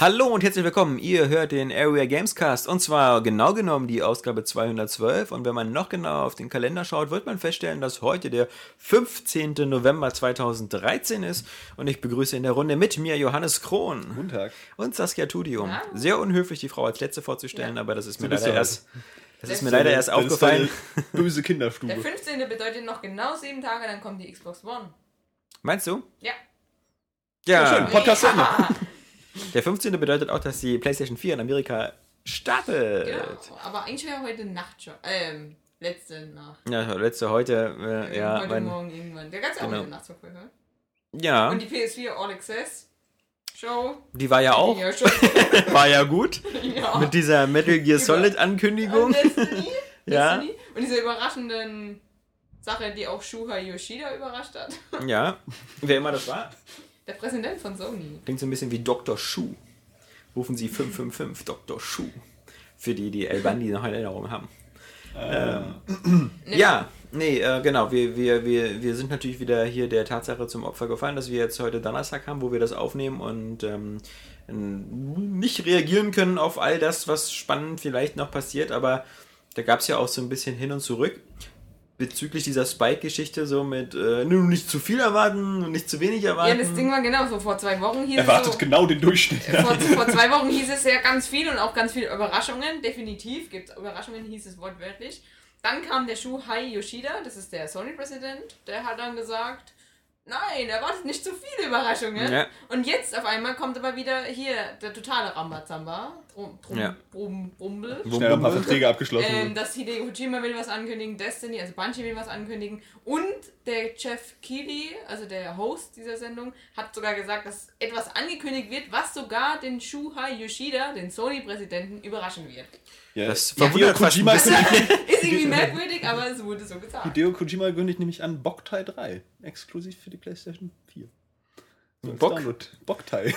Hallo und herzlich willkommen. Ihr hört den Area Gamescast und zwar genau genommen die Ausgabe 212. Und wenn man noch genauer auf den Kalender schaut, wird man feststellen, dass heute der 15. November 2013 ist. Und ich begrüße in der Runde mit mir Johannes Krohn. Guten Tag. Und Saskia Tudium. Ja. Sehr unhöflich, die Frau als letzte vorzustellen, Ja. aber das ist mir bist leider erst. Das ist mir leider erst aufgefallen. böse Kinderstube. Der 15. bedeutet noch genau sieben Tage, dann kommt die Xbox One. Meinst du? Ja. Ja. schön. Podcast Ende. Der 15. bedeutet auch, dass die PlayStation 4 in Amerika startet. Genau. Aber eigentlich wäre heute Nacht schon. Ähm, letzte Nacht. Ja, letzte heute, äh, ja, heute mein, Morgen irgendwann. Der ganze Genau. auch heute Nacht verfolgt. ja, Und die PS4 All Access Show. die war ja auch, Ja, war ja gut. ja. Mit dieser Metal Gear Solid Ankündigung. Und Destiny. Ja. Destiny. Und diese überraschenden Sache, die auch Shuhei Yoshida überrascht hat. Ja, wer immer das war. Der Präsident von Sony. Klingt so ein bisschen wie Dr. Schuh. Rufen Sie 555 Dr. Schuh. Für die, die El Bandi noch in Erinnerung haben. Ähm, ja, nee, äh, genau. Wir, wir, wir, wir sind natürlich wieder hier der Tatsache zum Opfer gefallen, dass wir jetzt heute Donnerstag haben, wo wir das aufnehmen und ähm, nicht reagieren können auf all das, was spannend vielleicht noch passiert, aber da gab es ja auch so ein bisschen hin und zurück bezüglich dieser Spike-Geschichte, so mit äh, nur nicht zu viel erwarten und nicht zu wenig Ja, erwarten. das Ding war genau so. Vor zwei Wochen hieß Erwartet es so. genau den Durchschnitt. Vor, vor zwei Wochen hieß es ja ganz viel und auch ganz viele Überraschungen. Definitiv gibt es Überraschungen, hieß es wortwörtlich. Dann kam der Shuhei Yoshida, das ist der Sony-Präsident, der hat dann gesagt, nein, erwartet nicht zu viele Überraschungen. Ja. Und jetzt auf einmal kommt aber wieder hier der totale Rambazamba, Drum, Drum, Ja. Brum, Brumbel. Schnell ein paar Verträge abgeschlossen. Ähm, dass Hideo Kojima will was ankündigen, Destiny, also Bungie will was ankündigen und der Jeff Keighley, also der Host dieser Sendung, hat sogar gesagt, dass etwas angekündigt wird, was sogar den Shuhei Yoshida, den Sony-Präsidenten, überraschen wird. Ja, das verwundert fast ein Kojima, bisschen. Ist irgendwie merkwürdig, aber es wurde so gesagt. Hideo Kojima kündigt nämlich an Boktai 3. Exklusiv für die PlayStation 4. So Bock? Boktai.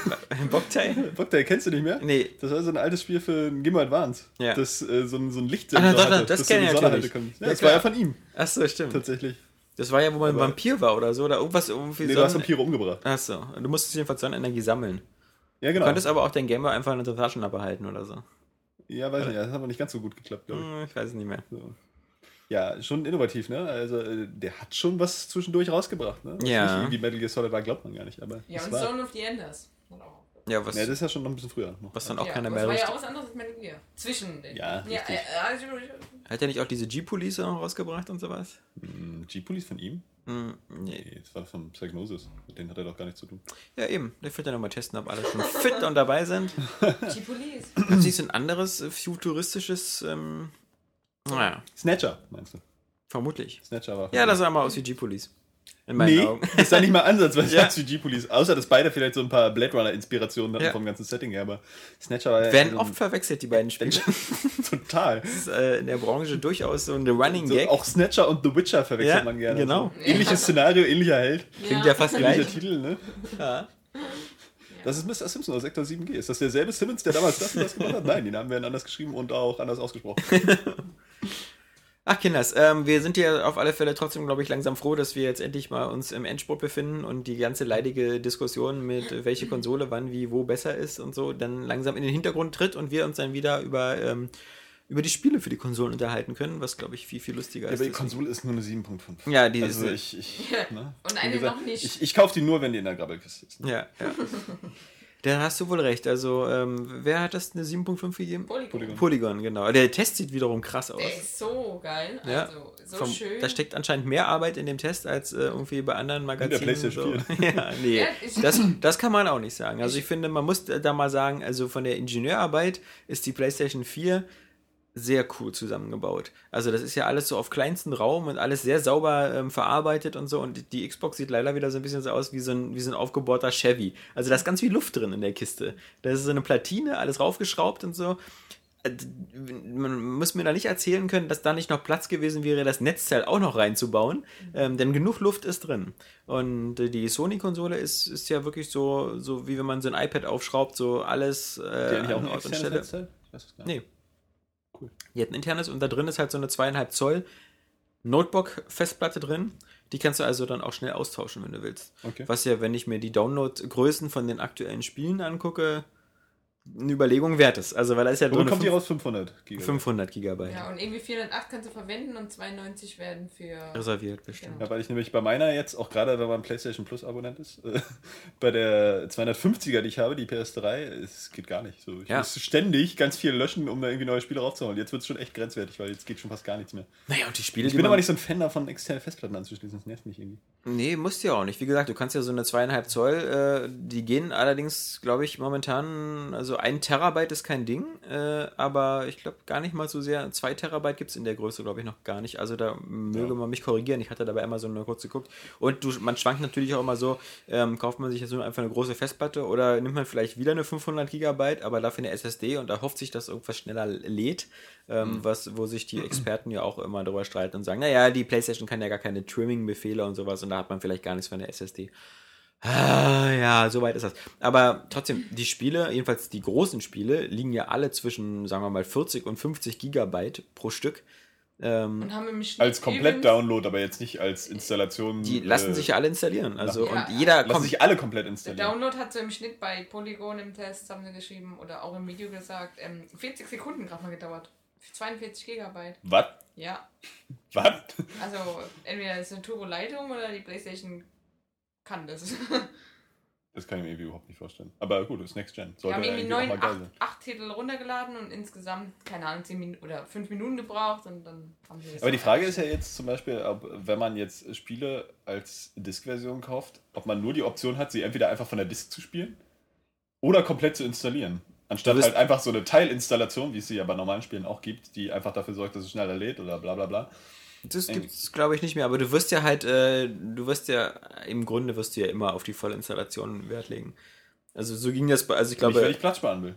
Boktai? Boktai kennst du nicht mehr? Nee. Das war so ein altes Spiel für ein Game Advance. Ja. Das äh, so ein, so ein Ah, Lichtsensor doch, hatte, das dass kenn du ich natürlich. Ja, Ja, das war ja klar. von ihm, Achso, stimmt. tatsächlich. Das war ja, wo man ein Aber- Vampir war oder so, oder irgendwas irgendwie Nee, du hast Vampire umgebracht. Achso, du musstest jedenfalls Sonnenenergie sammeln. Ja, Du genau. konntest aber auch dein Gameboy einfach in der Taschenlampe halten oder so. Ja, weiß nicht, das hat aber nicht ganz so gut geklappt, glaube ich. Hm, Ich weiß es nicht mehr. So. Ja, schon innovativ, ne? Also, äh, der hat schon was zwischendurch rausgebracht, ne? Was Ja. Nicht, wie Metal Gear Solid war, glaubt man gar nicht, aber. Ja, das und war, Zone of the Enders. Genau. Ja, was, ja, das ist ja schon noch ein bisschen früher. Noch. was dann auch ja, keiner mehr es war ja auch was anderes als Metal Gear. Zwischen den. Ja, ja richtig. äh, also, Hat er nicht auch diese G-Police noch rausgebracht und sowas? Hm, G-Police von ihm? Hm, nee. Nee, das war von Psygnosis. Mit denen hat er doch gar nichts zu tun. Ja, eben. Ich würde ja nochmal testen, ob alle schon fit und dabei sind. G-Police. Sie so ein anderes äh, futuristisches. Ähm, naja, Snatcher, meinst du? vermutlich. Snatcher war. Ja, das sah mal aus wie G-Police. In meinen Nee, Augen. das sah nicht mal ansatzweise Ja. aus wie G-Police. Außer, dass beide vielleicht so ein paar Blade Runner-Inspirationen hatten Ja. vom ganzen Setting her. Aber Snatcher war ja. Werden so oft verwechselt, die beiden Spiele. total. Das ist äh, in der Branche durchaus so eine Running So, Gag. auch Snatcher und The Witcher verwechselt Ja, man gerne. genau. So. Ähnliches Szenario, ähnlicher Held, Klingt ja fast ähnlicher gleich. Titel, ne? Ja. Das ist Mr. Simpson aus Sektor 7G. Ist das derselbe Simmons, der damals das und das gemacht hat? Nein, die Namen werden anders geschrieben und auch anders ausgesprochen. Ach, Kinders, ähm, wir sind ja auf alle Fälle trotzdem, glaube ich, langsam froh, dass wir jetzt endlich mal uns im Endspurt befinden und die ganze leidige Diskussion mit welche Konsole wann, wie, wo besser ist und so dann langsam in den Hintergrund tritt und wir uns dann wieder über, ähm, über die Spiele für die Konsolen unterhalten können, was, glaube ich, viel, viel lustiger Ja, ist. aber die Konsole ist nur eine 7.5. Ja, die also ist- ich, ich, ne? Und eine gesagt, noch nicht. Ich, ich kaufe die nur, wenn die in der Grabbelkiste ist. Ja, ja. Da hast du wohl recht. Also, ähm, wer hat das eine 7.5 gegeben? Polygon. Polygon. Polygon, genau. Der Test sieht wiederum krass aus. Der ist so geil. Ja, Also, so Vom- schön. Da steckt anscheinend mehr Arbeit in dem Test als äh, irgendwie bei anderen Magazinen. PlayStation so. ja, nee, Ja, das, das kann man auch nicht sagen. Also ich finde, man muss da mal sagen, also von der Ingenieurarbeit ist die PlayStation 4 sehr cool zusammengebaut. Also das ist ja alles so auf kleinsten Raum und alles sehr sauber ähm, verarbeitet und so. Und die Xbox sieht leider wieder so ein bisschen so aus wie so ein, wie so ein aufgebohrter Chevy. Also da ist ganz viel Luft drin in der Kiste. Da ist so eine Platine, alles raufgeschraubt und so. Äh, Man muss mir da nicht erzählen können, dass da nicht noch Platz gewesen wäre, das Netzteil auch noch reinzubauen. Ähm, denn genug Luft ist drin. Und äh, die Sony-Konsole ist, ist ja wirklich so, so, wie wenn man so ein iPad aufschraubt, so alles äh, an Ort und Stelle. Netzteil? Ich weiß es gar nicht. Nee. Cool. Die hat ein internes und da drin ist halt so eine zweieinhalb Zoll Notebook-Festplatte drin. Die kannst du also dann auch schnell austauschen, wenn du willst. Okay. Was ja, wenn ich mir die Download-Größen von den aktuellen Spielen angucke, eine Überlegung wert ist. Also, weil da ist ja drin kommt die raus? 500 Gigabyte. 500 Gigabyte Ja, und irgendwie 408 kannst du verwenden und 92 werden für. reserviert bestimmt. Ja, weil ich nämlich bei meiner jetzt, auch gerade wenn man PlayStation Plus Abonnent ist, äh, bei der 250er, die ich habe, die PS3, es geht gar nicht. So, ich Ja. muss ständig ganz viel löschen, um da irgendwie neue Spiele raufzuholen. Jetzt wird es schon echt grenzwertig, weil jetzt geht schon fast gar nichts mehr. Naja, und die Spiele, Ich die bin aber nicht so ein Fan davon, externe Festplatten anzuschließen. Das nervt mich irgendwie. Nee, musst du ja auch nicht. Wie gesagt, du kannst ja so eine zweieinhalb Zoll, äh, die gehen allerdings, glaube ich, momentan, also ein Terabyte ist kein Ding, äh, aber ich glaube gar nicht mal so sehr. Zwei Terabyte gibt es in der Größe, glaube ich, noch gar nicht. Also da möge Ja. man mich korrigieren. Ich hatte dabei immer so nur kurz geguckt. Und du, man schwankt natürlich auch immer so, ähm, kauft man sich jetzt nur einfach eine große Festplatte oder nimmt man vielleicht wieder eine 500 Gigabyte, aber dafür eine SSD und da hofft sich, dass irgendwas schneller lädt, ähm, was, wo sich die Experten ja auch immer darüber streiten und sagen, naja, die Playstation kann ja gar keine Trimming-Befehle und sowas und da hat man vielleicht gar nichts für eine SSD. Ah, ja, soweit ist das. Aber trotzdem, die Spiele, jedenfalls die großen Spiele, liegen ja alle zwischen, sagen wir mal, 40 und 50 Gigabyte pro Stück. Ähm, Und haben im Schnitt Als komplett übrigens- Download, aber jetzt nicht als Installation. die lassen äh, sich ja alle installieren. Also, Ja. und jeder lassen kommt. sich alle komplett Der installieren. Download hat so im Schnitt bei Polygon im Test, haben sie geschrieben, oder auch im Video gesagt, ähm, 40 Sekunden gerade mal gedauert. Für 42 Gigabyte. Was? Ja. Was? Also entweder ist eine Turboleitung oder die Playstation kann das. Das kann ich mir irgendwie überhaupt nicht vorstellen. Aber gut, das ist Next Gen. Wir Sollte haben irgendwie neun, acht, acht Titel runtergeladen und insgesamt, keine Ahnung, 10 Minuten oder 5 Minuten gebraucht und dann haben sie das. Aber die Frage ist ja jetzt zum Beispiel, ob, wenn man jetzt Spiele als Disk-Version kauft, ob man nur die Option hat, sie entweder einfach von der Disk zu spielen oder komplett zu installieren. Anstatt halt einfach so eine Teilinstallation, wie es sie ja bei normalen Spielen auch gibt, die einfach dafür sorgt, dass es schneller lädt oder bla bla bla. Das gibt's, glaube ich, nicht mehr. Aber du wirst ja halt, äh, du wirst ja, im Grunde wirst du ja immer auf die Vollinstallation Wert legen. Also so ging das bei, also ich Nicht, weil glaube, ich Platz sparen will.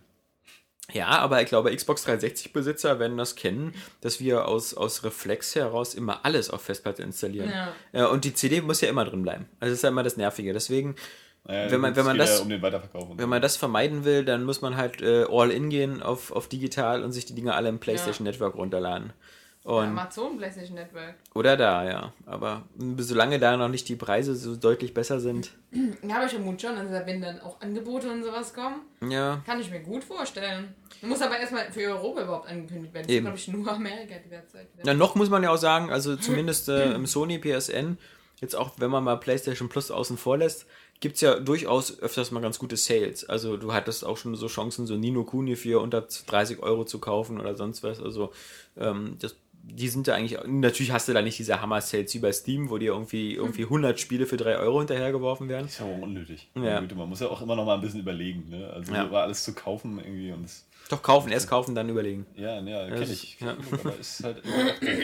ja, aber ich glaube, Xbox 360-Besitzer werden das kennen, dass wir aus, aus Reflex heraus immer alles auf Festplatte installieren. Ja. Äh, und die CD muss ja immer drin bleiben. Also das ist ja immer das Nervige. Deswegen, Naja, Wenn man- es wenn man das- ja um wenn man das vermeiden will, dann muss man halt äh, all in gehen auf, auf digital und sich die Dinge alle im PlayStation Network runterladen. Und, Amazon PlayStation Network. oder da, ja. Aber solange da noch nicht die Preise so deutlich besser sind, Ja, aber ich vermute schon, also wenn dann auch Angebote und sowas kommen, ja. kann ich mir gut vorstellen. Muss aber erstmal für Europa überhaupt angekündigt werden. Das Eben. ist, glaube ich, nur Amerika derzeit. wieder. Na, noch muss man ja auch sagen, also zumindest äh, im Sony PSN, jetzt auch wenn man mal PlayStation Plus außen vor lässt, gibt es ja durchaus öfters mal ganz gute Sales. Also du hattest auch schon so Chancen, so Nino Kuni für unter 30 Euro zu kaufen oder sonst was. Also ähm, das, die sind ja eigentlich, natürlich hast du da nicht diese Hammer-Sales wie bei Steam, wo dir irgendwie, irgendwie 100 Spiele für 3 Euro hinterhergeworfen werden. ist ja auch unnötig. Ja. Man muss ja auch immer noch mal ein bisschen überlegen. Ne? Also Ja. immer alles zu kaufen irgendwie und das, Doch kaufen, erst kaufen, dann überlegen. ja, ja, Das- kenne ich. ja. Aber ist halt immer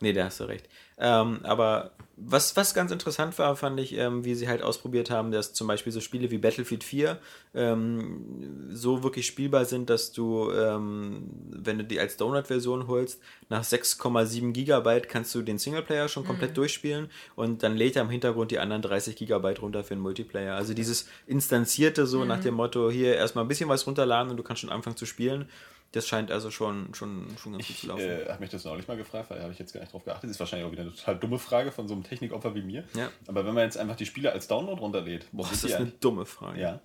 Nee, da hast du recht. Ähm, aber was, was ganz interessant war, fand ich, ähm, wie sie halt ausprobiert haben, dass zum Beispiel so Spiele wie Battlefield 4 ähm, so wirklich spielbar sind, dass du, ähm, wenn du die als Donut-Version holst, nach 6,7 Gigabyte kannst du den Singleplayer schon komplett durchspielen und dann lädt er im Hintergrund die anderen 30 Gigabyte runter für den Multiplayer. Also dieses Instanzierte so nach dem Motto, hier erstmal ein bisschen was runterladen und du kannst schon anfangen zu spielen. Das scheint also schon, schon, schon ganz gut zu Ich laufen. äh, habe mich das neulich mal gefragt, weil habe ich jetzt gar nicht drauf geachtet. Ist wahrscheinlich auch wieder eine total dumme Frage von so einem Technikopfer wie mir. Ja. Aber wenn man jetzt einfach die Spiele als Download runterlädt, wo Boah, sind ist das eine eigentlich? dumme Frage. Ja.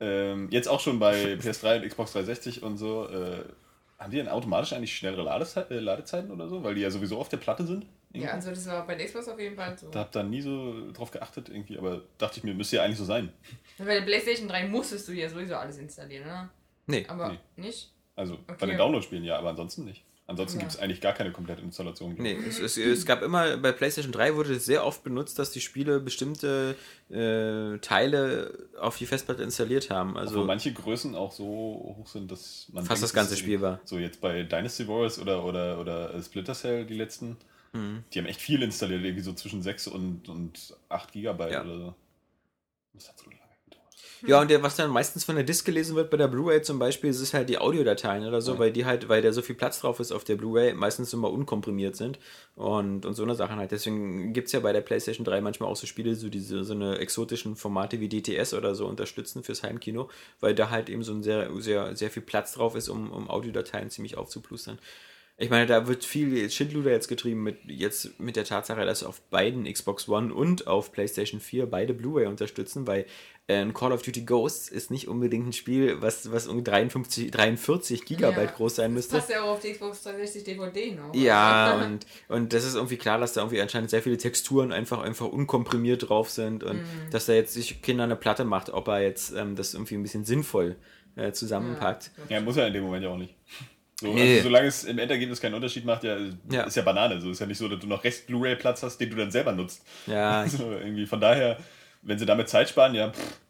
Ähm, jetzt auch schon bei PS3 und Xbox 360 und so. Äh, haben die dann automatisch eigentlich schnellere Ladezei äh, Ladezeiten oder so? Weil die ja sowieso auf der Platte sind? Ja, also das war bei der Xbox auf jeden Fall so. Da hab da nie so drauf geachtet irgendwie, aber dachte ich mir, müsste ja eigentlich so sein. Bei der PlayStation 3 musstest du ja sowieso alles installieren, ne? Nee. Aber Nee. nicht? Also bei Okay. den Download-Spielen ja, aber ansonsten nicht. Ansonsten Ja. gibt es eigentlich gar keine komplette Installation. Nee, es, es, es gab immer, bei PlayStation 3 wurde es sehr oft benutzt, dass die Spiele bestimmte äh, Teile auf die Festplatte installiert haben. Obwohl Also manche Größen auch so hoch sind, dass man. Fast das ganze Spiel war. So jetzt bei Dynasty Wars oder, oder, oder äh, Splinter Cell, die letzten, Mhm. die haben echt viel installiert, irgendwie so zwischen 6 und, und 8 Gigabyte Ja. oder so. Das hat so. Ja, und der, was dann meistens von der Disk gelesen wird bei der Blu-ray zum Beispiel, ist es halt die Audiodateien oder so, Ja. weil die halt, weil da so viel Platz drauf ist auf der Blu-ray, meistens immer unkomprimiert sind und, und so eine Sachen halt. Deswegen gibt es ja bei der PlayStation 3 manchmal auch so Spiele, so diese so eine exotischen Formate wie DTS oder so unterstützen fürs Heimkino, weil da halt eben so ein sehr, sehr, sehr viel Platz drauf ist, um, um Audiodateien ziemlich aufzuplustern. Ich meine, da wird viel Schindluder jetzt getrieben mit jetzt mit der Tatsache, dass auf beiden Xbox One und auf PlayStation 4 beide Blu-ray unterstützen, weil ein Call of Duty Ghosts ist nicht unbedingt ein Spiel, was, was um 53, 43 Gigabyte Ja. groß sein müsste. Passt ja auch auf die Xbox 360 DVD noch. Ja, und, und das ist irgendwie klar, dass da irgendwie anscheinend sehr viele Texturen einfach, einfach unkomprimiert drauf sind und Mhm. dass da jetzt sich Kinder eine Platte macht, ob er jetzt ähm, das irgendwie ein bisschen sinnvoll äh, zusammenpackt. Ja, muss er in dem Moment ja auch nicht. So, Nee. also, solange es im Endergebnis keinen Unterschied macht, ja, Ja. ist ja Banane. So ist ja nicht so, dass du noch Rest Blu-ray-Platz hast, den du dann selber nutzt. Ja, So, irgendwie von daher, wenn sie damit Zeit sparen, ja. Pff,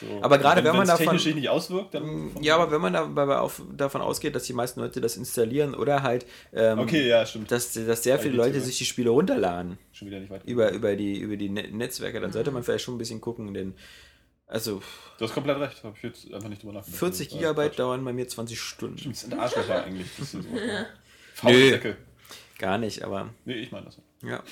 so. Aber gerade wenn man wenn's davon- technisch sich nicht auswirkt, dann. ja, aber wenn man dabei auf, davon ausgeht, dass die meisten Leute das installieren oder halt, ähm, Okay, ja, stimmt. dass, dass sehr viele Leute sich die Spiele runterladen Schon wieder nicht weit. über, über die, über die Net Netzwerke, dann Mhm. sollte man vielleicht schon ein bisschen gucken, denn also Du hast komplett recht, habe ich jetzt einfach nicht drüber nachgedacht. 40 Das war Gigabyte Quatsch. dauern bei mir 20 Stunden. Das sind Arschlöcher eigentlich. Das sind so. Nö. Gar nicht, aber Nee, ich meine das. Ja.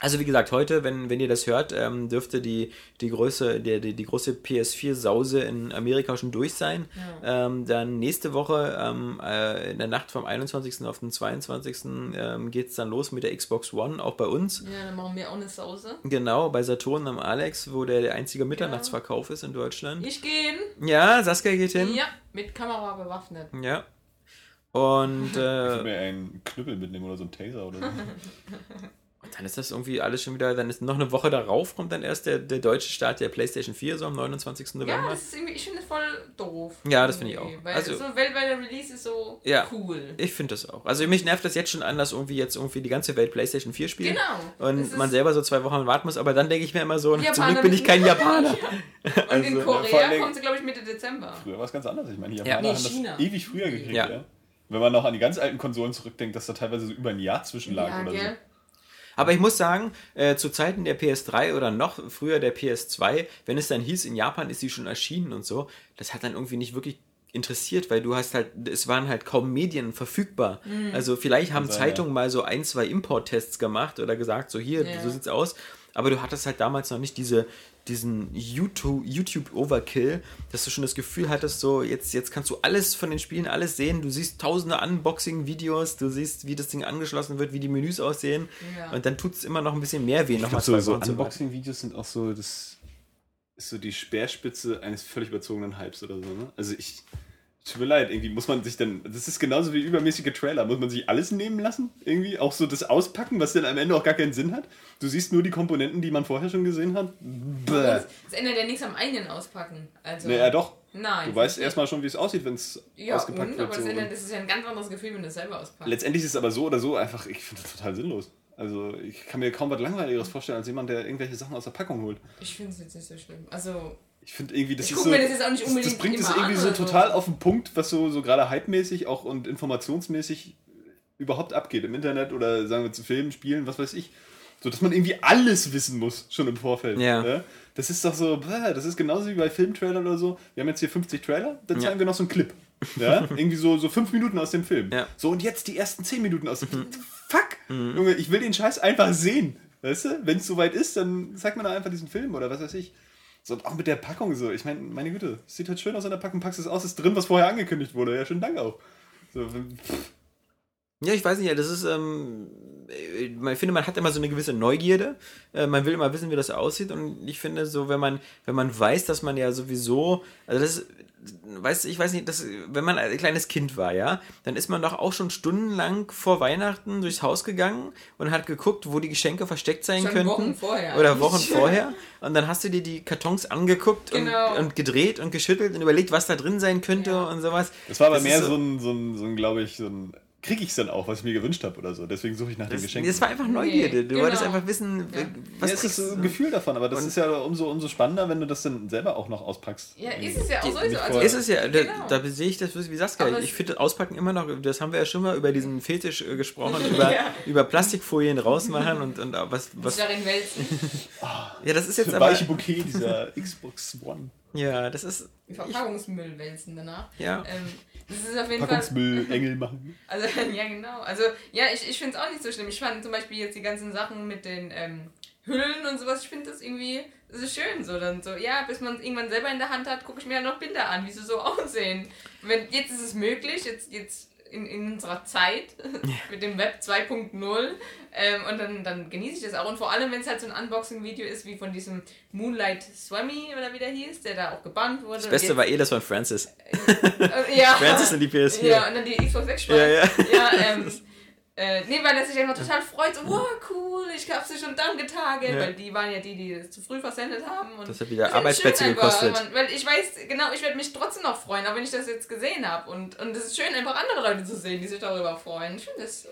Also wie gesagt, heute, wenn, wenn ihr das hört, ähm, dürfte die, die, Größe, die, die, die große PS4-Sause in Amerika schon durch sein. Ähm, dann nächste Woche, ähm, äh, in der Nacht vom 21. auf den 22. Ähm, geht es dann los mit der Xbox One, auch bei uns. Ja, dann machen wir auch eine Sause. Genau, bei Saturn am Alex, wo der, der einzige Mitternachtsverkauf ist in Deutschland. Ich gehe hin. Ja, Saskia geht hin. Ja, mit Kamera bewaffnet. Ja. Und Ich äh, würde mir einen Knüppel mitnehmen oder so einen Taser oder so. dann ist das irgendwie alles schon wieder, dann ist noch eine Woche darauf, kommt dann erst der, der deutsche Start der PlayStation 4, so am 29. Ja, November. das ist irgendwie, ich finde das voll doof. Ja, das finde ich auch. Weil Also- so ein weltweiter Release ist so Ja. cool. Ich finde das auch. Also mich nervt das jetzt schon an, dass irgendwie jetzt irgendwie die ganze Welt PlayStation 4 spielt. Genau. Und man selber so zwei Wochen warten muss, aber dann denke ich mir immer so, Die zum Japaner Glück bin ich kein Japaner. Und Also, in ja, Korea kommt sie, glaube ich, Mitte Dezember. Früher war es ganz anders. Ich meine, die Ja. Japaner Nee, haben China. das ewig früher gekriegt, Ja. ja. Wenn man noch an die ganz alten Konsolen zurückdenkt, dass da teilweise so über ein Jahr zwischenlag Ja, oder gell? Aber ich muss sagen, äh, zu Zeiten der PS3 oder noch früher der PS2, wenn es dann hieß, in Japan ist sie schon erschienen und so, das hat dann irgendwie nicht wirklich interessiert, weil du hast halt, es waren halt kaum Medien verfügbar. Mhm. Also vielleicht haben sein, Zeitungen mal so ein, zwei Importtests gemacht oder gesagt, so hier, Ja. so sieht's aus. Aber du hattest halt damals noch nicht diese, diesen YouTube- YouTube-Overkill, dass du schon das Gefühl hattest, so jetzt, jetzt kannst du alles von den Spielen, alles sehen. Du siehst tausende Unboxing-Videos, du siehst, wie das Ding angeschlossen wird, wie die Menüs aussehen. Ja. Und dann tut es immer noch ein bisschen mehr weh, Ich glaube, so, so. Unboxing-Videos sind auch so, das ist so die Speerspitze eines völlig überzogenen Hypes oder so, ne? Also ich, tut mir leid, irgendwie muss man sich dann, das ist genauso wie übermäßige Trailer, muss man sich alles nehmen lassen? Irgendwie? Auch so das Auspacken, was dann am Ende auch gar keinen Sinn hat? Du siehst nur die Komponenten, die man vorher schon gesehen hat? Bäh. Das, das ändert ja nichts am eigenen Auspacken. Also, Nee, ja doch. Nein. Du weißt erstmal schon, wie es aussieht, wenn es Ja, ausgepackt und, wird. aber So. das, ändert, das ist ja ein ganz anderes Gefühl, wenn du es selber auspackst. Letztendlich ist es aber so oder so einfach, ich finde das total sinnlos. Also ich kann mir kaum was Langweiligeres vorstellen, als jemand, der irgendwelche Sachen aus der Packung holt. Ich finde es jetzt nicht so schlimm. Also, Ich finde irgendwie, das Ich ist so. mir das jetzt auch nicht das- unbedingt Das bringt es irgendwie an so oder so. total auf den Punkt, was so, so gerade hype-mäßig auch und informationsmäßig überhaupt abgeht im Internet oder sagen wir zu Filmen, Spielen, was weiß ich. So, dass man irgendwie alles wissen muss, schon im Vorfeld. Ja. Das ist doch so, bäh, das ist genauso wie bei Filmtrailern oder so. Wir haben jetzt hier 50 Trailer, dann zeigen Ja. wir noch so einen Clip. Ja? irgendwie so, so fünf Minuten aus dem Film. Ja. So, und jetzt die ersten zehn Minuten aus dem Film. Fuck! Junge, ich will den Scheiß einfach sehen. Weißt du? Wenn es soweit ist, dann zeigt man da einfach diesen Film oder was weiß ich. So, und auch mit der Packung so. Ich meine, meine Güte, sieht halt schön aus in der Packung, packst es aus, ist drin, was vorher angekündigt wurde. Ja, schönen Dank auch. So, Ja, ich weiß nicht, ja, das ist, ähm, äh, ich finde, man hat immer so eine gewisse Neugierde. Äh, man will immer wissen, wie das aussieht. Und ich finde, so, wenn man, wenn man weiß, dass man ja sowieso, also das weißt du, ich weiß nicht, das, wenn man ein kleines Kind war, ja, dann ist man doch auch schon stundenlang vor Weihnachten durchs Haus gegangen und hat geguckt, wo die Geschenke versteckt sein Schon könnten. Wochen vorher. Oder Wochen vorher. Und dann hast du dir die Kartons angeguckt Genau. und, und gedreht und geschüttelt und überlegt, was da drin sein könnte Ja. und sowas. Das war aber Das mehr ist so ein, so ein, so ein glaube ich, so ein. Kriege ich es dann auch, was ich mir gewünscht habe oder so. Deswegen suche ich nach dem Das, Geschenk. das war einfach Neugierde. Du genau. wolltest einfach wissen, Ja. was ja, ist so du. ein Gefühl davon, aber das Und- ist ja umso, umso spannender, wenn du das dann selber auch noch auspackst. ja, ist es ja auch sowieso. Also, Ist es ja, da, Genau. da sehe ich das wie Saskia. Aber Ich finde das Auspacken immer noch, das haben wir ja schon mal über diesen Fetisch äh, gesprochen, über, Ja. über Plastikfolien rausmachen und, und äh, was, was darin wälzen. Ja, das ist jetzt Das aber. weiche Bouquet dieser Xbox One. Ja, das ist. Verpackungsmüll wälzen danach. Ja. Ähm, das ist auf jeden Fall. Packungsmüll, Engel machen. Also, ja, genau. Also, ja, ich, ich finde es auch nicht so schlimm. Ich fand zum Beispiel jetzt die ganzen Sachen mit den ähm, Hüllen und sowas, ich finde das irgendwie, das ist schön so. Dann so, ja, bis man es irgendwann selber in der Hand hat, gucke ich mir ja noch Bilder an, wie sie so aussehen. Wenn, jetzt ist es möglich, jetzt, jetzt in, in unserer Zeit mit dem Web 2.0 ähm, und dann, dann genieße ich das auch und vor allem, wenn es halt so ein Unboxing-Video ist wie von diesem Moonlight Swami oder wie der hieß, der da auch gebannt wurde. Das Beste war eh das von Francis. Äh, ja. Francis und die PS4. Ja, und dann die Xbox wegschmeißen. Ja, ja. ja ähm, äh, nee, weil er sich einfach total freut, so, wow, cool, ich hab sie schon dann getarget, Ja. weil die waren ja die, die es zu früh versendet haben. Und Das hat wieder Arbeitsplätze einfach, gekostet. man- Weil ich weiß, genau, ich werde mich trotzdem noch freuen, auch wenn ich das jetzt gesehen habe. Und, und es ist schön, einfach andere Leute zu sehen, die sich darüber freuen. Ich finde das, äh,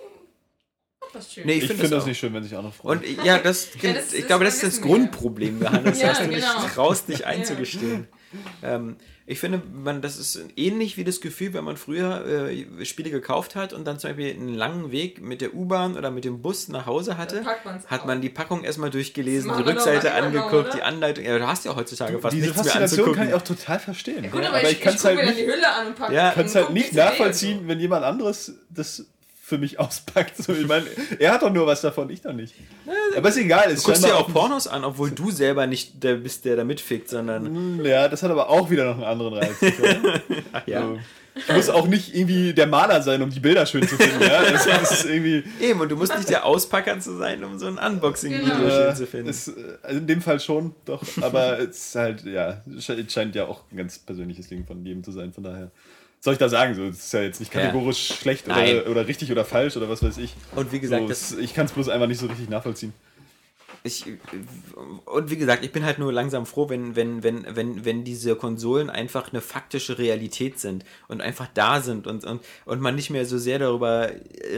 was schön. Nee, Ich, ich, finde finde das auch. nicht schön, wenn sich andere freuen. Und ja, das, Ja, das ich glaube, das das ist das. Grundproblem, Johannes, Ja, dass du genau. nicht traust, dich einzugestehen. Ähm, ich finde, man, das ist ähnlich wie das Gefühl, wenn man früher äh, Spiele gekauft hat und dann zum Beispiel einen langen Weg mit der U-Bahn oder mit dem Bus nach Hause hatte, hat man die Packung erstmal durchgelesen, Das die Rückseite noch, angeguckt, oder? die Anleitung. Ja, du hast ja heutzutage fast Diese nichts mehr Faszination kann anzugucken. ich auch total verstehen. Gut, ja, aber, ich, ich, gucke mir halt die nicht, Hülle an und packe Ja. kann's halt nicht nachvollziehen, wenn jemand anderes das für mich auspackt. So, ich meine, er hat doch nur was davon, ich doch nicht. Aber ist egal. Es Du guckst dir auch Pornos an, obwohl du selber nicht der bist, der da mitfickt, sondern Hm, Ja, das hat aber auch wieder noch einen anderen Reiz. ach ja. So. Ich muss auch nicht irgendwie der Maler sein, um die Bilder schön zu finden. Ja? Das, ist irgendwie. Eben, und du musst nicht der Auspacker zu sein, um so ein Unboxing-Video Genau. schön Äh, zu finden. ist, äh, also in dem Fall schon, doch. Aber es ist halt, ja, sche- scheint ja auch ein ganz persönliches Ding von jedem zu sein. Von daher. Soll ich da sagen? So, es ist ja jetzt nicht Ja. kategorisch schlecht Nein. oder, oder richtig oder falsch oder was weiß ich. Und wie gesagt, so, das, es, ich kann es bloß einfach nicht so richtig nachvollziehen. ich, und wie gesagt, ich bin halt nur langsam froh, wenn, wenn, wenn, wenn, wenn diese Konsolen einfach eine faktische Realität sind und einfach da sind und, und, und man nicht mehr so sehr darüber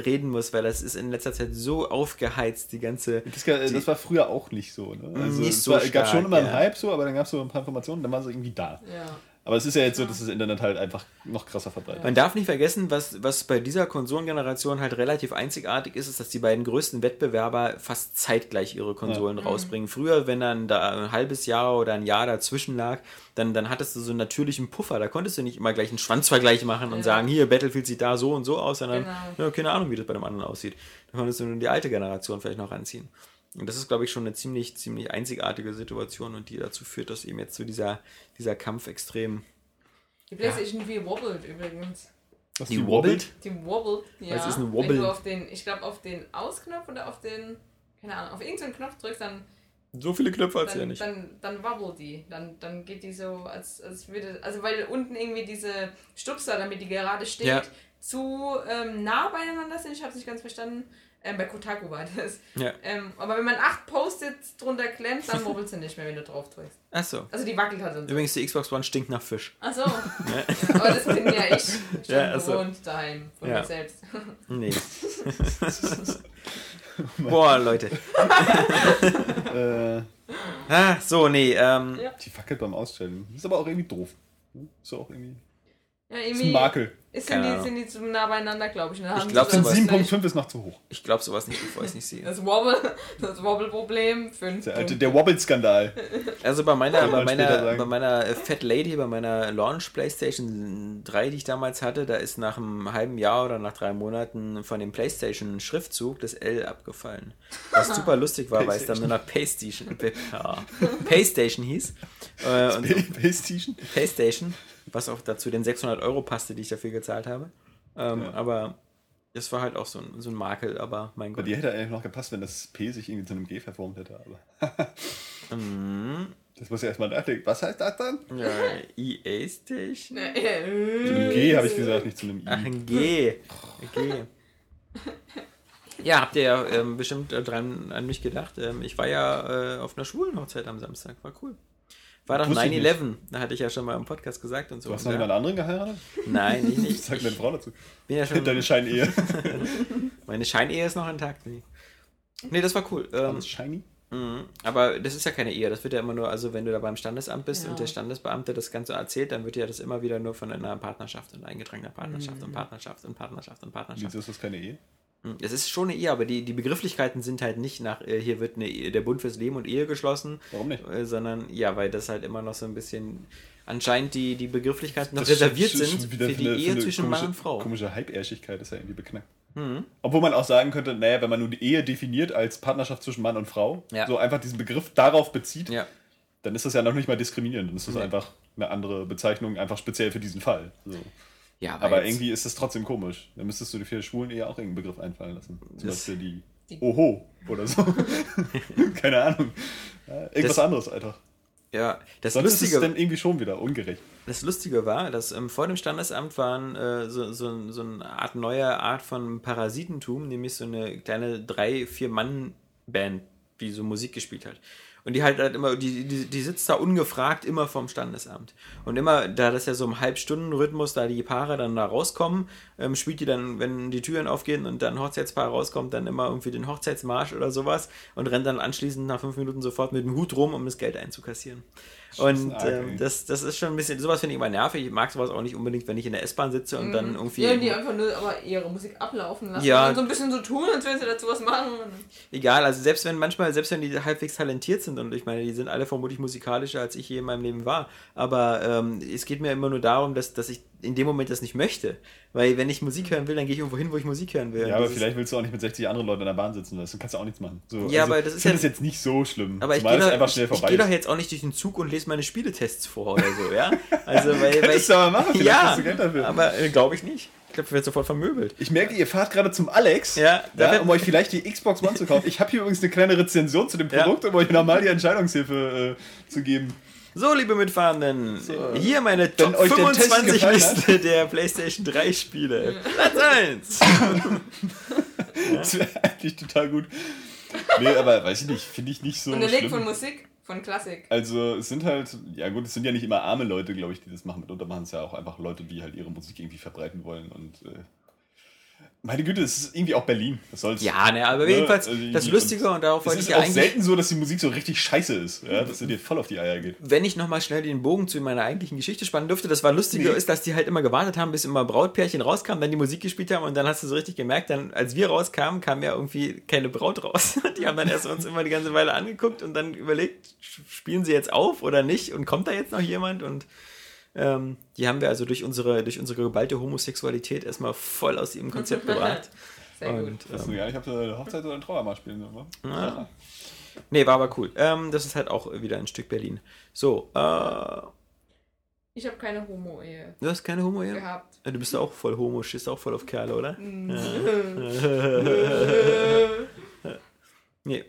reden muss, weil das ist in letzter Zeit so aufgeheizt, die ganze. Das, ga- das war früher auch nicht so. Ne? Also Nicht es so war, gab schon stark, immer einen ja. Hype so, aber dann gab es so ein paar Informationen, dann waren sie irgendwie da. Ja. Aber es ist ja jetzt so, dass das Internet halt einfach noch krasser verbreitet. Man darf nicht vergessen, was, was bei dieser Konsolengeneration halt relativ einzigartig ist, ist, dass die beiden größten Wettbewerber fast zeitgleich ihre Konsolen rausbringen. Früher, wenn dann da ein halbes Jahr oder ein Jahr dazwischen lag, dann, dann hattest du so einen natürlichen Puffer. Da konntest du nicht immer gleich einen Schwanzvergleich machen und Ja. sagen, hier, Battlefield sieht da so und so aus, sondern Genau. ja, keine Ahnung, wie das bei dem anderen aussieht. Da konntest du nur die alte Generation vielleicht noch anziehen. Und das ist, glaube ich, schon eine ziemlich, ziemlich einzigartige Situation und die dazu führt, dass eben jetzt so dieser, dieser Kampf extrem. Die PlayStation 4 wobbelt übrigens. Was, Die wobbelt? Die wobbelt, ja. Was ist ein Wenn Wobble? du auf den, ich glaube auf den Ausknopf oder auf den, keine Ahnung, auf irgendeinen Knopf drückst, dann, So viele Knöpfe hat sie ja nicht. dann, dann wobbelt die. Dann, dann geht die so, als, als würde, also weil unten irgendwie diese Stupser, damit die gerade steht, Ja. zu ähm, nah beieinander sind. Ich habe es nicht ganz verstanden. Ähm, bei Kotaku war das. Ja. Ähm, aber wenn man acht Post-its drunter klemmt, dann wobbelt sie nicht mehr, wenn du drauf drückst. Achso. Also die wackelt halt so. Übrigens, die Xbox One stinkt nach Fisch. Ach so. Ja, aber das bin ja ich schon Ja, ach so. gewohnt daheim von Ja. mir selbst. Nee. Boah, Leute. Äh, Ah, so, nee. Ähm, Ja. die fackelt beim Ausstellen. Ist aber auch irgendwie doof. Ist auch irgendwie. Ja, Ist irgendwie ein Makel. ist, sind, die, sind die zu nah beieinander, glaube ich. Und dann Ich haben glaub, die sowas- das, 7.5 ist noch zu hoch. ich glaube sowas nicht, bevor ich es nicht sehe. das Wobble, das Wobble-Problem. Der, alte, der Wobble-Skandal. Also bei meiner, bei meiner, bei meiner äh, Fat Lady, bei meiner Launch PlayStation 3, die ich damals hatte, da ist nach einem halben Jahr oder nach drei Monaten von dem PlayStation Schriftzug das L abgefallen. Was super lustig war, weil es dann nur noch Paystation, ja, Paystation hieß. Äh, und PlayStation. PlayStation, was auch dazu den 600 Euro passte, die ich dafür gezahlt habe. Ähm, Ja. Aber das war halt auch so ein, so ein Makel, aber mein Bei Gott. dir hätte eigentlich noch gepasst, wenn das P sich irgendwie zu einem G verformt hätte. Aber Mhm. das muss ja erstmal nachdenken. Was heißt das dann? Ja, EA Station? Zu äh, einem G habe ich gesagt, nicht zu einem I. Ach, ein G. G. Ja, habt ihr ja ähm, bestimmt äh, dran an mich gedacht. Ähm, ich war ja äh, auf einer schwulen Hochzeit am Samstag. War cool. War doch Wusste ich 9-11. Da hatte ich ja schon mal im Podcast gesagt und so. Du hast noch ja, jemand anderen geheiratet? Nein, ich nicht. sagt deine Frau dazu? Bin ja schon, Deine Scheinehe. meine Scheinehe ist noch intakt. Nee, nee das war cool. Ähm, Alles shiny? Mhm. Aber das ist ja keine Ehe, das wird ja immer nur, also wenn du da beim Standesamt bist Ja. und der Standesbeamte das Ganze erzählt, dann wird ja das immer wieder nur von einer Partnerschaft und eingetragener Partnerschaft und Partnerschaft und Partnerschaft und Partnerschaft. Wieso ist das keine Ehe? Es ist schon eine Ehe, aber die, die Begrifflichkeiten sind halt nicht nach, äh, hier wird eine Ehe, der Bund fürs Leben und Ehe geschlossen, Warum nicht? äh, sondern ja, weil das halt immer noch so ein bisschen anscheinend die, die Begrifflichkeiten noch Das reserviert sind für die eine- Ehe zwischen komische, Mann und Frau. Komische Halbärschigkeit ist ja irgendwie beknackt. Mhm. Obwohl man auch sagen könnte, naja, wenn man nur die Ehe definiert als Partnerschaft zwischen Mann und Frau, Ja. so einfach diesen Begriff darauf bezieht, Ja. dann ist das ja noch nicht mal diskriminierend. Dann ist das Nee. einfach eine andere Bezeichnung, einfach speziell für diesen Fall. So. Ja, Aber jetzt- irgendwie ist es trotzdem komisch. Da müsstest du dir für Schwulen eher auch irgendeinen Begriff einfallen lassen. Zum Das- Beispiel die, Die- Oho oder so. Keine Ahnung. Ja, irgendwas Das- anderes, Alter. Ja, das Sonst ist es Lustige, dann irgendwie schon wieder ungerecht. das Lustige war, dass ähm, vor dem Standesamt waren äh, so, so, so eine Art neue Art von Parasitentum, nämlich so eine kleine drei, vier Mann-Band, die so Musik gespielt hat. Und die halt, halt immer, die, die, die sitzt da ungefragt immer vorm Standesamt. Und immer, da das ja so im Halbstunden-Rhythmus, da die Paare dann da rauskommen, ähm, spielt die dann, wenn die Türen aufgehen und dann ein Hochzeitspaar rauskommt, dann immer irgendwie den Hochzeitsmarsch oder sowas und rennt dann anschließend nach fünf Minuten sofort mit dem Hut rum, um das Geld einzukassieren. Und ähm, das, das ist schon ein bisschen, sowas finde ich immer nervig. Ich mag sowas auch nicht unbedingt, wenn ich in der S-Bahn sitze und dann irgendwie. Ja, die einfach nur aber ihre Musik ablaufen lassen. Ja. Und so ein bisschen so tun, als wenn sie dazu was machen. Egal, also selbst wenn manchmal, selbst wenn die halbwegs talentiert sind und ich meine, die sind alle vermutlich musikalischer als ich je in meinem Leben war, aber ähm, es geht mir immer nur darum, dass, dass ich in dem Moment das nicht möchte. Weil wenn ich Musik hören will, dann gehe ich irgendwo hin, wo ich Musik hören will. Ja, aber vielleicht willst du auch nicht mit 60 anderen Leuten in der Bahn sitzen, weißt du, kannst du auch nichts machen. So, Ja, aber das ist ich ja- es jetzt nicht so schlimm. Aber ich gehe doch, einfach ich, ich vorbei geh doch jetzt auch nicht durch den Zug und lese meine Spieletests vor oder so, ja? Also, weil, weil Könntest du aber machen, vielleicht ja, kriegst du Geld dafür. aber äh, glaube ich nicht. Ich glaube, ich werde sofort vermöbelt. Ich merke, ihr fahrt gerade zum Alex, Ja, ja, um euch vielleicht die Xbox One zu kaufen. Ich habe hier übrigens eine kleine Rezension zu dem. Produkt, um euch nochmal die Entscheidungshilfe äh, zu geben. So, liebe Mitfahrenden, hier meine Wenn Top euch der Test 25 gefallen hat. Liste der PlayStation 3 Spiele. Platz 1. Das wäre eigentlich total gut. Nee, aber weiß ich nicht, finde ich nicht so der schlimm. von Musik, von Klassik. Also es sind halt, ja gut, es sind ja nicht immer arme Leute, glaube ich, die das machen. Mitunter machen es ja auch einfach Leute, die halt ihre Musik irgendwie verbreiten wollen. Und äh, meine Güte, es ist irgendwie auch Berlin. Was soll's? Ja, ne, aber Ne, jedenfalls also das Lustige und darauf Es wollte ist ich ja auch eigentlich, selten so, dass die Musik so richtig scheiße ist, ja, dass sie dir voll auf die Eier geht. wenn ich nochmal schnell den Bogen zu meiner eigentlichen Geschichte spannen dürfte, das war lustige Nee. ist, dass die halt immer gewartet haben, bis immer Brautpärchen rauskamen, dann die Musik gespielt haben und dann hast du so richtig gemerkt, dann als wir rauskamen, kam ja irgendwie keine Braut raus. Die haben dann erst uns immer die ganze Weile angeguckt und dann überlegt, spielen sie jetzt auf oder nicht und kommt da jetzt noch jemand und ähm, die haben wir also durch unsere, durch unsere geballte Homosexualität erstmal voll aus ihrem Konzept gebracht. Sehr gut. Und, Das ähm, ähm, ja, ich habe eine Hochzeit oder ein Trauermarsch spielen sollen, wa? Ja. nee, war aber cool. Ähm, das ist halt auch wieder ein Stück Berlin. So, äh, Ich habe keine Homo-Ehe du hast keine Homo hier? gehabt. Ja, Du bist auch voll Homo, stehst auch voll auf Kerle, oder? Nee.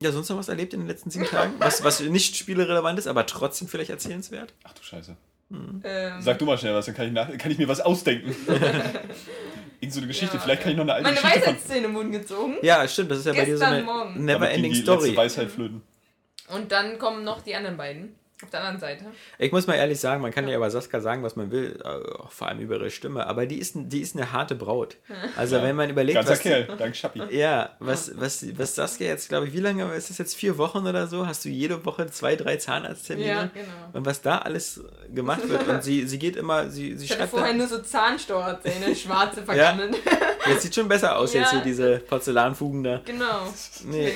Ja, sonst noch was erlebt in den letzten sieben Tagen? Was, was nicht spielerelevant ist, aber trotzdem vielleicht erzählenswert? Ach du Scheiße. ähm, Sag du mal schnell was, dann kann ich, nach, kann ich mir was ausdenken. Irgend so eine Geschichte, Ja, vielleicht kann ich noch eine alte meine Geschichte von... Weisheitszähne im Mund gezogen. Ja, stimmt, das ist ja bei dir so Gestern eine never-ending Story. letzte Weisheit flöten. Und dann kommen noch die anderen beiden. Auf der anderen Seite. Ich muss mal ehrlich sagen, man kann ja über Saskia sagen, was man will, auch vor allem über ihre Stimme, aber die ist, die ist eine harte Braut. Also wenn man überlegt, Ganzer was, Kerl, dank Schappi. Ja, was, was, was Saskia jetzt, glaube ich, wie lange ist das jetzt? Vier Wochen oder so? Hast du jede Woche zwei, drei Zahnarzttermine? Ja, genau. Und was da alles gemacht wird. Und sie, sie geht immer, sie, sie Ich hatte schreibt. vorher nur so Zahnstocherzähne, schwarze vergammelt. jetzt sieht schon besser aus, jetzt Ja. hier diese Porzellanfugen da. genau. Nee.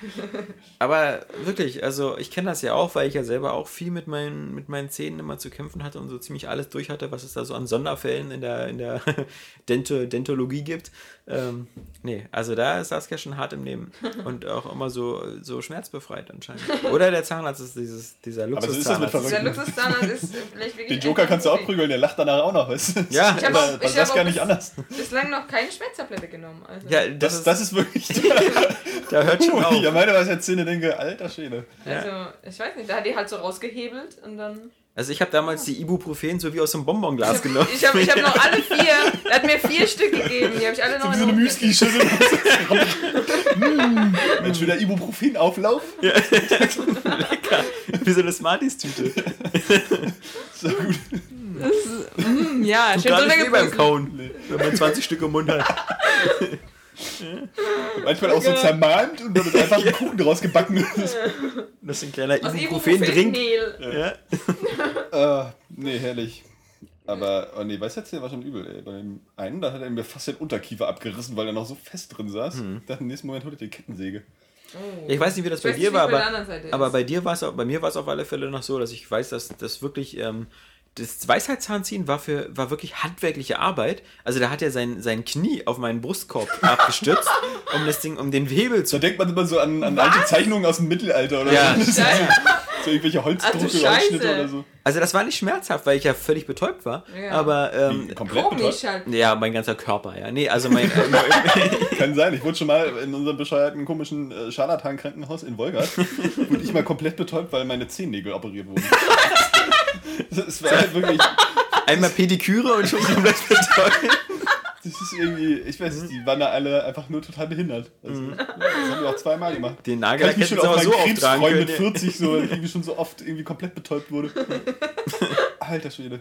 Aber wirklich, also ich kenne das ja auch, weil ich ja selber auch viel mit meinen, mit meinen Zähnen immer zu kämpfen hatte und so ziemlich alles durch hatte, was es da so an Sonderfällen in der, in der Dento, Dentologie gibt. Ähm, nee, also da ist Saskia schon hart im Nehmen und auch immer so, so schmerzbefreit anscheinend. Oder der Zahnarzt ist dieses, dieser Aber so ist das mit Luxuszahnarzt. Der Verrückten. Luxuszahnarzt ist vielleicht wirklich. Den Joker kannst du auch prügeln, der lacht danach auch noch, weißt du? Ja, Ich hab Bei- auch- ich das hab gar auch nicht anders. Bislang noch keine Schmerztablette genommen. Also. ja das, Das, ist, das ist wirklich. da hört schon auf. ja, meine Weisheitszähne denke, alter Schwede. Also, ich weiß nicht, da hat die halt so rausgehebelt und dann. Also ich habe damals die Ibuprofen so wie aus einem Bonbonglas genommen. Ich habe ich hab noch alle vier. Er hat mir vier Stück gegeben. Die habe ich alle noch Wie so eine in der Müsli-Schüssel. mm, Mensch, wieder Ibuprofen-Auflauf. wie so eine Smarties-Tüte. So gut. Mm, Ja, schön Gar nicht wie beim Kauen, wenn man 20 Stück im Mund hat. Manchmal auch so zermalmt und dann wird einfach ein Kuchen draus gebacken. Das ist ein kleiner Ibuprofen-Drink. Ja. äh, nee, herrlich. Aber, oh nee, Weisheitszähne war schon übel, ey. Bei dem einen, da hat er mir fast den Unterkiefer abgerissen, weil er noch so fest drin saß. Dann im nächsten Moment holte er die Kettensäge. Oh. Ich weiß nicht, wie das Ich bei dir war, der aber, aber bei dir war es auch, bei mir war es auf alle Fälle noch so, dass ich weiß, dass das wirklich, ähm, das Weisheitszahnziehen war für, war wirklich handwerkliche Arbeit. Also da hat er sein, sein Knie auf meinen Brustkorb abgestützt, um das Ding, um den Hebel Da zu. denkt man immer so an, an alte Zeichnungen aus dem Mittelalter oder Ja. so. So irgendwelche Holzdrucke, Ach Scheiße. Holzschnitte oder so. Also das war nicht schmerzhaft, weil ich ja völlig betäubt war. Ja. Aber ähm, Wie, komplett betäubt? halt. ja, mein ganzer Körper, ja. Nee, also mein äh, Kann sein. Ich wurde schon mal in unserem bescheuerten, komischen äh, Scharlatan-Krankenhaus in Wolgast, wurde ich mal komplett betäubt, weil meine Zehennägel operiert wurden. Es war halt wirklich, einmal Pediküre und schon komplett betäubt. das ist irgendwie, ich weiß nicht, die waren da alle einfach nur total behindert. Also, Das haben wir auch zweimal gemacht. Den mich hätten schon sie auf aber so auftragen Krebsfreund mit können. 40 so, weil ich irgendwie schon so oft irgendwie komplett betäubt wurde. Alter Schwede.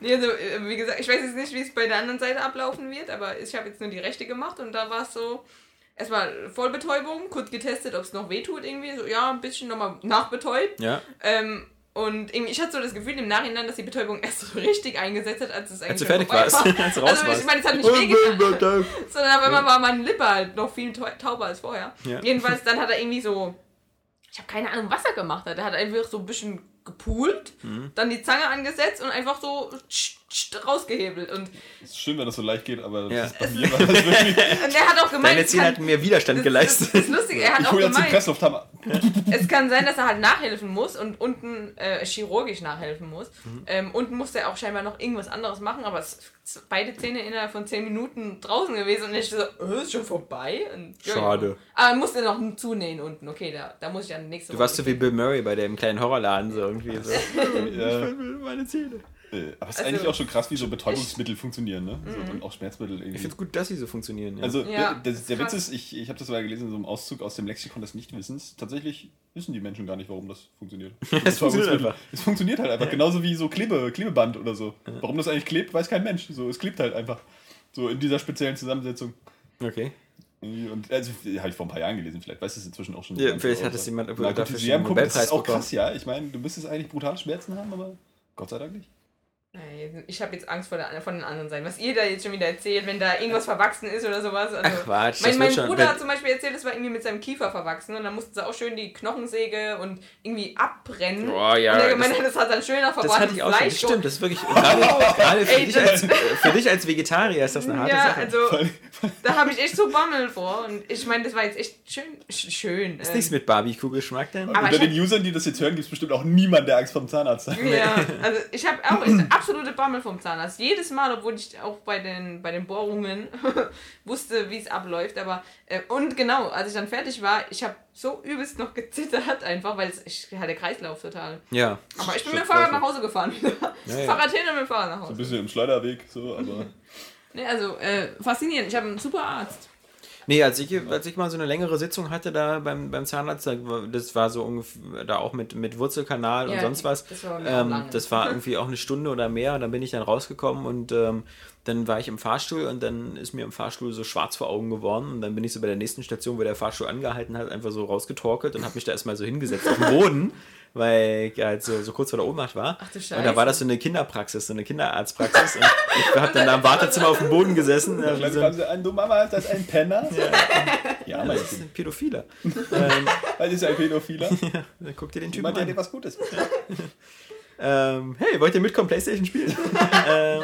Nee, also, äh, wie gesagt, ich weiß jetzt nicht, wie es bei der anderen Seite ablaufen wird, aber ich habe jetzt nur die rechte gemacht und da war es so, erstmal Vollbetäubung, kurz getestet, ob es noch wehtut irgendwie, so, ja, ein bisschen nochmal nachbetäubt. Ja. Ähm, und irgendwie, ich hatte so das Gefühl im Nachhinein, dass die Betäubung erst so richtig eingesetzt hat, als es eigentlich Als du fertig warst, war. als raus Also ich meine, es hat nicht wehgetan, sondern auf einmal war meine Lippe halt noch viel tau- tauber als vorher. Ja. Jedenfalls, dann hat er irgendwie so, ich habe keine Ahnung, was er gemacht hat. Er hat einfach so ein bisschen gepult, Mhm. dann die Zange angesetzt und einfach so tsch, rausgehebelt. Und, Es ist schön, wenn das so leicht geht, aber Ja. das ist bei mir war das wirklich. und er hat auch gemeint, Deine Zähne hatten mir Widerstand das, geleistet. das ist lustig, er hat Ich auch gemeint, Presslufthammer. es kann sein, dass er halt nachhelfen muss und unten äh, chirurgisch nachhelfen muss. Mhm. Ähm, unten musste er auch scheinbar noch irgendwas anderes machen, aber es beide Zähne innerhalb von 10 Minuten draußen gewesen und ich so, äh, ist schon vorbei? Und, ja, Schade. Ja. Aber er musste noch zunähen unten. Okay, da, da muss ich dann nächste Du warst so wie Bill Murray bei dem kleinen Horrorladen, so irgendwie so. Ja. Meine Zähne. Äh, Aber es ist Also- eigentlich auch schon krass, wie so Betäubungsmittel funktionieren, ne? So, und auch Schmerzmittel irgendwie. Ich finde es gut, dass sie so funktionieren. Ja. Also Ja, der, der, der Witz ist, ich, ich habe das mal gelesen in so einem Auszug aus dem Lexikon des Nichtwissens. Tatsächlich wissen die Menschen gar nicht, warum das funktioniert. Es funktioniert einfach. Es funktioniert halt einfach. Genauso wie so Klebe, Klebeband oder so. Warum das eigentlich klebt, weiß kein Mensch. So, es klebt halt einfach. So in dieser speziellen Zusammensetzung. okay. Und also habe ich vor ein paar Jahren gelesen, vielleicht weiß es inzwischen auch schon. Ja, vielleicht hat es jemand Na, dafür gut, schon einen guck, das Nobelpreis ist auch bekommen. krass, ja. Ich meine, du müsstest eigentlich brutale Schmerzen haben, aber Gott sei Dank nicht. Nein, Ich habe jetzt Angst vor, der, von den anderen Seiten. Was ihr da jetzt schon wieder erzählt, wenn da irgendwas verwachsen ist oder sowas. Also, Ach Quatsch, das Mein, mein Bruder hat zum Beispiel erzählt, es war irgendwie mit seinem Kiefer verwachsen und dann mussten sie auch schön die Knochensäge und irgendwie abbrennen. Boah, ja, und er das- gemeint, das, hat dann schön nach Das ich auch schon. Fleisch. Das stimmt, das ist wirklich. Gerade, gerade für, Ey, dich das- als, für dich als Vegetarier ist das eine harte ja, Sache. also da habe ich echt so Bammel vor. Und ich meine, das war jetzt echt schön. sch- schön ist äh, nichts mit Barbie-Kugelschmack denn? Aber Unter den Usern, die das jetzt hören, gibt es bestimmt auch niemanden, der Angst vor dem Zahnarzt hat. Ja, also ich habe auch absolute Bammel vom Zahnarzt. Jedes Mal, obwohl ich auch bei den, bei den Bohrungen wusste, wie es abläuft. Aber äh, und genau, als ich dann fertig war, ich habe so übelst noch gezittert einfach, weil es, ich hatte Kreislauf total. Ja. Aber ich bin mit dem Fahrrad nach Hause gefahren. Ja, ja. Fahrrad hin und mit dem Fahrrad nach So ein Hause. bisschen im Schleuderweg, so, aber. Nee, also äh, faszinierend. Ich habe einen super Arzt. Nee, als ich, als ich mal so eine längere Sitzung hatte da beim, beim Zahnarzt, das war so ungefähr, da auch mit, mit Wurzelkanal und Ja, sonst was. das war ähm, das war irgendwie auch eine Stunde oder mehr und dann bin ich dann rausgekommen und ähm, dann war ich im Fahrstuhl und dann ist mir im Fahrstuhl so schwarz vor Augen geworden und dann bin ich so bei der nächsten Station, wo der Fahrstuhl angehalten hat, einfach so rausgetorkelt und habe mich da erstmal so hingesetzt auf den Boden, weil ich halt so, so kurz vor der Ohnmacht war. Ach du Und da Scheiße. war das so eine Kinderpraxis, so eine Kinderarztpraxis und ich habe dann da im Wartezimmer auf dem Boden gesessen. Vielleicht so sie an, du Mama, ist das ein Penner? Ja, mein das ist ein Pädophiler. ähm, Das ist ein Pädophiler. dann guck dir den Typen Jemand, der dir an. was Gutes. Ähm, hey, wollt ihr mitkommen, Playstation spielen? ähm,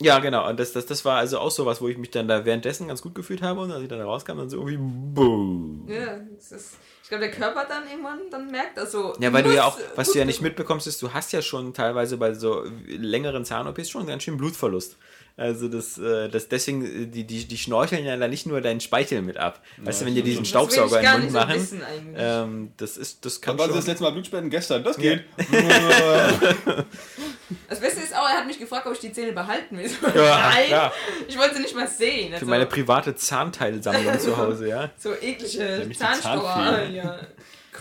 ja, genau. Und das, das, das war also auch sowas, wo ich mich dann da währenddessen ganz gut gefühlt habe und als ich dann da rauskam, dann so irgendwie boom. Ja, das ist, ich glaube, der Körper dann irgendwann dann merkt das so. Ja, weil du ja auch, was du ja nicht mitbekommst, ist, du hast ja schon teilweise bei so längeren Zahn-OPs schon ganz schön Blutverlust. Also das, äh, das deswegen, äh, die, die, die schnorcheln ja dann nicht nur deinen Speichel mit ab. Weißt du, wenn die diesen ich Staubsauger den Mund so machen, wissen ähm, das ist, das kann war schon. das letzte Mal Blutspenden? Gestern. Das geht. Das Beste ist auch, er hat mich gefragt, ob ich die Zähne behalten will. Ja, Nein, klar. ich wollte sie nicht mal sehen. Für Also, meine private Zahnteilsammlung zu Hause, ja. so eklige Zahnstocher. Ja.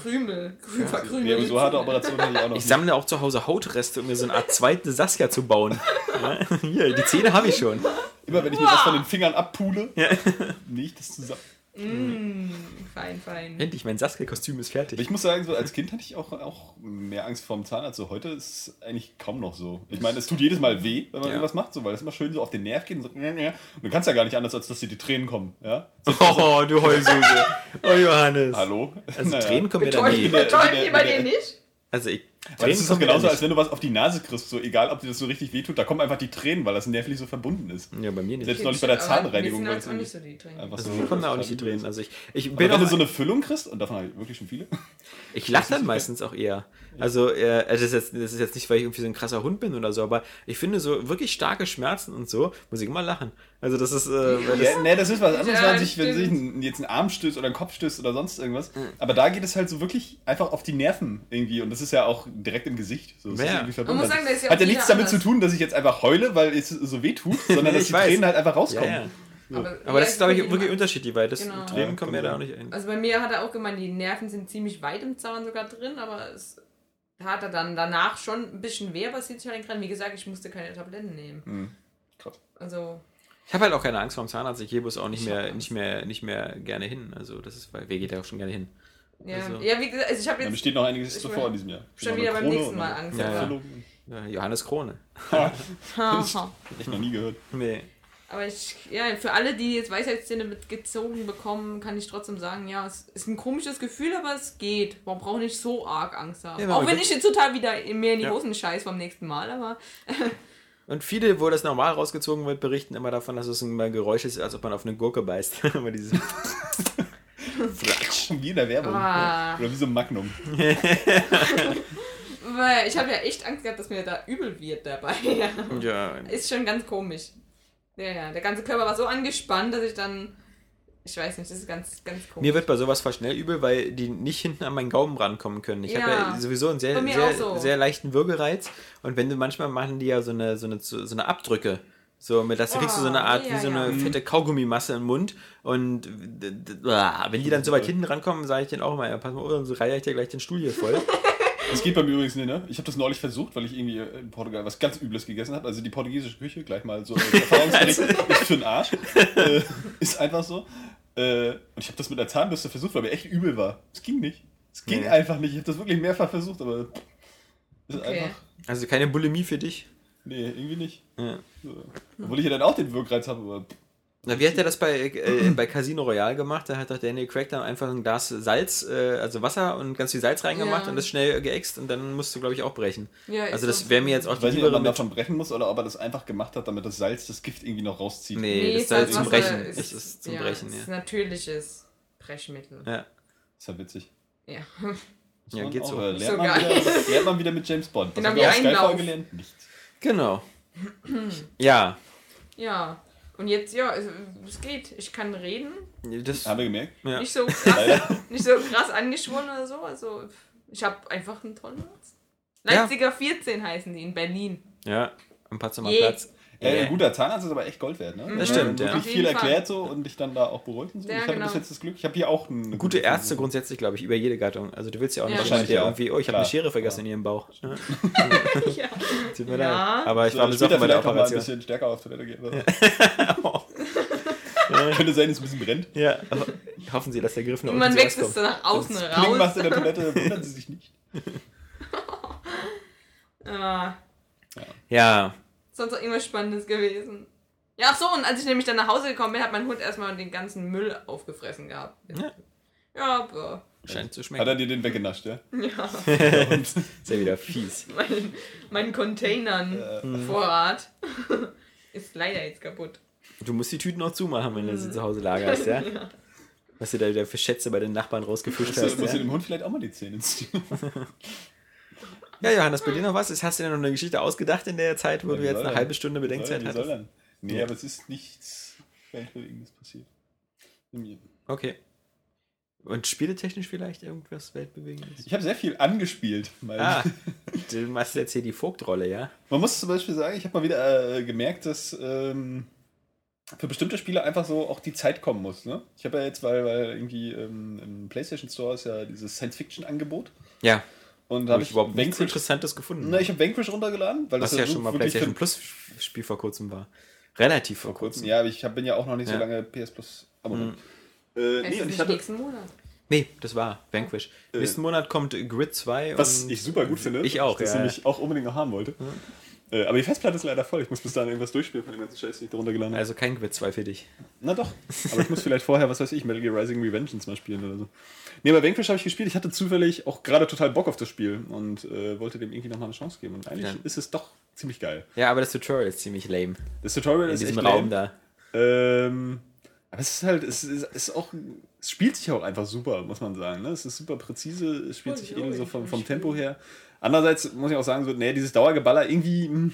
Krümel. Krü Nee, verkrümelte aber so harte. Operationen hatte ich auch noch. Ich sammle auch zu Hause Hautreste, um mir so eine Art zweite Saskia zu bauen. Ja, hier, die Zähne habe ich schon. Immer wenn ich mir das von den Fingern abpule, nähe ich das zusammen. Mm, fein, fein. Endlich, mein Saskia-Kostüm ist fertig. ich muss sagen, so als Kind hatte ich auch, auch mehr Angst vor dem Zahnarzt. So heute ist es eigentlich kaum noch so. Ich meine, es tut jedes Mal weh, wenn man Ja. irgendwas macht, so, weil es immer schön so auf den Nerv geht und so. Und du kannst ja gar nicht anders, als dass dir die Tränen kommen. Ja? Oh, du Heulsuse. Oh, Johannes. Hallo? Also Naja. Tränen kommen mir da Betäubt nie. betäubt der- dir nicht? Also ich, Weil es ist doch genauso, nicht. als wenn du was auf die Nase kriegst, so egal, ob dir das so richtig wehtut, da kommen einfach die Tränen, weil das nervlich so verbunden ist. Ja, bei mir nicht. Selbst neulich bei der stimmt, aber Zahnreinigung mir das halt auch nicht so die Tränen. einfach Also so. mir kommen da auch nicht die Tränen. Also ich, ich Aber bin wenn du so eine Füllung kriegst, und davon habe ich wirklich schon viele, ich lache dann meistens auch eher. Also äh, das, ist jetzt, das ist jetzt nicht, weil ich irgendwie so ein krasser Hund bin oder so, aber ich finde so wirklich starke Schmerzen und so, muss ich immer lachen. Also das ist, äh, weil das, Ja, nee, das ist was anderes, Ja, wenn sich, wenn sich ein, jetzt einen Arm stößt oder einen Kopf stößt oder sonst irgendwas. Aber da geht es halt so wirklich einfach auf die Nerven irgendwie. Und das ist ja auch direkt im Gesicht. So, das Ja. ist irgendwie verbunden. Man muss sagen, Das da ist ja hat ja nichts damit anders. zu tun, dass ich jetzt einfach heule, weil es so weh tut, sondern dass die weiß. Tränen halt einfach ja, rauskommen. ja. Aber, Aber das ist, glaube ich, immer- wirklich unterschiedlich, weil das Genau. Tränen Ja, kommen mir da auch nicht ein. Also bei mir hat er auch gemeint, die Nerven sind ziemlich weit im Zahn sogar drin, aber es hat er dann danach schon ein bisschen weh, aber es sieht sich halt dran. Wie gesagt, ich musste keine Tabletten nehmen. Hm. Krass. Also, Ich habe halt auch keine Angst vor dem Zahnarzt. Ich gebe es auch nicht Ich hab mehr, nicht mehr, nicht mehr gerne hin. Also das ist, weil wer geht ja auch schon gerne hin. ja, Also- ja wie gesagt, also ich habe jetzt besteht noch einiges Ich will- in diesem Jahr. schon Noch wieder beim Krone nächsten Mal Angst. Ja, ja. Johannes Krone. Haha. Echt noch nie gehört. Nee. Aber ich, ja, für alle, die jetzt Weisheitszähne mitgezogen bekommen, kann ich trotzdem sagen, ja, es ist ein komisches Gefühl, aber es geht. Man braucht nicht so arg Angst haben. Ja, Auch wenn ich jetzt total wieder mir in die Ja. Hosen scheiß vom nächsten Mal, aber Und viele, wo das normal rausgezogen wird, berichten immer davon, dass es ein Geräusch ist, als ob man auf eine Gurke beißt. Immer dieses wie in der Werbung. Ah. Oder wie so ein Magnum. weil ich habe ja echt Angst gehabt, dass mir da übel wird dabei. ja, Ist schon ganz komisch. Ja, ja, der ganze Körper war so angespannt, dass ich dann. Ich weiß nicht, das ist ganz, ganz komisch. Mir wird bei sowas fast schnell übel, weil die nicht hinten an meinen Gaumen rankommen können. Ich habe Ja. ja sowieso einen sehr, sehr, so. sehr leichten Würgereiz. Und wenn du manchmal machen die ja so eine, so eine, so eine Abdrücke. So, mit das kriegst du so eine Oh, Art, ja, wie so eine ja. fette Kaugummimasse im Mund. Und ah, wenn die dann so weit hinten rankommen, sage ich denen auch immer, ja, pass mal, auf, sonst reihe ich dir gleich den Stuhl hier voll. Das geht bei mir übrigens nicht, ne? Ich habe das neulich versucht, weil ich irgendwie in Portugal was ganz Übles gegessen habe. Also die portugiesische Küche, gleich mal so als Erfahrungsbericht, ist für den Arsch. Äh, ist einfach so. Äh, und ich habe das mit der Zahnbürste versucht, weil mir echt übel war. Es ging nicht. Es ging Nee. einfach nicht. Ich habe das wirklich mehrfach versucht, aber es ist Okay. einfach. Also keine Bulimie für dich. Nee, irgendwie nicht. Ja. So. Obwohl ich ja dann auch den Wirkreiz habe, aber Na, wie hat er das bei, äh, bei Casino Royale gemacht? Da hat doch Daniel Craig dann einfach ein Glas Salz, äh, also Wasser und ganz viel Salz reingemacht Ja. und das schnell geäxt und dann musst du, glaube ich, auch brechen. Ja, ist also das wäre mir jetzt auch ich die weiß nicht, ob man davon brechen muss oder ob er das einfach gemacht hat, damit das Salz das Gift irgendwie noch rauszieht. Nee, Nee, das Salz zum Salzwasser Brechen. ist- Es ist zum ja, Brechen, ist ja. natürliches Brechmittel. Ja, Ist ja witzig. Ja. Ja, geht so. äh, Lernt, So man wieder, lernt man wieder mit James Bond. Was Den haben haben wir aus Skyfall gelernt? Nichts. genau. ja, Ja. Und jetzt, ja, es, es geht. Ich kann reden. das... Haben wir gemerkt? Ja. Nicht so krass, nicht so krass angeschwollen oder so. Also, ich habe einfach einen tollen Arzt. Ja. Leipziger 14 heißen die in Berlin. Ja, am Potsdamer. Platz. Ja, Ja. ein guter Zahnarzt ist aber echt Gold wert, ne? Das stimmt, ja. Wirklich viel erklärt so und dich dann da auch beruhigt und so. Ja, ich hatte genau. bis jetzt das Glück, ich habe hier auch eine Gute Ärzte grundsätzlich, glaube ich, über jede Gattung. Also du willst ja auch nicht Ja, jemand, der ja. irgendwie, oh, ich habe eine Schere vergessen in ihrem Bauch. Ja, ja. tut mir Ja. leid. Aber ich So, war besoffen bei der mal ein Operation. bisschen stärker auf Toilette gehen. Könnte sein, dass es ein bisschen brennt. Ja, ho- hoffen Sie, dass der Griff noch Und man wächst es nach außen Wenn es Kling raus. macht in der Toilette, wundern Sie sich nicht. Ah, Ja, sonst auch irgendwas Spannendes gewesen. Ja, ach so, und als ich nämlich dann nach Hause gekommen bin, hat mein Hund erstmal den ganzen Müll aufgefressen gehabt. Ja. Ja, aber. scheint zu Hat schmecken. er dir den weggenascht, ja? Ja, Ist ja wieder fies. mein, mein Containern-Vorrat ist leider jetzt kaputt. Du musst die Tüten auch zumachen, wenn du sie zu Hause lagerst, ja? Was du da wieder für Schätze bei den Nachbarn rausgefischt hast. musst du Ja, dem Hund vielleicht auch mal die Zähne ziehen. Ja Johannes, bei dir noch was? Hast du dir noch eine Geschichte ausgedacht in der Zeit, wo Ja, du jetzt soll eine halbe Stunde soll, Bedenkzeit soll hattest? dann? Nee, Ja. aber es ist nichts Weltbewegendes passiert. Okay. Und spieletechnisch vielleicht irgendwas Weltbewegendes? Ich habe sehr viel angespielt. Ah, du machst jetzt hier die Vogtrolle, ja? Man muss zum Beispiel sagen, ich habe mal wieder äh, gemerkt, dass ähm, für bestimmte Spiele einfach so auch die Zeit kommen muss. Ne? Ich habe ja jetzt, weil, weil irgendwie ähm, im PlayStation Store ist ja dieses Science-Fiction-Angebot. Ja. Und da Habe ich überhaupt nichts Interessantes gefunden. na, ich habe Vanquish runtergeladen, weil was das ja so schon mal PlayStation Plus Spiel vor kurzem war. Relativ vor vor kurzem. kurzem. Ja, aber ich hab, bin ja auch noch nicht so Ja. lange PS Plus Abonnent. Mhm. Äh, nee, und ich hatte, nächsten Monat? Nee, das war Vanquish. Nächsten Monat kommt Grid 2. was und ich super gut finde, Ich auch, das ja. nämlich auch unbedingt noch haben wollte. Äh, aber die Festplatte ist leider voll. Ich muss bis dahin irgendwas durchspielen von dem ganzen Scheiß, den ich darunter geladen habe. Also kein Quiz 2 für dich. Na doch. Aber ich muss vielleicht vorher, was weiß ich, Metal Gear Rising Revengeance mal spielen oder so. Nee, aber Vanquish habe ich gespielt. Ich hatte zufällig auch gerade total Bock auf das Spiel und äh, wollte dem irgendwie nochmal eine Chance geben. Und eigentlich Ja. ist es doch ziemlich geil. Ja, aber das Tutorial ist ziemlich lame. Das Tutorial In ist diesem echt Raum lame. da. Ähm, aber es ist halt, es ist, ist auch, es spielt sich auch einfach super, muss man sagen. Ne? Es ist super präzise, es spielt Voll sich die eben so Logik vom, vom. Tempo her. Andererseits muss ich auch sagen, so, nee, dieses Dauergeballer irgendwie, mh,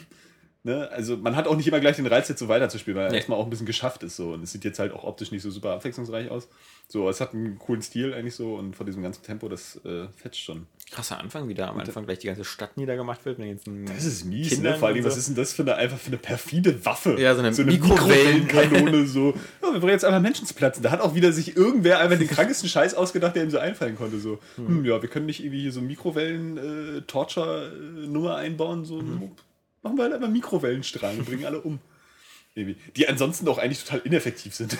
ne, also man hat auch nicht immer gleich den Reiz, jetzt so weiterzuspielen, weil Nee. erstmal auch ein bisschen geschafft ist so. Und es sieht jetzt halt auch optisch nicht so super abwechslungsreich aus. So, es hat einen coolen Stil eigentlich so und von diesem ganzen Tempo, das äh, fetzt schon. Krasser Anfang, wie da am Anfang gleich die ganze Stadt niedergemacht wird mit den ganzen Das ist mies, Kindern ne? Vor allem, und was so. ist denn das für eine, einfach für eine perfide Waffe? Ja, so eine Mikrowellenkanone, Mikrowellenkanone. so. Ja, wir bringen jetzt einfach Menschen zu platzen. Da hat auch wieder sich irgendwer einfach den krankesten Scheiß ausgedacht, der ihm so einfallen konnte. So, hm, ja, wir können nicht irgendwie hier so Mikrowellen-Torture-Nummer einbauen. So, machen wir halt einfach Mikrowellenstrahlen und bringen alle um. Die ansonsten auch eigentlich total ineffektiv sind.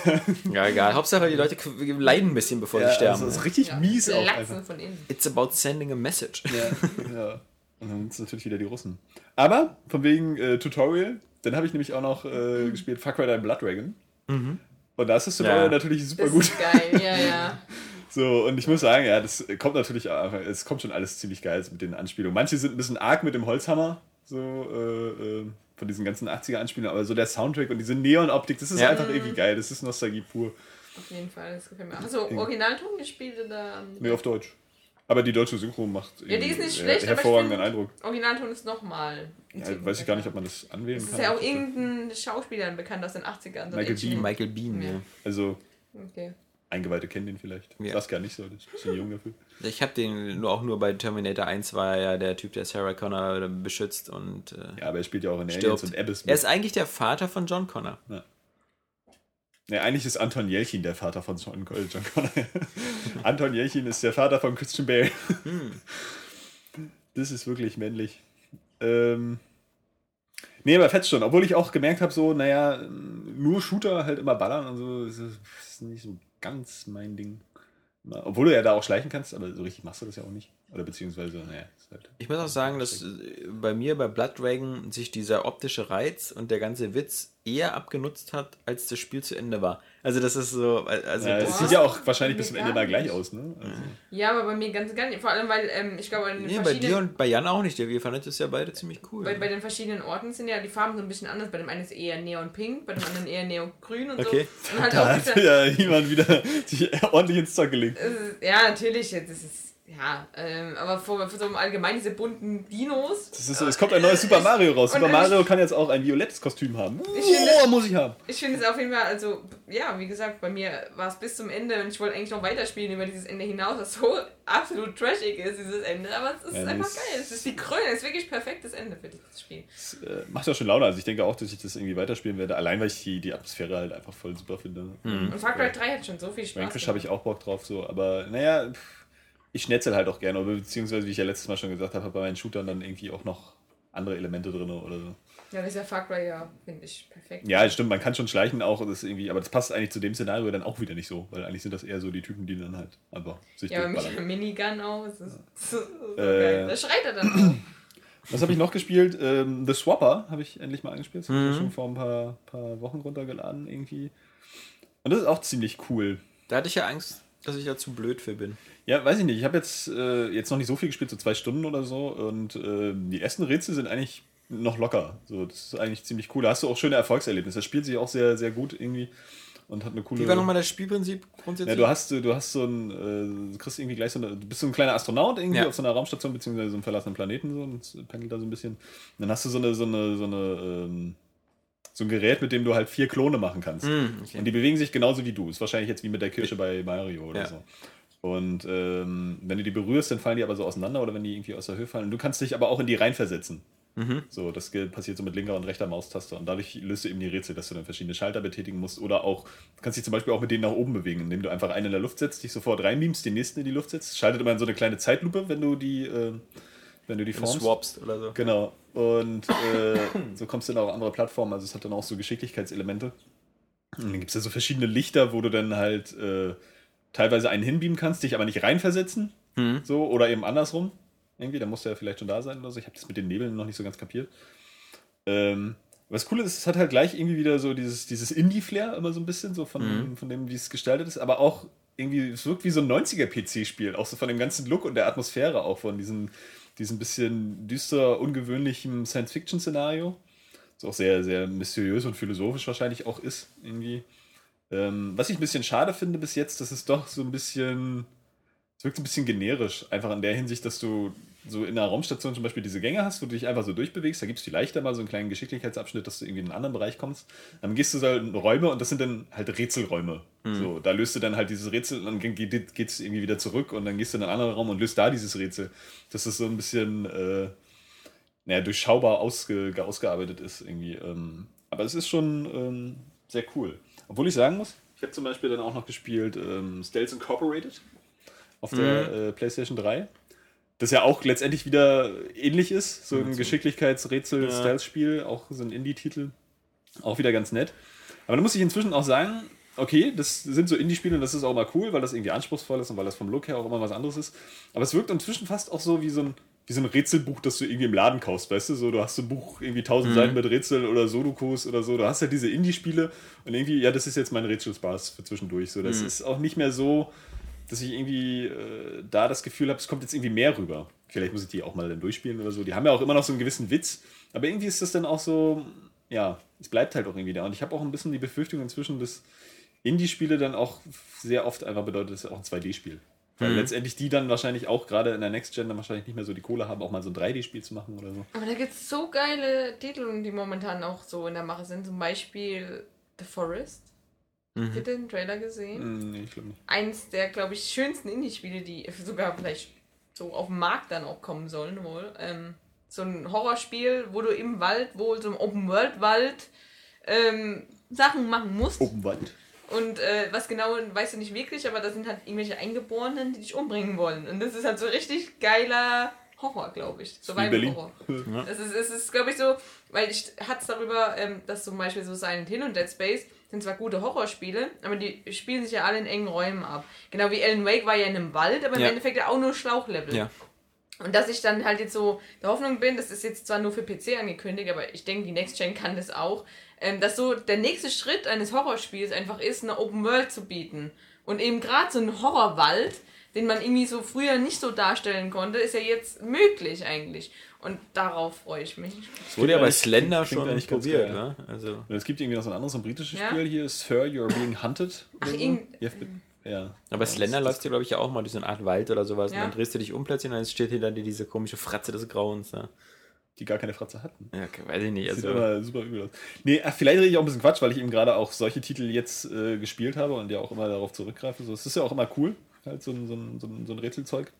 Ja, egal. Hauptsache, die Leute leiden ein bisschen, bevor sie sterben. also, das ist richtig Ja, mies auch Lachsen einfach. von innen. It's about sending a message. Ja, ja. Und dann sind es natürlich wieder die Russen. Aber von wegen äh, Tutorial, dann habe ich nämlich auch noch äh, gespielt Fuck Rider Blood Dragon. Und da ist das Tutorial Ja. natürlich super Das gut. ist geil, ja, ja. So, und ich muss sagen, ja, das kommt natürlich es kommt schon alles ziemlich geil mit den Anspielungen. Manche sind ein bisschen arg mit dem Holzhammer, so äh, äh, von diesen ganzen 80er-Anspielungen, aber so der Soundtrack und diese Neon-Optik, das ist Ja. einfach irgendwie geil. Das ist Nostalgie pur. Auf jeden Fall, das gefällt mir. Du Originalton gespielt oder? Nee, auf Deutsch. Aber die deutsche Synchro macht Ja, die ist irgendwie, nicht schlecht, aber ich hervorragenden find- Eindruck. Originalton ist nochmal. Ja, weiß ich gar nicht, ob man das anwählen Das kann. ist ja auch irgendein Schauspieler bekannt aus den 80ern. so Michael. Bean. Michael Bean, ja. Ja. Also, Okay. Eingeweihte kennen den vielleicht. Ja. Gar nicht so, das ist ein bisschen jung dafür. Ich habe den nur auch nur bei Terminator 1 war er ja der Typ, der Sarah Connor beschützt und äh, Ja, aber er spielt ja auch in stirbt. Aliens und Abyss. Er mit. ist eigentlich der Vater von John Connor. Ja, eigentlich ist Anton Jelchin der Vater von John, äh, John Connor. Anton Jelchin ist der Vater von Christian Bale. Das ist wirklich männlich. Ähm, nee, aber fetzt schon. Obwohl ich auch gemerkt habe, so, naja, nur Shooter halt immer ballern und so, ist das ist nicht so ganz mein Ding. Obwohl du ja da auch schleichen kannst, aber so richtig machst du das ja auch nicht. Oder beziehungsweise, naja, ist halt. Ich muss auch sagen, dass äh, bei mir bei Blood Dragon sich dieser optische Reiz und der ganze Witz eher abgenutzt hat, als das Spiel zu Ende war. Also das ist so, also Ja, das sieht ja auch wahrscheinlich bis zum Ende mal gleich nicht. aus, ne? Also, Ja, aber bei mir ganz gar nicht. Vor allem, weil ähm, ich glaube, nee, bei dir und bei Jan auch nicht. Wir fanden das ja beide ziemlich cool. Bei, bei den verschiedenen Orten sind ja die Farben so ein bisschen anders. Bei dem einen ist eher neonpink, bei dem anderen eher neongrün und Okay. so. Und halt da auch hat ja jemand wieder sich ordentlich ins Zeug gelegt. ja, natürlich, das ist, ja, ähm, aber vor, vor so im Allgemeinen diese bunten Dinos. Das ist so, es kommt ein neues Super Mario raus. Super ich- Mario kann jetzt auch ein violettes Kostüm haben. Ich finde- Oh, muss ich haben. Ich finde es auf jeden Fall, also, ja, wie gesagt, bei mir war es bis zum Ende und ich wollte eigentlich noch weiterspielen über dieses Ende hinaus, was so absolut trashig ist, dieses Ende. Aber es ist Ja, einfach geil. Es ist die Krone, es ist wirklich perfektes Ende für dieses Spiel. Das äh, macht ja schon Laune. Also ich denke auch, dass ich das irgendwie weiterspielen werde. Allein, weil ich die, die Atmosphäre halt einfach voll super finde. Und Far Cry 3 hat schon so viel Spaß. Vanquish habe ich auch Bock drauf, so. Aber naja, pff, ich schnetzel halt auch gerne. Oder Beziehungsweise, wie ich ja letztes Mal schon gesagt habe, habe bei meinen Shootern dann irgendwie auch noch andere Elemente drin oder so. Ja, das ist ja Far Cry ja, finde ich, perfekt. Ja, stimmt, man kann schon schleichen auch, das irgendwie, aber das passt eigentlich zu dem Szenario dann auch wieder nicht so, weil eigentlich sind das eher so die Typen, die dann halt einfach sich Ja, aber mit der Minigun auch. Es ist so, so Äh. geil. Da schreit er dann auch. Was habe ich noch gespielt? Ähm, The Swapper habe ich endlich mal angespielt. Das habe ich Mhm. schon vor ein paar, paar Wochen runtergeladen irgendwie. Und das ist auch ziemlich cool. da hatte ich ja Angst, dass ich da zu blöd für bin. Ja, weiß ich nicht. Ich habe jetzt, äh, jetzt noch nicht so viel gespielt, so zwei Stunden oder so. Und äh, die ersten Rätsel sind eigentlich noch locker. So, das ist eigentlich ziemlich cool. Da hast du auch schöne Erfolgserlebnisse. Das spielt sich auch sehr, sehr gut irgendwie und hat eine coole. Wie war nochmal das Spielprinzip grundsätzlich? Ja, du hast, du hast so ein, äh, du kriegst irgendwie gleich so eine, du bist so ein kleiner Astronaut irgendwie Ja. auf so einer Raumstation, beziehungsweise so einem verlassenen Planeten, so, und pendelt da so ein bisschen. Und dann hast du so eine, so eine, so eine, ähm, so ein Gerät, mit dem du halt vier Klone machen kannst. Hm, okay. Und die bewegen sich genauso wie du. Ist wahrscheinlich jetzt wie mit der Kirsche bei Mario oder Ja. so. Und ähm, wenn du die berührst, dann fallen die aber so auseinander oder wenn die irgendwie aus der Höhe fallen. Und du kannst dich aber auch in die reinversetzen. Mhm. So, das passiert so mit linker und rechter Maustaste. Und dadurch löst du eben die Rätsel, dass du dann verschiedene Schalter betätigen musst. Oder auch, du kannst dich zum Beispiel auch mit denen nach oben bewegen, indem du einfach einen in der Luft setzt, dich sofort reinbeamst, den nächsten in die Luft setzt. Schaltet immer in so eine kleine Zeitlupe, wenn du die, äh, wenn du die Wenn du formst. swappst oder so. Genau. Und äh, so kommst du dann auch auf andere Plattformen. Also es hat dann auch so Geschicklichkeitselemente. Und dann gibt es ja so verschiedene Lichter, wo du dann halt äh, teilweise einen hinbeamen kannst, dich aber nicht reinversetzen. Hm. So, oder eben andersrum. Irgendwie, da musst du ja vielleicht schon da sein oder so. Ich habe das mit den Nebeln noch nicht so ganz kapiert. Ähm, was cool ist, es hat halt gleich irgendwie wieder so dieses, dieses Indie-Flair immer so ein bisschen, so von, Mhm. von dem, wie es gestaltet ist, aber auch irgendwie, es wirkt wie so ein 90er-PC-Spiel, auch so von dem ganzen Look und der Atmosphäre, auch von diesem, diesem bisschen düster, ungewöhnlichen Science-Fiction-Szenario. Das auch sehr, sehr mysteriös und philosophisch wahrscheinlich auch ist, irgendwie. Ähm, was ich ein bisschen schade finde bis jetzt, dass es doch so ein bisschen, es wirkt so ein bisschen generisch, einfach in der Hinsicht, dass du so in einer Raumstation zum Beispiel diese Gänge hast, wo du dich einfach so durchbewegst, da gibt es vielleicht einmal so einen kleinen Geschicklichkeitsabschnitt, dass du irgendwie in einen anderen Bereich kommst. Dann gehst du so in Räume und das sind dann halt Rätselräume. So, da löst du dann halt dieses Rätsel und dann geht es irgendwie wieder zurück und dann gehst du in einen anderen Raum und löst da dieses Rätsel. Dass das so ein bisschen äh, naja, durchschaubar ausge, ausgearbeitet ist irgendwie. Ähm, aber es ist schon ähm, sehr cool. Obwohl ich sagen muss, ich habe zum Beispiel dann auch noch gespielt ähm, Stealth Incorporated auf der äh, PlayStation 3. Das ja auch letztendlich wieder ähnlich ist. So ein Geschicklichkeitsrätsel-Stealth-Spiel, auch so ein Indie-Titel. Auch wieder ganz nett. Aber da muss ich inzwischen auch sagen, okay, das sind so Indie-Spiele und das ist auch mal cool, weil das irgendwie anspruchsvoll ist und weil das vom Look her auch immer was anderes ist. Aber es wirkt inzwischen fast auch so wie so ein, wie so ein Rätselbuch, das du irgendwie im Laden kaufst, weißt du? So, du hast so ein Buch, irgendwie 1000 Seiten mit Rätseln oder Sudokus oder so. Du hast ja diese Indie-Spiele und irgendwie, ja, das ist jetzt mein Rätselspaß für zwischendurch. So, das ist auch nicht mehr so, dass ich irgendwie äh, da das Gefühl habe, es kommt jetzt irgendwie mehr rüber. Vielleicht muss ich die auch mal dann durchspielen oder so. Die haben ja auch immer noch so einen gewissen Witz, aber irgendwie ist das dann auch so, ja, es bleibt halt auch irgendwie da. Und ich habe auch ein bisschen die Befürchtung inzwischen, dass Indie-Spiele dann auch sehr oft einfach bedeutet, es ist auch ein 2D-Spiel. Weil letztendlich die dann wahrscheinlich auch gerade in der Next Gen dann wahrscheinlich nicht mehr so die Kohle haben, auch mal so ein 3D-Spiel zu machen oder so. Aber da gibt es so geile Titel, die momentan auch so in der Mache sind. Zum Beispiel The Forest. Habt ihr den Trailer gesehen? Hm, nee, ich glaube nicht. Eins der, glaube ich, schönsten Indie-Spiele, die sogar vielleicht so auf den Markt dann auch kommen sollen wohl. Ähm, so ein Horrorspiel, wo du im Wald, wohl so im Open-World-Wald, ähm, Sachen machen musst. Open Wald. Und äh, was genau, weißt du nicht wirklich, aber da sind halt irgendwelche Eingeborenen, die dich umbringen wollen. Und das ist halt so richtig geiler Horror, glaube ich. Wie Berlin. Survival-Horror. Das ist, es ist glaube ich, so, weil ich hatte es darüber, ähm, dass zum Beispiel so Silent Hill und Dead Space sind zwar gute Horrorspiele, aber die spielen sich ja alle in engen Räumen ab. Genau wie Alan Wake war ja in einem Wald, aber im Ja. Endeffekt ja auch nur Schlauchlevel. Ja. Und dass ich dann halt jetzt so der Hoffnung bin, das ist jetzt zwar nur für PC angekündigt, aber ich denke, die Next Gen kann das auch, ähm, dass so der nächste Schritt eines Horrorspiels einfach ist, eine Open World zu bieten. Und eben gerade so ein Horrorwald, den man irgendwie so früher nicht so darstellen konnte, ist ja jetzt möglich eigentlich. Und darauf freue ich mich. Das wurde ja bei Slender klingt schon eigentlich ganz probiert, geil. ne? Also. Es gibt irgendwie noch so ein anderes, ein britisches Ja? Spiel hier, Sir, You're Being Hunted. Ach, so. Ja, ja. Aber Slender ja, glaube ich, ja auch mal durch so eine Art Wald oder sowas. Ja. Und dann drehst du dich um plötzlich und dann steht hinter dir diese komische Fratze des Grauens. Ne? Die gar keine Fratze hatten. Ja, okay, weiß ich nicht. Sieht Also, immer super übel aus. Nee, ach, vielleicht rede ich auch ein bisschen Quatsch, weil ich eben gerade auch solche Titel jetzt äh, gespielt habe und ja auch immer darauf zurückgreife. So, es ist ja auch immer cool, halt so ein, so ein, so ein, so ein Rätselzeug.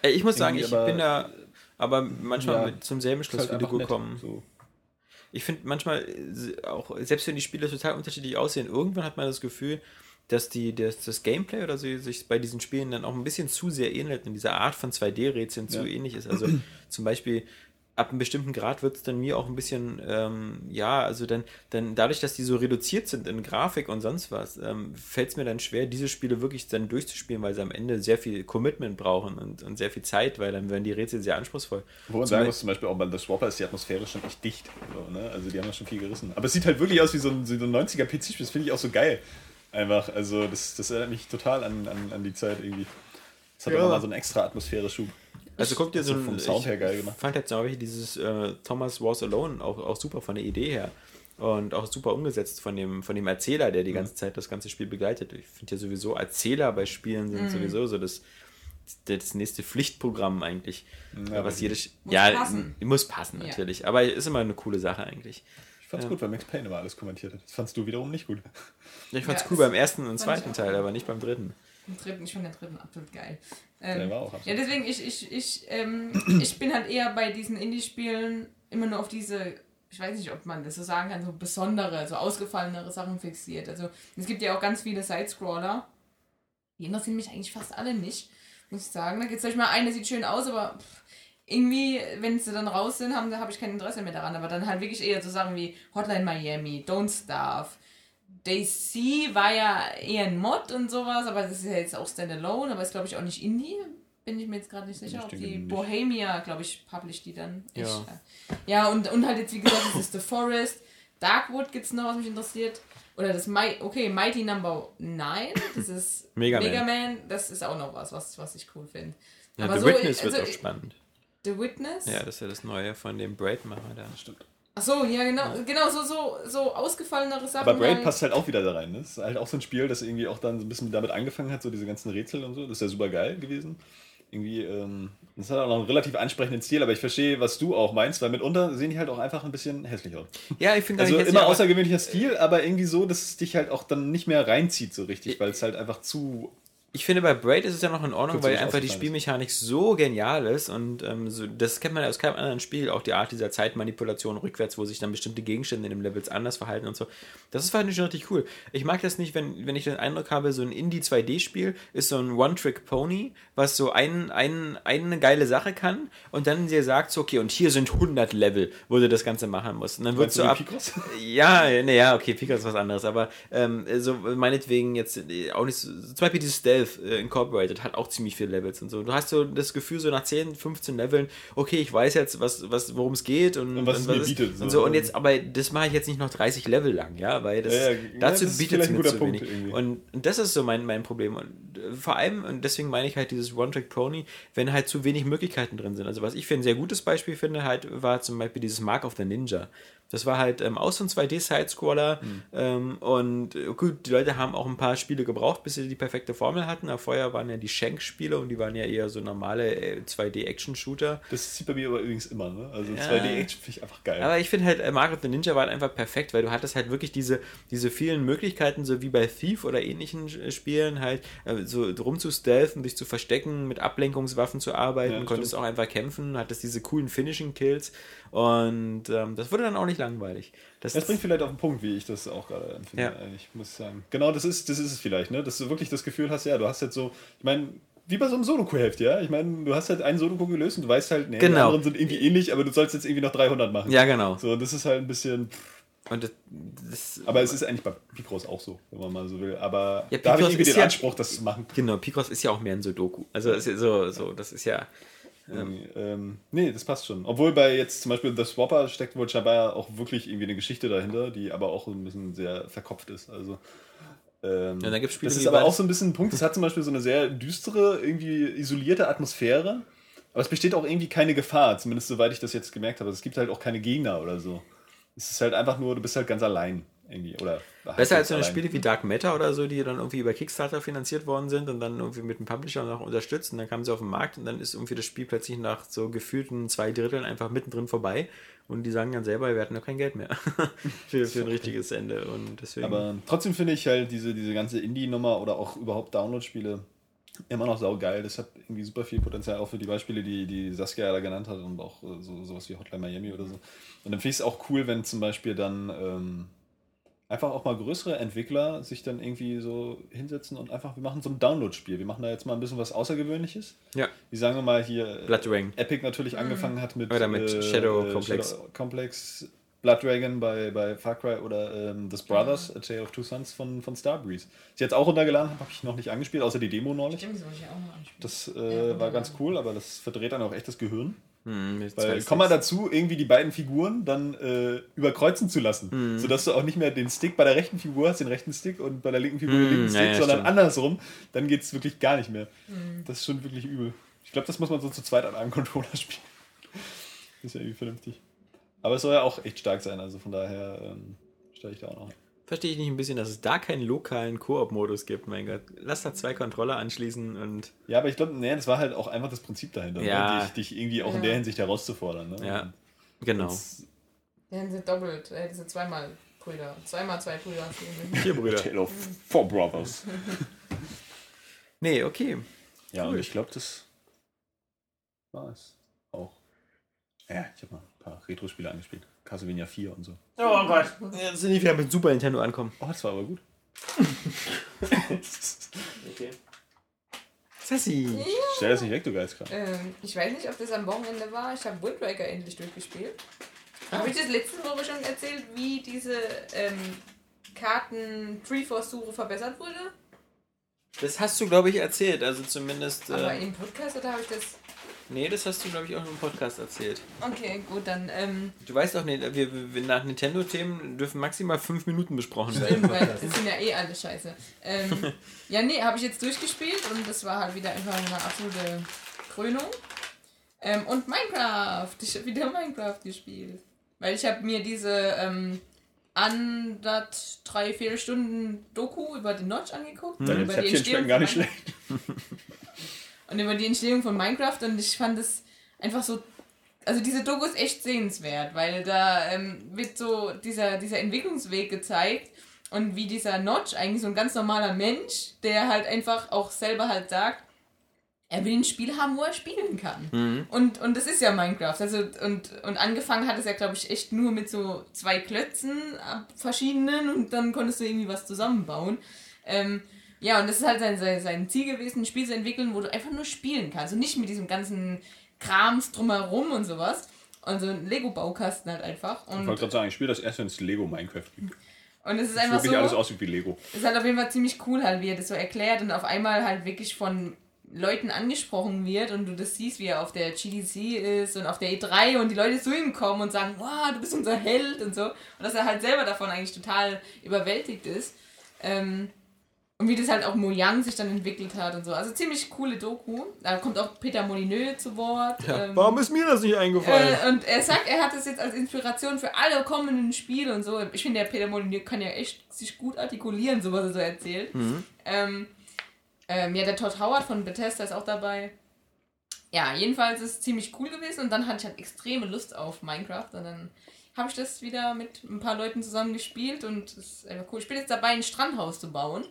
Ey, ich muss sagen, ich aber- bin da aber manchmal Ja, mit zum selben Schluss halt wie du gekommen. So. Ich finde manchmal äh, auch, selbst wenn die Spiele total unterschiedlich aussehen, irgendwann hat man das Gefühl, dass die, das, das Gameplay oder so sich bei diesen Spielen dann auch ein bisschen zu sehr ähnelt und diese Art von 2D-Rätseln zu Ja. ähnlich ist. Also zum Beispiel ab einem bestimmten Grad wird es dann mir auch ein bisschen, ähm, ja, also dann, dann dadurch, dass die so reduziert sind in Grafik und sonst was, ähm, fällt es mir dann schwer, diese Spiele wirklich dann durchzuspielen, weil sie am Ende sehr viel Commitment brauchen und, und sehr viel Zeit, weil dann werden die Rätsel sehr anspruchsvoll. Wo man sagen muss, zum Beispiel auch bei The Swapper ist die Atmosphäre schon echt dicht. So, ne? Also die haben ja schon viel gerissen. Aber es sieht halt wirklich aus wie so ein, so ein 90er PC-Spiel. Das finde ich auch so geil. Einfach. Also das, das erinnert mich total an, an, an die Zeit irgendwie. Das hat Ja. auch mal so einen extra Atmosphäre-Schub. Also guck dir so ein, vom Sound ich her geil gemacht. fand jetzt auch dieses äh, Thomas Was Alone auch, auch super von der Idee her und auch super umgesetzt von dem, von dem Erzähler, Mhm. der die ganze Zeit das ganze Spiel begleitet. Ich finde ja sowieso Erzähler bei Spielen Mhm. sind sowieso so das, das nächste Pflichtprogramm eigentlich. Ja, was jedes Muss ja passen. muss passen Ja. natürlich, aber ist immer eine coole Sache eigentlich. Ich fand's gut, weil Max Payne immer alles kommentiert hat. Das fandst du wiederum nicht gut. Ich fand's Ja, cool beim ersten und zweiten Teil, gut. aber nicht beim dritten. Den dritten, ich fand den dritten absolut geil. Der Ähm, war auch ja, absolut. deswegen, ich, ich, ich, ähm, ich bin halt eher bei diesen Indie-Spielen immer nur auf diese, ich weiß nicht, ob man das so sagen kann, so besondere, so ausgefallenere Sachen fixiert. Also es gibt ja auch ganz viele Sidescroller. Die interessieren mich eigentlich fast alle nicht, muss ich sagen. Da gibt es mal eine, sieht schön aus, aber pff, irgendwie, wenn sie dann raus sind, haben, da habe ich kein Interesse mehr daran. Aber dann halt wirklich eher so Sachen wie Hotline Miami, Don't Starve. Daisy war ja eher ein Mod und sowas, aber das ist ja jetzt auch Standalone, aber ist glaube ich auch nicht Indie. bin ich mir jetzt gerade nicht sicher, Ich ob die nicht. Bohemia, glaube ich, publish die dann. Ja. äh, ja, und, und halt jetzt, wie gesagt, das ist The Forest. Darkwood gibt's noch, was mich interessiert. Oder das Mi okay, Mighty Number 9, das ist Mega Man. Man, das ist auch noch was, was, was ich cool finde. Ja, Aber The so, Witness wird also, auch spannend. The Witness? Ja, das ist ja das Neue von dem Braid-Macher da. Stimmt. Ach so, ja, genau, genau, so, so, so ausgefallenere Sachen. Aber Braid passt halt auch wieder da rein. Ne? Das ist halt auch so ein Spiel, das irgendwie auch dann so ein bisschen damit angefangen hat, so diese ganzen Rätsel und so. Das ist ja super geil gewesen. Irgendwie, ähm, das hat auch noch einen relativ ansprechenden Stil, aber ich verstehe, was du auch meinst, weil mitunter sehen die halt auch einfach ein bisschen hässlich aus. Ja, ich finde Also immer hässlich, aber- außergewöhnlicher Stil, aber irgendwie so, dass es dich halt auch dann nicht mehr reinzieht so richtig, weil es halt einfach zu. Ich finde, bei Braid ist es ja noch in Ordnung, weil einfach die. Spielmechanik so genial ist und ähm, so, das kennt man ja aus keinem anderen Spiel, auch die Art dieser Zeitmanipulation rückwärts, wo sich dann bestimmte Gegenstände in den Levels anders verhalten und so. Das ist halt schon richtig cool. Ich mag das nicht, wenn, wenn ich den Eindruck habe, so ein Indie-2D-Spiel ist so ein One-Trick-Pony, was so ein, ein, eine geile Sache kann und dann dir sagt so, okay, und hier sind 100 Level, wo du das Ganze machen musst. Und dann wird Meinst so du ab... die Picross? Ja, naja, okay, Pika ist was anderes, aber ähm, so meinetwegen jetzt äh, auch nicht so, zum Beispiel dieses Stealth äh, Incorporated hat auch ziemlich viele Levels und so. Du hast so das Gefühl, so nach 10, 15 Leveln, okay, ich weiß jetzt, was, was, worum es geht und, Und was es mir ist- bietet, Und, so. so, und jetzt, aber das mache ich jetzt nicht noch 30 Level lang, ja, weil das, Ja, ja, dazu das ist bietet es mir zu Punkt wenig. irgendwie. Und, und das ist so mein, mein Problem. Und äh, vor allem, und deswegen meine ich halt dieses One-Trick-Pony, wenn halt zu wenig Möglichkeiten drin sind. Also was ich für ein sehr gutes Beispiel finde, halt, war zum Beispiel dieses Mark of the Ninja. Das war halt ähm, auch so ein 2D-Sidescroller. Hm. Ähm, und äh, gut, die Leute haben auch ein paar Spiele gebraucht, bis sie die perfekte Formel hatten. Aber vorher waren ja die Shank-Spiele und die waren ja eher so normale äh, 2D-Action-Shooter. Das zieht bei mir aber übrigens immer, ne? Also Ja. 2D-Action finde ich einfach geil. Aber ich finde halt, äh, Mark of the Ninja war halt einfach perfekt, weil du hattest halt wirklich diese, diese vielen Möglichkeiten, so wie bei Thief oder ähnlichen äh, Spielen, halt äh, so rumzustealthen, dich zu verstecken, mit Ablenkungswaffen zu arbeiten, Ja, konntest stimmt. auch einfach kämpfen, hattest diese coolen Finishing-Kills und ähm, das wurde dann auch nicht langweilig. Das, Das bringt vielleicht auf den Punkt, wie ich das auch gerade empfinde, Ja. eigentlich, muss ich sagen. Genau, das ist, das ist es vielleicht, ne? Dass du wirklich das Gefühl hast, ja, du hast jetzt so, ich meine, wie bei so einem Sudoku-Heft, ja? Ich meine, du hast halt einen Sudoku gelöst und du weißt halt, nee, die Genau. anderen sind irgendwie ähnlich, aber du sollst jetzt irgendwie noch 300 machen. ja, genau. So, das ist halt ein bisschen, Und das, das, aber es ist eigentlich bei Picross auch so, wenn man mal so will. Aber Ja, da habe ich irgendwie den ja- Anspruch, das zu machen. genau, Picross ist ja auch mehr ein Sudoku. Also so, so, das ist ja. Irgendwie, Ähm, nee, das passt schon. Obwohl bei jetzt zum Beispiel The Swapper steckt wohl scheinbar auch wirklich irgendwie eine Geschichte dahinter, die aber auch ein bisschen sehr verkopft ist. Also, ähm, Ja, da gibt's Spiele das ist aber auch so ein bisschen ein Punkt. Das hat zum Beispiel so eine sehr düstere, irgendwie isolierte Atmosphäre. Aber es besteht auch irgendwie keine Gefahr, zumindest soweit ich das jetzt gemerkt habe. Es gibt halt auch keine Gegner oder so. Es ist halt einfach nur, du bist halt ganz allein irgendwie. Oder Besser als so eine. Spiele wie Dark Matter oder so, die dann irgendwie über Kickstarter finanziert worden sind und dann irgendwie mit dem Publisher noch unterstützt und dann kamen sie auf den Markt und dann ist irgendwie das Spiel plötzlich nach so gefühlten zwei Dritteln einfach mittendrin vorbei und die sagen dann selber, wir hatten noch kein Geld mehr für, für ein richtiges Ende und deswegen. Aber trotzdem finde ich halt diese, diese ganze Indie-Nummer oder auch überhaupt Download-Spiele immer noch saugeil. Das hat irgendwie super viel Potenzial, auch für die Beispiele, die, die Saskia da genannt hat und auch äh, so, sowas wie Hotline Miami oder so. Und dann finde ich es auch cool, wenn zum Beispiel dann ähm, einfach auch mal größere Entwickler sich dann irgendwie so hinsetzen und einfach, wir machen so ein Download-Spiel. Wir machen da jetzt mal ein bisschen was Außergewöhnliches. ja, Wie sagen wir mal hier äh, Blood Dragon. Epic natürlich angefangen hat mit, Oder mit Shadow Complex. Shadow Complex, Blood Dragon bei, bei Far Cry oder ähm, The Brothers, A Tale of Two Sons von, von Starbreeze. Ich jetzt auch runtergeladen habe, habe ich noch nicht angespielt, außer die Demo neulich. Stimmt, das wollte ich auch noch anspielen. Das Ja, äh, war wunderbar. ganz cool, aber das verdreht dann auch echt das Gehirn. Hm, Weil komm mal dazu, irgendwie die beiden Figuren dann äh, überkreuzen zu lassen. Mhm. Sodass du auch nicht mehr den Stick bei der rechten Figur hast, den rechten Stick und bei der linken Figur den Mhm, linken Stick, ja, sondern stimmt. andersrum. Dann geht es wirklich gar nicht mehr. Mhm. Das ist schon wirklich übel. Ich glaube, das muss man so zu zweit an einem Controller spielen. ist ja irgendwie vernünftig. Aber es soll ja auch echt stark sein, also von daher ähm, steige ich da auch noch. Verstehe ich nicht ein bisschen, dass es da keinen lokalen Koop-Modus gibt, mein Gott. Lass da zwei Controller anschließen und Ja, aber ich glaube, nee, das war halt auch einfach das Prinzip dahinter, Ja. ne? dich, dich irgendwie auch in Ja. der Hinsicht herauszufordern. Ne? Ja. genau. Ja, die sind doppelt. Äh, die sind zweimal Brüder. Zweimal zwei Brüder. Vier Brüder. Tale of Four Brothers. Nee, okay. Ja, Cool. und ich glaube, das war es auch. Ja, ich habe mal ein paar Retro-Spiele angespielt. Castlevania 4 und so. Oh Gott. Jetzt sind die wieder mit Super Nintendo ankommen. Oh, das war aber gut. Okay. Sassy. Stell das nicht weg, du Geizkram. Ähm, ich weiß nicht, ob das am Wochenende war. Ich habe Wind Waker endlich durchgespielt. Ah. Habe ich das letzte Woche schon erzählt, wie diese ähm, Karten Treeforce-Suche verbessert wurde? Das hast du, glaube ich, erzählt. Also zumindest. Aber Äh, im Podcast oder habe ich das. Nee, das hast du, glaube ich, auch im Podcast erzählt. Okay, gut, dann. Ähm, Du weißt doch nicht, wir, wir, nach Nintendo-Themen dürfen maximal fünf Minuten besprochen werden. Stimmt, weil das sind ja eh alle scheiße. Ähm, ja, nee, habe ich jetzt durchgespielt und das war halt wieder einfach eine absolute Krönung. Ähm, und Minecraft. Ich habe wieder Minecraft gespielt. Weil ich habe mir diese ähm, anderth, drei, vier Stunden Doku über den Notch angeguckt. Deine über die Zäpfchen schmecken gar nicht schlecht. und über die Entstehung von Minecraft und ich fand es einfach so. Also diese Doku ist echt sehenswert, weil da ähm, wird so dieser, dieser Entwicklungsweg gezeigt und wie dieser Notch eigentlich so ein ganz normaler Mensch, der halt einfach auch selber halt sagt, er will ein Spiel haben, wo er spielen kann. Und, und das ist ja Minecraft. Also, und, und angefangen hat es ja, glaube ich, echt nur mit so zwei Klötzen ab verschiedenen und dann konntest du irgendwie was zusammenbauen. Ähm, ja, und das ist halt sein, sein, sein Ziel gewesen, ein Spiel zu entwickeln, wo du einfach nur spielen kannst. Und nicht mit diesem ganzen Krams drumherum und sowas. Und so ein Lego-Baukasten halt einfach. Ich Und, wollte gerade sagen, ich spiele das erst, wenn es Lego Minecraft gibt. und es ist Das einfach wirklich so. alles aussieht wie Lego. ist halt auf jeden Fall ziemlich cool halt, wie er das so erklärt und auf einmal halt wirklich von Leuten angesprochen wird und du das siehst, wie er auf der GDC ist und auf der E3 und die Leute zu ihm kommen und sagen, wow, du bist unser Held und so. Und dass er halt selber davon eigentlich total überwältigt ist. Ähm, und wie das halt auch Mojang sich dann entwickelt hat und so. Also ziemlich coole Doku. Da kommt auch Peter Molyneux zu Wort. Ja, ähm, warum ist mir das nicht eingefallen? äh, und er sagt, er hat das jetzt als Inspiration für alle kommenden Spiele und so. Ich finde, der Peter Molyneux kann ja echt sich gut artikulieren, so was er so erzählt. Ähm, ähm, ja, der Todd Howard von Bethesda ist auch dabei. Ja, jedenfalls ist es ziemlich cool gewesen und dann hatte ich halt extreme Lust auf Minecraft und dann habe ich das wieder mit ein paar Leuten zusammen gespielt und es ist einfach cool. Ich bin jetzt dabei, ein Strandhaus zu bauen.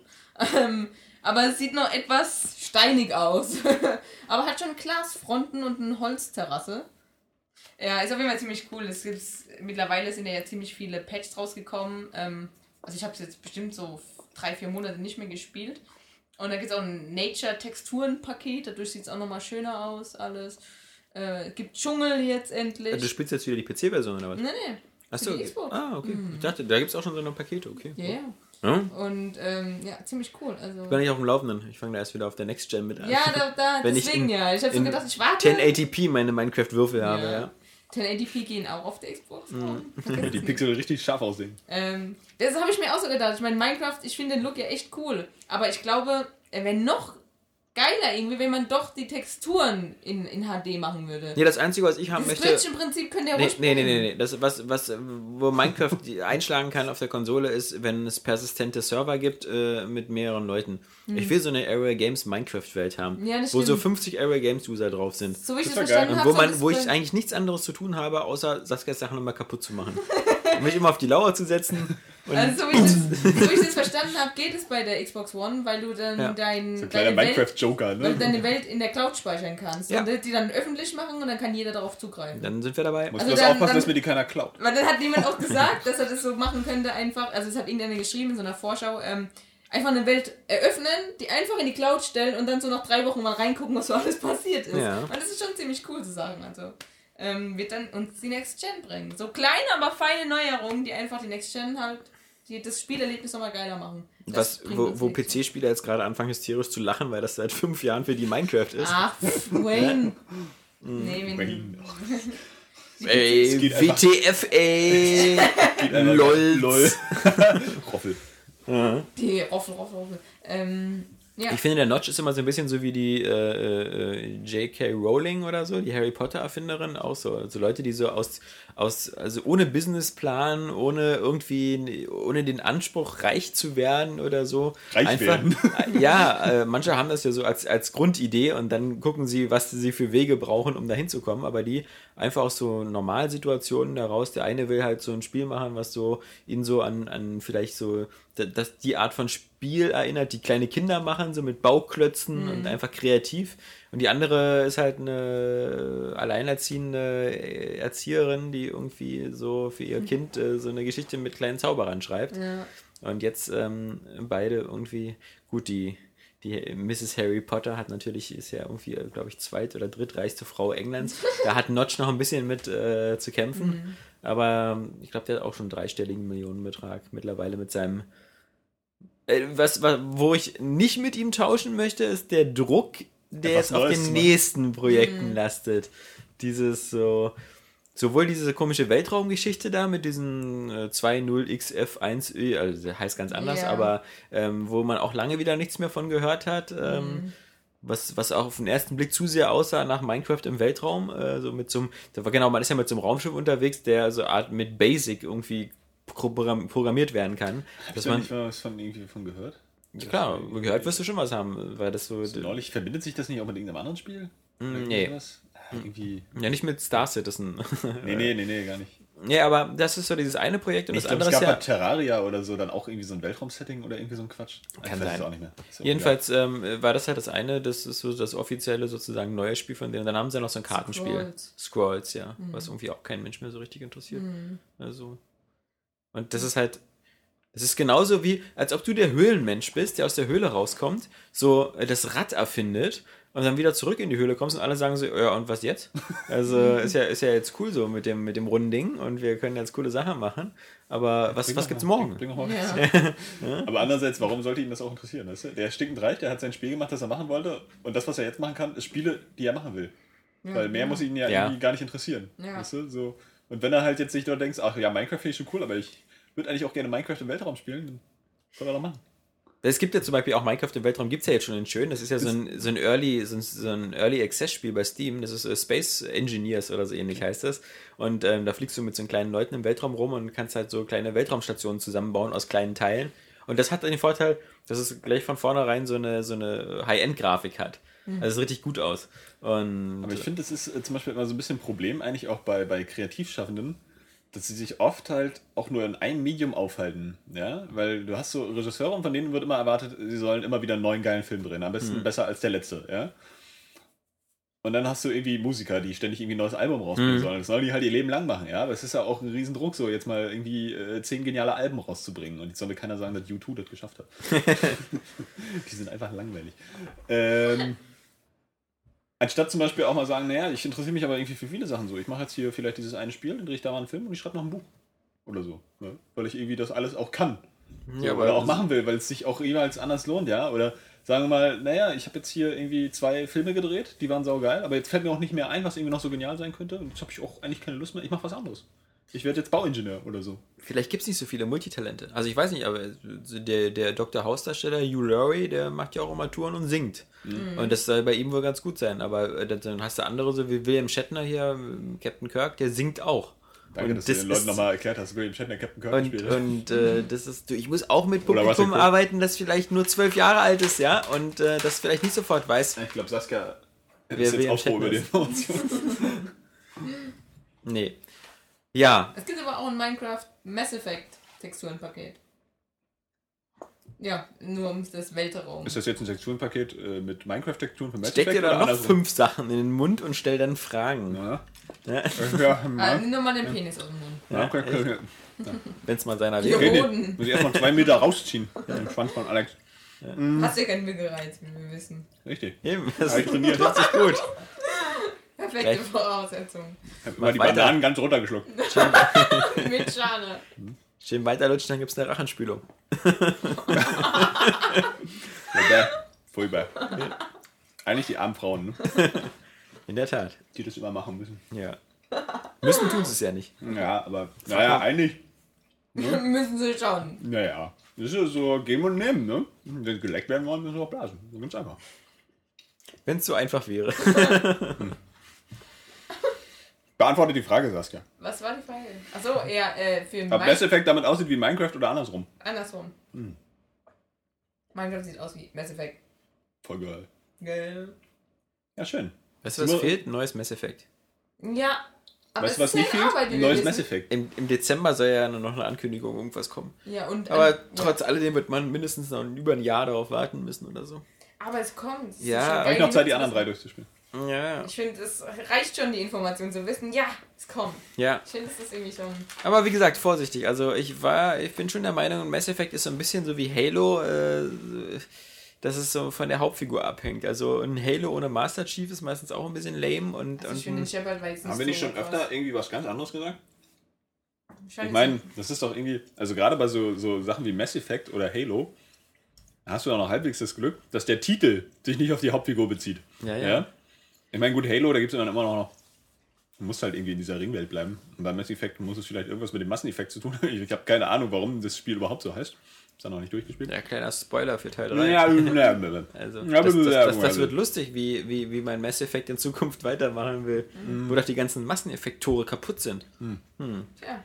Ähm, aber es sieht noch etwas steinig aus. aber hat schon Glasfronten und eine Holzterrasse. Ja, ist auf jeden Fall ziemlich cool. Es gibt mittlerweile sind ja, ziemlich viele Patches rausgekommen. Ähm, also ich habe es jetzt bestimmt so drei, vier Monate nicht mehr gespielt. Und da gibt es auch ein Nature-Texturen-Paket, dadurch sieht es auch nochmal schöner aus, alles. Äh, es gibt Dschungel jetzt endlich. du spielst jetzt wieder die PC-Version oder was? nee, nee. Achso, okay. Ah, okay. Ich dachte, da gibt es auch schon so eine Pakete, okay. Ja, ja. Ja? Und ähm, ja, ziemlich cool. Also, Ich bin nicht auf dem Laufenden. Ich fange da erst wieder auf der Next Gen mit an. ja, da, da Wenn ich deswegen in- ja. Ich habe so gedacht, ich warte. 1080p meine Minecraft-Würfel habe, Ja. ja. 1080p gehen auch auf der Xbox. Mhm. Ja, die Pixel richtig scharf aussehen. Ähm, das habe ich mir auch so gedacht. Ich meine, Minecraft, ich finde den Look ja echt cool. Aber ich glaube, er wäre noch geiler irgendwie, wenn man doch die Texturen in, in HD machen würde. Nee, das Einzige, was ich haben das möchte. Könnte ja Nee, ruhig nee, nee, bleiben. nee, nee. Das, was, was, wo Minecraft einschlagen kann auf der Konsole, ist, wenn es persistente Server gibt äh, mit mehreren Leuten. Ich will so eine Area Games Minecraft-Welt haben, Mhm. Ja, das wo so stimmt. 50 Area Games-User drauf sind. So wie ich das, Das verstanden Und habe, wo, man, wo das ich eigentlich nichts anderes zu tun habe, außer Saskias Sachen immer kaputt zu machen. Und mich immer auf die Lauer zu setzen. Und also so wie, ich das, so wie ich das verstanden habe, geht es bei der Xbox One, weil du dann Ja. dein, So ein kleiner deine, Welt, Minecraft-Joker, weil du ne? deine Welt in der Cloud speichern kannst. Ja. Und die dann öffentlich machen und dann kann jeder darauf zugreifen. dann sind wir dabei. Muss Also bloß dann- aufpassen, dann- dass mir die keiner klaut. Weil dann hat jemand auch gesagt, dass er das so machen könnte, einfach, also es hat irgendeiner geschrieben in so einer Vorschau, ähm, einfach eine Welt eröffnen, die einfach in die Cloud stellen und dann so nach drei Wochen mal reingucken, was so alles passiert ist. Ja. Und das ist schon ziemlich cool zu sagen. Also ähm, wird dann uns die Next Gen bringen. So kleine, aber feine Neuerungen, die einfach die Next Gen halt, die das Spielerlebnis nochmal geiler machen. Das Was, wo, wo. PC-Spieler jetzt gerade anfangen hysterisch zu lachen, weil das seit fünf Jahren für die Minecraft ist. Ach, Wayne. Nee, wenn, Wayne. Ey, WTF, ey. Lolz. Lol. Roffel. die Roffel, Roffel, Roffel. Ähm, ja. Ich finde, der Notch ist immer so ein bisschen so wie die äh, äh, J.K. Rowling oder so, die Harry Potter-Erfinderin, auch so. Also Leute, die so aus, aus, also ohne Businessplan, ohne irgendwie, ohne den Anspruch, reich zu werden oder so. Reich werden. Ja, äh, manche haben das ja so als, als Grundidee und dann gucken sie, was sie für Wege brauchen, um da hinzukommen. Aber die einfach aus so Normalsituationen daraus, der eine will halt so ein Spiel machen, was so ihn so an, an vielleicht so, da- das, die Art von Spiel erinnert, die kleine Kinder machen, so mit Bauklötzen und einfach kreativ. Und die andere ist halt eine alleinerziehende Erzieherin, die irgendwie so für ihr Kind äh, so eine Geschichte mit kleinen Zauberern schreibt. ja. Und jetzt ähm, beide irgendwie, gut, die, die Mrs. Harry Potter hat natürlich, ist ja irgendwie, glaube ich, zweit- oder drittreichste Frau Englands. Da hat Notch noch ein bisschen mit äh, zu kämpfen. Aber ähm, ich glaube, der hat auch schon einen dreistelligen Millionenbetrag mittlerweile mit seinem Äh, was, was, wo ich nicht mit ihm tauschen möchte, ist der Druck, der Etwas jetzt auf Neues den nächsten Projekten lastet. Dieses so, sowohl diese komische Weltraumgeschichte da mit diesen äh, 20XF1Ö, also der heißt ganz anders, Ja. aber ähm, wo man auch lange wieder nichts mehr von gehört hat. Ähm, Mhm. Was, was auch auf den ersten Blick zu sehr aussah nach Minecraft im Weltraum, äh, so mit so einem, da war genau, man ist ja mit so einem Raumschiff unterwegs, der so Art mit Basic irgendwie program- programmiert werden kann. Hast Dass du man, nicht mal was von irgendwie von gehört? ja, klar, gehört wirst du schon was haben, weil das so. So neulich verbindet sich das nicht auch mit irgendeinem anderen Spiel? Mm, nee. irgendwas? Ah, Irgendwie. Ja, nicht mit Star Citizen. Nee, nee, nee, nee, gar nicht. nee, aber das ist so dieses eine Projekt und Ich das glaube, andere es ist gab ja. bei Terraria oder so dann auch irgendwie so ein Weltraumsetting oder irgendwie so ein Quatsch. Kann sein. es auch nicht mehr. Ja Jedenfalls ähm, war das halt das eine, das ist so das offizielle sozusagen neue Spiel von denen. Dann haben sie ja noch so ein Kartenspiel. Scrolls. Scrolls, ja. Was irgendwie auch kein Mensch mehr so richtig interessiert. Also. Und das ist halt. Es ist genauso wie, als ob du der Höhlenmensch bist, der aus der Höhle rauskommt, so äh, das Rad erfindet und dann wieder zurück in die Höhle kommst und alle sagen so, ja, und was jetzt? Also ist ja, ist ja jetzt cool so mit dem, mit dem runden Ding und wir können jetzt coole Sachen machen. Aber was, Bring was doch gibt's mal- morgen? mal Ja. was. Aber andererseits, warum sollte ihn das auch interessieren? Weißt du? Der ist stinkend reich, der hat sein Spiel gemacht, das er machen wollte. Und das, was er jetzt machen kann, ist Spiele, die er machen will. Weil mehr muss ihn ja, Ja. irgendwie gar nicht interessieren. Ja. Weißt du? so. Und wenn er halt jetzt sich dort denkt, ach ja, Minecraft finde ich schon cool, aber ich würde eigentlich auch gerne Minecraft im Weltraum spielen, dann soll er doch machen. Es gibt ja zum Beispiel auch Minecraft im Weltraum, gibt es ja jetzt schon in schön. Das ist ja so ein, so ein Early, so ein, so ein Early Access Spiel bei Steam. Das ist äh, Space Engineers oder so ähnlich heißt das. Und ähm, da fliegst du mit so kleinen Leuten im Weltraum rum und kannst halt so kleine Weltraumstationen zusammenbauen aus kleinen Teilen. Und das hat den Vorteil, dass es gleich von vornherein so eine, so eine High-End-Grafik hat. Also es sieht richtig gut aus. Und Aber ich finde, das ist äh, zum Beispiel immer so ein bisschen ein Problem, eigentlich auch bei, bei Kreativschaffenden, dass sie sich oft halt auch nur in einem Medium aufhalten. Ja? Weil du hast so Regisseure und von denen wird immer erwartet, sie sollen immer wieder einen neuen geilen Film drehen. Am besten besser als der letzte. Ja? Und dann hast du irgendwie Musiker, die ständig irgendwie ein neues Album rausbringen sollen. Das sollen die halt ihr Leben lang machen, ja. Aber es ist ja auch ein Riesendruck, so jetzt mal irgendwie äh, zehn geniale Alben rauszubringen. Und jetzt soll mir keiner sagen, dass U2 das geschafft hat. die sind einfach langweilig. Ähm, anstatt zum Beispiel auch mal sagen, naja, ich interessiere mich aber irgendwie für viele Sachen so. Ich mache jetzt hier vielleicht dieses eine Spiel, dann drehe ich da mal einen Film und ich schreibe noch ein Buch. Oder so. Ne? Weil ich irgendwie das alles auch kann. ja, oder auch machen will, weil es sich auch jeweils anders lohnt, ja. Oder sagen wir mal, naja, ich habe jetzt hier irgendwie zwei Filme gedreht, die waren saugeil, aber jetzt fällt mir auch nicht mehr ein, was irgendwie noch so genial sein könnte. Und jetzt habe ich auch eigentlich keine Lust mehr, ich mache was anderes. Ich werde jetzt Bauingenieur oder so. Vielleicht gibt es nicht so viele Multitalente. Also ich weiß nicht, aber der, der Dr. House-Darsteller Hugh Laurie, der macht ja auch immer Touren und singt. Und das soll bei ihm wohl ganz gut sein. Aber äh, dann hast du andere, so wie William Shatner hier, Captain Kirk, der singt auch. Danke, und dass du den Leuten nochmal erklärt hast, William Shatner Captain Kirk Und, gespielt hat. und äh, das ist, du, ich muss auch mit Publikum arbeiten, das vielleicht nur zwölf Jahre alt ist, ja, und äh, das vielleicht nicht sofort weiß. Ich glaube, Saskia ist jetzt auch froh über Shatner Information. Nee. Ja, Es gibt aber auch ein Minecraft Mass Effect Texturenpaket. Ja, nur um das Weltraum. Ist das jetzt ein Texturenpaket äh, mit Minecraft-Texturen für Mass steck dir Effect da oder noch andersrum? fünf Sachen in den Mund und stell dann Fragen. Ja. Ja, Ja, Ah, ja. nimm nur mal den Penis aus dem Mund. Ja, okay, okay. Wenn es mal seiner Ja. wäre. Okay, nee. Muss ich erstmal zwei Meter rausziehen. Den Schwanz von Alex. Hast ja keinen Müggereiz, wie wir wissen. Richtig. Eben, das trainiert. gut. Perfekte Gleich. Voraussetzung. Hab mal die weiter. Bananen ganz runtergeschluckt. Mit Schale. Schön weiterlutschen, dann gibt es eine Rachenspülung. Furchtbar. Furchtbar. Eigentlich die armen Frauen, ne? In der Tat. die das immer machen müssen. Ja. Müssen tun sie es ja nicht. Ja, aber naja, eigentlich, Müssen sie schauen. naja. Das ist ja so geben und nehmen, ne? Wenn sie geleckt werden wollen, müssen wir auch blasen. So ganz einfach. Wenn es so einfach wäre. Beantworte die Frage, Saskia. Was war die Frage? Achso, eher äh, für Ob Mass Effect damit aussieht wie Minecraft oder andersrum? Andersrum. Hm. Minecraft sieht aus wie Mass Effect. Voll geil. Geil. Ja, schön. Weißt du, was Nur- fehlt? Ein neues Mass Effect. Ja. Aber weißt es du, was ist ja nicht fehlt? Arbeit, Ein neues. Mass Effect. Im, Im Dezember soll ja noch eine Ankündigung irgendwas kommen. Ja, und. Aber ähm, trotz alledem wird man mindestens noch über ein Jahr darauf warten müssen oder so. Ja. Aber es kommt. Es ist Ja, Habe ich noch Zeit, die anderen drei durchzuspielen. Ja, Ich finde, es reicht schon, die Information zu wissen. Ja, es kommt. ja. Ich finde, es ist irgendwie schon. Aber wie gesagt, vorsichtig. Also ich war, ich bin schon der Meinung, Mass Effect ist so ein bisschen so wie Halo, äh, dass es so von der Hauptfigur abhängt. Also ein Halo ohne Master Chief ist meistens auch ein bisschen lame und, Also ich und finde den Shepard jetzt nicht Haben wir so nicht schon öfter irgendwie was ganz anderes gesagt? Scheint Ich meine, das ist doch irgendwie, also gerade bei so, so Sachen wie Mass Effect oder Halo, hast du auch noch halbwegs das Glück, dass der Titel sich nicht auf die Hauptfigur bezieht. Ja, ja. Ich meine, gut, Halo, da gibt es dann immer noch. Du musst halt irgendwie in dieser Ringwelt bleiben. Und beim Mass Effect muss es vielleicht irgendwas mit dem Masseneffekt zu tun haben. Ich habe keine Ahnung, warum das Spiel überhaupt so heißt. Ist dann noch nicht durchgespielt. Ja, kleiner Spoiler für Teil 3. Ja, ja, Also, Ja, das, das, das, das wird lustig, wie, wie, wie mein Mass Effect in Zukunft weitermachen will, Mhm. wo doch die ganzen Masseneffektore kaputt sind. Tja.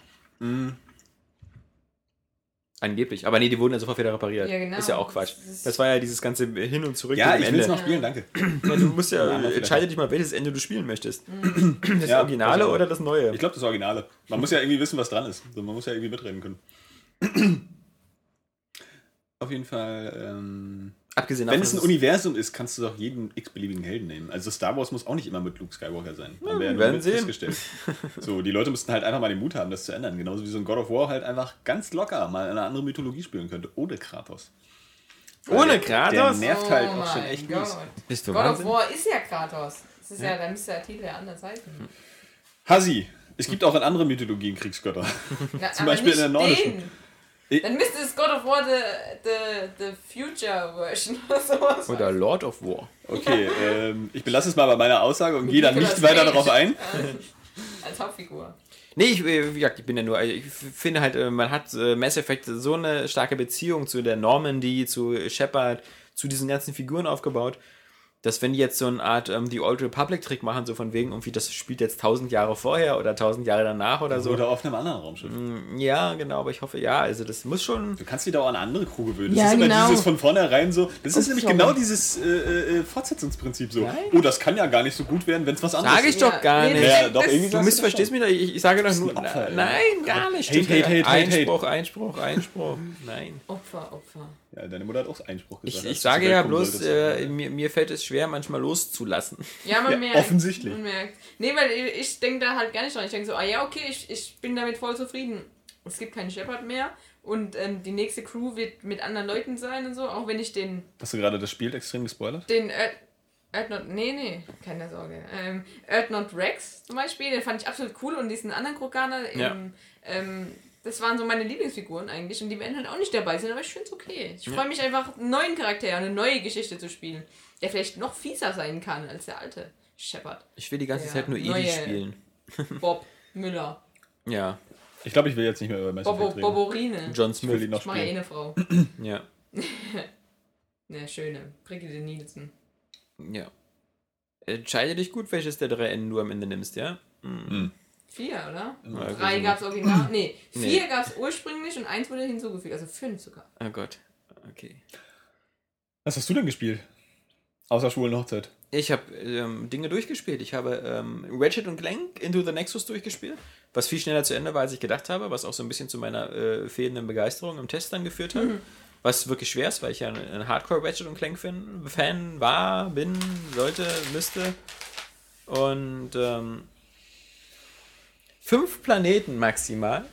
Angeblich. Aber nee, die wurden ja sofort wieder repariert. Ja, genau. Ist ja auch Quatsch. Das war ja dieses ganze Hin und Zurück Ja, ich will es noch spielen, danke. Ja, du musst ja, Ja, entscheide dich mal, welches Ende du spielen möchtest. Mhm. Das Ja, Originale das auch. oder das Neue? Ich glaube, das Originale. Man muss ja irgendwie wissen, was dran ist. Also man muss ja irgendwie mitreden können. Auf jeden Fall. Ähm, Abgesehen wenn davon, es ein Universum ist, kannst du doch jeden x-beliebigen Helden nehmen. Also Star Wars muss auch nicht immer mit Luke Skywalker sein. Haben wir ja wir nur werden sehen. festgestellt. So, die Leute müssten halt einfach mal den Mut haben, das zu ändern. Genauso wie so ein God of War halt einfach ganz locker mal eine andere Mythologie spielen könnte. Ohne Kratos. Ohne Der- Kratos? Der nervt halt Oh auch schon echt mies. Bist du God of Wahnsinn? War ist ja Kratos. Das ist ja, da müsste der Titel ja anders heißen. Hasi, es gibt auch in anderen Mythologien Kriegsgötter. Na, Zum aber Beispiel in der nordischen. den. Ich- Dann müsste es God of War the, the, the Future Version oder sowas. Oder Lord of War. Okay, ähm, ich belasse es mal bei meiner Aussage und gehe dann nicht weiter darauf ein. Als Hauptfigur. Nee, ich, äh, wie gesagt, ich bin ja nur, ich finde halt, äh, man hat äh, Mass Effect so eine starke Beziehung zu der Normandy, zu Shepard, zu diesen ganzen Figuren aufgebaut, dass wenn die jetzt so eine Art ähm, die Old Republic-Trick machen, so von wegen irgendwie, das spielt jetzt tausend Jahre vorher oder tausend Jahre danach oder so. Oder auf einem anderen Raumschiff. Ja, genau, aber ich hoffe, ja, also das muss schon. Du kannst dich da auch an eine andere Crew gewöhnen. Das Ja, ist immer genau. dieses von vornherein so. Das ist Ups, nämlich sorry. genau dieses äh, äh, Fortsetzungsprinzip so. Nein. Oh, das kann ja gar nicht so gut werden, wenn es was anderes Sag ich ist. doch gar nicht. Ja, doch, Du missverstehst mich doch, ich, ich sage doch nur. Opfer, nein, gar nicht. Hate, hate, hate, hate, Einspruch, Einspruch, Einspruch. Nein. Opfer, Opfer. Ja, deine Mutter hat auch Einspruch gesagt. Ich, ich sage ja bloß, solltest. äh, mir, mir fällt es schwer, manchmal loszulassen. Ja, man Ja, merkt. offensichtlich. Man merkt. Nee, weil ich, denke da halt gar nicht dran. Ich denke so, ah ja, okay, ich, ich bin damit voll zufrieden. Es gibt keinen Shepard mehr und ähm, die nächste Crew wird mit anderen Leuten sein und so, auch wenn ich den, Hast du gerade das Spiel extrem gespoilert? den Earth, Earthnot, nee, nee, keine Sorge, ähm, Earthnot Rex zum Beispiel, den fand ich absolut cool und diesen anderen Kroganer, ähm, Ja. ähm, das waren so meine Lieblingsfiguren eigentlich und die werden halt auch nicht dabei sein, aber ich finde es okay. Ich freue mich einfach, einen neuen Charakter, eine neue Geschichte zu spielen, der vielleicht noch fieser sein kann als der alte Shepard. Ich will die ganze Ja, Zeit nur neue- spielen. Bob Müller. Ja, Ich glaube, ich will jetzt nicht mehr über Mass Bobo. Boborine. John Ich will Smith. ihn noch Ich mache eh eine Frau. Ja, Ne, schöne. Brigitte Nielsen. ja. Entscheide dich gut, welches der drei Enden du am Ende nimmst, ja? Vier, oder? Ja, Drei gut. gab es original. Nee, Nee. vier gab es ursprünglich und eins wurde hinzugefügt. Also fünf sogar. Oh Gott. Okay. Was hast du denn gespielt? Außer schwulen Hochzeit. Ich habe ähm, Dinge durchgespielt. Ich habe ähm, Ratchet und Clank Into the Nexus durchgespielt, was viel schneller zu Ende war, als ich gedacht habe, was auch so ein bisschen zu meiner äh, fehlenden Begeisterung im Test dann geführt hat. Was wirklich schwer ist, weil ich ja ein, ein Hardcore Ratchet und Clank Fan, Fan war, bin, sollte, müsste. Und ähm, fünf Planeten maximal.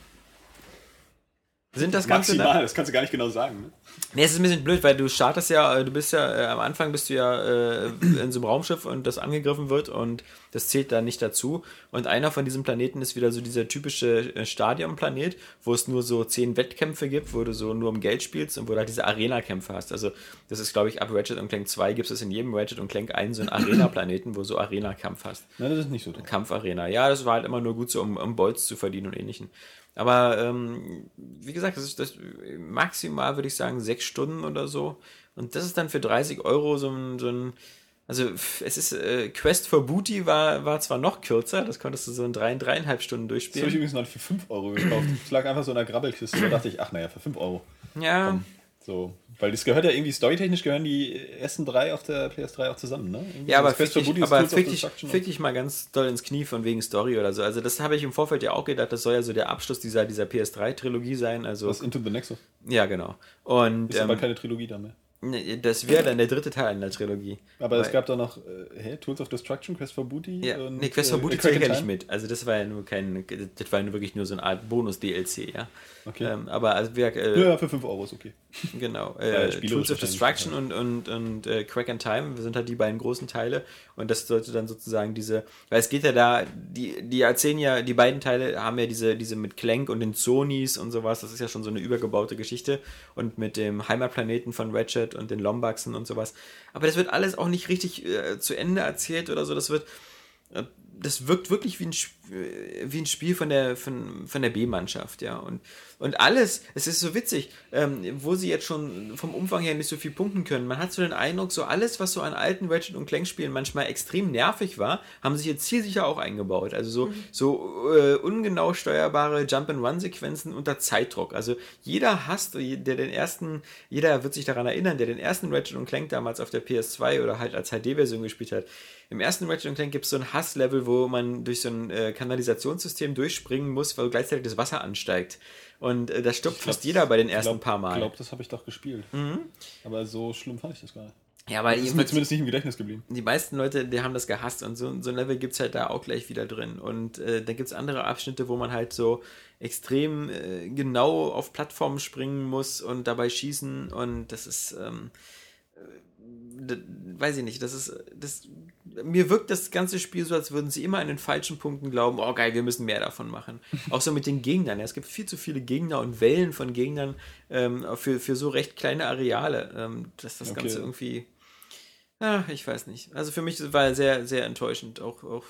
Sind das Ganze dann? Maximal, das kannst du gar nicht genau sagen. Ne? Nee, es ist ein bisschen blöd, weil du startest ja, äh, du bist ja, äh, am Anfang bist du ja äh, in so einem Raumschiff und das angegriffen wird und das zählt da nicht dazu. Und einer von diesen Planeten ist wieder so dieser typische äh, Stadionplanet, wo es nur so zehn Wettkämpfe gibt, wo du so nur um Geld spielst und wo du halt diese Arena-Kämpfe hast. Also das ist, glaube ich, ab Ratchet und Clank 2 gibt es in jedem Ratchet und Clank einen so einen Arena-Planeten, wo du so Arena-Kampf hast. Nein, das ist nicht so. Kampfarena. Ja, das war halt immer nur gut so, um, um Bolts zu verdienen und ähnlichen. Aber ähm, wie gesagt, das ist das maximal, würde ich sagen, sechs Stunden oder so. Und das ist dann für 30 Euro so ein, so ein also es ist, äh, Quest for Booty war, war zwar noch kürzer, das konntest du so in drei, dreieinhalb Stunden Das habe ich durchspielen. übrigens noch für 5 Euro gekauft. Es lag einfach so in der Grabbelkiste. Da dachte ich, ach naja, für 5 Euro. Ja, Komm. So. Weil das gehört ja irgendwie, storytechnisch gehören die ersten drei auf der PS3 auch zusammen, ne? Irgendwie ja, aber das fick dich, ist aber fick dich, fick dich mal ganz doll ins Knie von wegen Story oder so. Also das habe ich im Vorfeld ja auch gedacht, das soll ja so der Abschluss dieser, dieser PS3-Trilogie sein. Also Was Into the Nexus. ja, genau. Und Ist aber ähm, keine Trilogie da mehr. Nee, Das wäre dann der dritte Teil in der Trilogie. Aber es Weil- gab da noch, äh, hä, Tools of Destruction, Quest for Booty Ja, und nee, Quest for äh, Booty Crack zählt ja nicht mit. Also das war ja nur kein, das war ja nur wirklich nur so eine Art Bonus-DLC, ja. Okay. Ähm, aber also wir, äh, Ja, für 5 Euro ist okay. genau, äh, Tools of Destruction und, und, und äh, Crack and Time sind halt die beiden großen Teile und das sollte dann sozusagen diese, weil es geht ja da, die, die erzählen ja, die beiden Teile haben ja diese, diese mit Clank und den Sonys und sowas, das ist ja schon so eine übergebaute Geschichte und mit dem Heimatplaneten von Ratchet und den Lombaxen und sowas. Aber das wird alles auch nicht richtig äh, zu Ende erzählt oder so. Das wird, äh, das wirkt wirklich wie ein, wie ein Spiel von der, von, von der B-Mannschaft, ja. Und, und alles, es ist so witzig, ähm, wo sie jetzt schon vom Umfang her nicht so viel punkten können. Man hat so den Eindruck, so alles, was so an alten Ratchet und Clank Spielen manchmal extrem nervig war, haben sich jetzt zielsicher auch eingebaut. Also so, so äh, ungenau steuerbare Jump-and-Run-Sequenzen unter Zeitdruck. Also jeder hasst, der den ersten, jeder wird sich daran erinnern, der den ersten Ratchet und Clank damals auf der PS2 oder halt als HD-Version gespielt hat. Im ersten Ratchet und Clank gibt es so ein Hasslevel, wo man durch so ein äh, Kanalisationssystem durchspringen muss, weil gleichzeitig das Wasser ansteigt. Und äh, da stirbt glaub, fast jeder bei den ersten glaub, paar Mal. Mhm. Ich glaube, das habe ich doch gespielt. Aber so schlimm fand ich das gar nicht. ja, weil Das ist mir zumindest nicht im Gedächtnis geblieben. die meisten Leute, die haben das gehasst und so, so ein Level gibt es halt da auch gleich wieder drin. Und äh, dann gibt es andere Abschnitte, wo man halt so extrem äh, genau auf Plattformen springen muss und dabei schießen und das ist, ähm, äh, weiß ich nicht, das ist, das, mir wirkt das ganze Spiel so, als würden sie immer an den falschen Punkten glauben, oh geil, wir müssen mehr davon machen. Auch so mit den Gegnern. Ja, es gibt viel zu viele Gegner und Wellen von Gegnern ähm, für, für so recht kleine Areale, ähm, dass das Okay. Ganze irgendwie ja, ich weiß nicht. Also für mich war sehr, sehr enttäuschend. Auch, auch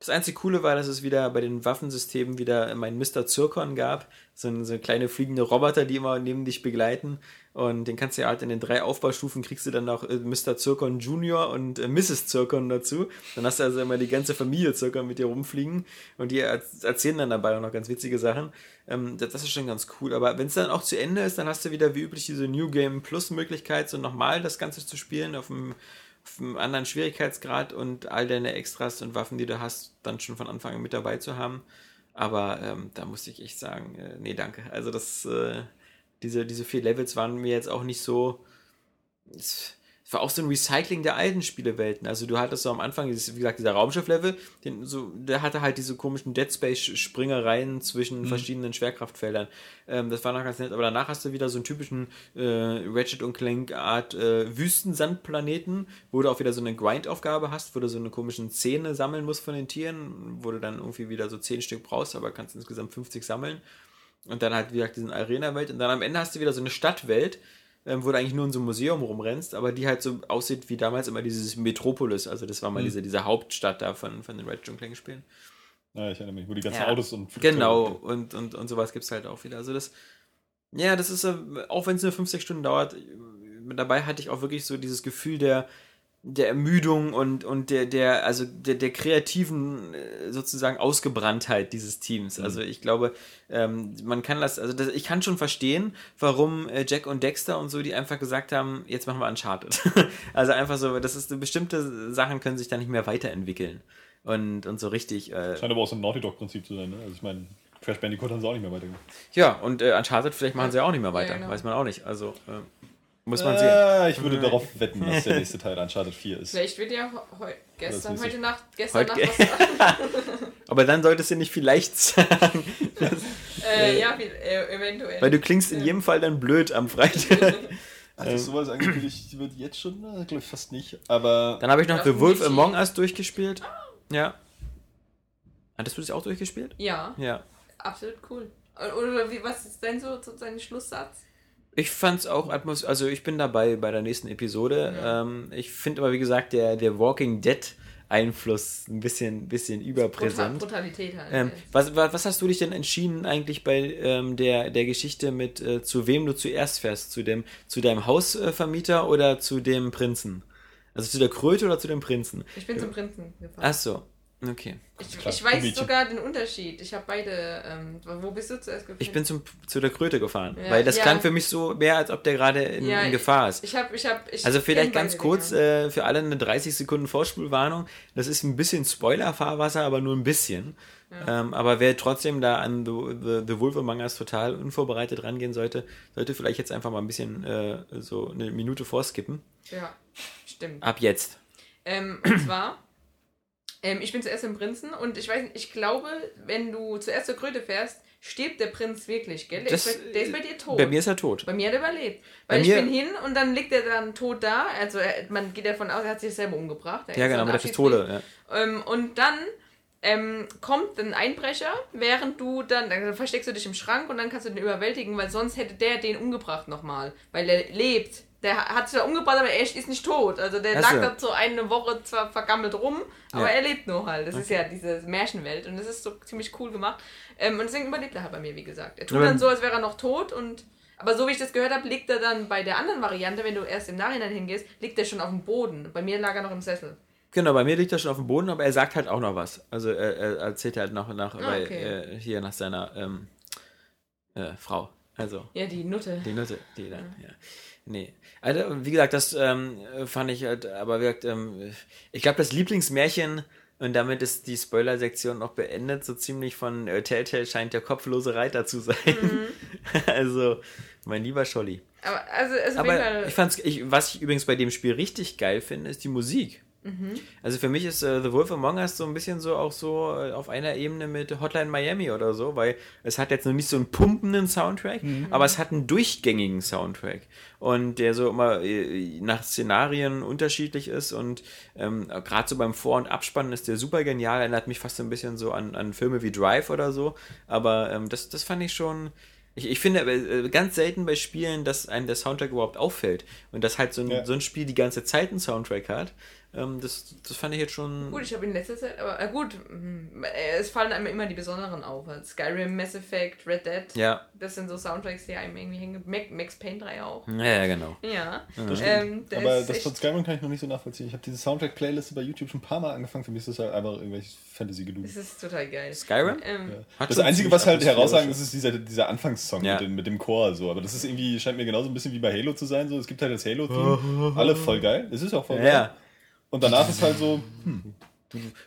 das einzige Coole war, dass es wieder bei den Waffensystemen wieder mein Mr. Zirkon gab. So, ein, so kleine fliegende Roboter, die immer neben dich begleiten. Und den kannst du ja halt in den drei Aufbaustufen kriegst du dann noch äh, Mr. Zirkon Junior und äh, Mrs. Zirkon dazu. Dann hast du also immer die ganze Familie Zirkon mit dir rumfliegen. Und die erz- erzählen dann dabei auch noch ganz witzige Sachen. Ähm, das ist schon ganz cool. Aber wenn es dann auch zu Ende ist, dann hast du wieder wie üblich diese New Game Plus Möglichkeit, so nochmal das Ganze zu spielen auf dem auf einem anderen Schwierigkeitsgrad und all deine Extras und Waffen, die du hast, dann schon von Anfang an mit dabei zu haben. Aber ähm, da musste ich echt sagen, äh, nee, danke. Also das, äh, diese, diese vier Levels waren mir jetzt auch nicht so. Es war auch so ein Recycling der alten Spielewelten. Also du hattest so am Anfang, dieses, wie gesagt, dieser Raumschiff-Level, so, der hatte halt diese komischen Dead Space-Springereien zwischen verschiedenen Schwerkraftfeldern. Ähm, das war noch ganz nett, aber danach hast du wieder so einen typischen äh, Ratchet und Clank Art äh, Wüstensandplaneten, wo du auch wieder so eine Grind-Aufgabe hast, wo du so eine komischen Zähne sammeln musst von den Tieren, wo du dann irgendwie wieder so 10 Stück brauchst, aber kannst insgesamt 50 sammeln. Und dann halt, wie gesagt, diesen Arena-Welt. Und dann am Ende hast du wieder so eine Stadtwelt, ähm, wo du eigentlich nur in so einem Museum rumrennst, aber die halt so aussieht wie damals immer dieses Metropolis. Also das war mal diese, diese Hauptstadt da von, von den und Clank Spielen. Ja, ich erinnere mich, wo die ganzen Ja, Autos und Flugzeuge- Genau, und, und, und sowas gibt es halt auch wieder. Also das, ja, das ist, äh, auch wenn es nur 5, 6 Stunden dauert, dabei hatte ich auch wirklich so dieses Gefühl der, der Ermüdung und, und der, der, also der, der kreativen äh, sozusagen Ausgebranntheit dieses Teams. Also ich glaube, ähm, man kann das, also das, ich kann schon verstehen, warum äh, Jack und Dexter und so, die einfach gesagt haben, jetzt machen wir Uncharted. also einfach so, das ist bestimmte Sachen können sich da nicht mehr weiterentwickeln. Und, und so richtig. Äh, Scheint aber auch so ein Naughty Dog-Prinzip zu sein, ne? Also ich meine, Crash Bandicoot haben sie auch nicht mehr weitergemacht. Ja, und äh, Uncharted, vielleicht machen sie ja auch nicht mehr weiter. Ja, genau. Weiß man auch nicht. Also, äh, muss man sehen. Äh, ich würde darauf wetten, dass der nächste Teil Uncharted 4 ist. Vielleicht wird ja heu gestern, heute Nacht, gestern Heute Nacht was. Aber dann solltest du nicht vielleicht sagen, äh, ja, viel, äh, eventuell. weil du klingst in jedem Fall dann blöd am Freitag. Ach, das sowas angekündigt wird jetzt schon? Glaube ich fast nicht. Aber Dann habe ich noch Ja, The Wolf. Among Us durchgespielt. Ja. Hattest du das auch durchgespielt? ja, Ja. absolut cool. Oder wie, was ist denn so, so dein Schlusssatz? Ich fand's auch Atmos, also ich bin dabei bei der nächsten Episode. Ähm, ich finde aber, wie gesagt, der, der Walking Dead Einfluss ein bisschen, bisschen Brutal, überpräsent. Brutalität halt. Ähm, was, was, was hast du dich denn entschieden eigentlich bei ähm, der, der Geschichte mit, äh, zu wem du zuerst fährst? Zu, dem, zu deinem Hausvermieter oder zu dem Prinzen? Also zu der Kröte oder zu dem Prinzen? ich bin zum Prinzen gefahren. Ach so, okay. ich, ich weiß sogar den Unterschied. Ich habe beide. Ähm, wo bist du zuerst gefahren? Ich bin zum, zu der Kröte gefahren, Ja, weil das ja. klang für mich so mehr, als ob der gerade in, Ja, in Gefahr ist. Ich habe, ich habe, ich Also vielleicht ganz kurz äh, für alle eine 30 Sekunden Vorspulwarnung. Das ist ein bisschen Spoiler-Fahrwasser, aber nur ein bisschen. Ähm, aber wer trotzdem da an The, The, The Wolf Among Us total unvorbereitet rangehen sollte, sollte vielleicht jetzt einfach mal ein bisschen äh, so eine Minute vorskippen. Ja, stimmt. Ab jetzt. Ähm, und zwar, ähm, ich bin zuerst im Prinzen und ich weiß nicht, ich glaube, wenn du zuerst zur Kröte fährst, stirbt der Prinz wirklich, gell? Der, Das, ist, bei, der ist bei dir tot. Bei mir ist er tot. Bei mir hat er überlebt. Bei Weil ich mir- bin hin und dann liegt er dann tot da. Also er, man geht davon aus, er hat sich selber umgebracht. Ja, genau, mit der Pistole. Ja. Ähm, und dann ähm, kommt ein Einbrecher, während du dann, dann versteckst du dich im Schrank und dann kannst du den überwältigen, weil sonst hätte der den umgebracht nochmal. Weil er lebt Der hat sich da umgebracht, aber er ist nicht tot. Also der lag da so eine Woche zwar vergammelt rum, aber Ja. er lebt nur halt. Das ist ja diese Märchenwelt und das ist so ziemlich cool gemacht. Ähm, und deswegen überlebt er halt bei mir, wie gesagt. Er tut Aber- dann so, als wäre er noch tot und aber so wie ich das gehört habe, liegt er dann bei der anderen Variante, wenn du erst im Nachhinein hingehst, liegt er schon auf dem Boden. Bei mir lag er noch im Sessel. Genau, bei mir liegt er schon auf dem Boden, aber er sagt halt auch noch was. Also er, er erzählt halt noch nach, bei, okay. äh, hier nach seiner ähm, äh, Frau. Also Ja, die Nutte. die Nutte, die dann, ja. Nee. Also, wie gesagt, das ähm, fand ich halt, aber wie gesagt, ähm, ich glaube, das Lieblingsmärchen, und damit ist die Spoiler-Sektion noch beendet, so ziemlich von äh, Telltale scheint der kopflose Reiter zu sein. also, mein lieber Scholli. Aber also, also Aber ich fand's, ich, was ich übrigens bei dem Spiel richtig geil finde, ist die Musik. Also für mich ist äh, The Wolf Among Us so ein bisschen so auch so äh, auf einer Ebene mit Hotline Miami oder so, weil es hat jetzt noch nicht so einen pumpenden Soundtrack, aber es hat einen durchgängigen Soundtrack und der so immer äh, nach Szenarien unterschiedlich ist und ähm, gerade so beim Vor- und Abspannen ist der super genial, erinnert mich fast so ein bisschen so an, an Filme wie Drive oder so, aber ähm, das, das fand ich schon, ich, ich finde äh, ganz selten bei Spielen, dass einem der Soundtrack überhaupt auffällt. Und dass halt so ein, Ja. so ein Spiel die ganze Zeit einen Soundtrack hat, ähm, das, das fand ich jetzt schon. Gut, ich habe in letzter Zeit, aber äh, gut, äh, es fallen einem immer die besonderen auf. Also Skyrim, Mass Effect, Red Dead. Ja, Das sind so Soundtracks, die einem irgendwie hängen. Mac, Max Payne 3 auch. ja, ja, genau. Ja. Das Ähm, der Aber das von Skyrim kann ich noch nicht so nachvollziehen. Ich habe diese Soundtrack-Playliste bei YouTube schon ein paar Mal angefangen. Für mich ist das halt einfach irgendwelches Fantasy-Geduld. Das ist total geil. Skyrim? Ähm, Hat Das Einzige, was halt herausragend ist, ist dieser, dieser Anfangssong Ja. mit, dem, mit dem Chor. So. Aber das ist irgendwie, scheint mir genauso ein bisschen wie bei Halo zu sein. So. Es gibt halt das Halo-Theme. Alle voll geil. Das ist auch voll geil. Und danach ist halt so.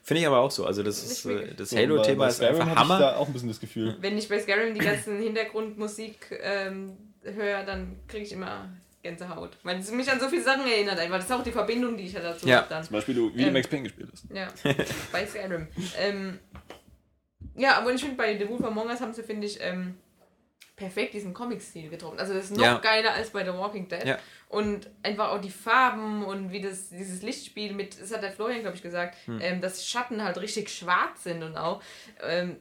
finde ich aber auch so. Also, das, ist, äh, das so Halo-Thema ist einfach hab Ich Hammer. da auch ein bisschen das Gefühl. wenn ich bei Skyrim die ganzen Hintergrundmusik ähm, höre, dann kriege ich immer Gänsehaut. Weil es mich an so viele Sachen erinnert, einfach. Das ist auch die Verbindung, die ich ja dazu Ja. habe dann. Zum Beispiel, du, wie du Ähm. Max Payne gespielt hast. Ja, bei Skyrim. Ähm, ja, aber ich finde, bei The Wolf Among Us haben sie, finde ich, ähm, perfekt diesen Comic-Stil getroffen. Also das ist noch Ja. geiler als bei The Walking Dead. Ja. Und einfach auch die Farben und wie das, dieses Lichtspiel mit, das hat der Florian, glaube ich, gesagt, Hm. ähm, dass Schatten halt richtig schwarz sind und auch ähm,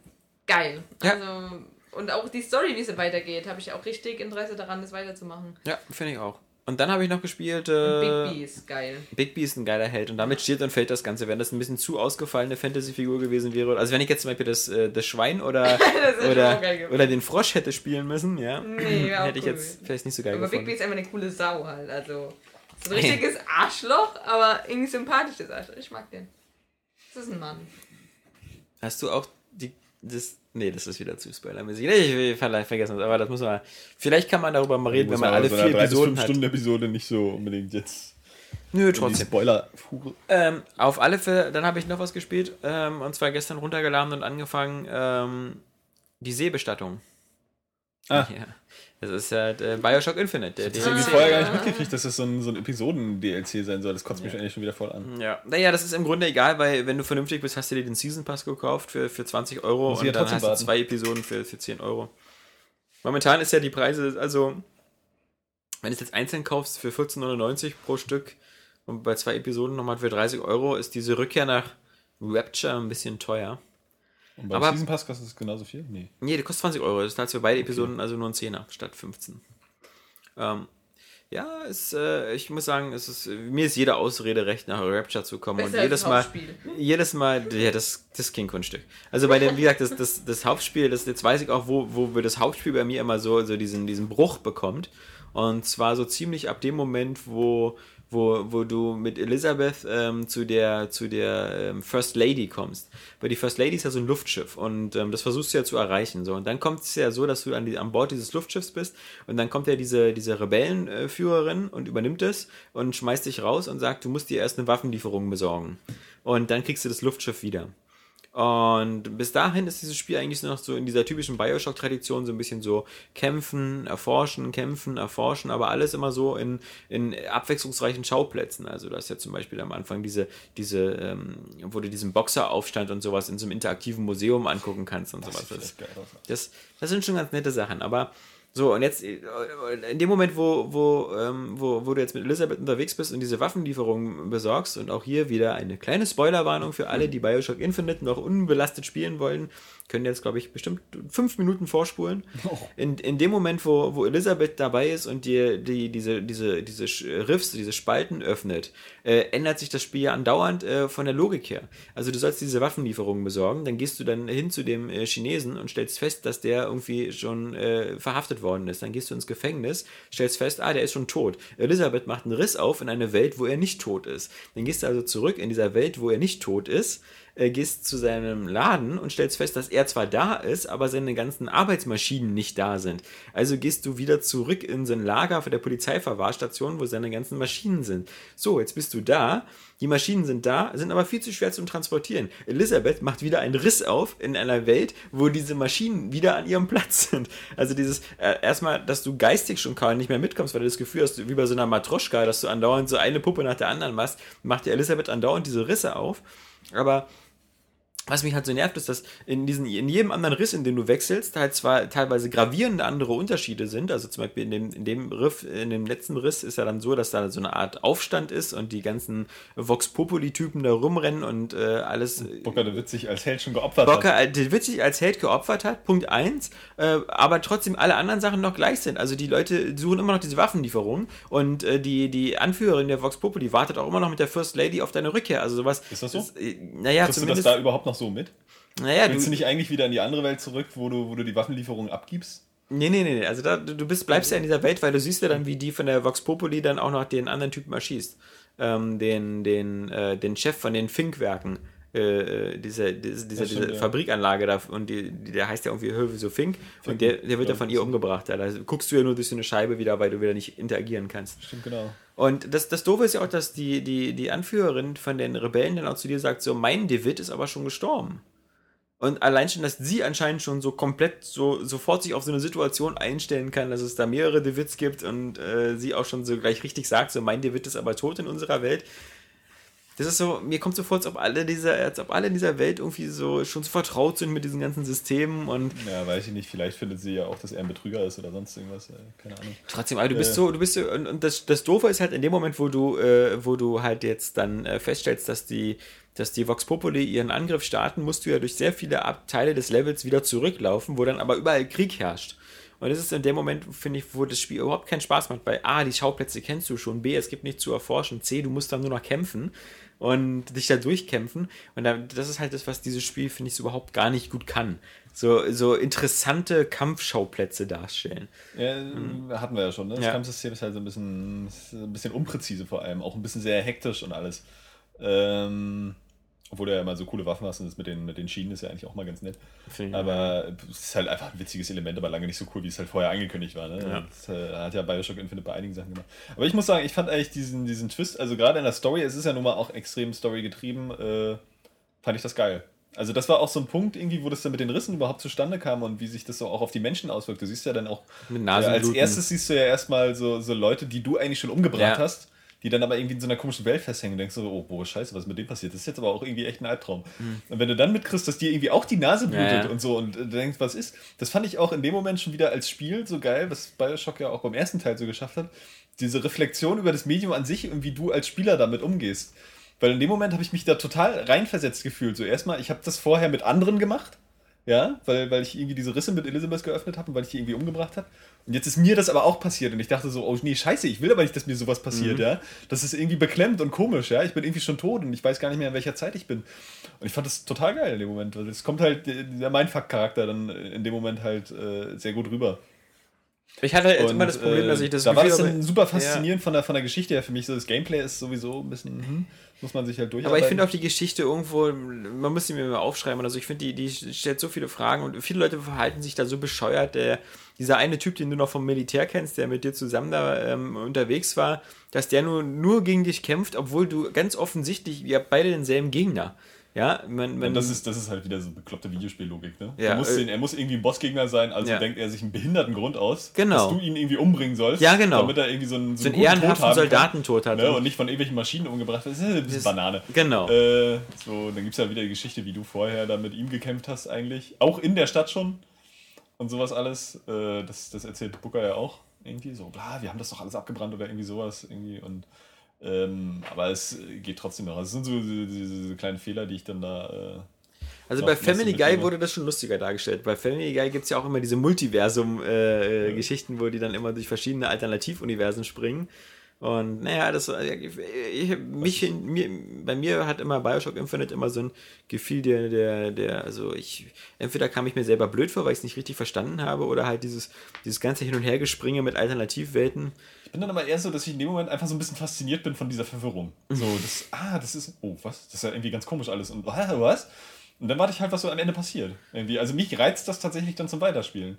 geil. Ja. Also, und auch die Story, wie sie weitergeht, habe ich auch richtig Interesse daran, das weiterzumachen. Ja, finde ich auch. Und dann habe ich noch gespielt. Äh, Big B ist geil. Big B ist ein geiler Held und damit steht und fällt das Ganze. Wenn das ein bisschen zu ausgefallene Fantasy-Figur gewesen wäre, also wenn ich jetzt zum Beispiel das, äh, das Schwein oder, Das oder, oder den Frosch hätte spielen müssen, ja, Nee, hätte ich cool jetzt gewesen. vielleicht nicht so geil Aber Big gefunden. B ist einfach eine coole Sau halt. Also, so ein richtiges Arschloch, aber irgendwie sympathisches Arschloch. Ich mag den. Das ist ein Mann. Hast du auch die, das, nee, das ist wieder zu spoilermäßig. Ich will vielleicht vergessen, aber das muss man, vielleicht kann man darüber mal reden, wenn Muss man alle so vier einer 3 bis Episoden 5 hat. Stunden Episode nicht so unbedingt jetzt. Nö, trotzdem. Spoiler. Ähm, auf alle Fälle, dann habe ich noch was gespielt, ähm, und zwar gestern runtergeladen und angefangen, ähm, die Seebestattung. Ah. Ja. Das ist halt äh, Bioshock Infinite. Der Das habe ich DLC. vorher gar nicht mitgekriegt, dass das so ein, so ein Episoden-DLC sein soll. Das kotzt mich eigentlich schon wieder voll an. Ja, naja, das ist im Grunde egal, weil wenn du vernünftig bist, hast du dir den Season Pass gekauft für, für 20 Euro Muss ich und ja dann hast du warten. zwei Episoden für, für 10 Euro. Momentan ist ja die Preise, also wenn du es jetzt einzeln kaufst für 14,99 pro Stück und bei zwei Episoden nochmal für 30 Euro, ist diese Rückkehr nach Rapture ein bisschen teuer. Und beim Aber- Season Pass kostet es genauso viel? Nee. Nee, der kostet 20 Euro. Das ist für beide Episoden also nur ein Zehner statt 15. Ähm, ja, es, äh, ich muss sagen, es ist, mir ist jede Ausrede recht, nach Rapture zu kommen. Besser und jedes Mal, jedes Mal, ja, das, das ist kein Kunststück. Also bei dem, wie gesagt, das, das, das Hauptspiel, das, jetzt weiß ich auch, wo, wo wir das Hauptspiel bei mir immer so, so diesen, diesen Bruch bekommt. Und zwar so ziemlich ab dem Moment, wo, wo, wo du mit Elizabeth ähm, zu der, zu der ähm, First Lady kommst. Weil die First Lady ist ja so ein Luftschiff und ähm, das versuchst du ja zu erreichen. So. Und dann kommt es ja so, dass du an, die, an Bord dieses Luftschiffs bist und dann kommt ja diese, diese Rebellenführerin und übernimmt es und schmeißt dich raus und sagt, du musst dir erst eine Waffenlieferung besorgen. Und dann kriegst du das Luftschiff wieder. Und bis dahin ist dieses Spiel eigentlich nur noch so in dieser typischen Bioshock-Tradition so ein bisschen so kämpfen, erforschen, kämpfen, erforschen, aber alles immer so in, in abwechslungsreichen Schauplätzen. Also du hast ja zum Beispiel am Anfang diese, diese, ähm, wo du diesen Boxeraufstand und sowas in so einem interaktiven Museum angucken kannst und sowas. Das, geil aus. das, das sind schon ganz nette Sachen, aber so, und jetzt, äh, in dem Moment, wo, wo, ähm, wo, wo du jetzt mit Elisabeth unterwegs bist und diese Waffenlieferung besorgst, und auch hier wieder eine kleine Spoilerwarnung für alle, die Bioshock Infinite noch unbelastet spielen wollen, können jetzt, glaube ich, bestimmt fünf Minuten vorspulen. Oh. In, in dem Moment, wo, wo Elisabeth dabei ist und dir die, diese, diese, diese Sch- Riffs, diese Spalten öffnet, äh, ändert sich das Spiel ja andauernd äh, von der Logik her. Also du sollst diese Waffenlieferungen besorgen, dann gehst du dann hin zu dem äh, Chinesen und stellst fest, dass der irgendwie schon äh, verhaftet worden ist. Dann gehst du ins Gefängnis, stellst fest, ah, der ist schon tot. Elisabeth macht einen Riss auf in eine Welt, wo er nicht tot ist. Dann gehst du also zurück in dieser Welt, wo er nicht tot ist, äh, gehst zu seinem Laden und stellst fest, dass er zwar da ist, aber seine ganzen Arbeitsmaschinen nicht da sind. Also gehst du wieder zurück in sein Lager für der Polizeiverwahrstation, wo seine ganzen Maschinen sind. So, jetzt bist du da. Die Maschinen sind da, sind aber viel zu schwer zum Transportieren. Elisabeth macht wieder einen Riss auf in einer Welt, wo diese Maschinen wieder an ihrem Platz sind. Also dieses, äh, erstmal, dass du geistig schon kaum nicht mehr mitkommst, weil du das Gefühl hast, wie bei so einer Matroschka, dass du andauernd so eine Puppe nach der anderen machst, macht dir Elisabeth andauernd diese Risse auf. Aber was mich halt so nervt, ist, dass in, diesen, in jedem anderen Riss, in dem du wechselst, halt zwar teilweise gravierende andere Unterschiede sind. Also zum Beispiel in dem, in dem Riff, in dem letzten Riss ist ja dann so, dass da so eine Art Aufstand ist und die ganzen Vox Populi-Typen da rumrennen und äh, alles. Booker, der wird sich als Held schon geopfert Bocker, hat. der wird sich als Held geopfert hat, Punkt eins, äh, aber trotzdem alle anderen Sachen noch gleich sind. Also die Leute suchen immer noch diese Waffenlieferung und äh, die, die Anführerin der Vox Populi wartet auch immer noch mit der First Lady auf deine Rückkehr. Also sowas. Ist das so? äh, naja, Kriegst du das zumindest. da überhaupt noch so mit? naja, Willst du nicht eigentlich wieder in die andere Welt zurück, wo du, wo du die Waffenlieferung abgibst? Nee, nee, nee, nee. Also da, du bist, bleibst ja in dieser Welt, weil du siehst ja dann, wie die von der Vox Populi dann auch noch den anderen Typen erschießt. Ähm, den, den, äh, den Chef von den Fink-Werken. Äh, diese, diese, diese, Ja, stimmt, ja. Fabrikanlage da und die, die, der heißt ja irgendwie Höwe so Fink und der, der wird ja von ihr umgebracht. Da guckst du ja nur durch so eine Scheibe wieder, weil du wieder nicht interagieren kannst. Stimmt, genau. Und das, das Doofe ist ja auch, dass die, die, die Anführerin von den Rebellen dann auch zu dir sagt, so, mein David ist aber schon gestorben. Und allein schon, dass sie anscheinend schon so komplett so sofort sich auf so eine Situation einstellen kann, dass es da mehrere Davids gibt und äh, sie auch schon so gleich richtig sagt, so mein David ist aber tot in unserer Welt. Das ist so, mir kommt so vor, als ob alle dieser, als ob alle in dieser Welt irgendwie so schon so vertraut sind mit diesen ganzen Systemen und Ja, weiß ich nicht. Vielleicht findet sie ja auch, dass er ein Betrüger ist oder sonst irgendwas. äh, Keine Ahnung. Trotzdem, aber du bist Ja. so, du bist so, und, und das, das Doofe ist halt in dem Moment, wo du, äh, wo du halt jetzt dann äh, feststellst, dass die, dass die Vox Populi ihren Angriff starten, musst du ja durch sehr viele Abteile des Levels wieder zurücklaufen, wo dann aber überall Krieg herrscht. Und das ist in dem Moment, finde ich, wo das Spiel überhaupt keinen Spaß macht, weil A, die Schauplätze kennst du schon, B, es gibt nichts zu erforschen, C, du musst dann nur noch kämpfen und dich da durchkämpfen. Und da, das ist halt das, was dieses Spiel, finde ich, so überhaupt gar nicht gut kann. So, so interessante Kampfschauplätze darstellen. Ja, hatten wir ja schon. Ne? Das Ja. Kampfsystem ist halt so ein bisschen, ein bisschen unpräzise vor allem. Auch ein bisschen sehr hektisch und alles. Ähm, obwohl du ja immer so coole Waffen hast und das mit den, mit den Schienen ist ja eigentlich auch mal ganz nett. Aber es ist halt einfach ein witziges Element, aber lange nicht so cool, wie es halt vorher angekündigt war. Ne? Ja. Das äh, hat ja Bioshock Infinite bei einigen Sachen gemacht. Aber ich muss sagen, ich fand eigentlich diesen, diesen Twist, also gerade in der Story, es ist ja nun mal auch extrem Story getrieben, äh, fand ich das geil. Also das war auch so ein Punkt irgendwie, wo das dann mit den Rissen überhaupt zustande kam und wie sich das so auch auf die Menschen auswirkt. Du siehst ja dann auch, ja, als Nasenbluten. erstes siehst du ja erstmal so, so Leute, die du eigentlich schon umgebracht Ja. hast, die dann aber irgendwie in so einer komischen Welt festhängen und denkst so, oh, boah, scheiße, was ist mit dem passiert? Das ist jetzt aber auch irgendwie echt ein Albtraum. Und wenn du dann mitkriegst, dass dir irgendwie auch die Nase blutet Mhm. Ja, ja. und so und äh, du denkst, was ist, das fand ich auch in dem Moment schon wieder als Spiel so geil, was Bioshock ja auch beim ersten Teil so geschafft hat, diese Reflexion über das Medium an sich und wie du als Spieler damit umgehst. Weil in dem Moment habe ich mich da total reinversetzt gefühlt. So erstmal, ich habe das vorher mit anderen gemacht, ja, weil, weil ich irgendwie diese Risse mit Elizabeth geöffnet habe und weil ich die irgendwie umgebracht habe. Und jetzt ist mir das aber auch passiert und ich dachte so, oh nee, scheiße, ich will aber nicht, dass mir sowas passiert, ja. Das ist irgendwie beklemmt und komisch, ja. Ich bin irgendwie schon tot und ich weiß gar nicht mehr, in welcher Zeit ich bin. Und ich fand das total geil in dem Moment, weil es kommt halt, der der Mindfuck-Charakter dann in dem Moment halt äh, sehr gut rüber. Ich hatte jetzt Und, immer das Problem, dass ich das äh, Da war das Gefühl dann super faszinierend von, der, von der Geschichte her für mich. So das Gameplay ist sowieso ein bisschen, hm, muss man sich halt durcharbeiten. Aber ich finde auch die Geschichte irgendwo, man muss sie mir mal aufschreiben. Also ich finde, die, die stellt so viele Fragen und viele Leute verhalten sich da so bescheuert. Der, dieser eine Typ, den du noch vom Militär kennst, der mit dir zusammen da ähm, unterwegs war, dass der nur, nur gegen dich kämpft, obwohl du ganz offensichtlich, ihr habt beide denselben Gegner. Ja, man, Ja, man, das, ist, das ist halt wieder so bekloppte Videospiellogik, ne? Ja, er, muss äh, den, er muss irgendwie ein Bossgegner sein, also Ja. denkt er sich einen behinderten Grund aus, Genau. dass du ihn irgendwie umbringen sollst, Ja, genau. damit er irgendwie so einen, so einen guten Tod ehrenhaften Soldatentod hat. ne? und nicht von irgendwelchen Maschinen umgebracht wird. Das ist ein bisschen Banane. genau. Äh, so, dann gibt es ja wieder die Geschichte, wie du vorher da mit ihm gekämpft hast eigentlich. Auch in der Stadt schon. Und sowas alles. Äh, das, das erzählt Booker ja auch. Irgendwie so, bla, wir haben das doch alles abgebrannt oder irgendwie sowas. Irgendwie. Und, ähm, aber es geht trotzdem noch. Also Es sind so diese, diese kleinen Fehler, die ich dann da. Äh, Also bei Family Guy wurde das schon lustiger dargestellt. Bei Family Guy gibt es ja auch immer diese Multiversum-Geschichten, wo die dann immer durch verschiedene Alternativuniversen springen. Und naja, das äh, ich, ich, mich, mir, bei mir hat immer Bioshock Infinite immer so ein Gefühl der, der, der, also ich, entweder kam ich mir selber blöd vor, weil ich es nicht richtig verstanden habe, oder halt dieses, dieses ganze Hin- und Hergespringe mit Alternativwelten. Ich bin dann aber eher so, dass ich in dem Moment einfach so ein bisschen fasziniert bin von dieser Verwirrung. So, das, ah, das ist, oh, was? Das ist ja irgendwie ganz komisch alles. Und was? Und dann warte ich halt, was so am Ende passiert. Irgendwie. Also mich reizt das tatsächlich dann zum Weiterspielen.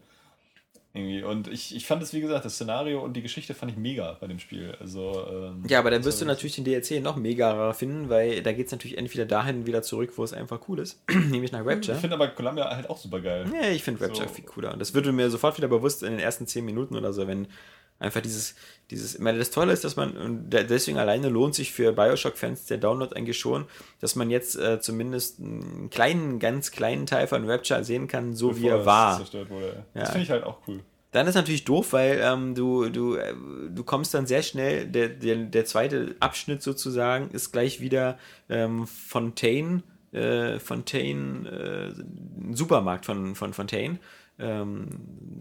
Irgendwie. Und ich, ich fand es, wie gesagt, das Szenario und die Geschichte fand ich mega bei dem Spiel. Also, ähm, Ja, aber dann wirst du natürlich den DLC noch mega finden, weil da geht es natürlich entweder dahin wieder zurück, wo es einfach cool ist, nämlich nach Rapture. Ich finde aber Columbia halt auch super geil. Ja, ich finde Rapture So. viel cooler. Und das würde mir sofort wieder bewusst in den ersten 10 Minuten oder so, wenn einfach dieses, dieses, ich meine, das Tolle ist, dass man, und de- deswegen alleine lohnt sich für Bioshock-Fans der Download eigentlich schon, dass man jetzt äh, zumindest einen kleinen, ganz kleinen Teil von Rapture sehen kann, so wie bevor er das war. Zerstört wurde. Ja. Das finde ich halt auch cool. Dann ist natürlich doof, weil ähm, du, du, äh, du kommst dann sehr schnell, der, der, der zweite Abschnitt sozusagen ist gleich wieder ähm, Fontaine, äh, Fontaine, äh, ein Supermarkt von, von Fontaine, ähm,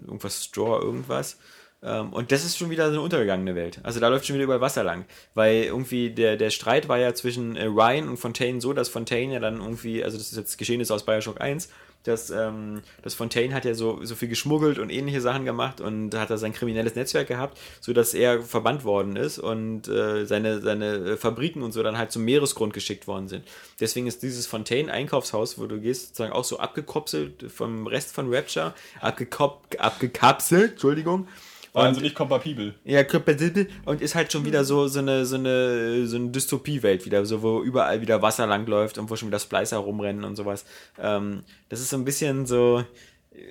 irgendwas Store, irgendwas. Ähm, und das ist schon wieder so eine untergegangene Welt. Also da läuft schon wieder überall Wasser lang. Weil irgendwie der, der Streit war ja zwischen äh, Ryan und Fontaine so, dass Fontaine ja dann irgendwie, also das ist jetzt Geschehnis aus Bioshock 1, dass, ähm, dass Fontaine hat ja so, so viel geschmuggelt und ähnliche Sachen gemacht und hat da sein kriminelles Netzwerk gehabt, sodass er verbannt worden ist und äh, seine, seine äh, Fabriken und so dann halt zum Meeresgrund geschickt worden sind. Deswegen ist dieses Fontaine-Einkaufshaus, wo du gehst, sozusagen auch so abgekopselt vom Rest von Rapture, abgekop abgekapselt, Entschuldigung. War Und- also nicht kompatibel. ja, kompatibel und ist halt schon wieder so, so eine, so eine, so eine Dystopie-Welt wieder, so wo überall wieder Wasser langläuft und wo schon wieder Splicer rumrennen und sowas. Ähm, das ist so ein bisschen so,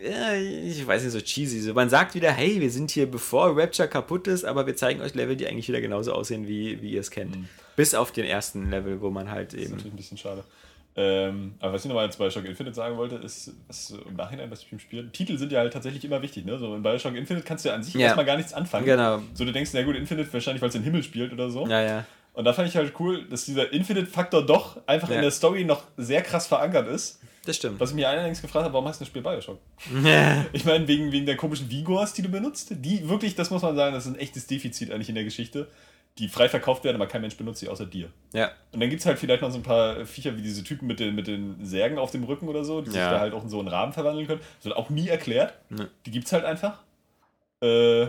ja, ich weiß nicht, so cheesy. So, man sagt wieder, hey, wir sind hier bevor Rapture kaputt ist, aber wir zeigen euch Level, die eigentlich wieder genauso aussehen, wie, wie ihr es kennt. Bis auf den ersten Level, wo man halt Das ist eben. natürlich ein bisschen schade. Ähm, aber was ich nochmal zu Bioshock Infinite sagen wollte, ist, was im Nachhinein, was ich im Spiel. Titel sind ja halt tatsächlich immer wichtig, ne? So in Bioshock Infinite kannst du ja an sich Ja. erstmal gar nichts anfangen. Genau. So du denkst, na gut, Infinite wahrscheinlich, weil es den Himmel spielt oder so. Ja, ja. Und da fand ich halt cool, dass dieser Infinite-Faktor doch einfach Ja. in der Story noch sehr krass verankert ist. Das stimmt. Was ich mir allerdings gefragt habe, warum hast du das Spiel Bioshock? Ich meine, wegen, wegen der komischen Vigors, die du benutzt, die wirklich, das muss man sagen, das ist ein echtes Defizit eigentlich in der Geschichte, die frei verkauft werden, aber kein Mensch benutzt sie außer dir. ja. Und dann gibt es halt vielleicht noch so ein paar Viecher wie diese Typen mit den, mit den Särgen auf dem Rücken oder so, die sich Ja. da halt auch in so einen Rahmen verwandeln können. Das wird auch nie erklärt. Ne. Die gibt's halt einfach. Äh,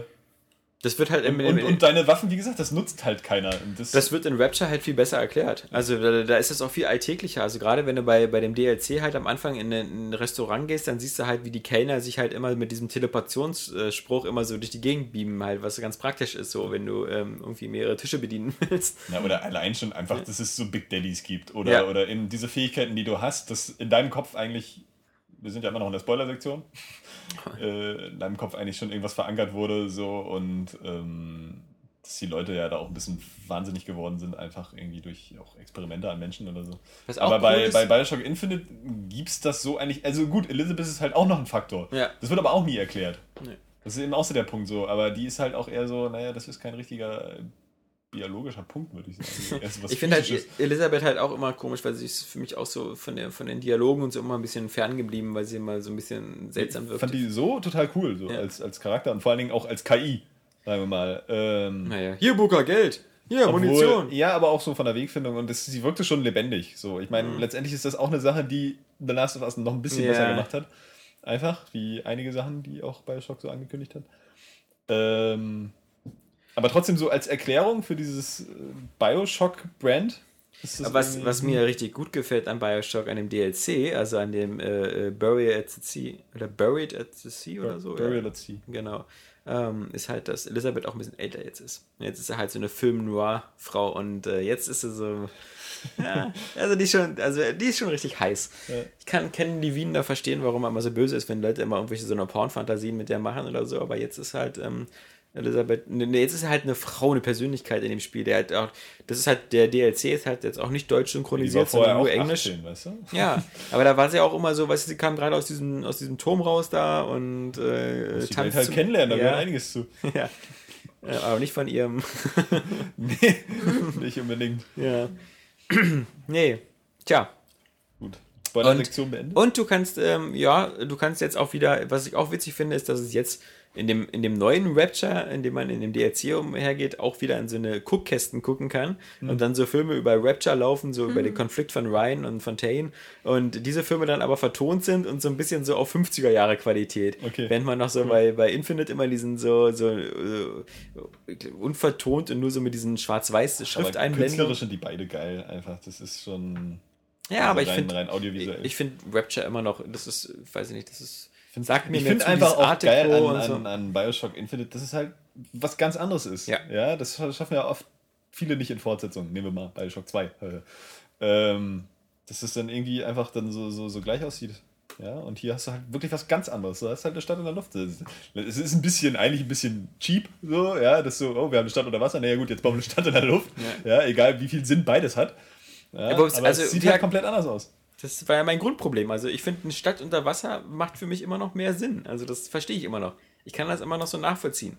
Das wird halt und, im- und, und deine Waffen, wie gesagt, das nutzt halt keiner. Das, Das wird in Rapture halt viel besser erklärt. Also da, da ist es auch viel alltäglicher. Also gerade wenn du bei, bei dem DLC halt am Anfang in ein, in ein Restaurant gehst, dann siehst du halt, wie die Kellner sich halt immer mit diesem Teleportationsspruch immer so durch die Gegend beamen halt, was ganz praktisch ist, so wenn du ähm, irgendwie mehrere Tische bedienen willst. ja, oder allein schon einfach, dass es so Big Daddies gibt. Oder, Ja. oder eben diese Fähigkeiten, die du hast, dass in deinem Kopf eigentlich, wir sind ja immer noch in der Spoiler-Sektion, äh, in deinem Kopf eigentlich schon irgendwas verankert wurde, so und ähm, dass die Leute ja da auch ein bisschen wahnsinnig geworden sind, einfach irgendwie durch auch Experimente an Menschen oder so. Was Aber bei, bei Bioshock Infinite gibt's das so eigentlich, also gut, Elizabeth ist halt auch noch ein Faktor. Ja. Das wird aber auch nie erklärt. Nee. Das ist eben auch so der Punkt so, aber die ist halt auch eher so, naja, das ist kein richtiger biologischer Punkt, würde ich sagen. Eher so was Ich finde halt Physisches. Elisabeth halt auch immer komisch, weil sie ist für mich auch so von, der, von den Dialogen und so immer ein bisschen ferngeblieben, weil sie immer so ein bisschen seltsam Ich wirkt. fand die so total cool, so Ja. als, als Charakter und vor allen Dingen auch als KI, sagen wir mal. Ähm, Naja, hier Booker, Geld. Hier, Obwohl- Munition. Ja, aber auch so von der Wegfindung und das, sie wirkte schon lebendig. So, ich meine, letztendlich ist das auch eine Sache, die The Last of Us noch ein bisschen Ja. besser gemacht hat. Einfach, wie einige Sachen, die auch Bioshock so angekündigt hat. Ähm, aber trotzdem so als Erklärung für dieses äh, Bioshock-Brand. Was, was mir richtig gut gefällt an Bioshock, an dem DLC, also an dem äh, äh, Buried at the Sea oder Buried at the Sea oder so. Burial ja. at Sea. Genau. Ähm, ist halt, dass Elisabeth auch ein bisschen älter jetzt ist. Jetzt ist sie halt so eine Film-Noir-Frau und äh, jetzt ist sie so. Ja, also die ist schon, also die ist schon richtig heiß. Ja. Ich kann Ken Levine da verstehen, warum er immer so böse ist, wenn Leute immer irgendwelche so eine Pornfantasien mit der machen oder so, aber jetzt ist halt ähm, Elisabeth, ne, ne, jetzt ist halt eine Frau, eine Persönlichkeit in dem Spiel, der halt auch, das ist halt, der DLC ist halt jetzt auch nicht deutsch synchronisiert, sondern nur Englisch. 18, weißt du? Ja, aber da war sie auch immer so, weißt du, sie kam gerade aus diesem, aus diesem Turm raus da und äh, Welt tanzt halt zu- kennenlernen, da ja, gehört einiges zu. ja. ja, aber nicht von ihrem, Nee, nicht unbedingt. ja. nee, tja, Gut. Spoiler-Sektion beendet. Und du kannst, ähm, ja, du kannst jetzt auch wieder, was ich auch witzig finde, ist, dass es jetzt in dem, in dem neuen Rapture, in dem man in dem DLC umhergeht, auch wieder in so eine Guckkästen gucken kann Mhm. und dann so Filme über Rapture laufen, so über den Konflikt von Ryan und Fontaine und diese Filme dann aber vertont sind und so ein bisschen so auf 50er Jahre Qualität. Okay. Während man noch so bei, bei Infinite immer diesen so, so äh, unvertont und nur so mit diesen schwarz-weiß Aber Schrifteinblendungen. künstlerisch sind die beide geil, einfach. Das ist schon. Ja, aber ich rein, finde rein audiovisuell. ich finde Rapture immer noch, das ist, weiß ich nicht, das ist Find- sagt mir ich finde einfach auch Art geil an, so. an, Bioshock Infinite, dass es halt was ganz anderes ist. Ja. ja das schaffen ja oft viele nicht in Fortsetzungen. Nehmen wir mal Bioshock 2. ähm, dass es dann irgendwie einfach dann so, so, so gleich aussieht. Ja, und hier hast du halt wirklich was ganz anderes. Du hast halt eine Stadt in der Luft. Es ist ein bisschen, eigentlich ein bisschen cheap, so, ja, das so, oh, wir haben eine Stadt unter Wasser, naja gut, jetzt bauen wir eine Stadt in der Luft. Ja, egal wie viel Sinn beides hat. Ja, Aber es- aber also, es sieht halt komplett anders aus. Das war ja mein Grundproblem. Also ich finde, eine Stadt unter Wasser macht für mich immer noch mehr Sinn. Also das verstehe ich immer noch. Ich kann das immer noch so nachvollziehen.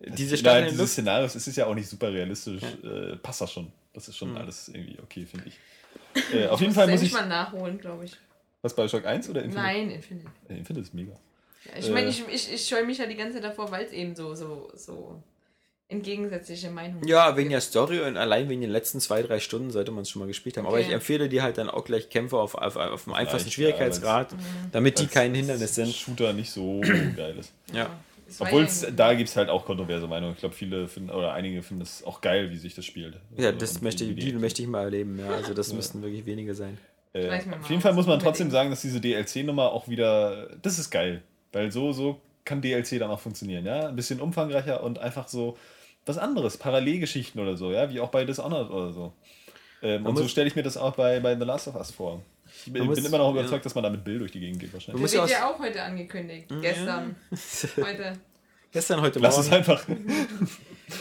Diese Stadt Nein, in dieses Luft. Szenario, es ist ja auch nicht super realistisch. Äh, passt das schon. Das ist schon Mhm. alles irgendwie okay, finde ich. Äh, auf jeden Fall muss ich. mal nachholen, glaube ich. Was Bioshock 1 oder Infinite? Nein, Infinite. Äh, Infinite ist mega. Ja, ich Äh. meine, ich, ich, ich scheue mich ja die ganze Zeit davor, weil es eben so, so, so entgegensätzliche Meinungen Ja, wegen der Story und allein wegen den letzten zwei, drei Stunden sollte man es schon mal gespielt haben. Aber Okay. ich empfehle dir halt dann auch gleich Kämpfe auf, auf, auf dem einfachsten Schwierigkeitsgrad, Mhm. damit die kein Hindernis sind. Shooter nicht so geil ist. Ja. Obwohl ja es da gibt es halt auch kontroverse Meinungen. Ich glaube, viele finden, oder einige finden es auch geil, wie sich das spielt. Ja, Also, das und möchte ich, die möchte ich mal erleben. Ja, also das müssten wirklich wenige sein. Äh, auf jeden. Fall muss man trotzdem sagen, dass diese DLC-Nummer auch wieder. Das ist geil. Weil so, so kann DLC dann auch funktionieren, ja. Ein bisschen umfangreicher und einfach so was anderes, Parallelgeschichten oder so, ja, wie auch bei Dishonored oder so. Ähm, und so stelle ich mir das auch bei, bei The Last of Us vor. Ich bin, muss- immer noch ja. überzeugt, dass man da mit Bill durch die Gegend geht wahrscheinlich. Das wird ja ja auch heute angekündigt. Gestern. Heute. Gestern, heute Lass Morgen. es einfach.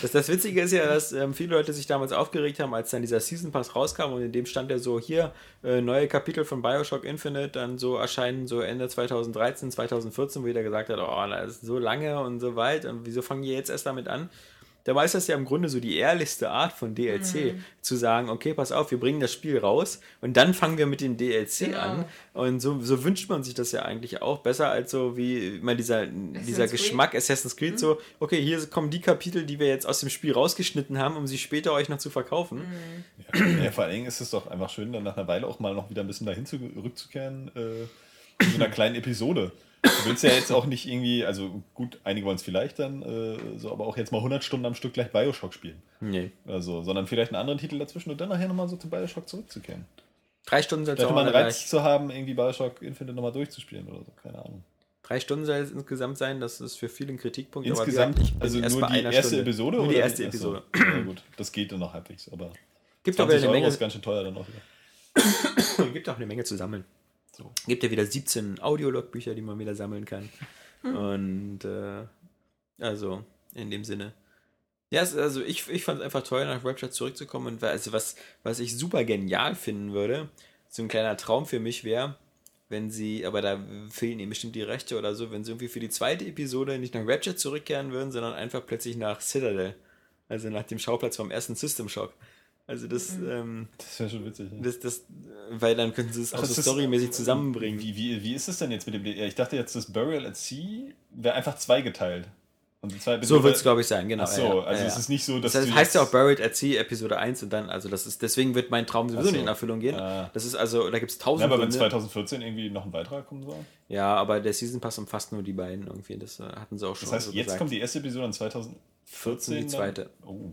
Das, das Witzige ist ja, dass ähm, viele Leute sich damals aufgeregt haben, als dann dieser Season Pass rauskam und in dem stand ja so, hier, äh, neue Kapitel von Bioshock Infinite, dann so erscheinen so Ende 2013, 2014, wo jeder gesagt hat, oh, das ist so lange und so weit und wieso fangen die jetzt erst damit an? Dabei ist das ja im Grunde so die ehrlichste Art von DLC, zu sagen, okay, pass auf, wir bringen das Spiel raus und dann fangen wir mit den DLC Genau. an. Und so, so wünscht man sich das ja eigentlich auch besser als so wie immer dieser, dieser Creed. Geschmack Assassin's Creed, so, okay, hier kommen die Kapitel, die wir jetzt aus dem Spiel rausgeschnitten haben, um sie später euch noch zu verkaufen. Ja, vor allen Dingen ist es doch einfach schön, dann nach einer Weile auch mal noch wieder ein bisschen dahin zurückzukehren, äh, in so einer kleinen Episode. Du willst ja jetzt auch nicht irgendwie, also gut, einige wollen es vielleicht dann, äh, so, aber auch jetzt mal 100 Stunden am Stück gleich Bioshock spielen. Nee. Oder so, sondern vielleicht einen anderen Titel dazwischen und dann nachher nochmal so zu Bioshock zurückzukehren. Drei Stunden soll es auch mal einen Reiz zu haben, irgendwie Bioshock Infinite nochmal durchzuspielen oder so, keine Ahnung. Drei Stunden soll es insgesamt sein, das ist für viele ein Kritikpunkt. aber Insgesamt, gesagt, also erst nur die erste Stunde. Episode? Nur die oder erste Achso, Episode. Ja gut, das geht dann noch halbwegs, aber Gibt aber 20 eine Euro Menge, ist ganz schön teuer dann auch wieder. gibt auch eine Menge zu sammeln. So. Gibt ja wieder 17 Audiologbücher, die man wieder sammeln kann. Und äh, also in dem Sinne. Ja, es, also ich, ich fand es einfach toll, nach Rapture zurückzukommen. Und also was, was ich super genial finden würde, so ein kleiner Traum für mich wäre, wenn sie, aber da fehlen ihnen bestimmt die Rechte oder so, wenn sie irgendwie für die zweite Episode nicht nach Rapture zurückkehren würden, sondern einfach plötzlich nach Citadel. Also nach dem Schauplatz vom ersten System Shock. Also das, ähm, Das wäre schon witzig. Ja. das, das, weil dann könnten sie es auch so storymäßig zusammenbringen. Wie, wie, wie ist es denn jetzt mit dem. Ja, Ich dachte jetzt, das Burial at Sea wäre einfach zweigeteilt. Und die zwei So wird es, glaube ich, sein, genau. Ach so, ja, ja, also ja, es ja. ist nicht so, dass. Das heißt, du heißt ja auch Buried at Sea Episode 1 und dann, also das ist, deswegen wird mein Traum sowieso so. nicht in Erfüllung gehen. Ah. Das ist also, da gibt es Ja, tausend aber wenn Gründe. 2014 irgendwie noch ein weiterer kommen soll. Ja, aber der Season Pass umfasst nur die beiden irgendwie, das äh, hatten sie auch schon Das heißt, so jetzt gesagt. kommt die erste Episode in 2014. die dann? zweite. Oh.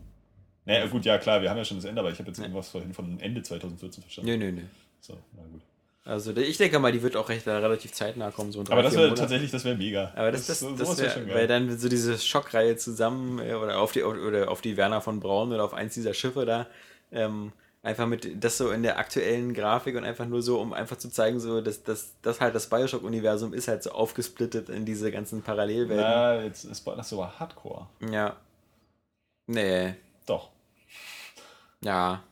Naja, gut, ja klar, wir haben ja schon das Ende, aber ich habe jetzt irgendwas vorhin von Ende 2014 verstanden. Nö, nö, nö. So, na gut. Also ich denke mal, die wird auch recht, relativ zeitnah kommen, so in drei, Aber das wäre tatsächlich, das wäre mega. Aber das, das, das, sowas wär wär, schon geil. weil dann so diese Schockreihe zusammen äh, oder auf die oder auf die Werner von Braun oder auf eins dieser Schiffe da ähm, einfach mit das so in der aktuellen Grafik und einfach nur so, um einfach zu zeigen, so dass das dass halt das Bioshock-Universum ist halt so aufgesplittet in diese ganzen Parallelwelten. Na, jetzt ist das so Hardcore. Ja. Nee. Doch. Ja.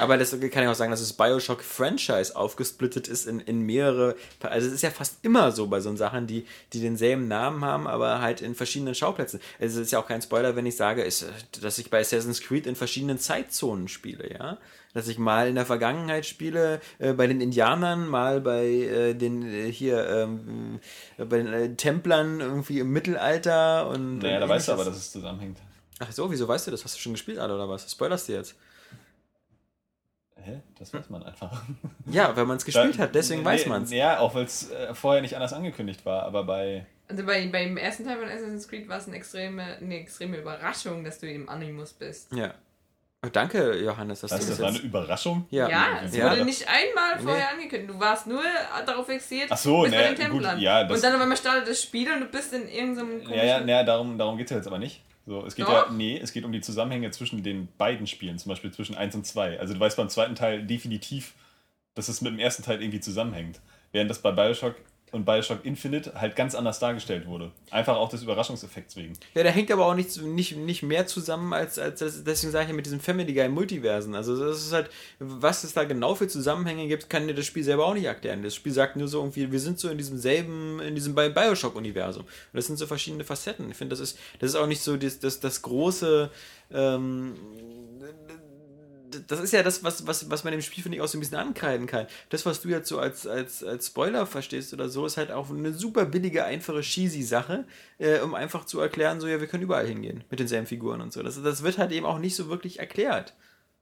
Aber das kann ich auch sagen, dass das Bioshock-Franchise aufgesplittet ist in, in mehrere. Also es ist ja fast immer so bei so Sachen, die, die denselben Namen haben, aber halt in verschiedenen Schauplätzen. Also es ist ja auch kein Spoiler, wenn ich sage, ist, dass ich bei Assassin's Creed in verschiedenen Zeitzonen spiele, ja. Dass ich mal in der Vergangenheit spiele, äh, bei den Indianern, mal bei äh, den äh, hier ähm, bei den äh, Templern irgendwie im Mittelalter und. Naja, da weißt du aber, dass es zusammenhängt. Ach so, wieso weißt du das? Hast du schon gespielt, Alter, oder was? Spoilerst du jetzt? Hä? Das weiß man einfach. Ja, wenn man es gespielt Da- hat, deswegen nee, weiß man es. Ja, auch weil es äh, vorher nicht anders angekündigt war, aber bei. Also bei, beim ersten Teil von Assassin's Creed war es eine extreme, eine extreme Überraschung, dass du im Animus bist. Ja. Oh, danke, Johannes, dass Weißt du, das das war eine jetzt... Überraschung? Ja, Ja, es ja. wurde nicht einmal Nee. vorher angekündigt. Du warst nur darauf fixiert, Ach so, du bist ne, bei den gut, Templern. ja, das- und dann auf einmal startet das Spiel und du bist in irgendeinem komischen... Ja, ja, naja, darum, darum geht es ja jetzt aber nicht. So, es geht Doch. ja, nee, es geht um die Zusammenhänge zwischen den beiden Spielen, zum Beispiel zwischen 1 und 2. Also du weißt beim zweiten Teil definitiv, dass es mit dem ersten Teil irgendwie zusammenhängt. Während das bei Bioshock und Bioshock Infinite halt ganz anders dargestellt wurde. Einfach auch des Überraschungseffekts wegen. Ja, der hängt aber auch nicht, nicht, nicht mehr zusammen als, als das, deswegen sage ich ja mit diesem Family Guy Multiversen. Also das ist halt, was es da genau für Zusammenhänge gibt, kann dir das Spiel selber auch nicht erklären. Das Spiel sagt nur so irgendwie, wir sind so in diesem selben, in diesem Bi- Bioshock-Universum. Und das sind so verschiedene Facetten. Ich finde, das ist, das ist auch nicht so das, das, das große, ähm, das ist ja das, was, was, was man dem Spiel, finde ich, auch so ein bisschen ankreiden kann. Das, was du jetzt so als, als, als Spoiler verstehst oder so, ist halt auch eine super billige, einfache, cheesy Sache, äh, um einfach zu erklären, so, ja, wir können überall hingehen mit denselben Figuren und so. Das, das wird halt eben auch nicht so wirklich erklärt.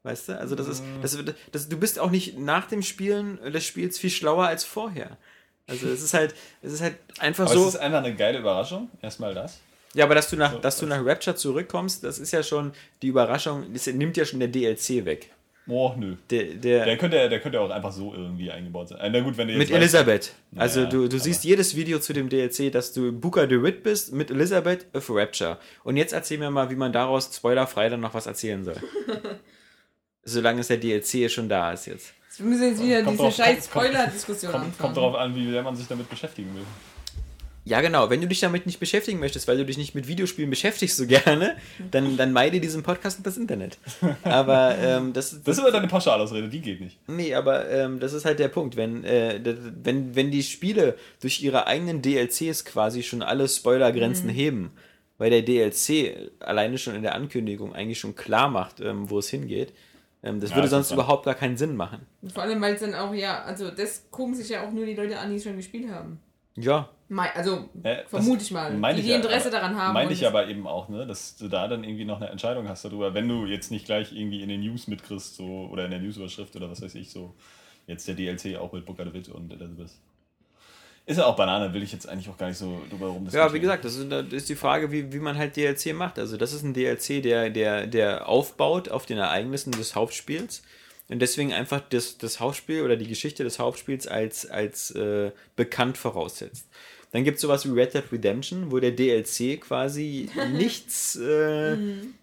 Weißt du? Also, das ist, das, wird- das, du bist auch nicht nach dem Spielen des Spiels viel schlauer als vorher. Also, es ist halt, es ist halt einfach Aber so. es ist einfach eine geile Überraschung. Erstmal das. Ja, aber dass du nach, So, dass du nach Rapture zurückkommst, das ist ja schon die Überraschung, das nimmt ja schon der DLC weg. Oh, nö. Der, der, Der könnte, der könnte auch einfach so irgendwie eingebaut sein. Äh, Na gut, wenn du jetzt mit weißt- Elisabeth. Also Ja, du, du siehst jedes Video zu dem DLC, dass du Booker DeWitt bist mit Elisabeth of Rapture. Und jetzt erzähl mir mal, wie man daraus spoilerfrei dann noch was erzählen soll. Solange es der DLC schon da ist jetzt. Wir müssen jetzt wieder Kommt diese drauf- scheiß kommt- Spoiler-Diskussion Kommt, anfangen. kommt darauf an, wie sehr man sich damit beschäftigen will. Ja, genau. Wenn du dich damit nicht beschäftigen möchtest, weil du dich nicht mit Videospielen beschäftigst so gerne, dann, dann meide diesen Podcast und das Internet. Aber ähm, das, Das ist aber deine Pauschalausrede, die geht nicht. Nee, aber ähm, das ist halt der Punkt. Wenn, äh, wenn, wenn die Spiele durch ihre eigenen DLCs quasi schon alle Spoilergrenzen heben, weil der DLC alleine schon in der Ankündigung eigentlich schon klar macht, ähm, wo es hingeht, ähm, das Ja, würde das sonst überhaupt gar keinen Sinn machen. Vor allem, weil es dann auch, ja, also das gucken sich ja auch nur die Leute an, die es schon gespielt haben. Ja, Also, Äh, vermute ich mal. Die, die ja, Interesse aber- daran haben. Meine ich aber eben auch, ne, dass du da dann irgendwie noch eine Entscheidung hast darüber, wenn du jetzt nicht gleich irgendwie in den News mitkriegst, so, oder in der Newsüberschrift oder was weiß ich, so, jetzt der DLC auch mit Booker DeWitt und Elizabeth. Ist ja auch Banane, will ich jetzt eigentlich auch gar nicht so drüber rum Ja, wie gesagt, das ist, das ist die Frage, wie, wie man halt DLC macht. Also das ist ein DLC, der, der, der aufbaut auf den Ereignissen des Hauptspiels und deswegen einfach das, das Hauptspiel oder die Geschichte des Hauptspiels als, als äh, bekannt voraussetzt. Dann gibt es sowas wie Red Dead Redemption, wo der DLC quasi nichts. Äh,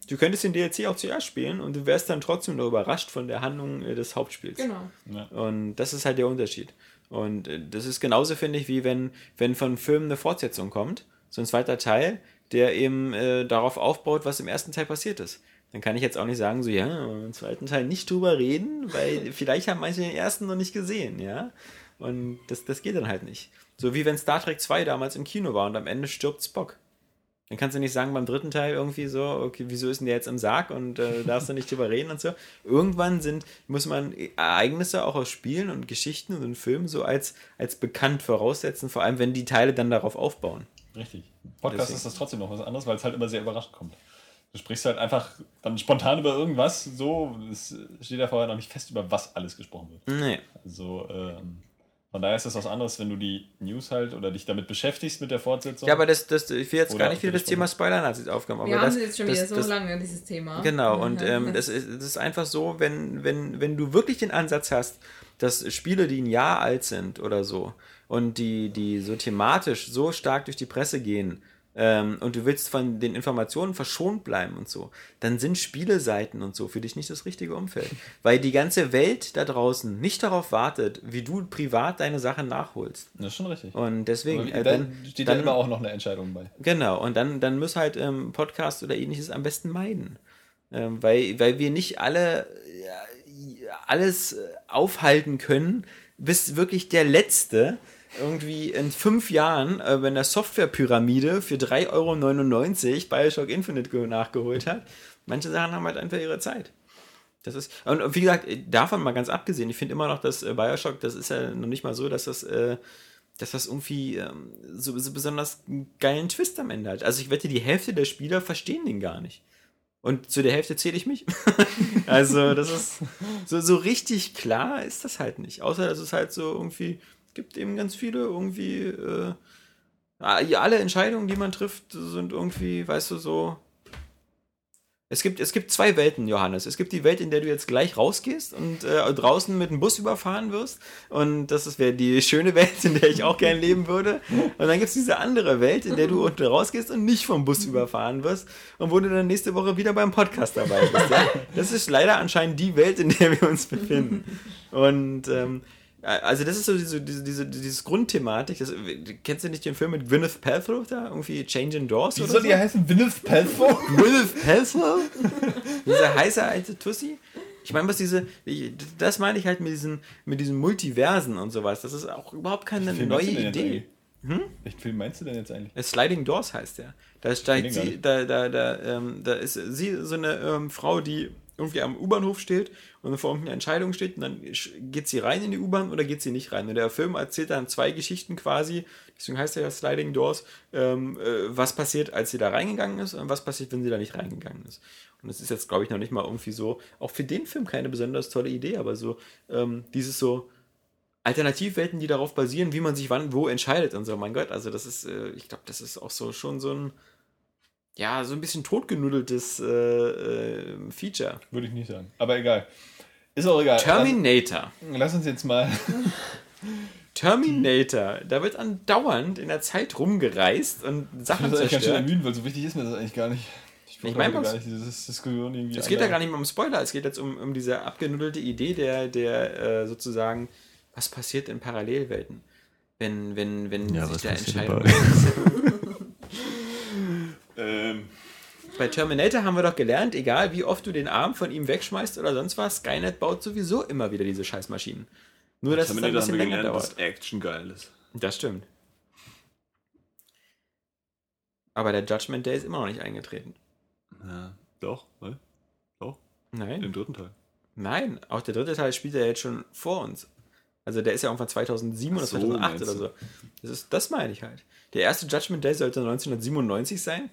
Du könntest den DLC auch zuerst spielen und du wärst dann trotzdem nur überrascht von der Handlung äh, des Hauptspiels. Genau. Ja. Und das ist halt der Unterschied. Und äh, das ist genauso, finde ich, wie wenn, wenn von Filmen eine Fortsetzung kommt, so ein zweiter Teil, der eben äh, darauf aufbaut, was im ersten Teil passiert ist. Dann kann ich jetzt auch nicht sagen, so, ja, im zweiten Teil nicht drüber reden, weil vielleicht haben manche den ersten noch nicht gesehen, ja. Und das, das geht dann halt nicht. So wie wenn Star Trek 2 damals im Kino war und am Ende stirbt Spock. Dann kannst du nicht sagen beim dritten Teil irgendwie so, okay, wieso ist denn der jetzt im Sarg und äh, darfst du nicht drüber reden und so. Irgendwann sind, muss man Ereignisse auch aus Spielen und Geschichten und Filmen so als, als bekannt voraussetzen, vor allem wenn die Teile dann darauf aufbauen. Richtig. Podcast Deswegen. ist das trotzdem noch was anderes, weil es halt immer sehr überraschend kommt. Du sprichst halt einfach dann spontan über irgendwas, so, es steht ja vorher noch nicht fest, über was alles gesprochen wird. Nee. Also, ähm, von daher ist das was anderes, wenn du die News halt oder dich damit beschäftigst mit der Fortsetzung. Ja, aber das, das, ich will jetzt Oder gar nicht wieder das Thema Spoiler-Nazis aufkommen. Aber Wir haben das, sie jetzt schon das, wieder so das, lange, dieses Thema. Genau, und ähm, das, ist, das ist einfach so, wenn, wenn, wenn du wirklich den Ansatz hast, dass Spiele, die ein Jahr alt sind oder so, und die, die so thematisch so stark durch die Presse gehen, ähm, und du willst von den Informationen verschont bleiben und so, dann sind Spieleseiten und so für dich nicht das richtige Umfeld. Weil die ganze Welt da draußen nicht darauf wartet, wie du privat deine Sachen nachholst. Das ist schon richtig. Und deswegen, äh, da dann, steht dann, immer auch noch eine Entscheidung bei. Genau, und dann, dann muss halt ähm, Podcast oder ähnliches am besten meiden. Ähm, weil, weil wir nicht alle ja, alles äh, aufhalten können, bis wirklich der Letzte irgendwie in fünf Jahren äh, bei einer Softwarepyramide für 3,99 Euro Bioshock Infinite ge- nachgeholt hat. Manche Sachen haben halt einfach ihre Zeit. Das ist, und und wie gesagt, davon mal ganz abgesehen, ich finde immer noch, dass äh, Bioshock, das ist ja noch nicht mal so, dass das, äh, dass das irgendwie ähm, so, so besonders einen geilen Twist am Ende hat. Also ich wette, die Hälfte der Spieler verstehen den gar nicht. Und zu der Hälfte zähle ich mich. also das ist so, so richtig klar ist das halt nicht. Außer dass es halt so irgendwie gibt eben ganz viele irgendwie äh, alle Entscheidungen, die man trifft, sind irgendwie, weißt du, so es gibt, es gibt zwei Welten, Johannes. Es gibt die Welt, in der du jetzt gleich rausgehst und äh, draußen mit dem Bus überfahren wirst. Und das wäre die schöne Welt, in der ich auch gern leben würde. Und dann gibt es diese andere Welt, in der du unten rausgehst und nicht vom Bus überfahren wirst. Und wo du dann nächste Woche wieder beim Podcast dabei bist. Ja? Das ist leider anscheinend die Welt, in der wir uns befinden. Und ähm, also das ist so diese, diese, diese dieses Grundthematik. Das, kennst du nicht den Film mit Gwyneth Paltrow da? Irgendwie Changing Doors Wie soll so? die heißen? Gwyneth Paltrow? Gwyneth Paltrow? Diese heiße alte Tussi? Ich meine, was diese, das meine ich halt mit diesen, mit diesen Multiversen und sowas. Das ist auch überhaupt keine neue Idee. eigentlich? Welchen Film meinst du denn jetzt eigentlich? Sliding Doors heißt der. Da steigt sie, da, da, da, ähm, da ist sie so eine ähm, Frau, die irgendwie am U-Bahnhof steht und vor irgendeiner Entscheidung steht und dann geht sie rein in die U-Bahn oder geht sie nicht rein. Und der Film erzählt dann zwei Geschichten quasi, deswegen heißt er ja Sliding Doors, ähm, äh, was passiert, als sie da reingegangen ist und was passiert, wenn sie da nicht reingegangen ist. Und das ist jetzt, glaube ich, noch nicht mal irgendwie so, auch für den Film keine besonders tolle Idee, aber so ähm, dieses so, Alternativwelten, die darauf basieren, wie man sich wann wo entscheidet und so. Mein Gott, also das ist, äh, ich glaube, das ist auch so schon so ein, ja, so ein bisschen totgenudeltes äh, äh, Feature. Würde ich nicht sagen. Aber egal. Ist auch egal. Terminator. Lass, lass uns jetzt mal. Terminator. Da wird andauernd in der Zeit rumgereist und Das Sachen ist eigentlich ganz schön zerstört. ermüdend, weil so wichtig ist mir das eigentlich gar nicht. Ich, Ich mein, gar nicht diese Diskussion irgendwie. Es geht ja gar nicht mehr um Spoiler, es geht jetzt um, um diese abgenudelte Idee der, der äh, sozusagen, was passiert in Parallelwelten? Wenn, wenn, wenn Ja, sich was da. Ähm, Bei Terminator haben wir doch gelernt, egal wie oft du den Arm von ihm wegschmeißt oder sonst was, Skynet baut sowieso immer wieder diese Scheißmaschinen. Nur, dass es dann ein Terminator bisschen länger gelernt, dauert. dass Action geil ist. Das stimmt. Aber der Judgment Day ist immer noch nicht eingetreten. Ja, doch, ne? Doch, Nein. im dritten Teil. Nein, auch der dritte Teil spielt ja jetzt schon vor uns. Also der ist ja irgendwann 2007 oder so, 2008 meinst oder so. Das, ist, das meine ich halt. Der erste Judgment Day sollte 1997 sein,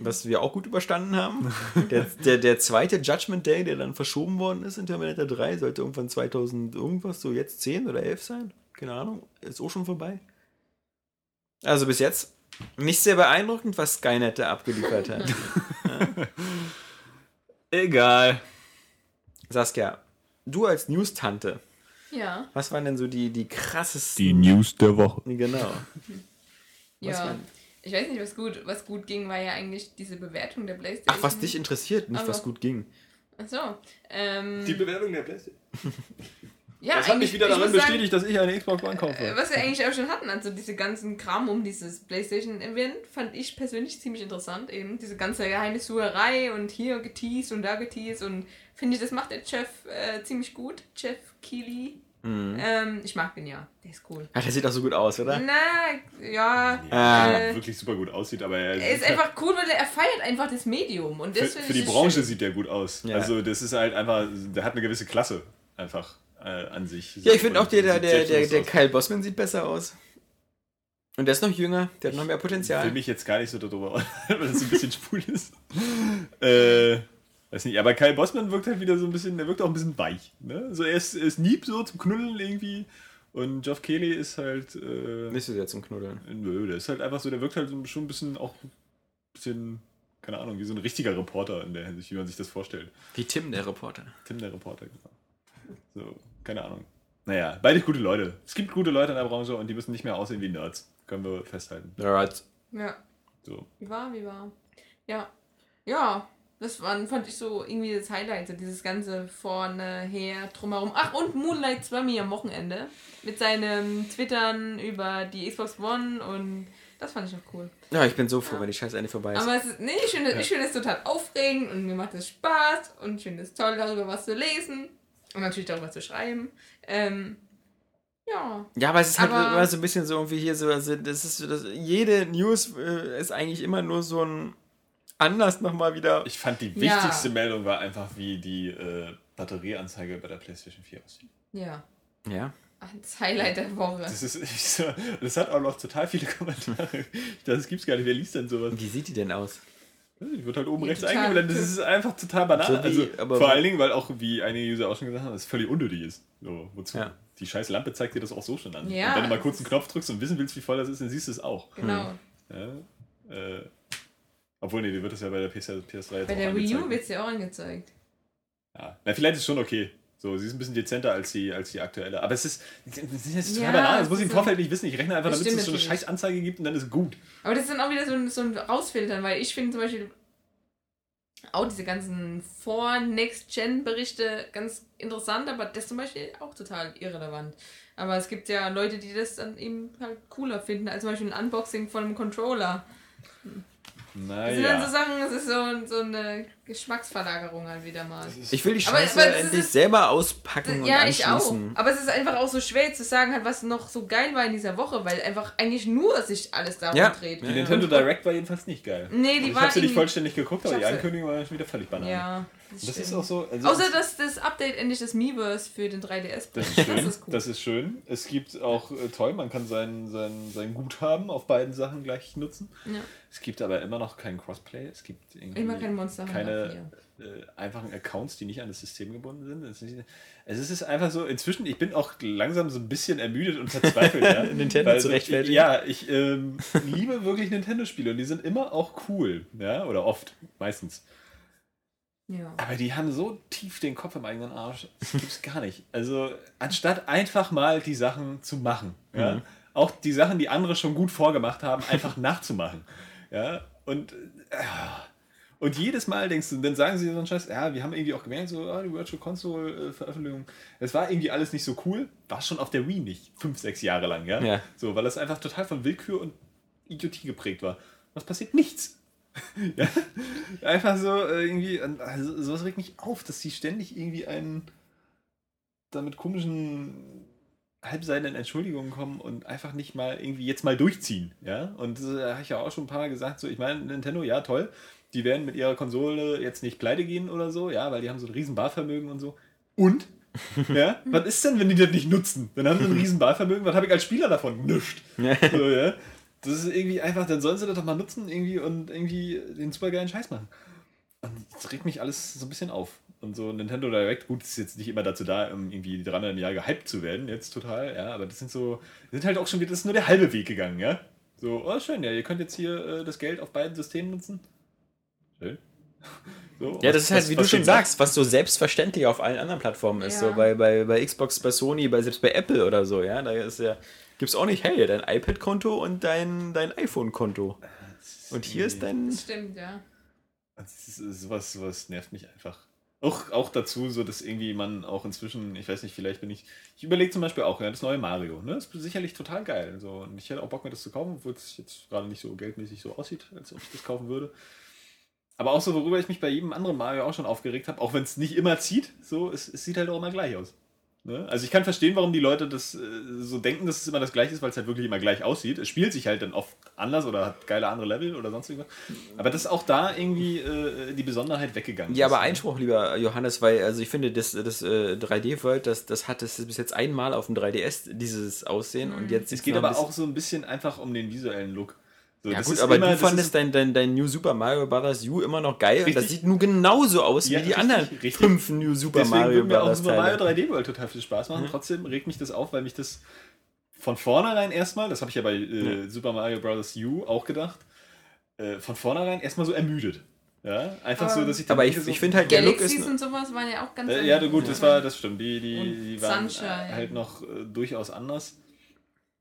was wir auch gut überstanden haben. Der, der, der zweite Judgment Day, der dann verschoben worden ist in Terminator 3, sollte irgendwann 2000 irgendwas, so jetzt 10 oder 11 sein. Keine Ahnung, ist auch schon vorbei. Also bis jetzt nicht sehr beeindruckend, was Skynet da abgeliefert hat. Egal. Saskia, du als News-Tante, Ja, was waren denn so die, die krassesten... Die News der Woche. Genau. Was ja. waren- Ich weiß nicht, was gut, was gut ging, war ja eigentlich diese Bewertung der Playstation. Ach, was dich interessiert, nicht Aber- was gut ging. Ach so. Ähm, Die Bewertung der PlayStation. ja, Das hat mich wieder daran muss sagen, bestätigt, dass ich eine Xbox One Äh, kaufe. Was wir eigentlich auch schon hatten, also diese ganzen Kram um dieses PlayStation-Event, fand ich persönlich ziemlich interessant. Eben diese ganze geheime Sucherei und hier geteased und da geteased und finde ich, das macht der Jeff äh, ziemlich gut. Jeff Keighley. Mhm. Ähm, ich mag den ja, der ist cool. Ach, der sieht auch so gut aus, oder? Na, ja. Ah. äh, wirklich super gut aussieht, aber er, er ist einfach cool, weil er feiert einfach das Medium. Und für, das finde für die Branche schön. sieht der gut aus. Ja. Also das ist halt einfach, der hat eine gewisse Klasse einfach äh, an sich. Ja, ich finde auch der, der, der, der, der. Kyle Bossman sieht besser aus. Und der ist noch jünger, der hat noch mehr Ich will Potenzial. mich jetzt gar nicht so darüber, weil das ein bisschen schwul ist. äh, weiß nicht, aber Kyle Bossman wirkt halt wieder so ein bisschen, der wirkt auch ein bisschen weich. Ne? So, er ist, er ist Nieb so zum Knuddeln irgendwie und Geoff Keighley ist halt, äh, Nicht so sehr zum Knuddeln. nö, der ist halt einfach so, der wirkt halt so schon ein bisschen auch ein bisschen, keine Ahnung, wie so ein richtiger Reporter in der Hinsicht, wie man sich das vorstellt. Wie Tim, der Reporter. Tim, der Reporter, genau. So, keine Ahnung. Naja, beide gute Leute. Es gibt gute Leute in der Branche und die müssen nicht mehr aussehen wie Nerds. Können wir festhalten. Right. Ja, So. wie war, wie war. Ja. Ja, das waren, fand ich so irgendwie das Highlight, so dieses ganze vorne, her, drumherum. Ach, und Moonlight Swami am Wochenende. Mit seinem Twittern über die Xbox One und das fand ich auch cool. Ja, ich bin so froh, wenn die Scheiße endlich vorbei ist. Aber es ist, nee, ich finde, ich finde es total aufregend und mir macht es Spaß und ich finde es toll, darüber was zu lesen. Und natürlich darüber zu schreiben. Ähm, ja. Ja, aber es ist halt Aber- immer so ein bisschen so irgendwie hier so, also das ist so, das, jede News äh, ist eigentlich immer nur so ein Anlass nochmal wieder. Ich fand die Ja. wichtigste Meldung war einfach, wie die äh, Batterieanzeige bei der PlayStation 4 aussieht. Ja. Ja. Das Highlight der Woche. Das, ist, ich das hat auch noch total viele Kommentare. Ich dachte, Das gibt's gar nicht. Wer liest denn sowas? Wie sieht die denn aus? Die wird halt oben Ja, rechts eingeblendet. Das ist einfach total banal. Also, vor allen Dingen, weil auch, wie einige User auch schon gesagt haben, das völlig unnötig ist. So, wozu? Ja. Die scheiß Lampe zeigt dir das auch so schon an. Ja, und wenn du mal kurz einen Knopf drückst und wissen willst, wie voll das ist, dann siehst du es auch. Genau. Ja? Äh, obwohl, nee, dir wird das ja bei der PS, PS3 jetzt Bei auch der Wii U angezeigt. wird es ja auch angezeigt. Ja. Na, vielleicht ist es schon okay. So, sie ist ein bisschen dezenter als die, als die aktuelle. Aber es ist, das ist total Ja, banal. Das es muss ich im Vorfeld nicht wissen. Ich rechne einfach damit, dass es so eine scheiß Anzeige gibt und dann ist gut. Aber das ist dann auch wieder so ein, so ein Rausfiltern, weil ich finde zum Beispiel auch diese ganzen Vor-Next-Gen-Berichte ganz interessant, aber das zum Beispiel auch total irrelevant. Aber es gibt ja Leute, die das dann eben halt cooler finden, als zum Beispiel ein Unboxing von einem Controller. Das sind dann so Naja. Sachen, das ist so, so eine Geschmacksverlagerung halt wieder mal. Ich will die Aber- Scheiße aber es endlich ist- selber auspacken Ja, und ich auch. anschließen. Aber es ist einfach auch so schwer zu sagen, halt, was noch so geil war in dieser Woche, weil einfach eigentlich nur sich alles darum Ja. dreht. Die Ja, Nintendo Und- Direct war jedenfalls nicht geil. Nee, die Also ich war habe sie nicht vollständig geguckt, aber Ich die hab Ankündigung war schon wieder völlig banal. Ja, das, Das ist auch so. Also Außer dass das Update endlich das Miiverse für den 3DS Das ist bringt. schön. Das ist cool. Das ist schön. Es gibt auch äh, toll, man kann sein, sein, sein Guthaben auf beiden Sachen gleich nutzen. ja. Es gibt aber immer noch kein Crossplay. Es gibt irgendwie Immer kein Monster keine äh, einfachen Accounts, die nicht an das System gebunden sind. Es ist, also es ist einfach so, inzwischen, ich bin auch langsam so ein bisschen ermüdet und verzweifelt. ja, Nintendo Weil zu so, rechtfertigen. Ja, ich ähm, liebe wirklich Nintendo-Spiele und die sind immer auch cool. Ja, oder oft, meistens. Ja. Aber die haben so tief den Kopf im eigenen Arsch, das gibt's gar nicht. Also, anstatt einfach mal die Sachen zu machen, ja, Mhm. auch die Sachen, die andere schon gut vorgemacht haben, einfach nachzumachen. Ja, und, äh, und jedes Mal denkst du, dann sagen sie so einen Scheiß, ja, wir haben irgendwie auch gemerkt, so, ah, die Virtual Console äh, Veröffentlichung, das war irgendwie alles nicht so cool, war schon auf der Wii nicht, fünf, sechs Jahre lang, ja. Ja. So, weil das einfach total von Willkür und Idiotie geprägt war. Was passiert? Nichts. Ja, einfach so äh, irgendwie, also sowas regt mich auf, dass die ständig irgendwie einen da mit komischen halbseidenen Entschuldigungen kommen und einfach nicht mal irgendwie jetzt mal durchziehen, ja, und das äh, habe ich ja auch schon ein paar Mal gesagt, so, ich meine, Nintendo, ja, toll, die werden mit ihrer Konsole jetzt nicht pleite gehen oder so, ja, weil die haben so ein riesen Barvermögen und so, und? Ja, was ist denn, wenn die das nicht nutzen? Dann haben sie ein riesen Barvermögen, was habe ich als Spieler davon? Nischt. So, ja. Das ist irgendwie einfach, dann sollen sie das doch mal nutzen irgendwie und irgendwie den supergeilen Scheiß machen. Und das regt mich alles so ein bisschen auf. Und so Nintendo Direct, gut, ist jetzt nicht immer dazu da, um irgendwie dreimal im Jahr gehypt zu werden, jetzt total, ja, aber das sind so, sind halt auch schon wieder, das ist nur der halbe Weg gegangen, ja. So, oh schön, ja, ihr könnt jetzt hier äh, das Geld auf beiden Systemen nutzen. Schön. So, Ja, was- das ist halt, was- wie was du schon sagst, was so selbstverständlich auf allen anderen Plattformen ist. Ja. So bei, bei, bei Xbox, bei Sony, bei, selbst bei Apple oder so, ja. Da ist ja, gibt's auch nicht, hey, dein iPad-Konto und dein, dein iPhone-Konto. Und hier ist dein. Das stimmt, ja. Das ist, ist, sowas, sowas nervt mich einfach. Auch, auch dazu, so dass irgendwie man auch inzwischen, ich weiß nicht, vielleicht bin ich. Ich überlege zum Beispiel auch, ja, das neue Mario, ne? Das ist sicherlich total geil. So, und ich hätte auch Bock, mir das zu kaufen, obwohl es jetzt gerade nicht so geldmäßig so aussieht, als ob ich das kaufen würde. Aber auch so, worüber ich mich bei jedem anderen Mario auch schon aufgeregt habe, auch wenn es nicht immer zieht, so, es, es sieht halt auch immer gleich aus. Ne? Also ich kann verstehen, warum die Leute das äh, so denken, dass es immer das gleiche ist, weil es halt wirklich immer gleich aussieht. Es spielt sich halt dann oft anders oder hat geile andere Level oder sonst irgendwas. Aber dass auch da irgendwie äh, die Besonderheit weggegangen Ja, ist. aber Einspruch, lieber Johannes, weil, also ich finde, das, das äh, 3D-World, das, das hat es bis jetzt einmal auf dem 3DS, dieses Aussehen. Und jetzt Es geht aber auch so ein bisschen einfach um den visuellen Look. So, Ja das gut, ist aber immer- du das fandest ist- dein, dein, dein New Super Mario Bros. U immer noch geil und das Richtig. sieht nun genauso aus Ja, wie die richtig, anderen richtig. fünf New Super Deswegen Mario würde mir auch Bros. Super Mario Teile. 3D World total viel Spaß machen. Trotzdem regt mich das auf, weil mich das von vornherein erstmal, das habe ich ja bei äh, Super Mario Bros. U auch gedacht, äh, von vornherein erstmal so ermüdet. Ja, einfach so, Aber- dass ich Aber ich, so, ich finde halt, der Look Galaxies ist. und sowas waren ja auch ganz Äh, ja, gut, das war, das stimmt. Die, die, die waren Sunshine. halt noch äh, durchaus anders.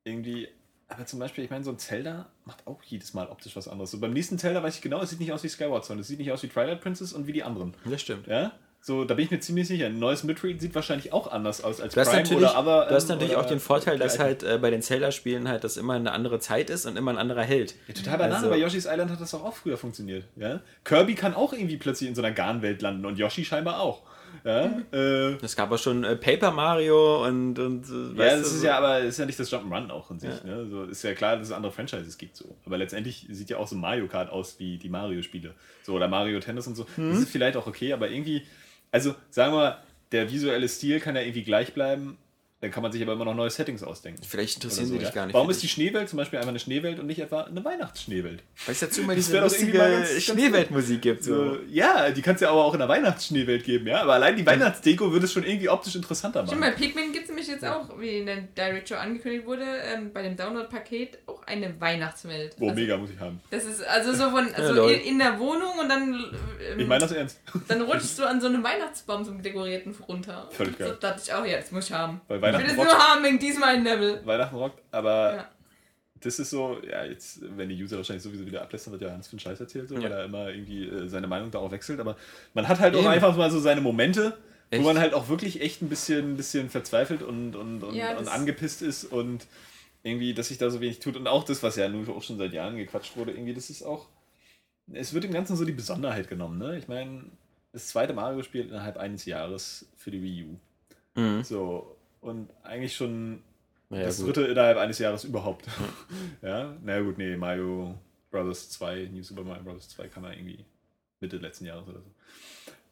Irgendwie. Aber zum Beispiel, ich meine, so ein Zelda macht auch jedes Mal optisch was anderes. So beim nächsten Zelda weiß ich genau, es sieht nicht aus wie Skyward Sword, es sieht nicht aus wie Twilight Princess und wie die anderen. Das stimmt. Ja? So, da bin ich mir ziemlich sicher. Ein neues Midread sieht wahrscheinlich auch anders aus als Du hast Prime oder Other. du hast ähm, natürlich auch den Vorteil, dass halt äh, bei den Zelda-Spielen halt das immer eine andere Zeit ist und immer ein anderer Held. Ja, total Banane, Also- bei Yoshi's Island hat das doch auch früher funktioniert. Ja? Kirby kann auch irgendwie plötzlich in so einer Garnwelt landen und Yoshi scheinbar auch. Ja, äh, Es gab auch schon äh, Paper Mario und. und äh, ja das du, ist ja aber ist ja nicht das Jump'n'Run auch in sich. Ne? So, ist ja klar, dass es andere Franchises gibt. So. Aber letztendlich sieht ja auch so Mario Kart aus wie die Mario-Spiele. So, oder Mario Tennis und so. Mhm. Das ist vielleicht auch okay, aber irgendwie, also sagen wir mal, der visuelle Stil kann ja irgendwie gleich bleiben. Dann kann man sich aber immer noch neue Settings ausdenken. Vielleicht interessieren so, sie dich ja. gar nicht. Warum ist die. Schneewelt zum Beispiel einfach eine Schneewelt und nicht etwa eine Weihnachtsschneewelt? Weil es dazu immer Das diese mal lustige ganz- Schneeweltmusik gibt. So. So, ja, die kannst du ja aber auch in der Weihnachtsschneewelt geben, ja. Aber allein die Weihnachtsdeko würde es schon irgendwie optisch interessanter Stimmt, machen. bei Pikmin gibt es nämlich jetzt auch, wie in der Direct Show angekündigt wurde, ähm, bei dem Download-Paket auch eine Weihnachtswelt. Oh, also, mega muss ich haben. Das ist also so von also in, in der Wohnung und dann, ähm, Ich meine das ernst. dann rutschst du an so einem Weihnachtsbaum, so einem dekorierten runter. Völlig und so geil. dachte ich auch, ja, das muss ich haben. Weil Ich will Weihnachten es nur rockt, haben wegen diesem einen Level. Weihnachten rockt, aber Ja. das ist so, ja, jetzt, wenn die User wahrscheinlich sowieso wieder ablässt, dann wird ja Hans für einen Scheiß erzählt, so, Ja. weil er immer irgendwie äh, seine Meinung darauf wechselt. Aber man hat halt auch Eben. einfach mal so seine Momente, Echt? wo man halt auch wirklich echt ein bisschen, ein bisschen verzweifelt und, und, und, Ja, und angepisst ist und irgendwie, dass sich da so wenig tut. Und auch das, was ja nun auch schon seit Jahren gequatscht wurde, irgendwie, das ist auch. Es wird dem Ganzen so die Besonderheit genommen, ne? Ich meine, das zweite Mario-Spiel innerhalb eines Jahres für die Wii U. Mhm. So. Und eigentlich schon Ja, das gut. dritte innerhalb eines Jahres überhaupt. ja, na gut, nee, Mario Brothers 2, New Super Mario Brothers 2 kam ja irgendwie Mitte letzten Jahres oder so.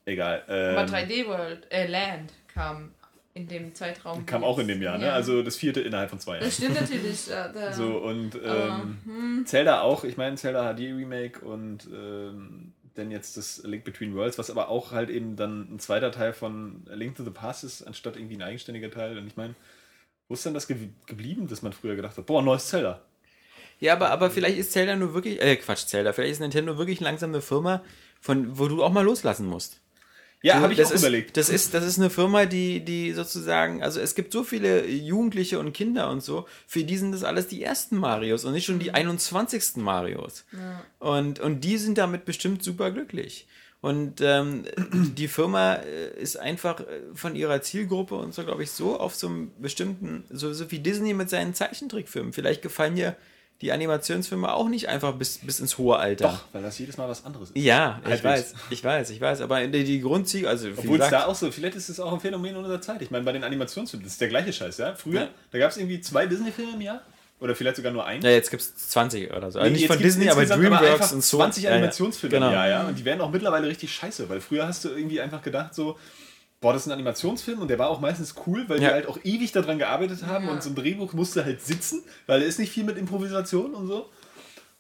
Egal. Ähm, Aber 3D World, äh, Land kam in dem Zeitraum. kam auch in dem Jahr, ne? Ja. Also das vierte innerhalb von zwei Jahren. Das stimmt natürlich. Da, So, und aber, ähm, hm, Zelda auch, ich meine Zelda HD Remake und ähm, dann jetzt das Link Between Worlds, was aber auch halt eben dann ein zweiter Teil von A Link to the Past ist, anstatt irgendwie ein eigenständiger Teil. Und ich meine, wo ist denn das ge geblieben, dass man früher gedacht hat, boah, neues Zelda? Ja, aber, aber vielleicht ist Zelda nur wirklich, äh, Quatsch, Zelda, vielleicht ist Nintendo wirklich langsam eine Firma, von, wo du auch mal loslassen musst. Ja, Du, habe ich das auch ist, überlegt. Das ist, das ist eine Firma, die, die sozusagen, also es gibt so viele Jugendliche und Kinder und so, für die sind das alles die ersten Marios und nicht schon die 21. Marios. Und, und die sind damit bestimmt super glücklich. Und ähm, die Firma äh, ist einfach äh, von ihrer Zielgruppe und so, glaube ich, so auf so einem bestimmten, so, so wie Disney mit seinen Zeichentrickfilmen. Vielleicht gefallen mir die Animationsfilme auch nicht einfach bis, bis ins hohe Alter. Doch, weil das jedes Mal was anderes ist. Ja, ich Halbwegs. weiß, ich weiß, ich weiß, aber die, die Grundziel, also Obwohl es da auch so, vielleicht ist es auch ein Phänomen unserer Zeit. Ich meine, bei den Animationsfilmen, das ist der gleiche Scheiß, ja? Früher, Ja. da gab es irgendwie zwei Disney-Filme im Jahr. Oder vielleicht sogar nur einen. ja, jetzt gibt es 20 oder so. Also Nee, nicht von Disney, aber Dreamworks und so. 20 Ja, ja. Animationsfilme Genau. im Jahr, ja. Und die werden auch mittlerweile richtig scheiße, weil früher hast du irgendwie einfach gedacht, so, boah, das ist ein Animationsfilm und der war auch meistens cool, weil die Ja. halt auch ewig daran gearbeitet haben Ja. und so ein Drehbuch musste halt sitzen, weil da ist nicht viel mit Improvisation und so.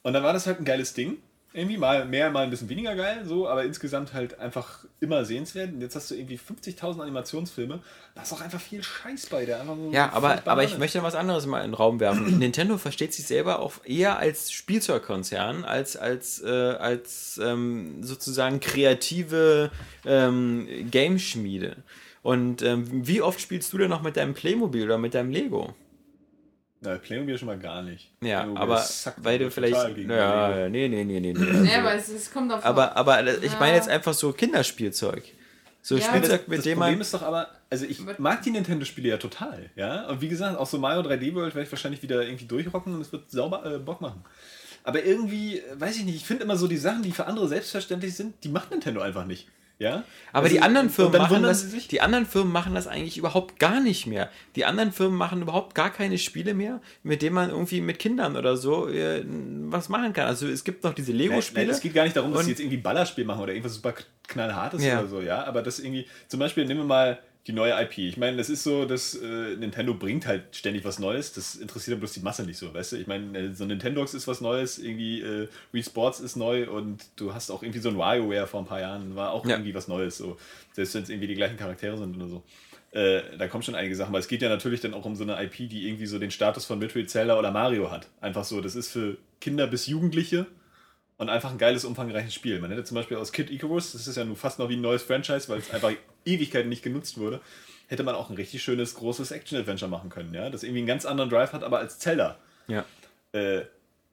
Und dann war das halt ein geiles Ding. Irgendwie mal mehr, mal ein bisschen weniger geil, so, aber insgesamt halt einfach immer sehenswert. Und jetzt hast du irgendwie 50.000 Animationsfilme. Da ist auch einfach viel Scheiß bei, der so. Ja, aber, aber ich möchte was anderes mal in den Raum werfen. Nintendo versteht sich selber auch eher als Spielzeugkonzern, als, als, äh, als ähm, sozusagen kreative ähm, Gameschmiede. Und ähm, wie oft spielst du denn noch mit deinem Playmobil oder mit deinem Lego? Na, Playmobil schon mal gar nicht. Ja, Playmobil aber sackt weil du vielleicht. ja, nee, nee, nee, nee. nee. ja, aber es, es kommt auf. Aber, aber ich Ja. meine jetzt einfach so Kinderspielzeug. So Ja, Spielzeug, das, mit das dem Problem man. ist doch aber, also ich mag die Nintendo-Spiele ja total, ja. Und wie gesagt, auch so Mario 3D World werde ich wahrscheinlich wieder irgendwie durchrocken und es wird sauber äh, Bock machen. Aber irgendwie, äh, weiß ich nicht, ich finde immer so die Sachen, die für andere selbstverständlich sind, die macht Nintendo einfach nicht. Ja? Aber Also, die anderen Firmen machen das. Die anderen Firmen machen das eigentlich überhaupt gar nicht mehr. Die anderen Firmen machen überhaupt gar keine Spiele mehr, mit denen man irgendwie mit Kindern oder so äh, was machen kann. Also es gibt noch diese Lego-Spiele. es geht gar nicht darum, dass sie jetzt irgendwie Ballerspiel machen oder irgendwas super knallhartes Ja. oder so, ja. Aber das irgendwie, zum Beispiel nehmen wir mal die neue IP. Ich meine, das ist so, dass äh, Nintendo bringt halt ständig was Neues. Das interessiert aber bloß die Masse nicht so, weißt du? Ich meine, äh, so Nintendox ist was Neues, irgendwie äh, Wii Sports ist neu und du hast auch irgendwie so ein WarioWare vor ein paar Jahren, war auch Ja. irgendwie was Neues, so. Selbst wenn es irgendwie die gleichen Charaktere sind oder so. Äh, da kommen schon einige Sachen, weil es geht ja natürlich dann auch um so eine IP, die irgendwie so den Status von Metroid Zelda oder Mario hat. Einfach so, das ist für Kinder bis Jugendliche und einfach ein geiles, umfangreiches Spiel. Man hätte zum Beispiel aus Kid Icarus, das ist ja nun fast noch wie ein neues Franchise, weil es einfach Ewigkeiten nicht genutzt wurde, hätte man auch ein richtig schönes, großes Action-Adventure machen können, ja, das irgendwie einen ganz anderen Drive hat, aber als Zelda. ja. Äh,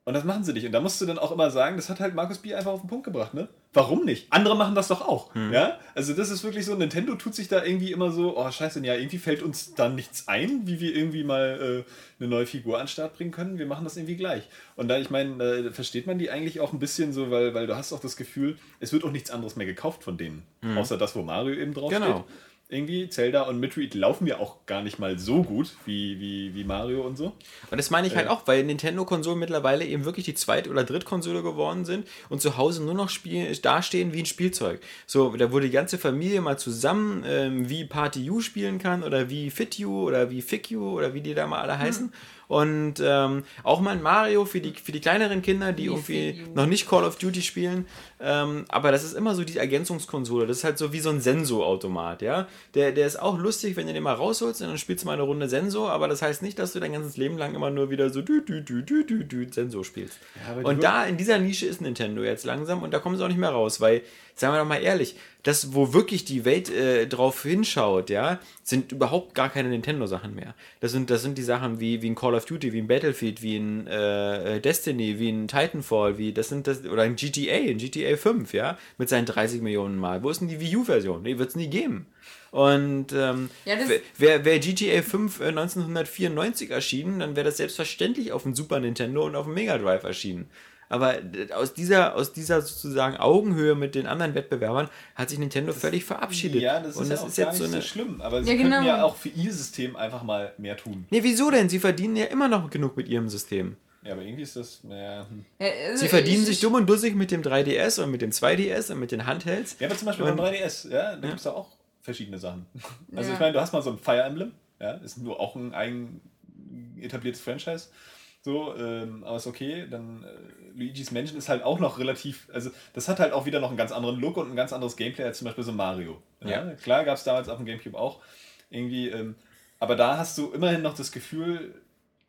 und das machen sie nicht. Und da musst du dann auch immer sagen, das hat halt Markus B. einfach auf den Punkt gebracht, ne? Warum nicht? Andere machen das doch auch, ja? Also das ist wirklich so, Nintendo tut sich da irgendwie immer so, oh scheiße, ja, irgendwie fällt uns da nichts ein, wie wir irgendwie mal äh, eine neue Figur an den Start bringen können. Wir machen das irgendwie gleich. Und da, ich meine, äh, versteht man die eigentlich auch ein bisschen so, weil, weil du hast auch das Gefühl, es wird auch nichts anderes mehr gekauft von denen. Außer das, wo Mario eben drauf Genau. Irgendwie. Zelda und Metroid laufen ja auch gar nicht mal so gut wie, wie, wie Mario und so. Und das meine ich halt Ja. auch, weil Nintendo-Konsolen mittlerweile eben wirklich die Zweit- oder Drittkonsole geworden sind und zu Hause nur noch spielen, dastehen wie ein Spielzeug. So, da wo die ganze Familie mal zusammen ähm, wie Party U spielen kann oder wie Fit U oder wie Fick U oder wie die da mal alle heißen. Und ähm, auch mal ein Mario für die, für die kleineren Kinder, die Wie irgendwie noch nicht Call of Duty spielen. Ähm, aber das ist immer so die Ergänzungskonsole. Das ist halt so wie so ein Senso-Automat, ja. Der, der ist auch lustig, wenn du den mal rausholst und dann spielst du mal eine Runde Senso, aber das heißt nicht, dass du dein ganzes Leben lang immer nur wieder so dü, dü, dü, dü, dü, dü, Senso spielst. die und da in dieser Nische ist Nintendo jetzt langsam und da kommen sie auch nicht mehr raus, weil, sagen wir doch mal ehrlich, das, wo wirklich die Welt äh, drauf hinschaut, ja, sind überhaupt gar keine Nintendo-Sachen mehr. Das sind, das sind die Sachen wie, wie ein Call of Duty, wie ein Battlefield, wie ein äh, Destiny, wie ein Titanfall, wie das sind das, oder ein GTA, ein GTA 5, ja, mit seinen 30 Millionen Mal. Wo ist denn die Wii U-Version? Die wird es nie geben. Und ähm, Ja, wäre wär GTA 5 äh, 1994 erschienen, dann wäre das selbstverständlich auf dem Super Nintendo und auf dem Mega Drive erschienen. Aber aus dieser, aus dieser sozusagen Augenhöhe mit den anderen Wettbewerbern hat sich Nintendo völlig verabschiedet. Ja, das ist, und ja das auch ist gar jetzt so nicht eine. so schlimm. Aber sie Ja, genau. ja auch für ihr System einfach mal mehr tun. Nee, wieso denn? Sie verdienen ja immer noch genug mit ihrem System. Ja, aber irgendwie ist das, naja, hm. Ja, also Sie verdienen ich- sich dumm und dussig mit dem 3DS und mit dem 2DS und mit den Handhelds. Ja, aber zum Beispiel Und- beim 3DS, ja, da gibt es da auch verschiedene Sachen. Also Ja. ich meine, du hast mal so ein Fire Emblem, ja, ist nur auch ein eigen etabliertes Franchise. So, ähm, aber ist okay. Dann äh, Luigi's Mansion ist halt auch noch relativ, also das hat halt auch wieder noch einen ganz anderen Look und ein ganz anderes Gameplay als zum Beispiel so Mario. Ja, Ja. Klar gab es damals auf dem Gamecube auch irgendwie, ähm, aber da hast du immerhin noch das Gefühl,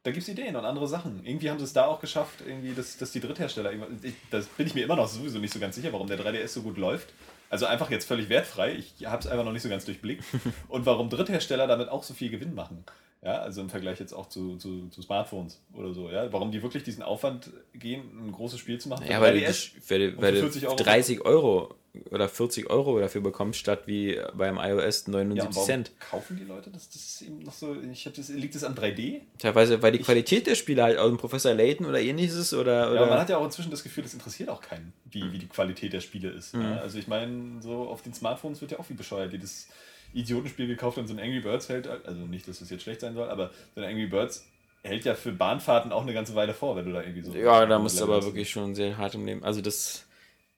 da gibt es Ideen und andere Sachen. Irgendwie haben sie es da auch geschafft, irgendwie, dass, dass die Dritthersteller, ich, das bin ich mir immer noch sowieso nicht so ganz sicher, warum der 3DS so gut läuft. Also einfach jetzt völlig wertfrei. Ich habe es einfach noch nicht so ganz durchblickt. Und warum Dritthersteller damit auch so viel Gewinn machen. Ja, also im Vergleich jetzt auch zu, zu, zu Smartphones oder so. Ja, warum die wirklich diesen Aufwand gehen, ein großes Spiel zu machen. Ja, weil 3DS. du, weil, weil du 40 Euro 30 Euro oder 40 Euro dafür bekommst, statt wie beim iOS ja, 79 und warum Cent. kaufen die Leute das? Das ist eben noch so. Ich hab das, liegt das an 3D? Teilweise, weil die Qualität der Spiele halt aus dem Professor Layton oder ähnliches oder. Ja, oder aber man hat ja auch inzwischen das Gefühl, das interessiert auch keinen, wie, wie die Qualität der Spiele ist. Mhm. Ja, also ich meine, so auf den Smartphones wird ja auch wie bescheuert jedes Idiotenspiel gekauft und so ein Angry Birds hält, also nicht, dass das jetzt schlecht sein soll, aber so ein Angry Birds hält ja für Bahnfahrten auch eine ganze Weile vor, wenn du da irgendwie so... ja, da musst du aber wirklich schon sehr hart im Leben. Also das.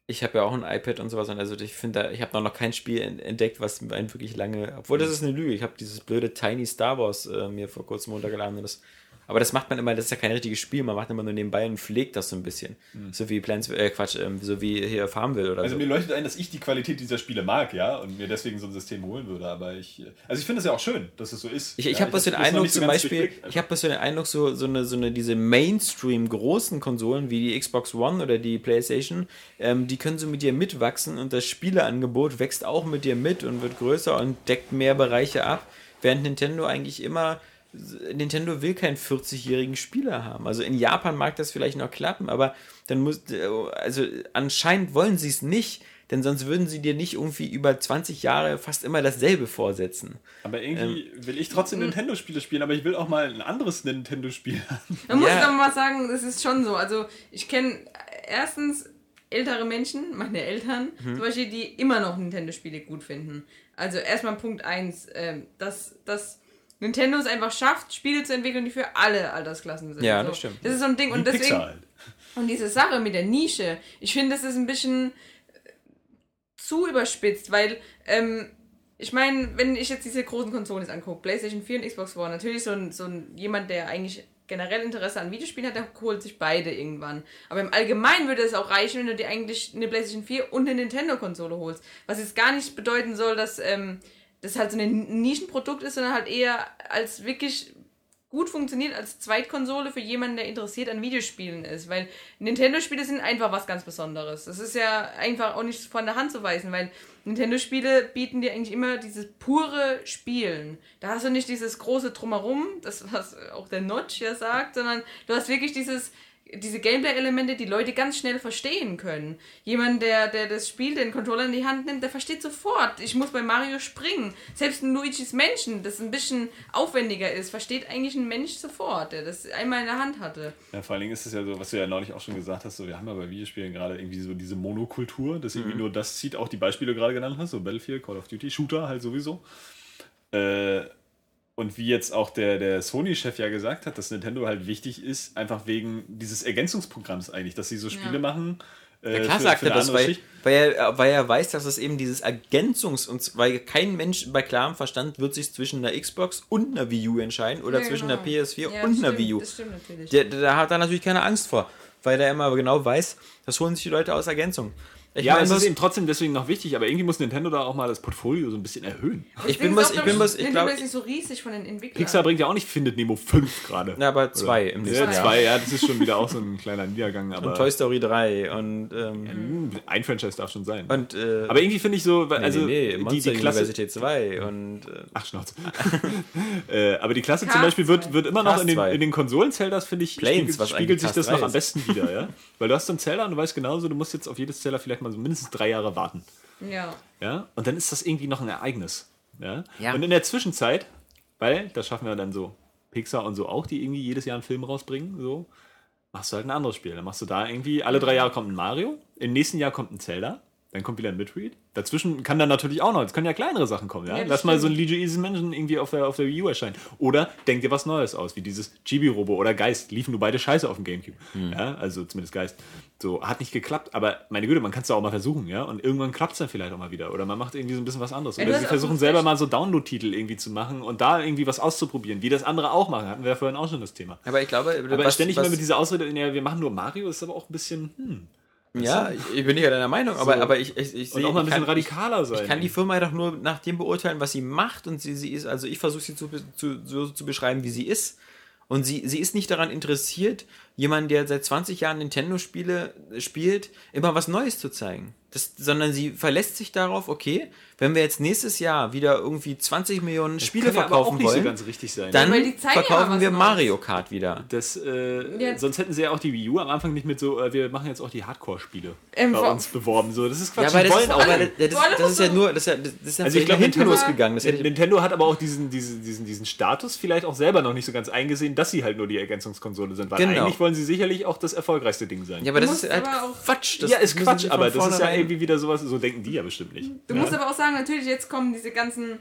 Ich habe ja auch ein iPad und sowas und also ich finde, ich habe noch, kein Spiel en- entdeckt, was einen wirklich lange. Obwohl das ist eine Lüge. Ich habe dieses blöde Tiny Star Wars äh, mir vor kurzem runtergeladen. Und das, aber das macht man immer, das ist ja kein richtiges Spiel, man macht immer nur nebenbei und pflegt das so ein bisschen. So wie Plants, äh, Quatsch, ähm, so wie hier Farmville oder Also so. mir leuchtet ein, dass ich die Qualität dieser Spiele mag, ja, und mir deswegen so ein System holen würde, aber ich... Also ich finde es ja auch schön, dass es so ist. Ich, ich ja, habe bloß den Eindruck so zum Beispiel, ich habe bloß den Eindruck, so, so eine, so eine, diese Mainstream großen Konsolen wie die Xbox One oder die Playstation, ähm, die können so mit dir mitwachsen und das Spieleangebot wächst auch mit dir mit und wird größer und deckt mehr Bereiche ab, während Nintendo eigentlich immer Nintendo will keinen 40-jährigen Spieler haben. Also in Japan mag das vielleicht noch klappen, aber dann muss, also anscheinend wollen sie es nicht, denn sonst würden sie dir nicht irgendwie über 20 Jahre fast immer dasselbe vorsetzen. Aber irgendwie Ähm, will ich trotzdem Nintendo-Spiele spielen, aber ich will auch mal ein anderes Nintendo-Spiel haben. Man muss Ja. doch mal sagen, das ist schon so. Also ich kenne erstens ältere Menschen, meine Eltern, Mhm. zum Beispiel, die immer noch Nintendo-Spiele gut finden. Also erstmal Punkt 1, ähm, dass, dass Nintendo es einfach schafft, Spiele zu entwickeln, die für alle Altersklassen sind. Ja, so. das stimmt. Das ist so ein Ding. Wie Und deswegen, Pixar halt. und diese Sache mit der Nische, ich finde, das ist ein bisschen äh, zu überspitzt, weil, ähm, ich meine, wenn ich jetzt diese großen Konsolen angucke, PlayStation 4 und Xbox One, natürlich so ein, so ein jemand, der eigentlich generell Interesse an Videospielen hat, der holt sich beide irgendwann. Aber im Allgemeinen würde es auch reichen, wenn du dir eigentlich eine PlayStation 4 und eine Nintendo-Konsole holst. Was jetzt gar nicht bedeuten soll, dass ähm, das halt so ein Nischenprodukt ist, sondern halt eher als wirklich gut funktioniert als Zweitkonsole für jemanden, der interessiert an Videospielen ist. Weil Nintendo-Spiele sind einfach was ganz Besonderes. Das ist ja einfach auch nicht von der Hand zu weisen, weil Nintendo-Spiele bieten dir eigentlich immer dieses pure Spielen. Da hast du nicht dieses große Drumherum, das was auch der Notch ja sagt, sondern du hast wirklich dieses diese Gameplay-Elemente die Leute ganz schnell verstehen können. Jemand, der, der das Spiel, den Controller in die Hand nimmt, der versteht sofort. Ich muss bei Mario springen. Selbst ein Luigi's Menschen, das ein bisschen aufwendiger ist, versteht eigentlich ein Mensch sofort, der das einmal in der Hand hatte. Ja, vor allen Dingen ist es ja so, was du ja neulich auch schon gesagt hast, so, wir haben ja bei Videospielen gerade irgendwie so diese Monokultur, dass irgendwie nur das zieht, auch die Beispiele die du gerade genannt hast, so Battlefield, Call of Duty, Shooter halt sowieso. Äh, und wie jetzt auch der, der Sony-Chef ja gesagt hat, dass Nintendo halt wichtig ist, einfach wegen dieses Ergänzungsprogramms eigentlich, dass sie so Spiele Ja. machen. Äh, Ja, klar für- sagt für er das, weil, weil, er, weil er weiß, dass es eben dieses Ergänzungs- und weil kein Mensch bei klarem Verstand wird sich zwischen einer Xbox und einer Wii U entscheiden oder Ja, zwischen genau. einer PS4 Ja, und einer stimmt, Wii U. Das stimmt natürlich. Der, da hat er natürlich keine Angst vor, weil er immer genau weiß, das holen sich die Leute aus Ergänzung. Ich Ja, meine, es ist eben trotzdem deswegen noch wichtig, aber irgendwie muss Nintendo da auch mal das Portfolio so ein bisschen erhöhen. ich bin was, ich bin was, ich Nintendo glaube, ist nicht so riesig von den Entwicklern. Pixar bringt ja auch nicht Findet Nemo 5 gerade. na, aber zwei im nächsten Ja, Jahr. zwei, ja, das ist schon wieder auch so ein kleiner Niedergang, aber Und Toy Story 3 und, ähm, Hm, ein Franchise darf schon sein. und äh, aber irgendwie finde ich so, also nee, nee, nee, die, Monster die Klasse, Universität 2 und äh, Ach, Schnauze. äh, aber die Klasse zum Beispiel wird, wird immer noch in den, in den Konsolen-Zeldas, finde ich, Planes, spiegelt, was spiegelt sich das 3 noch am besten wieder, ja? Weil du hast so einen Zelda und du weißt genauso, du musst jetzt auf jedes Zelda vielleicht mal so mindestens drei Jahre warten. Ja. Ja? Und dann ist das irgendwie noch ein Ereignis. Ja? Ja. Und in der Zwischenzeit, weil das schaffen wir dann so Pixar und so auch, die irgendwie jedes Jahr einen Film rausbringen, so, machst du halt ein anderes Spiel. Dann machst du da irgendwie, alle drei Jahre kommt ein Mario, im nächsten Jahr kommt ein Zelda, dann kommt wieder ein Midread. Dazwischen kann dann natürlich auch noch, es können ja kleinere Sachen kommen, ja. Ja, Lass mal so ein stimmt. Luigi's Mansion irgendwie auf der, auf der Wii U erscheinen. Oder denk dir was Neues aus, wie dieses Chibi-Robo oder Geist. Liefen nur beide scheiße auf dem Gamecube. Hm. Ja, also zumindest Geist. So, hat nicht geklappt, aber meine Güte, man kann es ja auch mal versuchen, ja. Und irgendwann klappt es dann vielleicht auch mal wieder. Oder man macht irgendwie so ein bisschen was anderes. Ja, Oder du sie versuchen selber mal so Download-Titel irgendwie zu machen und da irgendwie was auszuprobieren, wie das andere auch machen. Hatten wir ja vorhin auch schon das Thema. aber ich glaube, Aber ständig immer mit dieser Ausrede, ja, wir machen nur Mario, ist aber auch ein bisschen, hm. Ja, ich- ich bin nicht deiner Meinung, aber, So. aber ich, ich, ich Und sehe auch mal ein ich bisschen kann- radikaler sein. Ich kann die Firma doch nur nach dem beurteilen, was sie macht und sie, sie ist, also ich versuche sie zu, zu, so zu beschreiben, wie sie ist. Und sie, sie ist nicht daran interessiert, jemanden, der seit 20 Jahren Nintendo-Spiele spielt, immer was Neues zu zeigen. Das, sondern sie verlässt sich darauf, okay, wenn wir jetzt nächstes Jahr wieder irgendwie 20 Millionen Spiele ja aber verkaufen wollen, so ganz richtig sein. dann ja verkaufen was wir. Mario Kart wieder. Das, äh, Ja. Sonst hätten sie ja auch die Wii U am Anfang nicht mit so, äh, wir machen jetzt auch die Hardcore-Spiele Ähm, bei uns beworben. So, das ist Quatsch. Ja, aber das wollen ist, auch. aber das, das, das ist ja nur, das ist ja, das ist ja Also ich nach glaub, hinten Nintendo- losgegangen. Das hätte ich, Nintendo hat aber auch diesen, diesen, diesen, diesen Status vielleicht auch selber noch nicht so ganz eingesehen, dass sie halt nur die Ergänzungskonsole sind. Weil Genau. eigentlich wollen sie sicherlich auch das erfolgreichste Ding sein. ja, aber das musst ist halt Quatsch. Das ja, ist Quatsch, aber das ist ja irgendwie wieder sowas, so denken die ja bestimmt nicht. Du ja? musst aber auch sagen, natürlich, jetzt kommen diese ganzen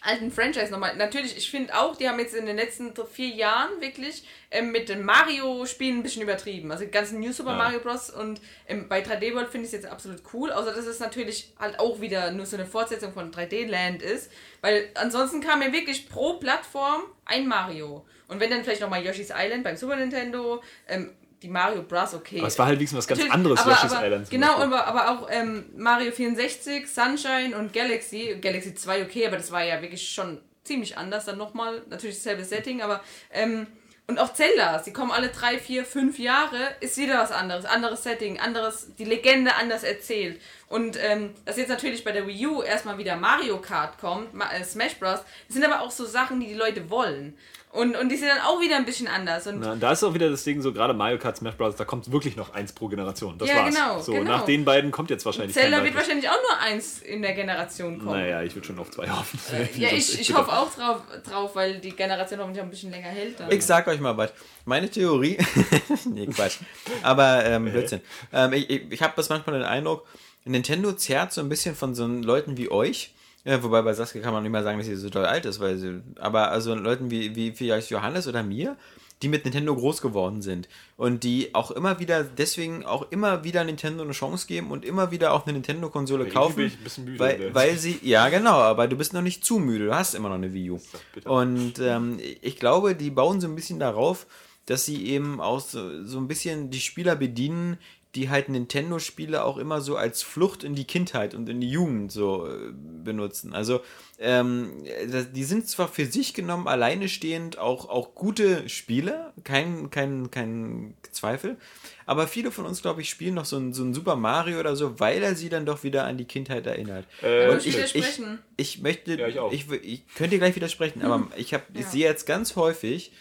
alten Franchise nochmal. Natürlich, ich finde auch, die haben jetzt in den letzten vier Jahren wirklich ähm, mit den Mario-Spielen ein bisschen übertrieben. Also die ganzen New Super Ja. Mario Bros. und ähm, bei 3D World finde ich es jetzt absolut cool. Außer dass es natürlich halt auch wieder nur so eine Fortsetzung von 3D Land ist. Weil ansonsten kam ja wirklich pro Plattform ein Mario. Und wenn dann vielleicht nochmal Yoshi's Island beim Super Nintendo, ähm, die Mario Bros. okay. Aber es war halt wenigstens was ganz Natürlich, anderes, aber, Yoshi's aber, Island. Genau, aber, aber auch ähm, Mario 64, Sunshine und Galaxy. Galaxy 2 okay, aber das war ja wirklich schon ziemlich anders. Dann nochmal, natürlich dasselbe Setting, aber ähm, und auch Zelda, sie kommen alle drei, vier, fünf Jahre, ist wieder was anderes, anderes Setting, anderes, die Legende anders erzählt. Und ähm, dass jetzt natürlich bei der Wii U erstmal wieder Mario Kart kommt, äh, Smash Bros., das sind aber auch so Sachen, die die Leute wollen. Und, und die sind dann auch wieder ein bisschen anders. Und Na, und da ist auch wieder das Ding, so gerade Mario Kart Smash Bros., da kommt wirklich noch eins pro Generation. Das Ja, war's. genau, so, genau. nach den beiden kommt jetzt wahrscheinlich Zelda wird wahrscheinlich auch nur eins in der Generation kommen. Naja, ich würde schon auf zwei hoffen. Ja, Das ich, ich hoffe auch drauf, drauf, weil die Generation hoffentlich auch ein bisschen länger hält. Dann. Ich sag euch mal was. Meine Theorie. nee, Quatsch. Aber ähm, Blödsinn. Ähm, ich ich, ich habe das manchmal den Eindruck, Nintendo zerrt so ein bisschen von so Leuten wie euch. Ja, wobei bei Saskia kann man nicht mal sagen, dass sie so doll alt ist, weil sie. Aber also Leuten wie, wie vielleicht Johannes oder mir, die mit Nintendo groß geworden sind und die auch immer wieder, deswegen auch immer wieder Nintendo eine Chance geben und immer wieder auch eine Nintendo-Konsole kaufen. bin ich ein bisschen müde, weil, ne? weil sie, ja genau, aber du bist noch nicht zu müde, du hast immer noch eine Wii U. Und ähm, ich glaube, die bauen so ein bisschen darauf, dass sie eben auch so, so ein bisschen die Spieler bedienen, die halt Nintendo-Spiele auch immer so als Flucht in die Kindheit und in die Jugend so äh, benutzen. Also ähm, das- die sind zwar für sich genommen alleine stehend auch, auch gute Spiele, kein, kein, kein Zweifel, aber viele von uns, glaube ich, spielen noch so ein, so ein Super Mario oder so, weil er sie dann doch wieder an die Kindheit erinnert. Äh, Und ich ich, ich, widersprechen. ich möchte, Ja, ich ich, ich könnte dir gleich widersprechen, aber ich, hab, ich Ja. sehe jetzt ganz häufig,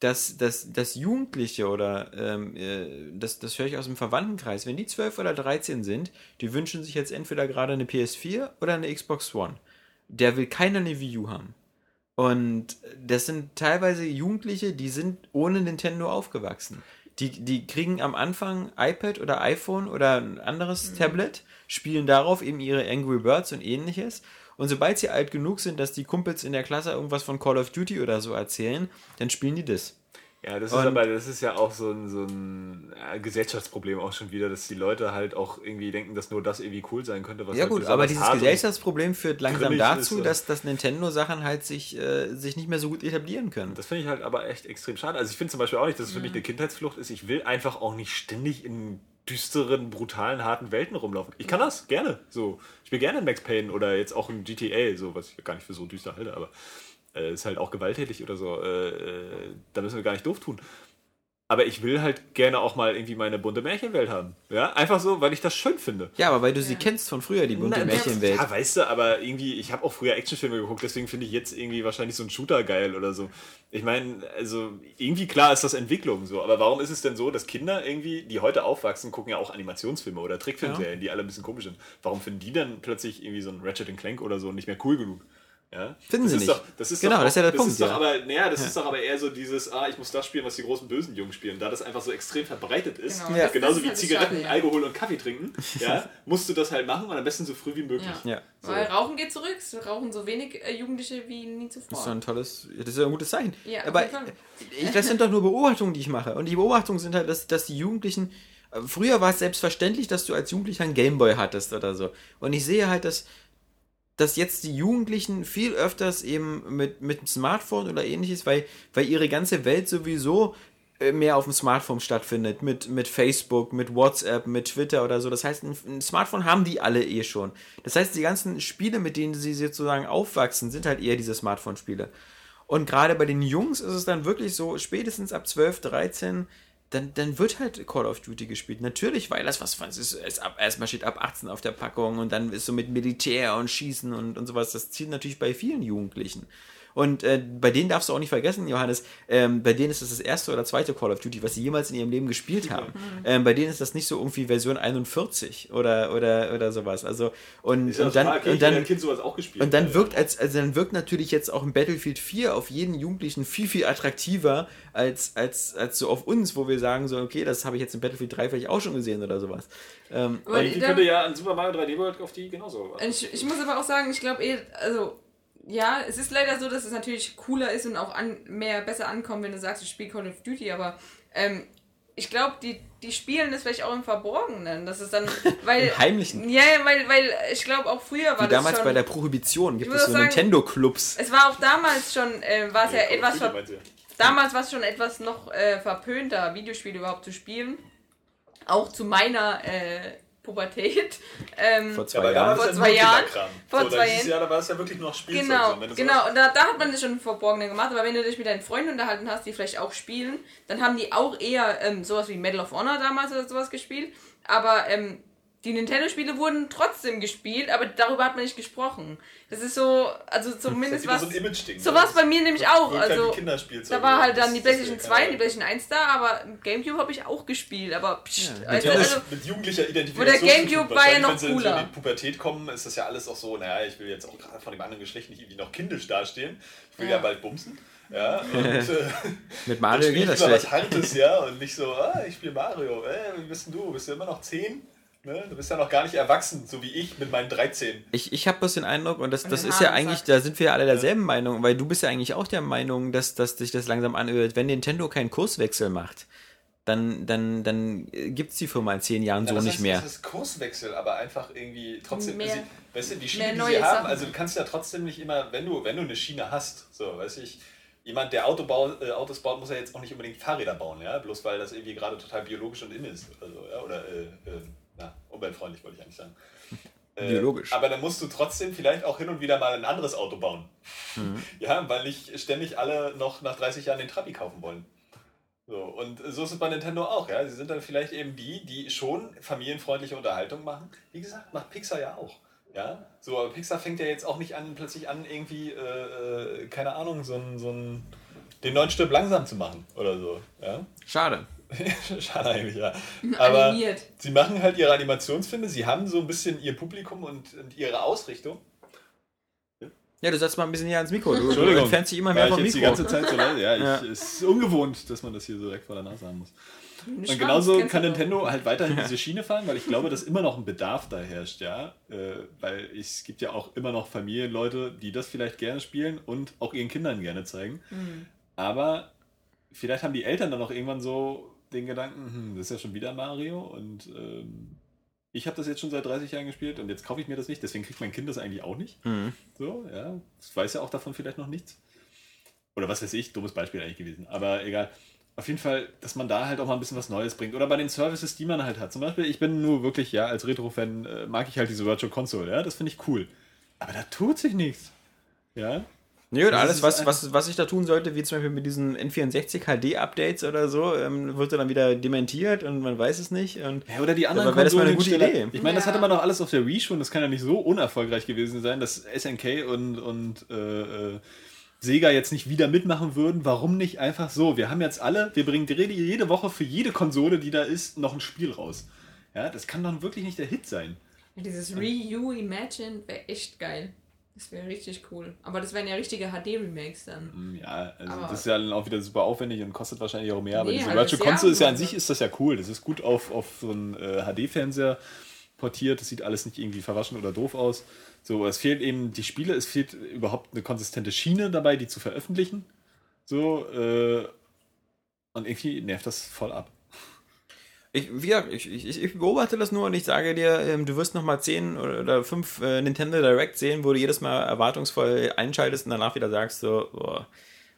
dass, dass, dass Jugendliche oder ähm, äh, das, das höre ich aus dem Verwandtenkreis, wenn die 12 oder 13 sind, die wünschen sich jetzt entweder gerade eine PS4 oder eine Xbox One. Der will keiner eine Wii U haben. Und das sind teilweise Jugendliche, die sind ohne Nintendo aufgewachsen. Die, die kriegen am Anfang iPad oder iPhone oder ein anderes Tablet, spielen darauf eben ihre Angry Birds und ähnliches. Und sobald sie alt genug sind, dass die Kumpels in der Klasse irgendwas von Call of Duty oder so erzählen, dann spielen die das. Ja, das ist Und- aber, das ist ja auch so ein, so ein Gesellschaftsproblem auch schon wieder, dass die Leute halt auch irgendwie denken, dass nur das irgendwie cool sein könnte. Was Ja halt gut, aber dieses Gesellschaftsproblem führt langsam dazu, ist, dass, dass Nintendo-Sachen halt sich, äh, sich nicht mehr so gut etablieren können. Das finde ich halt aber echt extrem schade. Also ich finde zum Beispiel auch nicht, dass es für mich eine Kindheitsflucht ist. Ich will einfach auch nicht ständig in düsteren, brutalen, harten Welten rumlaufen. Ich kann das, gerne. So. Ich will gerne in Max Payne oder jetzt auch in GTA, so, was ich gar nicht für so düster halte, aber äh, ist halt auch gewalttätig oder so. Äh, äh, da müssen wir gar nicht doof tun. Aber ich will halt gerne auch mal irgendwie meine bunte Märchenwelt haben. Ja, einfach so, weil ich das schön finde. Ja, aber weil du sie kennst von früher, die bunte Na, Märchenwelt. Ja, weißt du, aber irgendwie, ich habe auch früher Actionfilme geguckt, deswegen finde ich jetzt irgendwie wahrscheinlich so ein Shooter geil oder so. Ich meine, also irgendwie klar ist das Entwicklung so, aber warum ist es denn so, dass Kinder irgendwie, die heute aufwachsen, gucken ja auch Animationsfilme oder Trickfilmserien, die alle ein bisschen komisch sind. Warum finden die dann plötzlich irgendwie so ein Ratchet Clank oder so nicht mehr cool genug? Ja? Finden das sie ist nicht. Doch, das ist Genau, doch das ist ja der das Punkt, Ist doch ja. aber, naja, das ist doch aber eher so dieses, ah, ich muss das spielen, was die großen bösen Jungen spielen. Da das einfach so extrem verbreitet ist, Genau, Ja. genauso wie halt Zigaretten, Schade, ja. Alkohol und Kaffee trinken, ja, musst du das halt machen und am besten so früh wie möglich. Ja. Ja. Weil Rauchen geht zurück, es rauchen so wenig äh, Jugendliche wie nie Das ist zuvor. doch ein tolles, das ist ja ein gutes Zeichen. Ja, aber ich, das sind doch nur Beobachtungen, die ich mache. Und die Beobachtungen sind halt, dass, dass die Jugendlichen, äh, früher war es selbstverständlich, dass du als Jugendlicher einen Gameboy hattest oder so. Und ich sehe halt, dass, dass jetzt die Jugendlichen viel öfters eben mit, mit dem Smartphone oder ähnliches, weil, weil ihre ganze Welt sowieso äh, mehr auf dem Smartphone stattfindet, mit, mit Facebook, mit WhatsApp, mit Twitter oder so. Das heißt, ein, ein Smartphone haben die alle eh schon. Das heißt, die ganzen Spiele, mit denen sie sozusagen aufwachsen, sind halt eher diese Smartphone-Spiele. Und gerade bei den Jungs ist es dann wirklich so, spätestens ab 12, 13, dann, dann wird halt Call of Duty gespielt. Natürlich, weil das was was ist, es ab, erstmal steht ab 18 auf der Packung und dann ist so mit Militär und Schießen und, und sowas. Das zielt natürlich bei vielen Jugendlichen. Und äh, bei denen darfst du auch nicht vergessen, Johannes, ähm, bei denen ist das das erste oder zweite Call of Duty, was sie jemals in ihrem Leben gespielt haben. Ähm, bei denen ist das nicht so irgendwie Version 41 oder, oder, oder sowas. Also, und, und dann, okay, und ich dann als Kind sowas auch gespielt. und dann Ja. wirkt als, also dann wirkt natürlich jetzt auch ein Battlefield 4 auf jeden Jugendlichen viel, viel attraktiver als, als, als so auf uns, wo wir sagen so, okay, das habe ich jetzt in Battlefield 3 vielleicht auch schon gesehen oder sowas. Ähm, Aber da- könnte ja an Super Mario 3D World auf die genauso. Ich, ich muss aber auch sagen, ich glaube eh, also ja, es ist leider so, dass es natürlich cooler ist und auch an, mehr besser ankommt, wenn du sagst, ich spiele Call of Duty, aber ähm, ich glaube, die, die spielen das vielleicht auch im Verborgenen. Das ist dann, weil. Im Heimlichen. Ja, ja, weil, weil ich glaube auch früher war wie das damals schon, bei der Prohibition gibt es so Nintendo-Clubs. Es war auch damals schon, äh, war es ja, of etwas ver? Damals war es schon etwas noch äh, verpönter, Videospiele überhaupt zu spielen. Auch zu meiner äh, Pubertät. Ähm, Vor Ja, zwei da Jahren. Vor ja zwei nur Jahren. Vor so, zwei Jahren. Ja, da war es ja wirklich noch Spielzeug. Genau, so. Genau. Und da, da hat man das schon im Verborgenen gemacht. Aber wenn du dich mit deinen Freunden unterhalten hast, die vielleicht auch spielen, dann haben die auch eher ähm, sowas wie Medal of Honor damals oder sowas gespielt. Aber ähm, die Nintendo-Spiele wurden trotzdem gespielt, aber darüber hat man nicht gesprochen. Das ist so, also zumindest wieder was. so ein Image-Ding. So war es bei mir nämlich auch. Also, da war halt dann Das- die das- PlayStation das- 2 und die PlayStation 1 da, aber Gamecube habe ich auch gespielt. Aber pst, Ja, also, also, mit jugendlicher Identifikation. Wo der Gamecube war ja noch Wahrscheinlich, Wenn sie cooler. in die Pubertät kommen, ist das ja alles auch so, naja, ich will jetzt auch gerade von dem anderen Geschlecht nicht irgendwie noch kindisch dastehen. Ich will ja, Ja. bald bumsen. Ja, und äh, Mit Mario geht ich das lieber was schlecht. Hartes, ja, und nicht so, ah, ich spiele Mario. Äh, wie bist denn du? Bist du immer noch 10? Ne? Du bist ja noch gar nicht erwachsen, so wie ich mit meinen 13. Ich, ich habe bloß den Eindruck, und das, das ist ja eigentlich, sagt. da sind wir ja alle derselben Meinung, weil du bist ja eigentlich auch der Meinung, dass, dass sich das langsam anhört. Wenn Nintendo keinen Kurswechsel macht, dann, dann, dann gibt es die Firma in zehn Jahren Ja, so das nicht heißt, mehr. Das ist Kurswechsel, aber einfach irgendwie trotzdem. Mehr- sie, weißt du, die Schiene, die sie haben, Sachen. also du kannst ja trotzdem nicht immer, wenn du, wenn du eine Schiene hast, so, weiß ich, jemand, der Autobau, äh, Autos baut, muss ja jetzt auch nicht unbedingt Fahrräder bauen, ja, bloß weil das irgendwie gerade total biologisch und in ist. Also, ja, oder äh, äh, na, umweltfreundlich wollte ich eigentlich sagen. Äh, Biologisch. Aber dann musst du trotzdem vielleicht auch hin und wieder mal ein anderes Auto bauen. Mhm. Ja, weil nicht ständig alle noch nach 30 Jahren den Trabi kaufen wollen. So, und so ist es bei Nintendo auch, ja. Sie sind dann vielleicht eben die, die schon familienfreundliche Unterhaltung machen. Wie gesagt, macht Pixar ja auch. Ja, so, aber Pixar fängt ja jetzt auch nicht an, plötzlich an, irgendwie, äh, äh, keine Ahnung, so ein, so ein den neuen Stirb langsam zu machen oder so. Ja? Schade. Schade eigentlich, ja. Aber Animiert. sie machen halt ihre Animationsfilme, sie haben so ein bisschen ihr Publikum und, und ihre Ausrichtung. Ja, du setzt mal ein bisschen hier ans Mikro. Du, du Entschuldigung. entfernst dich immer mehr ich vom jetzt die Mikro. ganze Zeit so leise? Ja, ich, Ja. es ist ungewohnt, dass man das hier so direkt vor der Nase haben muss. Und Schwanz genauso kann du. Nintendo halt weiterhin diese Schiene fahren, weil ich glaube, dass immer noch ein Bedarf da herrscht, ja. Äh, weil es gibt ja auch immer noch Familienleute, die das vielleicht gerne spielen und auch ihren Kindern gerne zeigen. Hm. Aber vielleicht haben die Eltern dann auch irgendwann so den Gedanken, hm, das ist ja schon wieder Mario und ähm, ich habe das jetzt schon seit 30 Jahren gespielt und jetzt kaufe ich mir das nicht, deswegen kriegt mein Kind das eigentlich auch nicht. Mhm. So, ja. Das weiß ja auch davon vielleicht noch nichts. Oder was weiß ich, dummes Beispiel eigentlich gewesen. Aber egal. Auf jeden Fall, dass man da halt auch mal ein bisschen was Neues bringt. Oder bei den Services, die man halt hat. Zum Beispiel, ich bin nur wirklich, ja, als Retro-Fan äh, mag ich halt diese Virtual Console, ja. Das finde ich cool. Aber da tut sich nichts. Ja. Nee, und alles, was, was, was ich da tun sollte, wie zum Beispiel mit diesen N64 HD-Updates oder so, ähm, wird dann wieder dementiert und man weiß es nicht. Und Ja, oder die anderen wäre das mal eine gute Konsolenhersteller. Idee. Ich meine, das hatte man doch alles auf der Wii schon. Das kann ja nicht so unerfolgreich gewesen sein, dass SNK und, und äh, äh, Sega jetzt nicht wieder mitmachen würden. Warum nicht einfach so? Wir haben jetzt alle, wir bringen jede, jede Woche für jede Konsole, die da ist, noch ein Spiel raus. Ja, das kann doch wirklich nicht der Hit sein. Dieses Ryu Imagine wäre echt geil. Das wäre richtig cool. Aber das wären ja richtige HD-Remakes dann. Hm, Ja, also Aber- das ist ja dann auch wieder super aufwendig und kostet wahrscheinlich auch mehr. Aber Nee, diese halt Virtual Console ist ja an sich ist das ja cool. Das ist gut auf, auf so einen äh, HD-Fernseher portiert. Das sieht alles nicht irgendwie verwaschen oder doof aus. So, es fehlt eben die Spiele, es fehlt überhaupt eine konsistente Schiene dabei, die zu veröffentlichen. So, äh, und irgendwie nervt das voll ab. Ich, wie ich, ich, ich beobachte das nur und ich sage dir, ähm, du wirst noch mal 10 oder, oder 5 äh, Nintendo Direct sehen, wo du jedes Mal erwartungsvoll einschaltest und danach wieder sagst so, boah.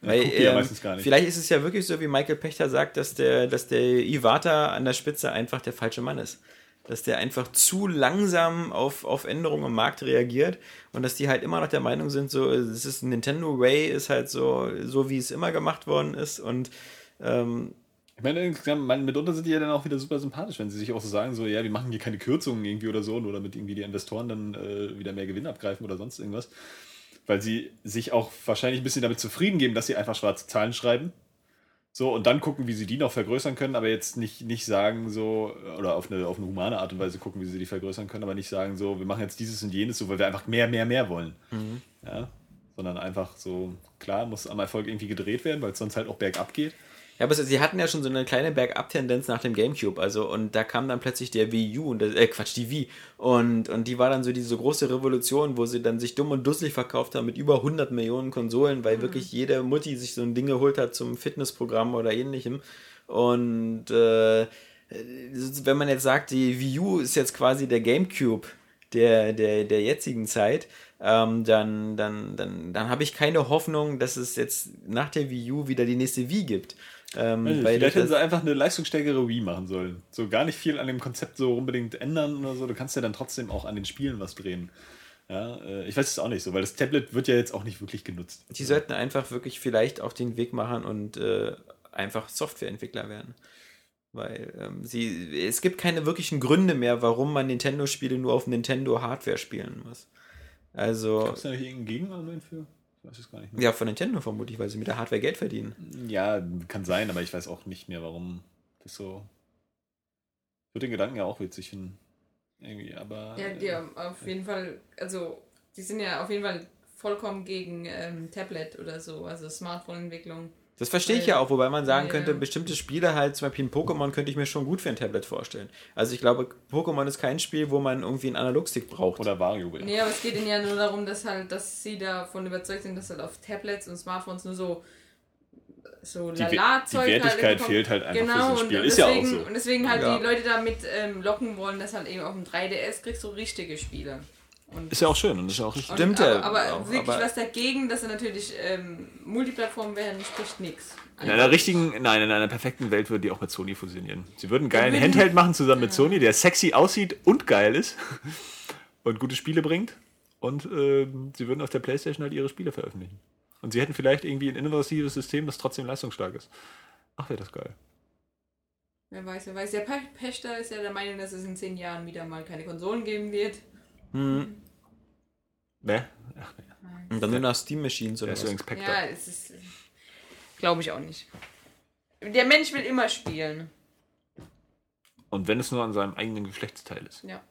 Weil, ähm, meistens gar nicht. vielleicht ist es ja wirklich so, wie Michael Pechter sagt, dass der, dass der Iwata an der Spitze einfach der falsche Mann ist. Dass der einfach zu langsam auf, auf Änderungen im Markt reagiert und dass die halt immer noch der Meinung sind, so, es ist Nintendo Way, ist halt so, so wie es immer gemacht worden ist und ähm, Ich meine, insgesamt, man, mitunter sind die ja dann auch wieder super sympathisch, wenn sie sich auch so sagen, so, ja, wir machen hier keine Kürzungen irgendwie oder so, nur damit irgendwie die Investoren dann äh, wieder mehr Gewinn abgreifen oder sonst irgendwas. Weil sie sich auch wahrscheinlich ein bisschen damit zufrieden geben, dass sie einfach schwarze Zahlen schreiben. So, und dann gucken, wie sie die noch vergrößern können, aber jetzt nicht, nicht sagen so, oder auf eine, auf eine humane Art und Weise gucken, wie sie die vergrößern können, aber nicht sagen so, wir machen jetzt dieses und jenes so, weil wir einfach mehr, mehr, mehr wollen. Ja, sondern einfach so, klar, muss am Erfolg irgendwie gedreht werden, weil es sonst halt auch bergab geht. Ja, aber sie hatten ja schon so eine kleine Bergab-Tendenz nach dem Gamecube, also und da kam dann plötzlich der Wii U und das, äh, Quatsch, die Wii. Und, und die war dann so diese große Revolution, wo sie dann sich dumm und dusselig verkauft haben mit über 100 Millionen Konsolen, weil wirklich jede Mutti sich so ein Ding geholt hat zum Fitnessprogramm oder ähnlichem. Und äh, wenn man jetzt sagt, die Wii U ist jetzt quasi der Gamecube der, der, der jetzigen Zeit, ähm, dann, dann, dann, dann habe ich keine Hoffnung, dass es jetzt nach der Wii U wieder die nächste Wii gibt. Ähm, weil Vielleicht hätten sie einfach eine leistungsstärkere Wii machen sollen. So gar nicht viel an dem Konzept so unbedingt ändern oder so. Du kannst ja dann trotzdem auch an den Spielen was drehen. Ja, äh, ich weiß es auch nicht so, weil das Tablet wird ja jetzt auch nicht wirklich genutzt. die sollten einfach wirklich vielleicht auch den Weg machen und äh, einfach Softwareentwickler werden. Weil ähm, sie, es gibt keine wirklichen Gründe mehr, warum man Nintendo-Spiele nur auf Nintendo-Hardware spielen muss. Also, Gab es da nicht irgendein Gegenargument für? Ich weiß es gar nicht mehr. ja, von Nintendo vermutlich, weil sie mit der Hardware Geld verdienen. Ja, kann sein, aber ich weiß auch nicht mehr, warum das so. Ich würde den Gedanken ja auch witzig finden. Irgendwie, aber. Ja, die haben auf jeden Fall, also die sind ja auf jeden Fall vollkommen gegen ähm, Tablet oder so, also Smartphone-Entwicklung. Das verstehe ich ja auch, wobei man sagen Ja. könnte, bestimmte Spiele halt, zum Beispiel ein Pokémon, könnte ich mir schon gut für ein Tablet vorstellen. Also ich glaube, Pokémon ist kein Spiel, wo man irgendwie einen Analogstick braucht. Oder Wario. Nee, aber es geht ihnen ja nur darum, dass halt, dass sie davon überzeugt sind, dass halt auf Tablets und Smartphones nur so so Die, Lala-Zeug die Wertigkeit halt fehlt halt einfach Genau, für so ein und, Spiel. und, Ist ja auch deswegen, so. und deswegen halt Ja. die Leute damit ähm, locken wollen, dass halt eben auf dem 3DS kriegst du richtige Spiele. Und, Ist ja auch schön und ist ja auch richtig. Stimmt ja aber, aber auch, wirklich aber- was dagegen, dass sie natürlich ähm, Multiplattform werden, spricht nichts. In einer richtigen, nein, in einer perfekten Welt würden die auch mit Sony fusionieren. Sie würden einen geilen würden- Handheld machen zusammen mit Sony, der sexy aussieht und geil ist und gute Spiele bringt. Und ähm, sie würden auf der Playstation halt ihre Spiele veröffentlichen. Und sie hätten vielleicht irgendwie ein innovatives System, das trotzdem leistungsstark ist. Ach, wäre das geil. Wer weiß, wer weiß. Der Pechter ist ja der Meinung, dass es in zehn Jahren wieder mal keine Konsolen geben wird. Hm. Ne? Ach, Und dann nur nach Steam Machines der oder ist was. Pektor. Ja, es ist. Glaube ich auch nicht. Der Mensch will immer spielen. Und wenn es nur an seinem eigenen Geschlechtsteil ist. Ja.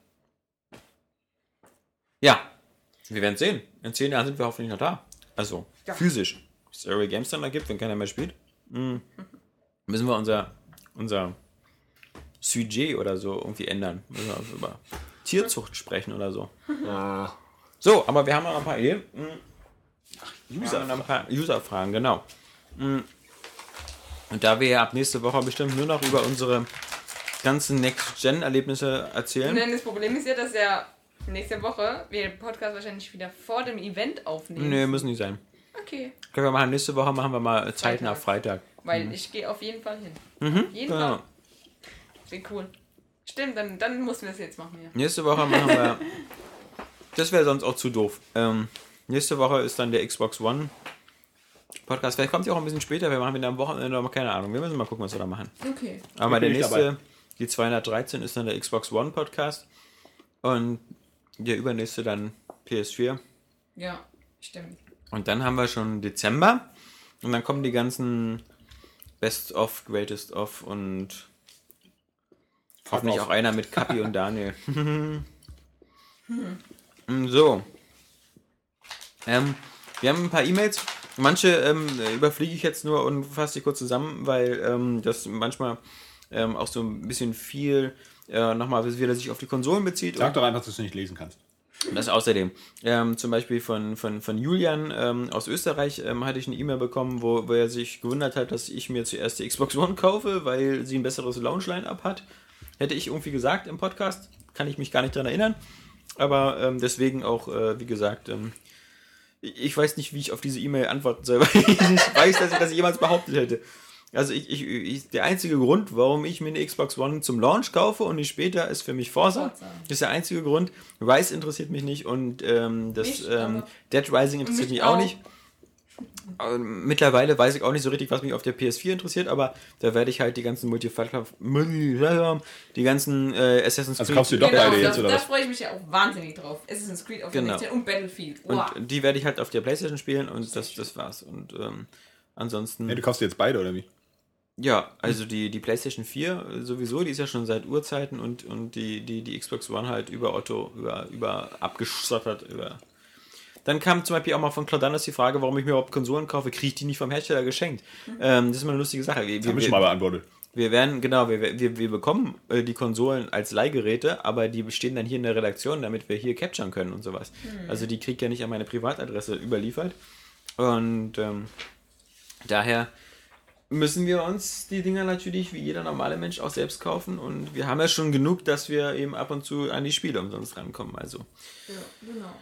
Ja, wir werden sehen. In zehn Jahren sind wir hoffentlich noch da. Also, Ja. physisch. Wenn es Games dann da gibt, wenn keiner mehr spielt, mm, müssen wir unser, unser Sujet oder so irgendwie ändern. Müssen wir also über Tierzucht sprechen oder so. Äh, So, aber wir haben noch ein paar Ideen. User, paar User-Fragen, genau. Mm. Und da wir ja ab nächste Woche bestimmt nur noch über unsere ganzen Next-Gen-Erlebnisse erzählen. Denn das Problem ist ja, dass ja nächste Woche wir den Podcast wahrscheinlich wieder vor dem Event aufnehmen. Nee, müssen nicht sein. Okay. Können wir machen, nächste Woche machen wir mal Zeit nach Freitag. Weil ich gehe auf jeden Fall hin. Mhm, Jeden genau. Fall. Wie cool. Stimmt, dann, dann müssen wir es jetzt machen, ja. Nächste Woche machen wir. Das wäre sonst auch zu doof. Ähm, nächste Woche ist dann der Xbox One Podcast. Vielleicht kommt sie auch ein bisschen später. Wir machen wieder am Wochenende, aber keine Ahnung. Wir müssen mal gucken, was wir da machen. Okay. Aber der nächste, dabei. die 213, ist dann der Xbox One Podcast. Und der übernächste dann PS4. Ja, stimmt. Und dann haben wir schon Dezember. Und dann kommen die ganzen Best of, Greatest of und hoffentlich auf. auch einer mit Kapi und Daniel. so. Ähm, wir haben ein paar E-Mails. Manche ähm, überfliege ich jetzt nur und fasse die kurz zusammen, weil ähm, das manchmal ähm, auch so ein bisschen viel äh, nochmal wieder sich auf die Konsolen bezieht. Sag doch einfach, dass du nicht lesen kannst. Das außerdem. Ähm, zum Beispiel von, von, von Julian ähm, aus Österreich ähm, hatte ich eine E-Mail bekommen, wo, wo er sich gewundert hat, dass ich mir zuerst die Xbox One kaufe, weil sie ein besseres Launch-Line-Up hat. Hätte ich irgendwie gesagt im Podcast, kann ich mich gar nicht dran erinnern. Aber ähm, deswegen auch, äh, wie gesagt, ähm, ich weiß nicht, wie ich auf diese E-Mail antworten soll, weil ich nicht weiß, dass ich das jemals behauptet hätte. Also ich, ich, ich, der einzige Grund, warum ich mir eine Xbox One zum Launch kaufe und nicht später, ist für mich Forza. Forza. Das ist der einzige Grund. Rise interessiert mich nicht und ähm, das Mich ähm. Dead Rising interessiert Mich mich auch. nicht. Ähm, Mittlerweile weiß ich auch nicht so richtig, was mich auf der PS4 interessiert, aber da werde ich halt die ganzen Multiplattform, die ganzen äh, Assassin's Also Creed kaufst du doch genau, beide da, jetzt, oder da freue ich mich ja auch wahnsinnig drauf. Assassin's Creed auf Genau. der 16 und Battlefield. und Wow. die werde ich halt auf der Playstation spielen und das, das war's. Und ähm, ansonsten. Ja, du kaufst jetzt beide, oder wie? Ja, also die, die PlayStation 4 sowieso, die ist ja schon seit Urzeiten und, und die, die, die Xbox One halt über Otto, über, über abgestottert, über. Dann kam zum Beispiel auch mal von Claudanus die Frage, warum ich mir überhaupt Konsolen kaufe, kriege ich die nicht vom Hersteller geschenkt? Ähm, das ist immer eine lustige Sache. Wir, Das haben wir schon mal beantwortet. wir werden, genau, wir, wir, wir bekommen äh, die Konsolen als Leihgeräte, aber die stehen dann hier in der Redaktion, damit wir hier capturen können und sowas. Also die kriegt ja nicht an meine Privatadresse überliefert. Und ähm, daher müssen wir uns die Dinger natürlich wie jeder normale Mensch auch selbst kaufen. Und wir haben ja schon genug, dass wir eben ab und zu an die Spiele umsonst rankommen. Also. Ja, genau.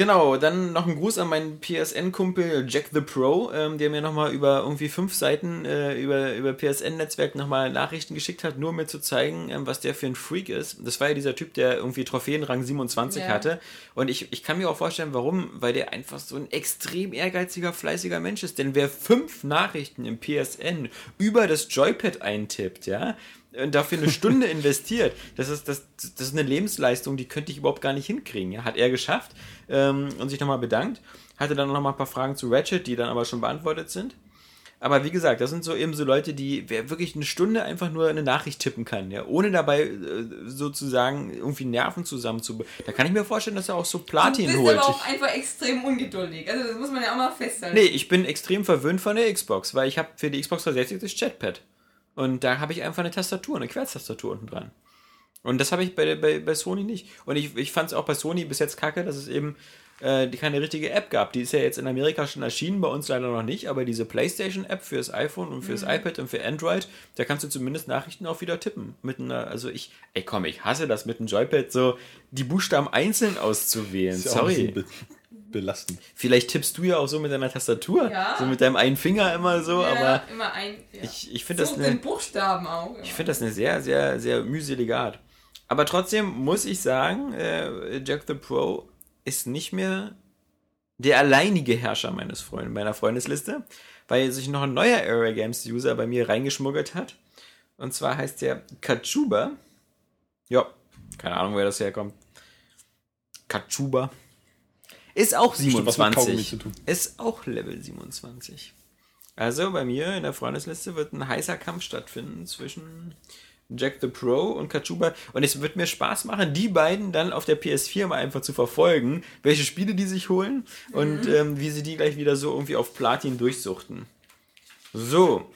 Genau, dann noch ein Gruß an meinen PSN-Kumpel Jack the Pro, ähm, der mir nochmal über irgendwie fünf Seiten äh, über, über PSN-Netzwerk nochmal Nachrichten geschickt hat, nur um mir zu zeigen, ähm, was der für ein Freak ist. Das war ja dieser Typ, der irgendwie Trophäenrang 27 Ja. hatte. Und ich, ich kann mir auch vorstellen, warum, weil der einfach so ein extrem ehrgeiziger, fleißiger Mensch ist. Denn wer fünf Nachrichten im PSN über das Joypad eintippt, ja, und dafür eine Stunde investiert. Das ist, das, das ist eine Lebensleistung, die könnte ich überhaupt gar nicht hinkriegen. Ja? Hat er geschafft ähm, und sich nochmal bedankt. Hatte dann noch mal ein paar Fragen zu Ratchet, die dann aber schon beantwortet sind. Aber wie gesagt, das sind so eben so Leute, die wer wirklich eine Stunde einfach nur eine Nachricht tippen kann, ja, ohne dabei äh, sozusagen irgendwie Nerven zusammen zu. Da kann ich mir vorstellen, dass er auch so Du Platin bist holt. aber auch einfach extrem ungeduldig. Also das muss man ja auch mal festhalten. Nee, ich bin extrem verwöhnt von der Xbox, weil ich habe für die Xbox 360 das Chatpad. Und da habe ich einfach eine Tastatur, eine Querztastatur unten dran. Und das habe ich bei, bei, bei Sony nicht. Und ich, ich fand es auch bei Sony bis jetzt kacke, dass es eben äh, keine richtige App gab. Die ist ja jetzt in Amerika schon erschienen, bei uns leider noch nicht, aber diese PlayStation-App fürs iPhone und fürs iPad und für Android, da kannst du zumindest Nachrichten auch wieder tippen. Mit einer, also ich, ey komm, ich hasse das mit einem Joypad so, die Buchstaben einzeln auszuwählen. Sorry. Bisschen be belastend. Vielleicht tippst du ja auch so mit deiner Tastatur. Ja. So mit deinem einen Finger immer so, ja, aber immer ein. Ja. ich, ich finde so das den eine, Buchstaben auch. ich finde das eine sehr, sehr, sehr mühselige Art. Aber trotzdem muss ich sagen, äh, Jack the Pro ist nicht mehr der alleinige Herrscher meines Freund, meiner Freundesliste, weil sich noch ein neuer Area Games User bei mir reingeschmuggelt hat. Und zwar heißt der Kachuba. Ja, keine Ahnung, wer das herkommt. Kachuba. Ist auch Bestimmt was mit Kaugummi 27. zu tun. Ist auch Level 27. Also bei mir in der Freundesliste wird ein heißer Kampf stattfinden zwischen Jack the Pro und Kachuba. Und es wird mir Spaß machen, die beiden dann auf der PS4 mal einfach zu verfolgen, welche Spiele die sich holen und ähm, wie sie die gleich wieder so irgendwie auf Platin durchsuchten. So,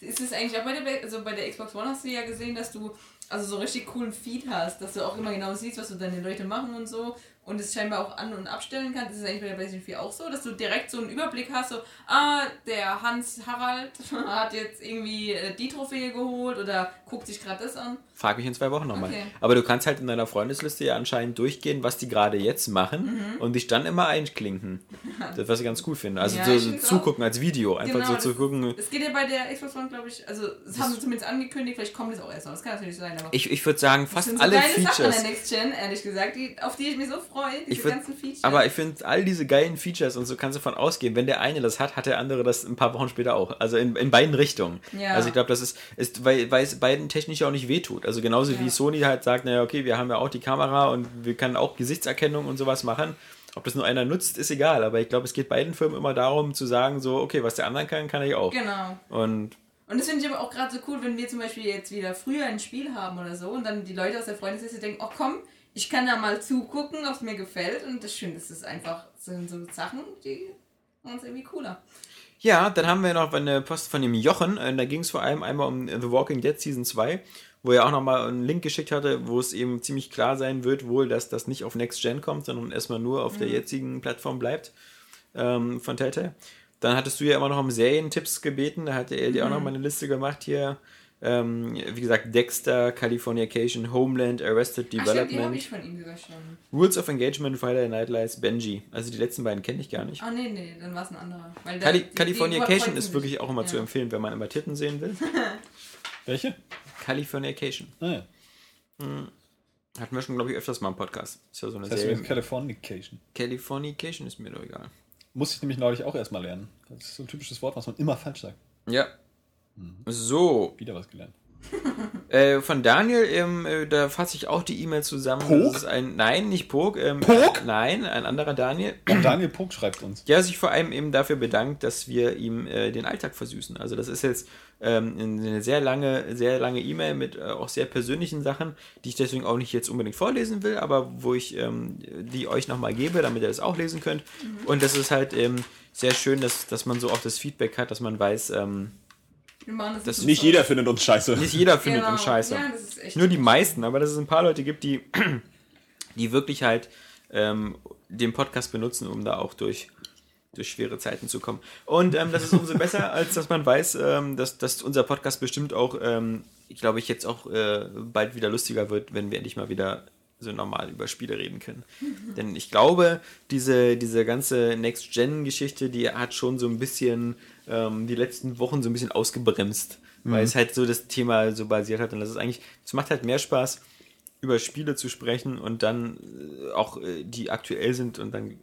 Ist es eigentlich auch bei der, also bei der Xbox One hast du ja gesehen, dass du also so richtig coolen Feed hast, dass du auch immer genau siehst, was so deine Leute machen und so und es scheinbar auch an- und abstellen kannst. Ist es eigentlich bei der PlayStation 4 auch so, dass du direkt so einen Überblick hast, so, ah, der Hans Harald hat jetzt irgendwie äh, die Trophäe geholt oder guckt sich gerade das an. frag mich in zwei Wochen nochmal. Okay. Aber du kannst halt in deiner Freundesliste ja anscheinend durchgehen, was die gerade jetzt machen Mhm. und dich dann immer einklinken. Das, was ich ganz cool finde. Also Ja, so find's zugucken als Video. Einfach Genau, so das- zu gucken. Es geht ja bei der Xbox One, glaube ich, also das haben sie zumindest angekündigt, vielleicht kommt es auch erst noch, das kann natürlich sein, aber Ich, ich würde sagen, das fast sind so alle geile Sachen Features. der Next Gen, ehrlich gesagt, die, auf die ich mich so freue, diese Ich würd- ganzen Features. Aber ich finde, all diese geilen Features und so kannst du von ausgehen. Wenn der eine das hat, hat der andere das ein paar Wochen später auch. Also in, in beiden Richtungen. Ja. Also ich glaube, das ist, ist weil, weil es beiden technisch auch nicht wehtut. Also genauso wie Ja. Sony halt sagt, naja, okay, wir haben ja auch die Kamera und wir können auch Gesichtserkennung und sowas machen. Ob das nur einer nutzt, ist egal. Aber ich glaube, es geht beiden Firmen immer darum zu sagen, so, okay, was der andere kann, kann ich auch. genau. Und Und das finde ich aber auch gerade so cool, wenn wir zum Beispiel jetzt wieder früher ein Spiel haben oder so und dann die Leute aus der Freundesliste denken, oh komm, ich kann da mal zugucken, ob es mir gefällt. Und das Schöne ist, es einfach, sind so Sachen, die machen uns irgendwie cooler. Ja, dann haben wir noch eine Post von dem Jochen. äh, Da ging es vor allem einmal um The Walking Dead Season 2, wo er auch nochmal einen Link geschickt hatte, wo es eben ziemlich klar sein wird, wohl, dass das nicht auf Next Gen kommt, sondern erstmal nur auf der jetzigen Plattform bleibt ähm, von Telltale. Dann hattest du ja immer noch um Serientipps gebeten, da hatte er dir auch noch mal eine Liste gemacht hier. Ähm, wie gesagt, Dexter, Californication, Homeland, Arrested Ach stimmt, die habe Development, ich von ihm sogar schon. Rules of Engagement, Friday Night Lights, Benji. Also die letzten beiden kenne ich gar nicht. Ah nee, nee, dann war es ein anderer. Weil da- Cali die- die Californication überkreuzen ist wirklich auch immer Ja. zu empfehlen, wenn man immer Titten sehen will. Welche? Californication. Ah, ja. Hatten wir schon, glaube ich, öfters mal im Podcast. Ist ja so eine Das heißt Serie. Californication. Californication ist mir doch egal. Musste ich nämlich neulich auch erstmal lernen. Das ist so ein typisches Wort, was man immer falsch sagt. Ja. So, Wieder was gelernt. äh, von Daniel, ähm, äh, da fasse ich auch die E-Mail zusammen. Pog? Das ist ein, nein, nicht Pog. Ähm, Pog? Nein, ein anderer Daniel. Und Daniel Pog schreibt uns. Der sich vor allem eben dafür bedankt, dass wir ihm äh, den Alltag versüßen. Also das ist jetzt ähm, eine sehr lange, sehr lange E-Mail mit äh, auch sehr persönlichen Sachen, die ich deswegen auch nicht jetzt unbedingt vorlesen will, aber wo ich ähm, die euch nochmal gebe, damit ihr das auch lesen könnt. Und das ist halt ähm, sehr schön, dass, dass man so auch das Feedback hat, dass man weiß, ähm, das, Nicht jeder findet uns scheiße. nicht jeder findet Genau. uns scheiße. Ja, das ist echt Nur die meisten, aber dass es ein paar Leute gibt, die, die wirklich halt ähm, den Podcast benutzen, um da auch durch, durch schwere Zeiten zu kommen. Und ähm, das ist umso besser, als dass man weiß, ähm, dass, dass unser Podcast bestimmt auch, ähm, ich glaube ich, jetzt auch äh, bald wieder lustiger wird, wenn wir endlich mal wieder so normal über Spiele reden können. Denn ich glaube, diese, diese ganze Next-Gen-Geschichte, die hat schon so ein bisschen ähm, die letzten Wochen so ein bisschen ausgebremst, weil es halt so das Thema so basiert hat. Und das ist eigentlich, es macht halt mehr Spaß, über Spiele zu sprechen und dann äh, auch äh, die aktuell sind und dann äh,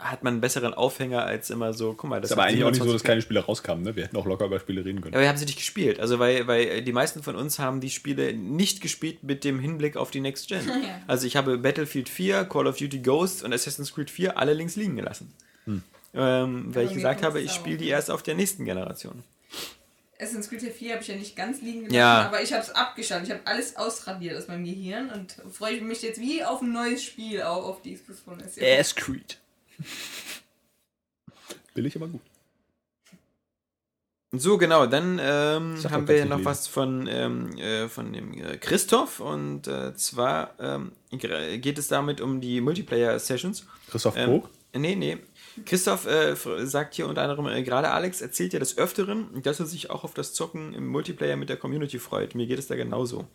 hat man einen besseren Aufhänger als immer so, guck mal, das ist aber eigentlich auch nicht so, 27 dass keine Spiele rauskamen. Ne? Wir hätten auch locker über Spiele reden können. aber wir haben sie nicht gespielt. Also, weil, weil die meisten von uns haben die Spiele nicht gespielt mit dem Hinblick auf die Next Gen. Also, ich habe Battlefield 4, Call of Duty Ghosts und Assassin's Creed 4 alle links liegen gelassen. Hm. Ähm, weil ich gesagt habe, ich spiele die erst auf der nächsten Generation. Assassin's Creed 4 habe ich ja nicht ganz liegen gelassen, Ja. aber ich habe es abgeschaltet. Ich habe alles ausradiert aus meinem Gehirn und freue mich jetzt wie auf ein neues Spiel auch auf die Xbox One S. Ass Creed. Billig, aber gut. So, genau, dann ähm, haben wir noch lesen. was von, ähm, äh, von dem äh, Christoph und äh, zwar ähm, geht es damit um die Multiplayer-Sessions. Christoph Ähm, Pog? Nee, nee. Christoph äh, sagt hier unter anderem, äh, gerade Alex erzählt ja des Öfteren, dass er sich auch auf das Zocken im Multiplayer mit der Community freut. Mir geht es da genauso.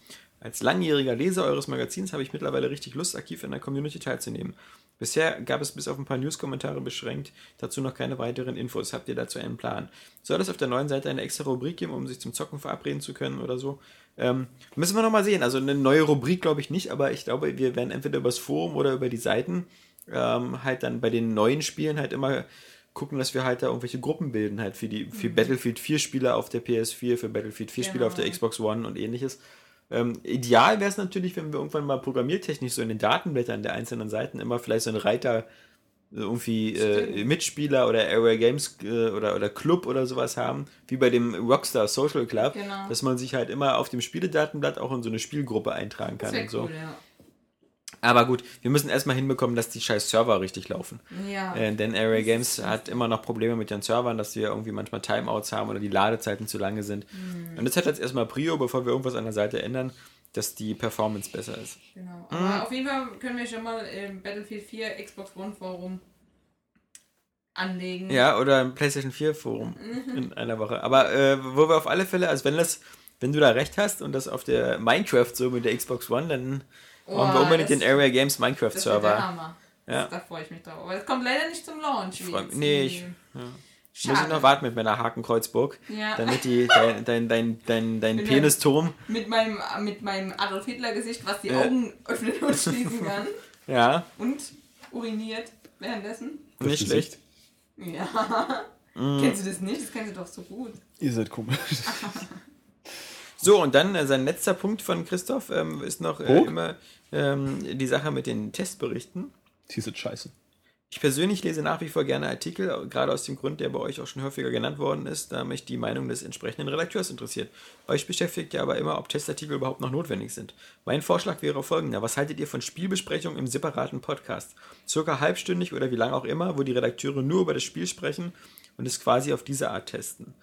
Als langjähriger Leser eures Magazins habe ich mittlerweile richtig Lust, aktiv in der Community teilzunehmen. Bisher gab es bis auf ein paar News-Kommentare beschränkt, dazu noch keine weiteren Infos. Habt ihr dazu einen Plan? Soll es auf der neuen Seite eine extra Rubrik geben, um sich zum Zocken verabreden zu können oder so? Ähm, müssen wir nochmal sehen. Also eine neue Rubrik glaube ich nicht, aber ich glaube, wir werden entweder übers Forum oder über die Seiten ähm, halt dann bei den neuen Spielen halt immer gucken, dass wir halt da irgendwelche Gruppen bilden, halt für die für Battlefield 4 Spieler auf der PS4, für Battlefield 4 Spieler auf der Genau. Xbox One und ähnliches. Ähm, ideal wäre es natürlich, wenn wir irgendwann mal programmiertechnisch so in den Datenblättern der einzelnen Seiten immer vielleicht so einen Reiter irgendwie äh, Mitspieler oder Area Games äh, oder, oder Club oder sowas haben, wie bei dem Rockstar Social Club, Genau. dass man sich halt immer auf dem Spieledatenblatt auch in so eine Spielgruppe eintragen kann und so. cool, ja. Aber gut, wir müssen erstmal hinbekommen, dass die scheiß Server richtig laufen. Ja. Äh, denn Area Games hat immer noch Probleme mit den Servern, dass wir irgendwie manchmal Timeouts haben oder die Ladezeiten zu lange sind. Hm. Und das hat jetzt erstmal Prio, bevor wir irgendwas an der Seite ändern, dass die Performance besser ist. Genau. Aber auf jeden Fall können wir schon mal im Battlefield 4 Xbox One Forum anlegen. Ja, oder im PlayStation 4 Forum in einer Woche. Aber äh, wo wir auf alle Fälle, also wenn das, wenn du da recht hast und das auf der Minecraft so mit der Xbox One, dann brauchen wir Oh, unbedingt das- den Area Games Minecraft Das wird der Server. Hammer. Ja. Das, da freue ich mich drauf. Aber es kommt leider nicht zum Launch. freu- nee, ich- Muss Schade. ich noch warten mit meiner Hakenkreuzburg, Ja. damit die dein, dein, dein, dein, dein Mit Penisturm, Mit meinem, mit meinem Adolf Hitler Gesicht, was die Ja. Augen öffnen und schließen kann. ja, Und uriniert währenddessen. nicht schlecht. Ja. Mm. Kennst du das nicht? Das kennst du doch so gut. Ihr seid komisch. So, und dann äh, sein letzter Punkt von Christoph ähm, ist noch äh, immer ähm, die Sache mit den Testberichten. Die sind scheiße. Ich persönlich lese nach wie vor gerne Artikel, gerade aus dem Grund, der bei euch auch schon häufiger genannt worden ist, da mich die Meinung des entsprechenden Redakteurs interessiert. Euch beschäftigt ja aber immer, ob Testartikel überhaupt noch notwendig sind. Mein Vorschlag wäre folgender. Was haltet ihr von Spielbesprechungen im separaten Podcast? Circa halbstündig oder wie lange auch immer, wo die Redakteure nur über das Spiel sprechen und es quasi auf diese Art testen.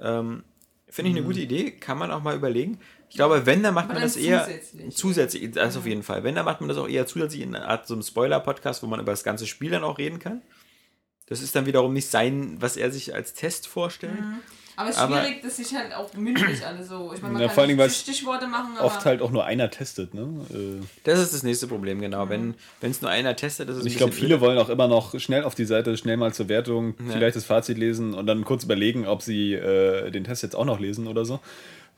Ähm, Finde ich eine gute Idee, kann man auch mal überlegen. Ich glaube, wenn, dann macht Aber man dann das eher zusätzlich. zusätzlich, das auf jeden Fall. Wenn, dann macht man das auch eher zusätzlich in einer Art so einem Spoiler-Podcast, wo man über das ganze Spiel dann auch reden kann. Das ist dann wiederum nicht sein, was er sich als Test vorstellt. Aber es ist Aber- schwierig, dass sich halt auch mündlich alle so. Ich meine, man Ja, kann vor es Stichworte machen, aber. Oft halt auch nur einer testet, ne? Äh, Das ist das nächste Problem, genau. Wenn es nur einer testet, das ist Und ein ich glaube, viele wollen auch immer noch schnell auf die Seite, schnell mal zur Wertung, vielleicht das Fazit lesen und dann kurz überlegen, ob sie äh, den Test jetzt auch noch lesen oder so.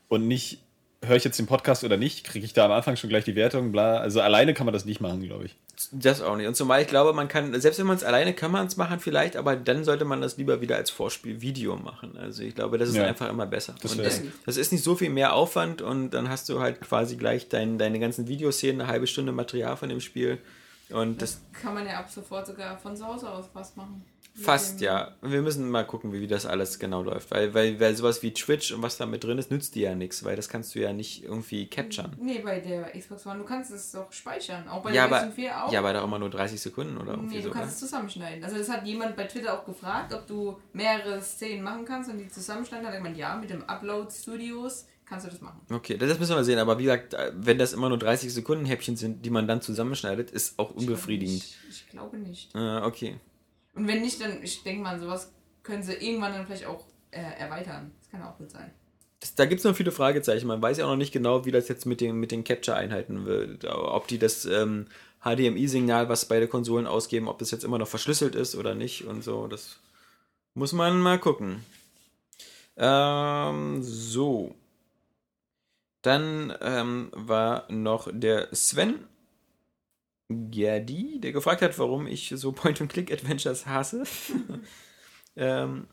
Und nicht, höre ich jetzt den Podcast oder nicht, kriege ich da am Anfang schon gleich die Wertung, bla. Also alleine kann man das nicht machen, glaube ich. Das auch nicht. Und zumal ich glaube, man kann, selbst wenn man es alleine kann man es machen vielleicht, aber dann sollte man das lieber wieder als Vorspielvideo machen. Also ich glaube, das ist Ja. einfach immer besser. Das das, das ist nicht so viel mehr Aufwand und dann hast du halt quasi gleich dein, deine ganzen Videoszenen, eine halbe Stunde Material von dem Spiel. Und das kann man ja ab sofort sogar von zu Hause aus fast machen. Fast, ja. Wir müssen mal gucken, wie, wie das alles genau läuft. Weil, weil, weil sowas wie Twitch und was da mit drin ist, nützt dir ja nichts, weil das kannst du ja nicht irgendwie capturen. Nee, bei der Xbox One, du kannst es doch speichern. Auch bei Ja, der aber, PlayStation 4 auch. ja, aber da immer nur 30 Sekunden oder irgendwie Nee, so. du kannst es zusammenschneiden. Also das hat jemand bei Twitter auch gefragt, ob du mehrere Szenen machen kannst und die zusammenschneiden. Hat er gemeint, ja, mit dem Upload Studios kannst du das machen. Okay, das müssen wir mal sehen. Aber wie gesagt, wenn das immer nur 30 Sekunden Häppchen sind, die man dann zusammenschneidet, ist auch unbefriedigend. Ich, ich glaube nicht. Äh, okay. Und wenn nicht, dann, ich denke mal, sowas können sie irgendwann dann vielleicht auch äh, erweitern. Das kann auch gut sein. Das, da gibt es noch viele Fragezeichen. Man weiß ja auch noch nicht genau, wie das jetzt mit den, mit den Capture-Einheiten wird. Ob die das ähm, HDMI-Signal, was beide Konsolen ausgeben, ob das jetzt immer noch verschlüsselt ist oder nicht und so. Das muss man mal gucken. Ähm, so. Dann ähm, war noch der Sven Gerdi, der gefragt hat, warum ich so Point-and-Click-Adventures hasse. ähm,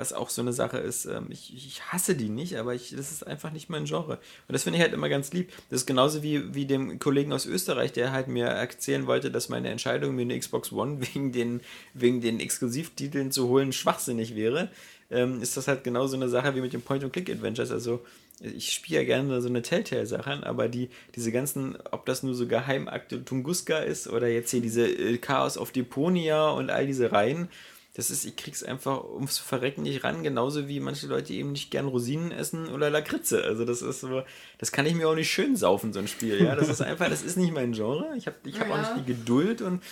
was auch so eine Sache ist. Ähm, ich, ich hasse die nicht, aber ich, das ist einfach nicht mein Genre. Und das finde ich halt immer ganz lieb. Das ist genauso wie, wie dem Kollegen aus Österreich, der halt mir erzählen wollte, dass meine Entscheidung, mir eine Xbox One wegen den, wegen den Exklusivtiteln zu holen, schwachsinnig wäre. Ähm, ist das halt genau so eine Sache wie mit den Point-and-Click-Adventures. Also ich spiele ja gerne so eine Telltale-Sachen, aber die, diese ganzen, ob das nur so Geheimakte Tunguska ist oder jetzt hier diese äh, Chaos auf Deponia und all diese Reihen, das ist, ich krieg's einfach ums Verrecken nicht ran, genauso wie manche Leute eben nicht gern Rosinen essen oder Lakritze. Also das ist so, das kann ich mir auch nicht schön saufen, so ein Spiel, ja. Das ist einfach, das ist nicht mein Genre. Ich habe ich hab auch Ja. nicht die Geduld und,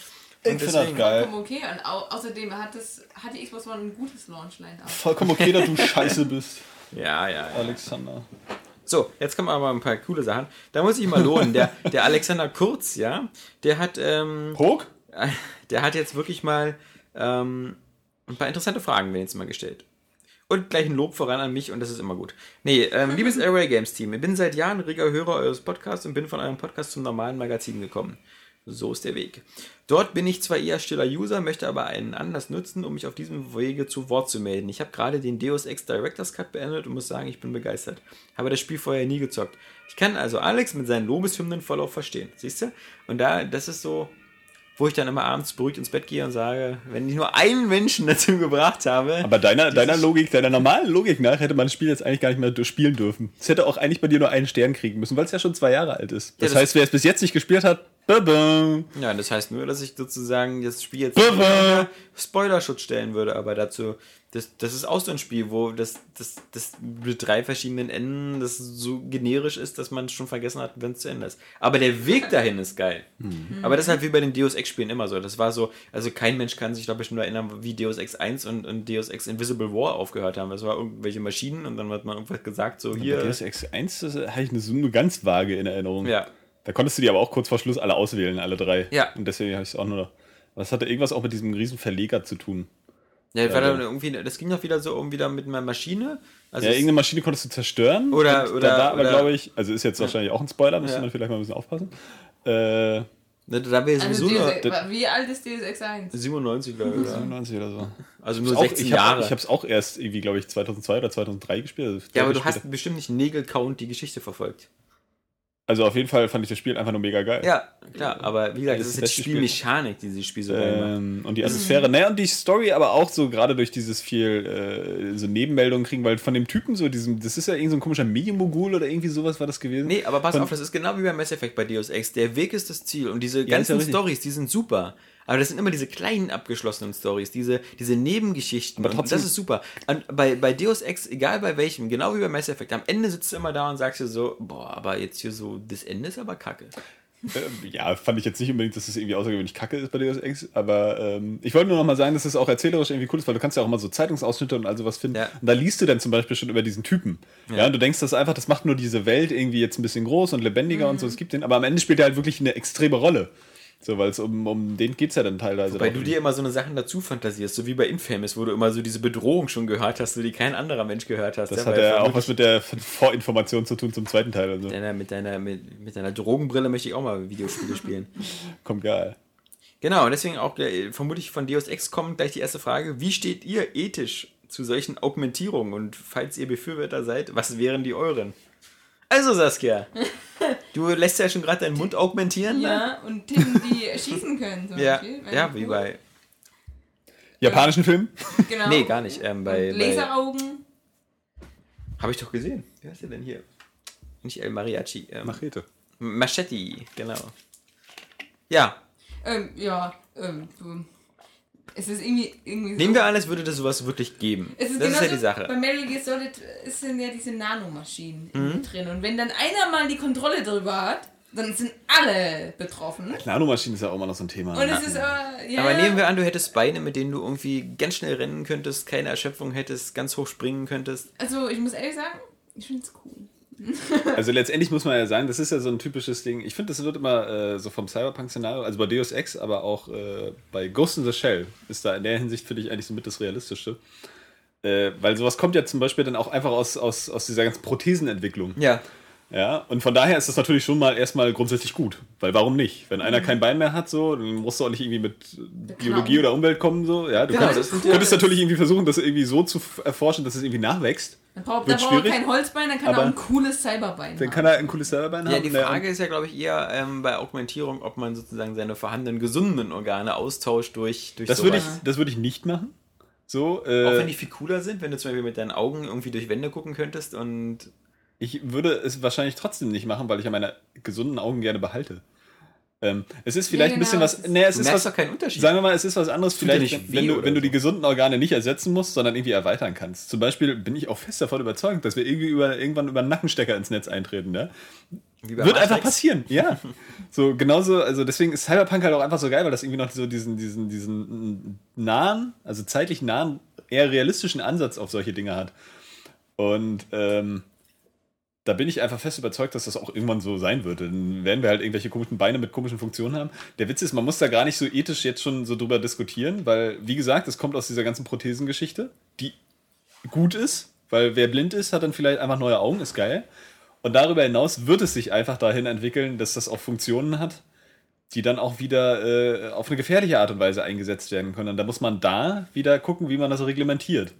Ich und find das geil. Vollkommen okay. Und au außerdem hat, das, hat die Xbox One ein gutes Launch-Line-Up. Vollkommen okay, dass du scheiße bist, Ja, ja, ja. Alexander. So, jetzt kommen aber ein paar coole Sachen. Da muss ich mal lohnen. Der, der Alexander Kurz, ja, der hat, ähm, Hoch? der hat jetzt wirklich mal ähm, ein paar interessante Fragen mir jetzt mal gestellt. Und gleich ein Lob voran an mich und das ist immer gut. Nee, ähm, liebes Array Games Team, ich bin seit Jahren reger Hörer eures Podcasts und bin von eurem Podcast zum normalen Magazin gekommen. So ist der Weg. Dort bin ich zwar eher stiller User, möchte aber einen Anlass nutzen, um mich auf diesem Wege zu Wort zu melden. Ich habe gerade den Deus Ex Director's Cut beendet und muss sagen, ich bin begeistert. Habe das Spiel vorher nie gezockt. Ich kann also Alex mit seinen Lobeshymnen voll auf verstehen. Siehst du? Und da, das ist so, wo ich dann immer abends beruhigt ins Bett gehe und sage, wenn ich nur einen Menschen dazu gebracht habe. Aber deiner, deiner Logik, deiner normalen Logik nach, hätte man das Spiel jetzt eigentlich gar nicht mehr spielen dürfen. Es hätte auch eigentlich bei dir nur einen Stern kriegen müssen, weil es ja schon zwei Jahre alt ist. Das, Ja, das- heißt, wer es bis jetzt nicht gespielt hat, baba. Ja, das heißt nur, dass ich sozusagen das Spiel jetzt Spoilerschutz stellen würde, aber dazu, das, das ist auch so ein Spiel, wo das, das, das mit drei verschiedenen Enden das so generisch ist, dass man es schon vergessen hat, wenn es zu Ende ist. Aber der Weg dahin ist geil. Aber das ist halt wie bei den Deus Ex-Spielen immer so. Das war so, also kein Mensch kann sich, glaube ich, nur erinnern, wie Deus Ex 1 und, und Deus Ex Invisible War aufgehört haben. Das war irgendwelche Maschinen und dann hat man irgendwas gesagt, so hier. Deus Ex 1 das habe ich eine, eine ganz vage in Erinnerung. Ja. Da konntest du die aber auch kurz vor Schluss alle auswählen, alle drei. Ja. Und deswegen habe ich es auch nur. Was hatte irgendwas auch mit diesem riesen Verleger zu tun? Ja, das, war Ja, dann irgendwie, das ging doch wieder so irgendwie da mit einer Maschine. Also Ja, irgendeine Maschine konntest du zerstören. Oder- oder- da war aber, glaube ich, also ist jetzt wahrscheinlich auch ein Spoiler, müsste Ja. man vielleicht mal ein bisschen aufpassen. Äh, Ne, Da wäre Also sowieso Ex, wie alt ist Deus Ex 1? 97, glaube ich. Ja. 97 oder so. Also nur Auch, 16 ich habe Jahre. ich habe es auch erst irgendwie, glaube ich, 2002 oder 2003 gespielt. Also ja, aber du hast bestimmt nicht Nägel-Count die Geschichte verfolgt. Also auf jeden Fall fand ich das Spiel einfach nur mega geil. Ja, klar, aber wie gesagt, Das das ist beste Spielmechanik, die dieses Spiel so. Ähm, und die Atmosphäre, naja, und die Story aber auch so gerade durch dieses viel äh, so Nebenmeldungen kriegen, weil von dem Typen so diesem, das ist ja irgend so ein komischer Medienmogul oder irgendwie sowas war das gewesen. Nee, aber pass Von- auf, das ist genau wie beim Mass Effect bei Deus Ex. Der Weg ist das Ziel und diese Ja, ja ganzen richtig. Stories, die sind super. Aber das sind immer diese kleinen abgeschlossenen Stories, diese, diese Nebengeschichten. Aber trotzdem- das ist super. Und bei, bei Deus Ex, egal bei welchem, genau wie bei Mass Effect, am Ende sitzt du immer da und sagst dir so, boah, aber jetzt hier so, das Ende ist aber kacke. Ähm, ja, fand ich jetzt nicht unbedingt, dass es irgendwie außergewöhnlich kacke ist bei Deus Ex, aber ähm, ich wollte nur noch mal sagen, dass es auch erzählerisch irgendwie cool ist, weil du kannst ja auch immer so Zeitungsausschnitte und all sowas finden. Ja. Und da liest du dann zum Beispiel schon über diesen Typen. Ja, und du denkst, das einfach, das macht nur diese Welt irgendwie jetzt ein bisschen groß und lebendiger und so, es gibt den, aber am Ende spielt er halt wirklich eine extreme Rolle. So, weil es um, um den geht es ja dann teilweise. Weil du dir immer so eine Sachen dazu fantasierst, so wie bei Infamous, wo du immer so diese Bedrohung schon gehört hast, so die kein anderer Mensch gehört hast. das ja, hat ja auch was mit der Vorinformation zu tun zum zweiten Teil. Also. mit deiner, mit, deiner, mit, mit deiner Drogenbrille möchte ich auch mal Videospiele spielen. Kommt geil. Genau, und deswegen auch äh, vermutlich von Deus Ex kommt gleich die erste Frage. Wie steht ihr ethisch zu solchen Augmentierungen? Und falls ihr Befürworter seid, was wären die euren? Also Saskia, du lässt ja schon gerade deinen Mund augmentieren. ne? Ja, und Tinnen, die schießen können. Zum Ja, Beispiel. Ja wie bei. Japanischen Film? Genau. Nee, gar nicht. Ähm, bei, Und Laseraugen. Habe ich doch gesehen. Wie heißt der denn hier? Nicht El Mariachi. Ähm, Machete. Machetti, genau. Ja, Ähm, ja, ähm, so. Es ist irgendwie, irgendwie nehmen wir an, es würde das sowas wirklich geben. Es ist das ist ja die Sache. Bei Metal Gear Solid sind ja diese Nanomaschinen Mhm. drin. Und wenn dann einer mal die Kontrolle drüber hat, dann sind alle betroffen. Nanomaschine ist ja auch immer noch so ein Thema. Und es ist aber, ja, Aber nehmen wir an, du hättest Beine, mit denen du irgendwie ganz schnell rennen könntest, keine Erschöpfung hättest, ganz hoch springen könntest. Also, ich muss ehrlich sagen, ich finde es cool. Also letztendlich muss man ja sagen, das ist ja so ein typisches Ding. Ich finde, das wird immer äh, so vom Cyberpunk-Szenario, also bei Deus Ex, aber auch äh, bei Ghost in the Shell ist da in der Hinsicht, finde ich, eigentlich so mit das Realistische. Äh, weil sowas kommt ja zum Beispiel dann auch einfach aus, aus, aus dieser ganzen Prothesenentwicklung. Ja. Ja, und von daher ist das natürlich schon mal erstmal grundsätzlich gut. Weil warum nicht? Wenn einer kein Bein mehr hat, so, dann musst du auch nicht irgendwie mit Biologie oder Umwelt kommen, so. Ja, du Genau, könntest, das sind ja- könntest natürlich irgendwie versuchen, das irgendwie so zu erforschen, dass es irgendwie nachwächst. Dann braucht, Wird dann braucht er schwierig, kein Holzbein, dann kann aber er auch ein cooles Cyberbein Dann haben. kann er ein cooles Cyberbein haben. Ja, die Frage ist ja, glaube ich, eher ähm, bei Augmentierung, ob man sozusagen seine vorhandenen gesunden Organe austauscht durch, durch Das würde ich, das würde ich nicht machen. So, äh, Auch wenn die viel cooler sind, wenn du zum Beispiel mit deinen Augen irgendwie durch Wände gucken könntest und ich würde es wahrscheinlich trotzdem nicht machen, weil ich ja meine gesunden Augen gerne behalte. Ähm, es ist vielleicht ein genau, bisschen das was. Nee, es du ist merkst was. doch keinen Unterschied. Sagen wir mal, es ist was anderes, Tut vielleicht, nicht wenn, weh du, wenn du so. die gesunden Organe nicht ersetzen musst, sondern irgendwie erweitern kannst. Zum Beispiel bin ich auch fest davon überzeugt, dass wir irgendwie über, irgendwann über einen Nackenstecker ins Netz eintreten. Ne? Wie bei Wird einfach Matrix. passieren, ja. so genauso, also deswegen ist Cyberpunk halt auch einfach so geil, weil das irgendwie noch so diesen, diesen, diesen nahen, also zeitlich nahen, eher realistischen Ansatz auf solche Dinge hat. Und ähm, da bin ich einfach fest überzeugt, dass das auch irgendwann so sein wird. Dann werden wir halt irgendwelche komischen Beine mit komischen Funktionen haben. Der Witz ist, man muss da gar nicht so ethisch jetzt schon so drüber diskutieren, weil, wie gesagt, es kommt aus dieser ganzen Prothesengeschichte, die gut ist, weil wer blind ist, hat dann vielleicht einfach neue Augen, ist geil. Und darüber hinaus wird es sich einfach dahin entwickeln, dass das auch Funktionen hat, die dann auch wieder äh, auf eine gefährliche Art und Weise eingesetzt werden können. Und da muss man da wieder gucken, wie man das reglementiert.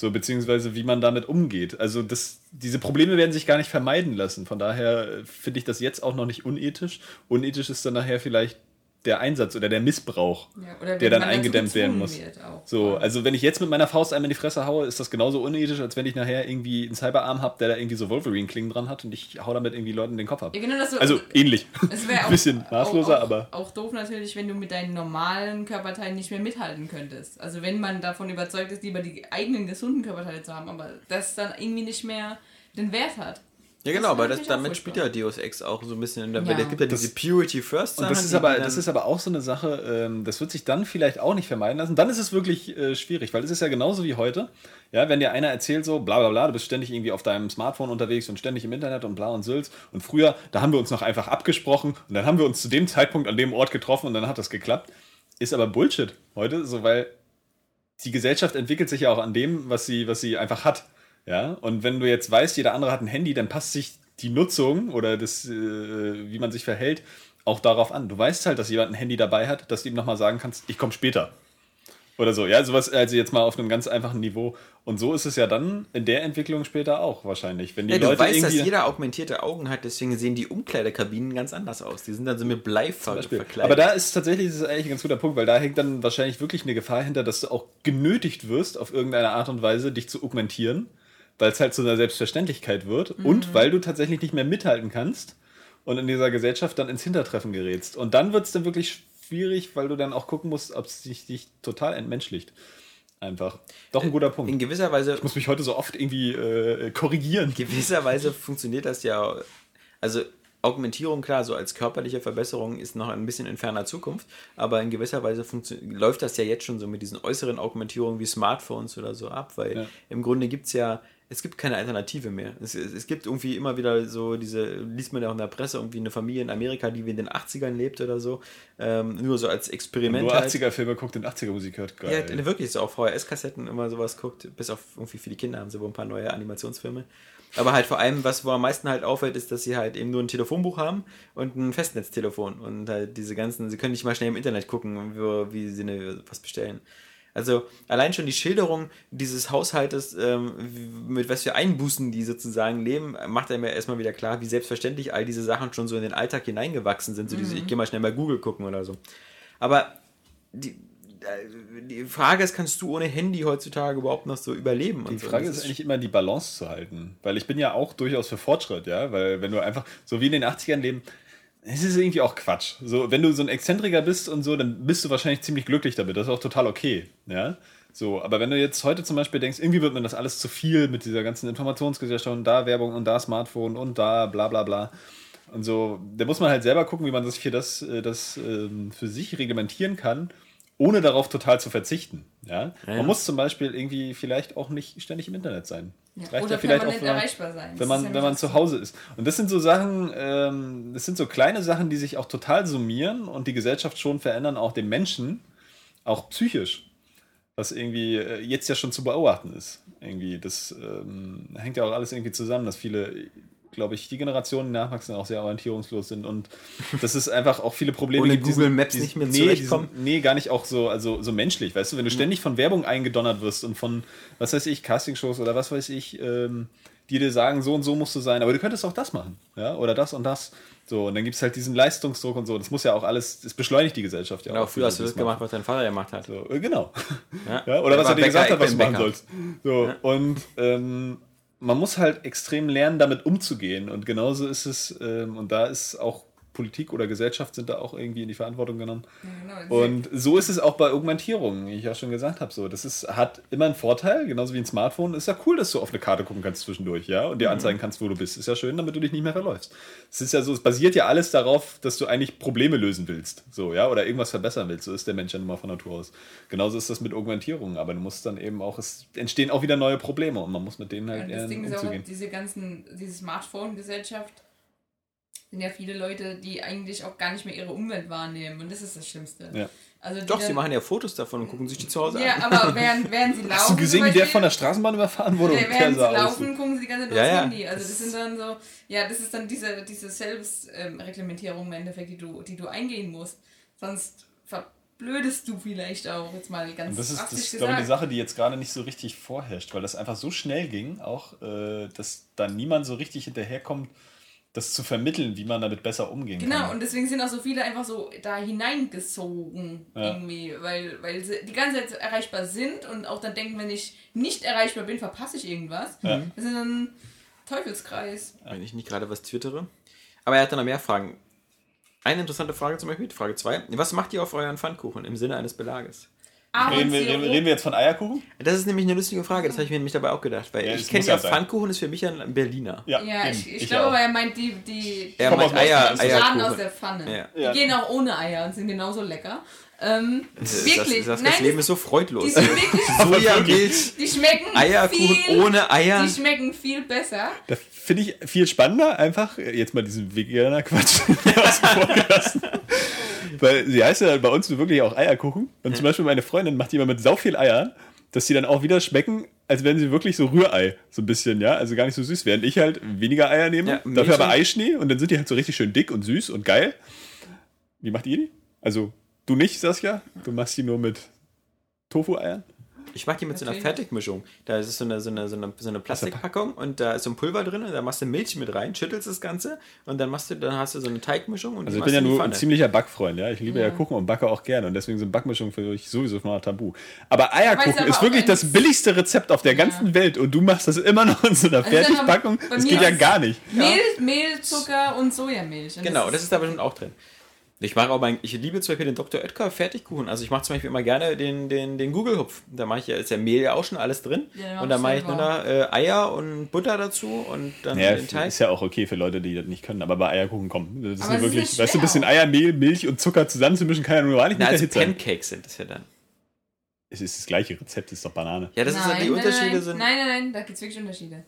So, beziehungsweise wie man damit umgeht. Also das, diese Probleme werden sich gar nicht vermeiden lassen. Von daher äh, finde ich das jetzt auch noch nicht unethisch. Unethisch ist dann nachher vielleicht der Einsatz oder der Missbrauch, Ja, oder der dann eingedämmt werden muss. So, also wenn ich jetzt mit meiner Faust einmal in die Fresse haue, ist das genauso unethisch, als wenn ich nachher irgendwie einen Cyberarm habe, der da irgendwie so Wolverine-Klingen dran hat und ich hau damit irgendwie Leuten den Kopf ab. Ja, genau, dass du, Also ähnlich. es wäre Ein bisschen maßloser, auch, auch, aber. Auch doof natürlich, wenn du mit deinen normalen Körperteilen nicht mehr mithalten könntest. Also wenn man davon überzeugt ist, lieber die eigenen gesunden Körperteile zu haben, aber das dann irgendwie nicht mehr den Wert hat. Ja, genau, aber das, damit spielt ja Deus Ex auch so ein bisschen in der Ja. Welt. Es gibt ja Das- diese Purity First Und das ist, aber, das ist aber auch so eine Sache, ähm, das wird sich dann vielleicht auch nicht vermeiden lassen. Dann ist es wirklich äh, schwierig, weil es ist ja genauso wie heute. Ja, wenn dir einer erzählt so, bla bla bla, du bist ständig irgendwie auf deinem Smartphone unterwegs und ständig im Internet und bla und Sülz. Und früher, da haben wir uns noch einfach abgesprochen und dann haben wir uns zu dem Zeitpunkt an dem Ort getroffen und dann hat das geklappt. Ist aber Bullshit heute, so weil die Gesellschaft entwickelt sich ja auch an dem, was sie, was sie einfach hat. Ja, und wenn du jetzt weißt, jeder andere hat ein Handy, dann passt sich die Nutzung oder das, äh, wie man sich verhält, auch darauf an. Du weißt halt, dass jemand ein Handy dabei hat, dass du ihm nochmal sagen kannst, ich komme später. Oder so, ja, sowas, also jetzt mal auf einem ganz einfachen Niveau. Und so ist es ja dann in der Entwicklung später auch wahrscheinlich. Wenn die Ja, du Leute weißt, dass jeder augmentierte Augen hat, deswegen sehen die Umkleidekabinen ganz anders aus. Die sind dann so mit Blei ver Beispiel. verkleidet. Aber da ist tatsächlich das ist eigentlich ein ganz guter Punkt, weil da hängt dann wahrscheinlich wirklich eine Gefahr hinter, dass du auch genötigt wirst, auf irgendeine Art und Weise dich zu augmentieren, weil es halt zu einer Selbstverständlichkeit wird und weil du tatsächlich nicht mehr mithalten kannst und in dieser Gesellschaft dann ins Hintertreffen gerätst. Und dann wird es dann wirklich schwierig, weil du dann auch gucken musst, ob es dich, dich total entmenschlicht. Einfach. Doch ein guter Punkt. in gewisser Weise Ich muss mich heute so oft irgendwie äh, korrigieren. gewisser Weise funktioniert das ja. Also Augmentierung, klar, so als körperliche Verbesserung ist noch ein bisschen in ferner Zukunft, aber in gewisser Weise läuft das ja jetzt schon so mit diesen äußeren Augmentierungen wie Smartphones oder so ab, weil Ja. im Grunde gibt es ja, es gibt keine Alternative mehr. Es, es, es gibt irgendwie immer wieder so diese, liest man ja auch in der Presse, irgendwie eine Familie in Amerika, die wie in den 80ern lebt oder so, ähm, nur so als Experiment. Nur halt. 80er-Filme guckt und 80er-Musik hört. Ja, Geil. wirklich, so auf VHS-Kassetten immer sowas guckt, bis auf irgendwie für die Kinder haben sie wohl ein paar neue Animationsfilme. Aber halt vor allem, was wo am meisten halt auffällt, ist, dass sie halt eben nur ein Telefonbuch haben und ein Festnetztelefon. Und halt diese ganzen, sie können nicht mal schnell im Internet gucken, wie, wie sie eine, was bestellen. Also allein schon die Schilderung dieses Haushaltes, ähm, mit was für Einbußen die sozusagen leben, macht einem ja erstmal wieder klar, wie selbstverständlich all diese Sachen schon so in den Alltag hineingewachsen sind. So diese, ich gehe mal schnell bei Google gucken oder so. Aber die, äh, die Frage ist, kannst du ohne Handy heutzutage überhaupt noch so überleben? Die und so? Frage ist eigentlich immer, die Balance zu halten. Weil ich bin ja auch durchaus für Fortschritt, ja. Weil wenn du einfach, so wie in den 80ern leben, es ist irgendwie auch Quatsch. So, wenn du so ein Exzentriker bist und so, dann bist du wahrscheinlich ziemlich glücklich damit. Das ist auch total okay, ja. So, aber wenn du jetzt heute zum Beispiel denkst, irgendwie wird mir das alles zu viel mit dieser ganzen Informationsgesellschaft und da Werbung und da Smartphone und da bla bla bla. Und so, da muss man halt selber gucken, wie man das für das, äh, das ähm, für sich reglementieren kann, ohne darauf total zu verzichten. Ja? Ja, ja. Man muss zum Beispiel irgendwie vielleicht auch nicht ständig im Internet sein. Ja. Reicht Oder ja vielleicht auch, wenn man, erreichbar sein. Wenn man, ja wenn man zu Hause ist. Und das sind so Sachen, ähm, das sind so kleine Sachen, die sich auch total summieren und die Gesellschaft schon verändern, auch den Menschen, auch psychisch. Was irgendwie äh, jetzt ja schon zu beobachten ist. Irgendwie, das ähm, hängt ja auch alles irgendwie zusammen, dass viele, glaube ich, die Generationen, die nachwachsen, auch sehr orientierungslos sind und das ist einfach auch viele Probleme Ohne gibt, die Google sind- Maps die- nicht mehr nee, zurechtkommen. die sind- Nee, gar nicht auch so, also so menschlich, weißt du, wenn du ständig von Werbung eingedonnert wirst und von, was weiß ich, Castingshows oder was weiß ich, ähm, die dir sagen, so und so musst du sein, aber du könntest auch das machen, ja, oder das und das. So, und dann gibt es halt diesen Leistungsdruck und so. Das muss ja auch alles, das beschleunigt die Gesellschaft ja Genau, auch. früher hast du das gemacht, was dein Vater gemacht hat. so, äh, genau. Ja. Ja, oder Der was er dir Bäcker, gesagt hat, was du machen sollst. So, und ähm, man muss halt extrem lernen, damit umzugehen. Und genauso ist es, ähm, und da ist auch Politik oder Gesellschaft sind da auch irgendwie in die Verantwortung genommen. Ja, genau. Und so ist es auch bei Augmentierung, wie ich ja schon gesagt habe. So, das ist, hat immer einen Vorteil, genauso wie ein Smartphone. Ist ja cool, dass du auf eine Karte gucken kannst zwischendurch, ja, und dir anzeigen kannst, wo du bist. Ist ja schön, damit du dich nicht mehr verläufst. Es ist ja so, es basiert ja alles darauf, dass du eigentlich Probleme lösen willst, so, ja, oder irgendwas verbessern willst. So ist der Mensch ja nun mal von Natur aus. Genauso ist das mit Augmentierung, aber du musst dann eben auch, es entstehen auch wieder neue Probleme und man muss mit denen halt Und das Ding ist auch, umzugehen. diese ganzen, diese Smartphone-Gesellschaft sind ja viele Leute, die eigentlich auch gar nicht mehr ihre Umwelt wahrnehmen. Und das ist das Schlimmste. Ja. Also Doch, sie dann- machen ja Fotos davon und gucken sich die zu Hause Ja, an. aber während, während sie laufen. Hast du gesehen, wie der von der Straßenbahn überfahren wurde? Ja, während sie laufen, gucken sie die ganze Zeit Ja, ja. Handy. Also das sind dann so, ja, das ist dann diese, diese Selbstreglementierung im Endeffekt, die du, die du eingehen musst. Sonst verblödest du vielleicht auch, jetzt mal ganz Und das ist, das ist glaube ich, eine. Sache, die jetzt gerade nicht so richtig vorherrscht, weil das einfach so schnell ging, auch, äh, dass da niemand so richtig hinterherkommt, das zu vermitteln, wie man damit besser umgehen Genau, kann. und deswegen sind auch so viele einfach so da hineingesogen Ja. irgendwie, weil, weil sie die ganze Zeit erreichbar sind und auch dann denken, wenn ich nicht erreichbar bin, verpasse ich irgendwas. Ja. Das ist ein Teufelskreis. wenn ich nicht gerade was twittere. Aber er hat dann noch mehr Fragen. Eine interessante Frage zum Beispiel, Frage 2. Was macht ihr auf euren Pfannkuchen im Sinne eines Belages? Reden wir, reden, reden wir jetzt von Eierkuchen? Das ist nämlich eine lustige Frage, das habe ich mir nämlich dabei auch gedacht, weil Ja, ich das kenne ja ja sein. Pfannkuchen ist für mich ja ein Berliner. Ja, eben. ich, ich, Ich glaube auch. aber, er meint die, die, Er meint aus Eier, Eierkuchen. aus der Pfanne. Ja. Die Ja. gehen auch ohne Eier und sind genauso lecker. Ähm, Das, wirklich, das, das, nein, das Leben ist so freudlos. die sind wirklich, Sojamilch, die schmecken Eierkuchen viel, ohne Eier. Die schmecken viel besser. Da finde ich viel spannender, einfach jetzt mal diesen veganer Quatsch außen vor gelassen. Weil sie heißt ja bei uns wirklich auch Eierkuchen. Und zum Beispiel meine Freundin macht die immer mit sau viel Eiern, dass sie dann auch wieder schmecken, als wären sie wirklich so Rührei. So ein bisschen, ja. Also gar nicht so süß. Während ich halt weniger Eier nehme, Ja, dafür aber Eischnee und dann sind die halt so richtig schön dick und süß und geil. Wie macht ihr die? Also du nicht, Saskia? Du machst die nur mit Tofu-Eiern? Ich mache die mit so einer Natürlich. Fertigmischung. Da ist so eine, so, eine, so, eine, so eine Plastikpackung und da ist so ein Pulver drin und da machst du Milch mit rein, schüttelst das Ganze und dann machst du, dann hast du so eine Teigmischung und Also ich bin ja nur ein ziemlicher Backfreund, ja. Ich liebe ja. Ja. Kuchen und backe auch gerne und deswegen sind Backmischungen für mich sowieso mal tabu. Aber Eierkuchen aber ist wirklich das billigste Rezept auf der ganzen Welt und du machst das immer noch in so einer Also Fertigpackung. Das geht ja ist- gar nicht. Mehl, Mehl, Zucker und Sojamilch. Und Genau, das ist da bestimmt auch drin. Ich mache auch mein, ich liebe zum Beispiel den Dr. Oetker Fertigkuchen. Also ich mache zum Beispiel immer gerne den, den, den Google-Hupf. Da mache ich ja, ist ja Mehl ja auch schon alles drin. Ja, und dann ich mache ich nur noch äh, Eier und Butter dazu und dann Ja, den Teig. ist ja auch okay für Leute, die das nicht können, aber bei Eierkuchen kommen. Das ist Aber ja ist wirklich, nicht weißt du, ein bisschen. Eier, Mehl, Milch und Zucker zusammenzumischen kann ja nur Na, nicht also der Hit sein. Pancakes sind das ja dann. Es ist das gleiche Rezept, ist doch Banane Ja, das ist ja, die nein, Unterschiede nein, sind. Nein, nein, nein, da gibt es wirklich Unterschiede.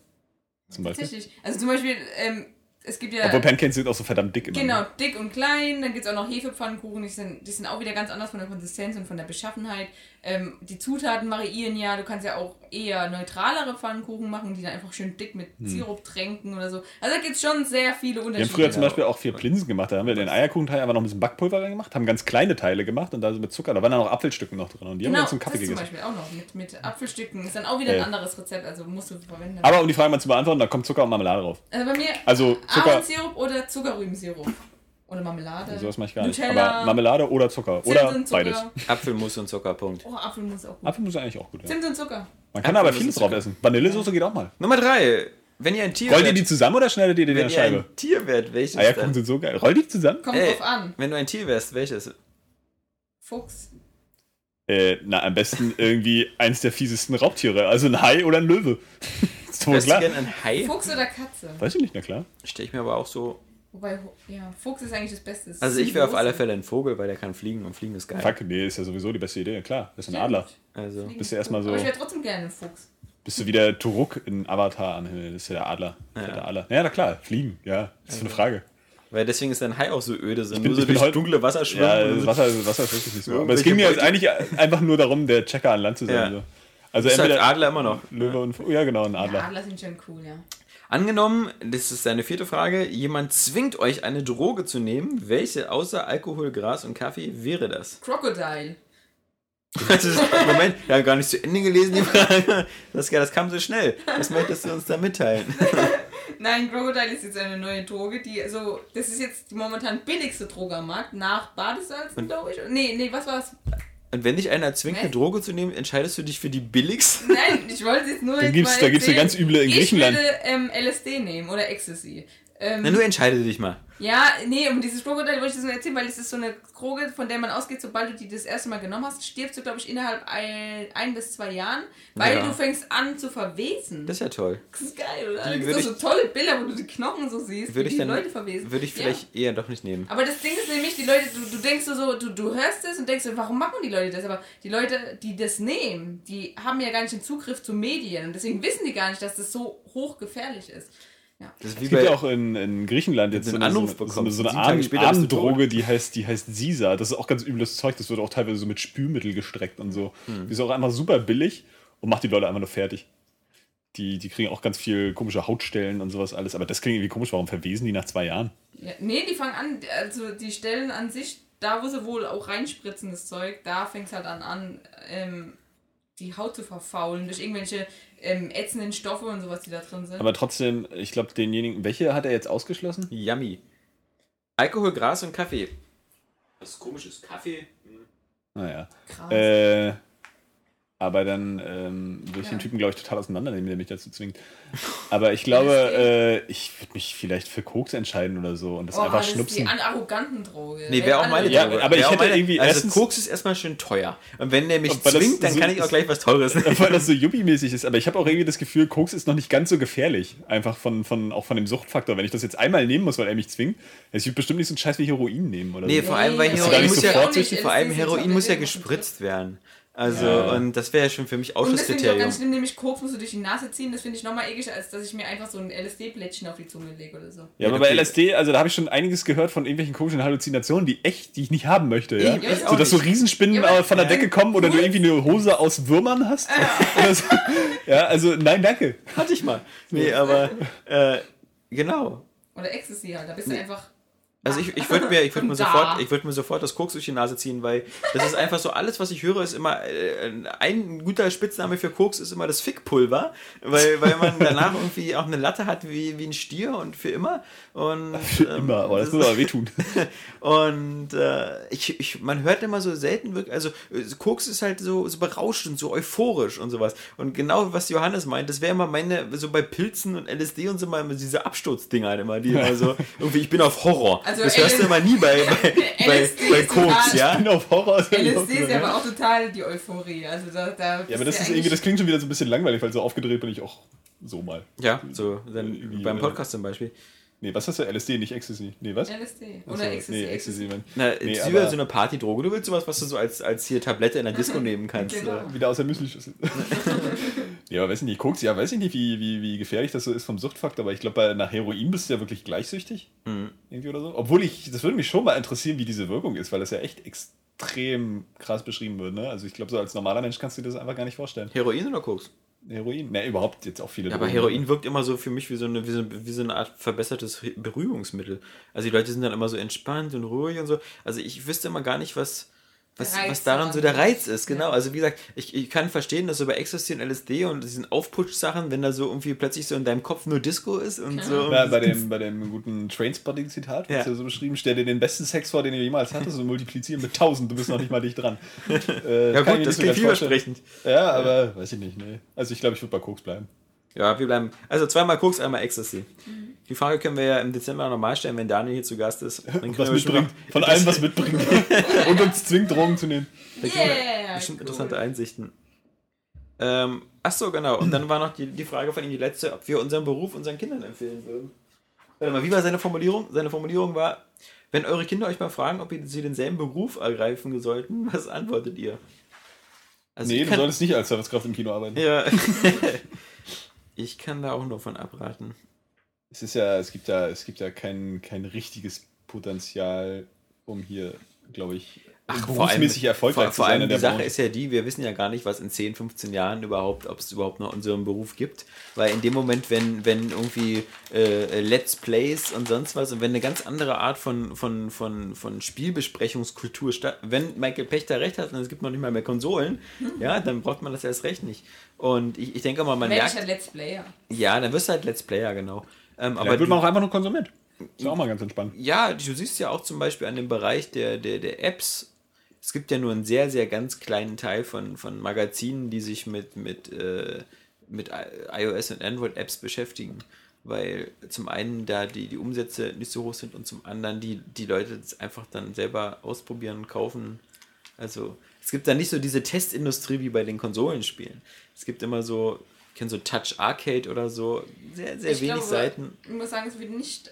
zum Beispiel. Tatsächlich. Also zum Beispiel, ähm, es gibt ja. Obwohl Pancakes sind auch so verdammt dick immer. Genau, ne? dick und klein. Dann gibt es auch noch Hefepfannkuchen. Die sind, die sind auch wieder ganz anders von der Konsistenz und von der Beschaffenheit. Ähm, die Zutaten variieren ja. Du kannst ja auch eher neutralere Pfannkuchen machen, die dann einfach schön dick mit Sirup tränken oder so. Also da gibt es schon sehr viele Wir haben Unterschiede. früher zum Beispiel auch vier Plinsen gemacht. Da haben wir den Eierkuchenteil einfach noch ein bisschen Backpulver reingemacht, haben ganz kleine Teile gemacht und da so mit Zucker. Da waren dann auch Apfelstücken noch drin und die haben wir Genau, zum das Kaffee zum gegessen. Beispiel auch noch mit, mit Apfelstücken. Ist dann auch wieder Ja. ein anderes Rezept, also musst du verwenden. Aber um die Frage mal zu beantworten, da kommt Zucker und Marmelade drauf. also bei mir Also Zucker, Ahornsirup oder Zuckerrübensirup. Oder Marmelade. sowas mache ich gar nicht. Nutella, Aber Marmelade oder Zucker. Zimt Oder beides. Apfelmus und Zucker, Punkt. Oh, Apfelmus auch gut. Apfelmus ist eigentlich auch gut. Ja. Zimt und Zucker. Man kann aber Apfelmus vieles ist drauf essen. Vanillesoße geht auch mal. Nummer drei. Wenn ihr ein Tier Rollt ihr die zusammen oder schneidet ihr die in wenn der ihr Scheibe? ein Tier wärt, welches Eierkuchen dann? sind so geil. Rollt die zusammen? Kommt Ey, drauf an. wenn du ein Tier wärst, welches? Fuchs. Äh, na, am besten irgendwie eins der fiesesten Raubtiere. Also ein Hai oder ein Löwe. ist doch Wärst du klar. gern ein Hai? Fuchs oder Katze? Weiß ich nicht, na klar. Stelle ich mir aber auch so. Wobei, ja, Fuchs ist eigentlich das Beste. Also ich wäre auf alle Fälle ein Vogel, weil der kann fliegen und fliegen ist geil. Fuck, nee, ist ja sowieso die beste Idee. Klar, das ist ein Adler. Also. Bist du erstmal so- Aber ich wäre trotzdem gerne ein Fuchs. Bist du wie der Turuk in Avatar am Himmel. Das ist ja der Adler. Ja. der Adler. Ja, na klar, fliegen. Ja, das ist eine Frage. Weil deswegen ist ein Hai auch so öde, bin- nur so durch heute- dunkle Wasser schwimmen. Ja, und das so. Wasser, das Wasser ist wirklich nicht so. Ja, Aber es ging mir jetzt eigentlich einfach nur darum, der Checker an Land zu sein. Ja. So. Also ist halt entweder Adler immer noch. Löwe und Fu- Ja, genau, ein Ja, Adler. Adler sind schon cool, ja. Angenommen, das ist deine vierte Frage, jemand zwingt euch eine Droge zu nehmen. Welche außer Alkohol, Gras und Kaffee wäre das? Crocodile. Das ist, Moment, wir haben gar nicht zu Ende gelesen, die Frage. Das, das kam so schnell. Was möchtest du uns da mitteilen? Nein, Crocodile ist jetzt eine neue Droge, die, also, das ist jetzt die momentan billigste Droge am Markt, nach Badesalz, glaube ich. Nee, nee, was war's? Und wenn dich einer zwingt, eine. Droge zu nehmen, entscheidest du dich für die billigste? Nein, ich wollte jetzt nur Da da gibt's eine ganz üble in Griechenland. Ich würde ähm, LSD nehmen oder Ecstasy. Ähm, Na, du entscheide dich mal. Ja, nee, um dieses Crocodile wollte ich das nur erzählen, weil es ist so eine Droge, von der man ausgeht, sobald du die das erste Mal genommen hast, stirbst du, glaube ich, innerhalb ein, ein bis zwei Jahren, weil Ja. du fängst an zu verwesen. Das ist ja toll. Das ist geil, oder? Die Da gibt würde es so tolle Bilder, wo du die Knochen so siehst, Würde wie ich die dann, Leute verwesen. würde ich Ja. vielleicht eher doch nicht nehmen. Aber das Ding ist nämlich, die Leute, du, du denkst so, du, du hörst es und denkst so, warum machen die Leute das? Aber die Leute, die das nehmen, die haben ja gar nicht den Zugriff zu Medien und deswegen wissen die gar nicht, dass das so hochgefährlich ist. Ja. Das ist wie Es gibt bei, ja auch in, in Griechenland jetzt so eine, Anruf eine, so eine, so eine Abenddroge, die heißt, die heißt Sisa. Das ist auch ganz übles Zeug. Das wird auch teilweise so mit Spülmittel gestreckt und so. Hm. Die ist auch einfach super billig und macht die Leute einfach nur fertig. Die, die kriegen auch ganz viel komische Hautstellen und sowas alles. Aber das klingt irgendwie komisch. Warum verwesen die nach zwei Jahren? Ja, nee, die fangen an, also die Stellen an sich, da wo sie wohl auch reinspritzen, das Zeug, da fängt es halt an an, ähm, die Haut zu verfaulen durch irgendwelche ähm, ätzenden Stoffe und sowas, die da drin sind. Aber trotzdem, ich glaube, denjenigen, welche hat er jetzt ausgeschlossen? Yummy. Alkohol, Gras und Kaffee. Was komisch ist, Kaffee. Naja. Krass. Äh, aber dann ähm, würde ich Ja. den Typen, glaube ich, total auseinandernehmen, der mich dazu zwingt. Aber ich glaube, äh, ich würde mich vielleicht für Koks entscheiden oder so und das oh, einfach das ist die schnupsen. an arroganten Droge. Nee, wäre auch meine Ja, Droge. aber ich Wär hätte meine, irgendwie Also erstens- Koks ist erstmal schön teuer. Und wenn der mich zwingt, dann so kann ich auch gleich was Teures nehmen. Weil das so yuppie-mäßig ist, aber ich habe auch irgendwie das Gefühl, Koks ist noch nicht ganz so gefährlich. Einfach von, von, auch von dem Suchtfaktor. Wenn ich das jetzt einmal nehmen muss, weil er mich zwingt, es wird bestimmt nicht so ein Scheiß wie Heroin nehmen oder Nee, so. vor allem, weil Heroin muss ja, vor allem Heroin muss ja gespritzt werden. Also, Ja. und das wäre ja schon für mich Und das finde ich auch ganz Ausschlusskriterium. schlimm, nämlich Koks musst du durch die Nase ziehen. Das finde ich nochmal ekliger, als dass ich mir einfach so ein LSD-Plättchen auf die Zunge lege oder so. Ja, aber okay. bei LSD, also da habe ich schon einiges gehört von irgendwelchen komischen Halluzinationen, die echt, die ich nicht haben möchte. Ja? Ich- ich so, auch dass so. Riesenspinnen Ja, von der Decke kommen oder du irgendwie eine Hose aus Würmern hast. So. Ja, also nein, danke. Hatte ich mal. Nee, aber, äh, genau. Oder Ecstasy halt. Da bist du einfach. Also ich, ich würde mir, ich würd mir, sofort, ich würd mir sofort das Koks durch die Nase ziehen, weil das ist einfach so, alles was ich höre, ist immer, äh, ein guter Spitzname für Koks ist immer das Fickpulver, weil, weil man danach irgendwie auch eine Latte hat wie, wie ein Stier und für immer. Und, Für ähm, immer, aber das das muss aber wehtun. Und äh, ich, ich, man hört immer so selten wirklich, also äh, Koks ist halt so, so berauschend, so euphorisch und sowas. Und genau was Johannes meint, das wäre immer meine, so bei Pilzen und LSD und so mal diese Absturzdinger halt immer, die immer so, irgendwie, ich bin auf Horror. Also das hörst du immer nie bei, bei, bei, bei Koks, ja? Ich bin auf Horror. LSD ist ja aber auch total die Euphorie. Also da, da Ja, aber das ist irgendwie, das klingt schon wieder so ein bisschen langweilig, weil so aufgedreht bin ich auch so mal. Ja, so, dann Irgendwie, beim äh, Podcast zum Beispiel. Nee, was hast du? LSD, nicht Ecstasy. Nee, was? LSD. Achso, Oder Ecstasy. Nee, Ecstasy. Mann. Na, Nee, es ist aber- so eine Partydroge. Du willst sowas, was du so als, als hier Tablette in der Disco nehmen kannst. Genau. äh. Wieder aus der Müsli-Schüssel. ja, aber weiß ich nicht, Koks, ja, weiß ich nicht, wie, wie, wie gefährlich das so ist vom Suchtfaktor, aber ich glaube, bei nach Heroin bist du ja wirklich gleichsüchtig. Mhm. Irgendwie oder so. Obwohl ich, das würde mich schon mal interessieren, wie diese Wirkung ist, weil das ja echt extrem krass beschrieben wird, ne? Also ich glaube, so als normaler Mensch kannst du dir das einfach gar nicht vorstellen. Heroin oder Koks? Heroin? Ne, überhaupt jetzt auch viele Ja, aber. Heroin wirkt immer so für mich wie so eine, wie so, wie so eine Art verbessertes Beruhigungsmittel. Also die Leute sind dann immer so entspannt und ruhig und so. Also ich wüsste immer gar nicht, was, was, was daran so der. Reiz ist. Genau. Also wie gesagt, ich, ich kann verstehen, dass so bei Ecstasy und LSD und diesen Aufputsch-Sachen, wenn da so irgendwie plötzlich so in deinem Kopf nur Disco ist und so. Ja, bei dem, bei dem guten Trainspotting-Zitat, Ja. was ja so beschrieben, stell dir den besten Sex vor, den du jemals hattest und multiplizieren mit 1000, du bist noch nicht mal dicht dran. Äh, ja gut, das klingt vielversprechend. Ja, aber weiß ich nicht, nee. Also ich glaube, ich würde bei Koks bleiben. Ja, wir bleiben. Also zweimal Koks, einmal Ecstasy. Die Frage können wir ja im Dezember nochmal stellen, wenn Daniel hier zu Gast ist. Dann Was mitbringt. Von allem, was mitbringt. und uns zwingt, Drogen zu nehmen. Da kriegen wir Yeah! bestimmt cool. interessante Einsichten. Ähm, ach so, genau. Und dann war noch die, die Frage von ihm, die letzte, ob wir unseren Beruf unseren Kindern empfehlen würden. Warte mal, wie war seine Formulierung? Seine Formulierung war, wenn eure Kinder euch mal fragen, ob sie denselben Beruf ergreifen sollten, was antwortet ihr? Also nee, ich du kann, solltest nicht als Servicekraft im Kino arbeiten. ja. ich kann da auch nur von abraten. Es ist ja, es gibt ja, es gibt ja kein, kein richtiges Potenzial, um hier, glaube ich, berufsmäßig erfolgreich vor, zu vor sein allem in die der Sache Branche. ist ja die, wir wissen ja gar nicht, was in 10, 15 Jahren überhaupt, ob es überhaupt noch unseren Beruf gibt. Weil in dem Moment, wenn, wenn irgendwie äh, Let's Plays und sonst was und wenn eine ganz andere Art von, von, von, von Spielbesprechungskultur statt, wenn Michael Pechter recht hat und es gibt noch nicht mal mehr Konsolen, ja, dann braucht man das erst recht nicht. Und ich, ich denke mal, man ich merkt, halt Let's Player. ja, dann wirst du halt Let's Player, genau. Ähm, Aber wird man auch einfach nur Konsument. Ist auch mal ganz entspannt. ja, du siehst ja auch zum Beispiel an dem Bereich der, der, der Apps, es gibt ja nur einen sehr, sehr ganz kleinen Teil von, von Magazinen, die sich mit, mit, äh, mit iOS und Android-Apps beschäftigen. Weil zum einen da die, die Umsätze nicht so hoch sind und zum anderen die, die Leute es einfach dann selber ausprobieren und kaufen. Also es gibt da nicht so diese Testindustrie wie bei den Konsolenspielen. Es gibt immer so, kenne so Touch Arcade oder so, sehr, sehr Ich wenig glaube, Seiten. Ich muss sagen, es wird nicht.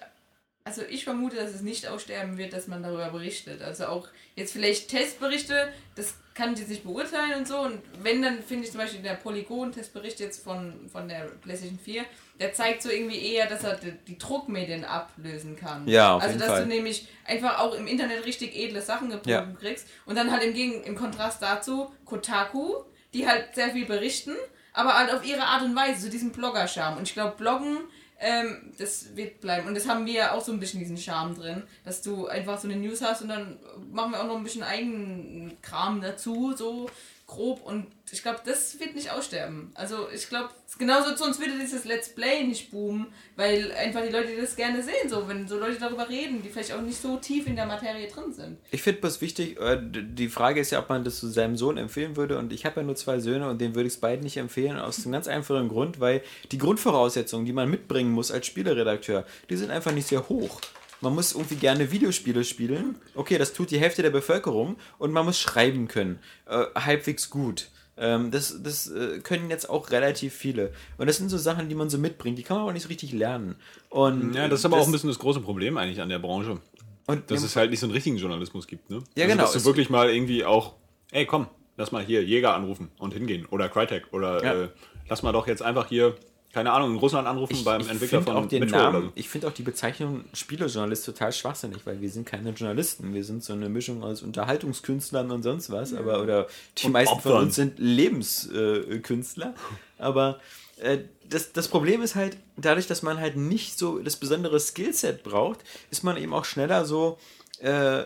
Also ich vermute, dass es nicht aussterben wird, dass man darüber berichtet. Also auch jetzt vielleicht Testberichte, das kann ich jetzt nicht beurteilen und so. Und wenn, dann finde ich zum Beispiel der Polygon-Testbericht jetzt von, von der PlayStation 4, der zeigt so irgendwie eher, dass er die, die Druckmedien ablösen kann. Ja, auf also jeden dass Fall. du nämlich einfach auch im Internet richtig edle Sachen geboten Ja. kriegst. Und dann halt im, Gegen im Kontrast dazu Kotaku, die halt sehr viel berichten, aber halt auf ihre Art und Weise, so diesen Blogger-Charme. Und ich glaube, Bloggen, ähm, das wird bleiben. Und das haben wir ja auch so ein bisschen diesen Charme drin, dass du einfach so eine News hast und dann machen wir auch noch ein bisschen eigenen Kram dazu, so grob und ich glaube, das wird nicht aussterben. Also ich glaube, genauso sonst würde dieses Let's Play nicht boomen, weil einfach die Leute das gerne sehen, so wenn so Leute darüber reden, die vielleicht auch nicht so tief in der Materie drin sind. Ich finde bloß wichtig, äh, die Frage ist ja, ob man das zu seinem Sohn empfehlen würde und ich habe ja nur zwei Söhne und denen würde ich es beiden nicht empfehlen, aus einem ganz einfachen Grund, weil die Grundvoraussetzungen, die man mitbringen muss als Spieleredakteur, die sind einfach nicht sehr hoch. Man muss irgendwie gerne Videospiele spielen. Okay, das tut die Hälfte der Bevölkerung. Und man muss schreiben können. Äh, halbwegs gut. Ähm, das das äh, können jetzt auch relativ viele. Und das sind so Sachen, die man so mitbringt. Die kann man aber nicht so richtig lernen. Und Ja, das ist aber auch ein bisschen das große Problem eigentlich an der Branche. Und Dass es halt nicht so einen richtigen Journalismus gibt, ne? Ja, also, genau. Dass du wirklich mal irgendwie auch, ey, komm, lass mal hier Jäger anrufen und hingehen. Oder Crytek. Oder Ja. äh, lass mal doch jetzt einfach hier, keine Ahnung, in Russland anrufen beim Entwickler find von auch den Metro Namen, so. ich finde auch die Bezeichnung Spielejournalist total schwachsinnig, weil wir sind keine Journalisten. Wir sind so eine Mischung aus Unterhaltungskünstlern und sonst was, aber oder die Und meisten von Opfern. uns sind Lebenskünstler. Äh, aber äh, das, das Problem ist halt, dadurch, dass man halt nicht so das besondere Skillset braucht, ist man eben auch schneller so äh,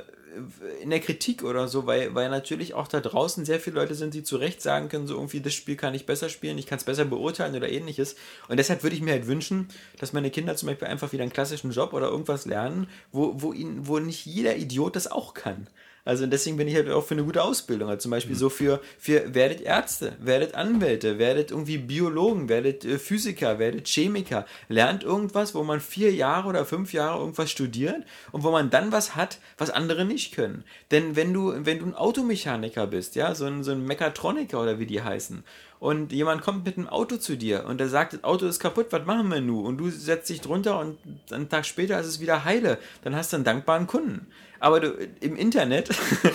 in der Kritik oder so, weil, weil natürlich auch da draußen sehr viele Leute sind, die zu Recht sagen können, so irgendwie, das Spiel kann ich besser spielen, ich kann es besser beurteilen oder ähnliches. Und deshalb würde ich mir halt wünschen, dass meine Kinder zum Beispiel einfach wieder einen klassischen Job oder irgendwas lernen, wo, wo, ihnen, wo nicht jeder Idiot das auch kann. Also deswegen bin ich halt auch für eine gute Ausbildung. Also zum Beispiel so für, für werdet Ärzte, werdet Anwälte, werdet irgendwie Biologen, werdet äh, Physiker, werdet Chemiker. Lernt irgendwas, wo man vier Jahre oder fünf Jahre irgendwas studiert und wo man dann was hat, was andere nicht können. Denn wenn du, wenn du ein Automechaniker bist, ja, so ein, so ein Mechatroniker oder wie die heißen, und jemand kommt mit einem Auto zu dir und der sagt, das Auto ist kaputt, was machen wir nun? Und du setzt dich drunter und einen Tag später ist es wieder heile. Dann hast du einen dankbaren Kunden. Aber du, im Internet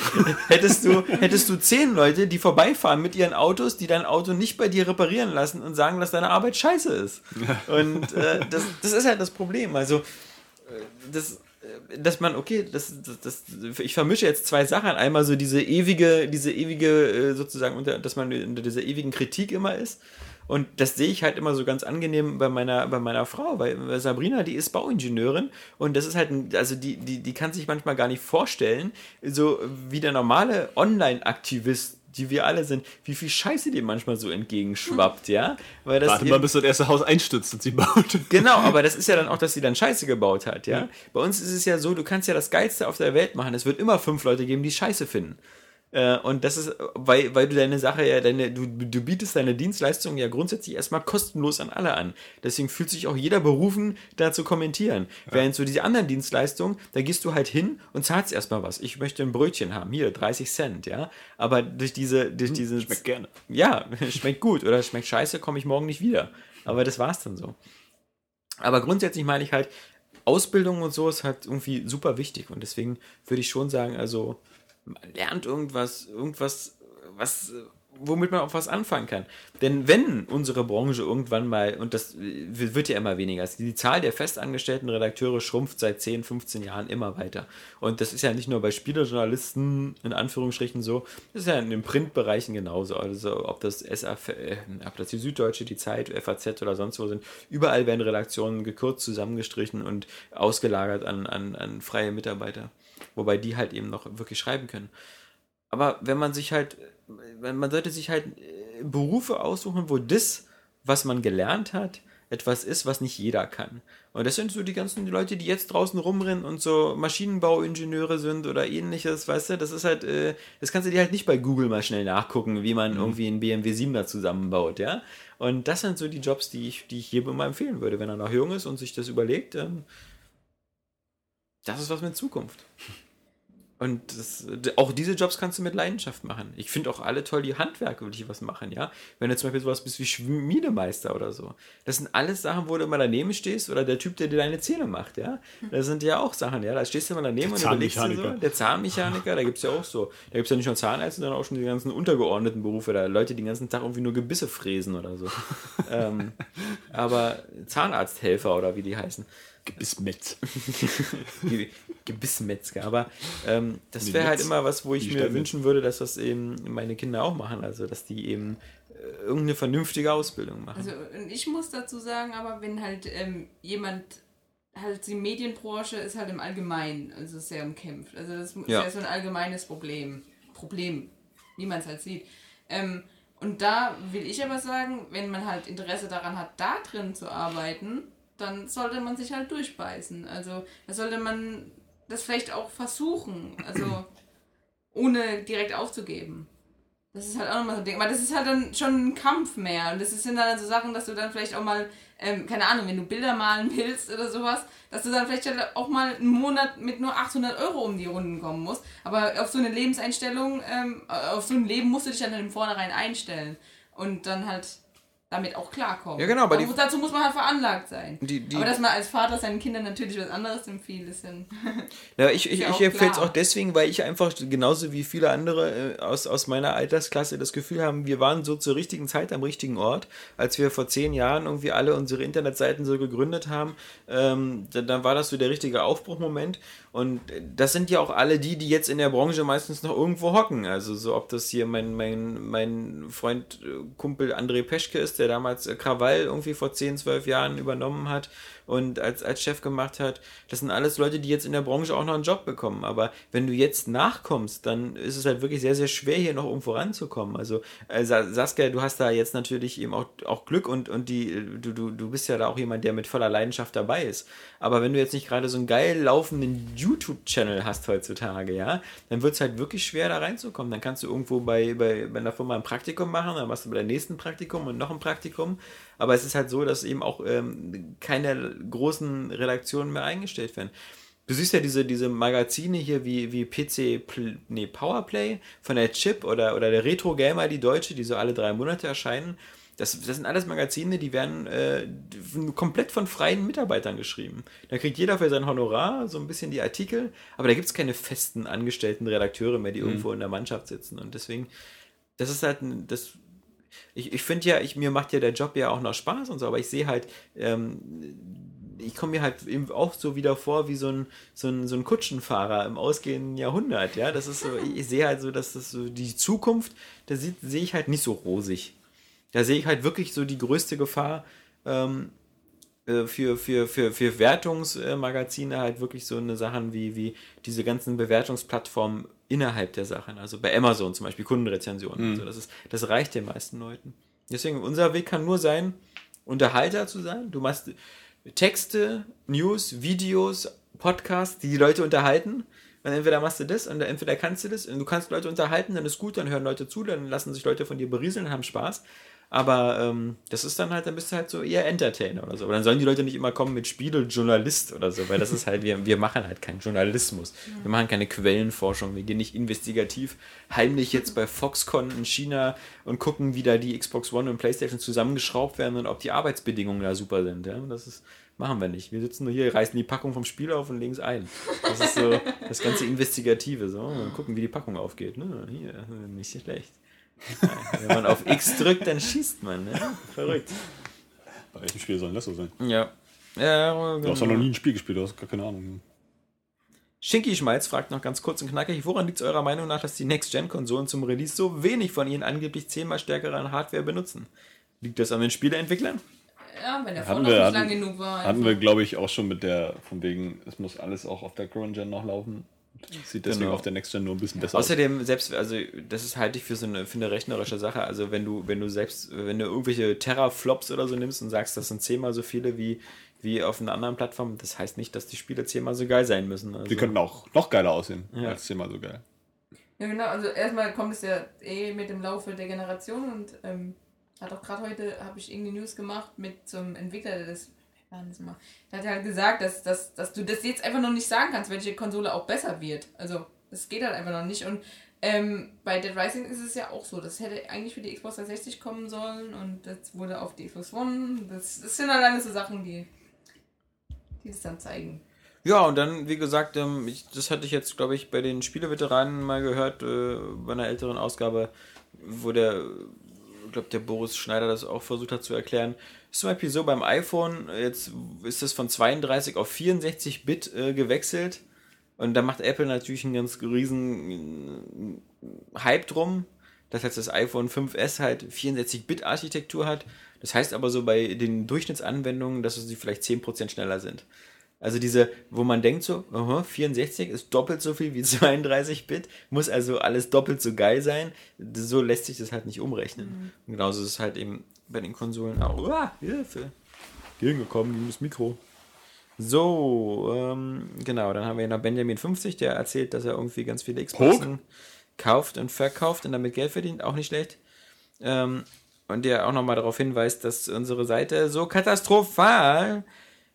hättest du, hättest du zehn Leute, die vorbeifahren mit ihren Autos, die dein Auto nicht bei dir reparieren lassen und sagen, dass deine Arbeit scheiße ist. Und äh, das, das ist halt das Problem. Also, äh, das, äh, dass man, okay, das, das, das, ich vermische jetzt zwei Sachen. Einmal so diese ewige, diese ewige, äh, sozusagen, unter, dass man unter dieser ewigen Kritik immer ist. Und das sehe ich halt immer so ganz angenehm bei meiner, bei meiner Frau, weil Sabrina, die ist Bauingenieurin und das ist halt, ein, also die, die, die kann sich manchmal gar nicht vorstellen, so wie der normale Online-Aktivist, die wir alle sind, wie viel Scheiße dir manchmal so entgegenschwappt, ja? Weil das Warte mal, bis das erste Haus einstürzt und sie baut. Genau, aber das ist ja dann auch, dass sie dann Scheiße gebaut hat, ja? Bei uns ist es ja so, du kannst ja das Geilste auf der Welt machen. Es wird immer fünf Leute geben, die Scheiße finden. Äh, und das ist, weil, weil du deine Sache ja, deine, du, du bietest deine Dienstleistung ja grundsätzlich erstmal kostenlos an alle an. Deswegen fühlt sich auch jeder berufen, da zu kommentieren. Während so diese anderen Dienstleistungen, da gehst du halt hin und zahlst erstmal was. Ich möchte ein Brötchen haben, hier, 30 Cent, ja. Aber durch diese, durch diese. Schmeckt gerne. Ja, schmeckt gut oder schmeckt scheiße, komme ich morgen nicht wieder. Aber das war's dann so. Aber grundsätzlich meine ich halt, Ausbildung und so ist halt irgendwie super wichtig und deswegen würde ich schon sagen, also man lernt irgendwas, irgendwas, was, womit man auch was anfangen kann. Denn wenn unsere Branche irgendwann mal, und das wird ja immer weniger, also die Zahl der festangestellten Redakteure schrumpft seit 10, 15 Jahren immer weiter. Und das ist ja nicht nur bei Spielerjournalisten in Anführungsstrichen so, das ist ja in den Printbereichen genauso. Also ob das SAF, äh, ob das die Süddeutsche, die Zeit, FAZ oder sonst wo sind, überall werden Redaktionen gekürzt, zusammengestrichen und ausgelagert an, an, an freie Mitarbeiter. Wobei die halt eben noch wirklich schreiben können. Aber wenn man sich halt, wenn- man sollte sich halt äh, Berufe aussuchen, wo das, was man gelernt hat, etwas ist, was nicht jeder kann. Und das sind so die ganzen Leute, die jetzt draußen rumrennen und so Maschinenbauingenieure sind oder ähnliches, weißt du, das ist halt, äh, das kannst du dir halt nicht bei Google mal schnell nachgucken, wie man irgendwie einen BMW 7er zusammenbaut, ja. Und das sind so die Jobs, die ich, die ich jedem mal empfehlen würde, wenn er noch jung ist und sich das überlegt, dann das ist was mit Zukunft. Und das, auch diese Jobs kannst du mit Leidenschaft machen. Ich finde auch alle toll, die Handwerk wirklich was machen, ja. Wenn du zum Beispiel sowas bist wie Schmiedemeister oder so. Das sind alles Sachen, wo du immer daneben stehst oder der Typ, der dir deine Zähne macht, ja. Das sind ja auch Sachen, ja. Da stehst du immer daneben und überlegst dir so. Der Zahnmechaniker, da gibt es ja auch so. Da gibt es ja nicht nur Zahnärzte, sondern auch schon die ganzen untergeordneten Berufe. Da Leute, die den ganzen Tag irgendwie nur Gebisse fräsen oder so. ähm, aber Zahnarzthelfer oder wie die heißen. Gebissmetz. Ge- Gebissmetzger. Aber ähm, das wäre halt immer was, wo ich die mir Stämme. wünschen würde, dass das eben meine Kinder auch machen. Also, dass die eben äh, irgendeine vernünftige Ausbildung machen. Also und ich muss dazu sagen, aber wenn halt ähm, jemand halt die Medienbranche ist halt im Allgemeinen also sehr umkämpft. Also das ist Ja. ja so ein allgemeines Problem. Problem, wie man es halt sieht. Ähm, und da will ich aber sagen, wenn man halt Interesse daran hat, da drin zu arbeiten, dann sollte man sich halt durchbeißen. Also da sollte man das vielleicht auch versuchen, also ohne direkt aufzugeben. Das ist halt auch nochmal so ein Ding. Aber das ist halt dann schon ein Kampf mehr. Und das sind dann so Sachen, dass du dann vielleicht auch mal, ähm, keine Ahnung, wenn du Bilder malen willst oder sowas, dass du dann vielleicht halt auch mal einen Monat mit nur 800 Euro um die Runden kommen musst. Aber auf so eine Lebenseinstellung, ähm, auf so ein Leben musst du dich dann im Vornherein einstellen. Und dann halt damit auch klarkommen. Ja, genau, aber die- dazu muss man halt veranlagt sein. Die- die- aber dass man als Vater seinen Kindern natürlich was anderes empfiehlt, ist dann. Ja, ich, ich, ja ich empfehle es auch deswegen, weil ich einfach genauso wie viele andere äh, aus, aus meiner Altersklasse das Gefühl haben, wir waren so zur richtigen Zeit am richtigen Ort, als wir vor zehn Jahren irgendwie alle unsere Internetseiten so gegründet haben. Ähm, dann, dann war das so der richtige Aufbruchmoment. Und das sind ja auch alle die, die jetzt in der Branche meistens noch irgendwo hocken. Also so, ob das hier mein, mein, mein Freund, äh, Kumpel André Peschke ist, der damals äh, Krawall irgendwie vor 10, 12 Jahren übernommen hat und als, als Chef gemacht hat. Das sind alles Leute, die jetzt in der Branche auch noch einen Job bekommen. Aber wenn du jetzt nachkommst, dann ist es halt wirklich sehr, sehr schwer, hier noch irgendwo ranzukommen. Also äh, Sa- Saskia, du hast da jetzt natürlich eben auch, auch Glück und, und die, du, du, du bist ja da auch jemand, der mit voller Leidenschaft dabei ist. Aber wenn du jetzt nicht gerade so einen geil laufenden YouTube-Channel hast heutzutage, ja, dann wird es halt wirklich schwer, da reinzukommen. Dann kannst du irgendwo bei, bei, bei einer Firma ein Praktikum machen, dann machst du bei der nächsten Praktikum und noch ein Praktikum. Aber es ist halt so, dass eben auch ähm, keine großen Redaktionen mehr eingestellt werden. Du siehst ja diese, diese Magazine hier wie, wie PC, nee, Powerplay von der Chip oder, oder der Retro Gamer, die deutsche, die so alle drei Monate erscheinen. Das, das sind alles Magazine, die werden äh, komplett von freien Mitarbeitern geschrieben. Da kriegt jeder für sein Honorar so ein bisschen die Artikel, aber da gibt es keine festen angestellten Redakteure mehr, die irgendwo in der Mannschaft sitzen. Und deswegen, das ist halt ein, das. Ich, ich finde ja, ich, mir macht ja der Job ja auch noch Spaß und so, aber ich sehe halt, ähm, ich komme mir halt eben auch so wieder vor wie so ein, so ein, so ein Kutschenfahrer im ausgehenden Jahrhundert, ja. Das ist so, ich, sehe halt so, dass das so die Zukunft, da sehe ich halt nicht so rosig. Da sehe ich halt wirklich so die größte Gefahr ähm, äh, für, für, für, für Wertungsmagazine halt wirklich so eine Sachen wie, wie diese ganzen Bewertungsplattformen innerhalb der Sachen. Also bei Amazon zum Beispiel Kundenrezensionen. und So, das, ist, das reicht den meisten Leuten. Deswegen, unser Weg kann nur sein, Unterhalter zu sein. Du machst Texte, News, Videos, Podcasts, die die Leute unterhalten. Und entweder machst du das und entweder kannst du das und du kannst Leute unterhalten, dann ist gut, dann hören Leute zu, dann lassen sich Leute von dir berieseln und haben Spaß. Aber ähm, das ist dann halt, dann bist du halt so eher Entertainer oder so. Aber dann sollen die Leute nicht immer kommen mit Spielejournalist oder so, weil das ist halt, wir, wir machen halt keinen Journalismus. Wir machen keine Quellenforschung, wir gehen nicht investigativ heimlich jetzt bei Foxconn in China und gucken, wie da die Xbox One und Playstation zusammengeschraubt werden und ob die Arbeitsbedingungen da super sind. Ja? Das ist, machen wir nicht. Wir sitzen nur hier, reißen die Packung vom Spiel auf und legen es ein. Das ist so das ganze Investigative. So. Und gucken, wie die Packung aufgeht. Ne? Hier, nicht so schlecht. Wenn man auf X drückt, dann schießt man. Ne? Verrückt. Bei welchem Spiel soll das so sein? Ja. ja Du hast doch noch nie ein Spiel gespielt, du hast gar keine Ahnung. Shinky Schmalz fragt noch ganz kurz und knackig, woran liegt es eurer Meinung nach, dass die Next-Gen-Konsolen zum Release so wenig von ihren angeblich zehnmal stärkeren Hardware benutzen? Liegt das an den Spieleentwicklern? Ja, wenn der Hatten wir- nicht hatten- lang genug war. Hatten einfach. wir, glaube ich, auch schon mit der, von wegen, es muss alles auch auf der Current Gen noch laufen. Sieht deswegen Genau. auf der Next Gen nur ein bisschen besser aus. Außerdem, selbst, also das ist halte ich für so eine, für eine rechnerische Sache. Also wenn du, wenn du selbst, wenn du irgendwelche Terraflops oder so nimmst und sagst, das sind zehnmal so viele wie, wie auf einer anderen Plattform, das heißt nicht, dass die Spiele zehnmal so geil sein müssen. Also, Die könnten auch noch geiler aussehen, Ja. als zehnmal so geil. Ja, genau. Also erstmal kommt es ja eh mit dem Laufe der Generation und ähm, hat auch gerade heute, habe ich irgendeine News gemacht mit zum Entwickler, der das, mal? Der hat halt gesagt, dass, dass, dass du das jetzt einfach noch nicht sagen kannst, welche Konsole auch besser wird. Also, das geht halt einfach noch nicht. Und ähm, bei Dead Rising ist es ja auch so. Das hätte eigentlich für die Xbox 360 kommen sollen und das wurde auf die Xbox One. Das, das sind halt alles so Sachen, die, die das dann zeigen. Ja, und dann, wie gesagt, ähm, ich, das hatte ich jetzt, glaube ich, bei den Spieleveteranen mal gehört, äh, bei einer älteren Ausgabe, wo der, glaube, der Boris Schneider das auch versucht hat zu erklären. Ist zum Beispiel so beim iPhone, jetzt ist es von 32 auf 64 Bit äh, gewechselt. Und da macht Apple natürlich einen ganz riesen äh, Hype drum, dass jetzt das iPhone 5S halt 64-Bit-Architektur hat. Das heißt aber so bei den Durchschnittsanwendungen, dass sie vielleicht 10% schneller sind. Also diese, wo man denkt so, aha, 64 ist doppelt so viel wie 32 Bit, muss also alles doppelt so geil sein. So lässt sich das halt nicht umrechnen. Und genauso ist es halt eben bei den Konsolen auch. Uah, Hilfe. Gegengekommen gegen das Mikro. So, ähm, genau, dann haben wir hier noch Benjamin 50, der erzählt, dass er irgendwie ganz viele Xboxen kauft und verkauft und damit Geld verdient, auch nicht schlecht. Ähm, und der auch nochmal darauf hinweist, dass unsere Seite so katastrophal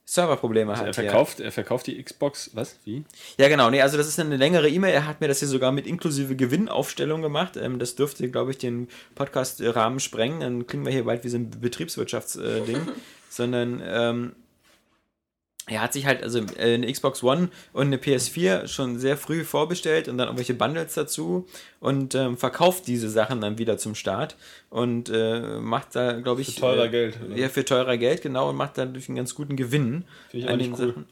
Serverprobleme Er hat. verkauft, er verkauft die Xbox, was? Wie? Ja, genau. Nee, also das ist eine längere E-Mail. Er hat mir das hier sogar mit inklusive Gewinnaufstellung gemacht. Ähm, das dürfte, glaube ich, den Podcast-Rahmen sprengen. Dann klingen wir hier bald wie so ein Betriebswirtschaftsding. Sondern ähm, er hat sich halt also äh, eine Xbox One und eine PS4 schon sehr früh vorbestellt und dann irgendwelche Bundles dazu und ähm, verkauft diese Sachen dann wieder zum Start und äh, macht da, glaube ich. Für teurer äh, Geld, oder? Ja, für teurer Geld, genau, und macht dadurch einen ganz guten Gewinn. Finde ich an den cool. Sachen.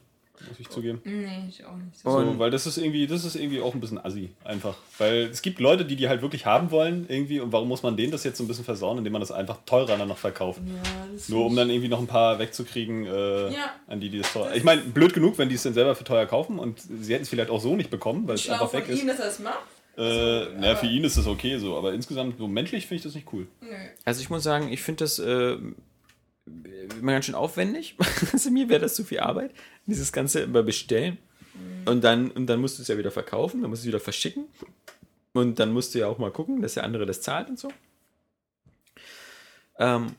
Muss ich zugeben. Nee, ich auch nicht. So, weil das ist irgendwie, das ist irgendwie auch ein bisschen assi, einfach. Weil es gibt Leute, die die halt wirklich haben wollen, irgendwie, und warum muss man denen das jetzt so ein bisschen versauen, indem man das einfach teurer dann noch verkauft? Ja, Nur um dann irgendwie noch ein paar wegzukriegen, äh, Ja. an die, die das teuer. Ich meine, blöd genug, wenn die es dann selber für teuer kaufen und sie hätten es vielleicht auch so nicht bekommen, weil es einfach von weg ist. ihm, dass er es macht. Äh, Also, naja, für ihn ist das okay so, aber insgesamt so menschlich finde ich das nicht cool. Nö. Also ich muss sagen, ich finde das äh, immer ganz schön aufwendig. also mir wäre das zu viel Arbeit, dieses Ganze immer bestellen. Und dann, und dann musst du es ja wieder verkaufen, dann musst du es wieder verschicken. Und dann musst du ja auch mal gucken, dass der andere das zahlt und so. Ähm,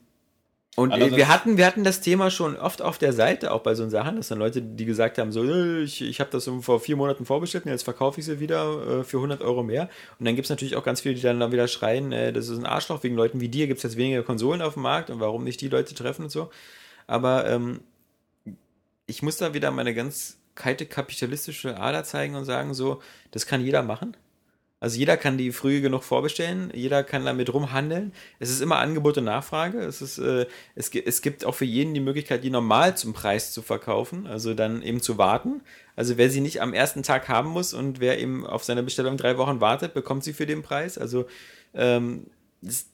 und wir hatten, wir hatten das Thema schon oft auf der Seite, auch bei so Sachen, dass dann Leute, die gesagt haben, so, äh, ich, ich habe das vor vier Monaten vorbestellt und jetzt verkaufe ich sie wieder äh, für 100 Euro mehr. Und dann gibt es natürlich auch ganz viele, die dann, dann wieder schreien, äh, das ist ein Arschloch, wegen Leuten wie dir gibt es jetzt weniger Konsolen auf dem Markt und warum nicht die Leute treffen und so. Aber ähm, ich muss da wieder meine ganz kalte kapitalistische Ader zeigen und sagen, so, das kann jeder machen. Also jeder kann die früh genug vorbestellen, jeder kann damit rumhandeln. Es ist immer Angebot und Nachfrage. Es, ist, äh, es, es gibt auch für jeden die Möglichkeit, die normal zum Preis zu verkaufen, also dann eben zu warten. Also wer sie nicht am ersten Tag haben muss und wer eben auf seine Bestellung drei Wochen wartet, bekommt sie für den Preis. Also ähm, das,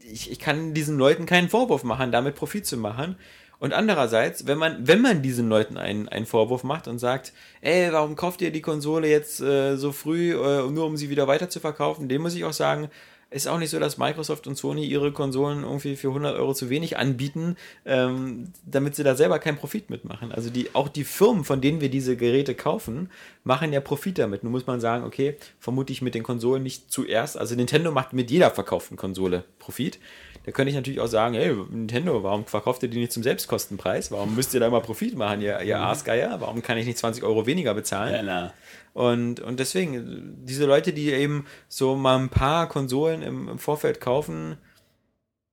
ich, ich kann diesen Leuten keinen Vorwurf machen, damit Profit zu machen. Und andererseits, wenn man, wenn man diesen Leuten einen, einen Vorwurf macht und sagt, ey, warum kauft ihr die Konsole jetzt äh, so früh, äh, nur um sie wieder weiter zu verkaufen, dem muss ich auch sagen, ist auch nicht so, dass Microsoft und Sony ihre Konsolen irgendwie für 100 Euro zu wenig anbieten, ähm, damit sie da selber keinen Profit mitmachen. Also die, auch die Firmen, von denen wir diese Geräte kaufen, machen ja Profit damit. Nun muss man sagen, okay, vermute ich mit den Konsolen nicht zuerst. Also Nintendo macht mit jeder verkauften Konsole Profit. Da könnte ich natürlich auch sagen, hey, Nintendo, warum verkauft ihr die nicht zum Selbstkostenpreis? Warum müsst ihr da mal Profit machen, ihr, ihr Aasgeier? Warum kann ich nicht 20 Euro weniger bezahlen? na. Und, und deswegen, diese Leute, die eben so mal ein paar Konsolen im, im Vorfeld kaufen,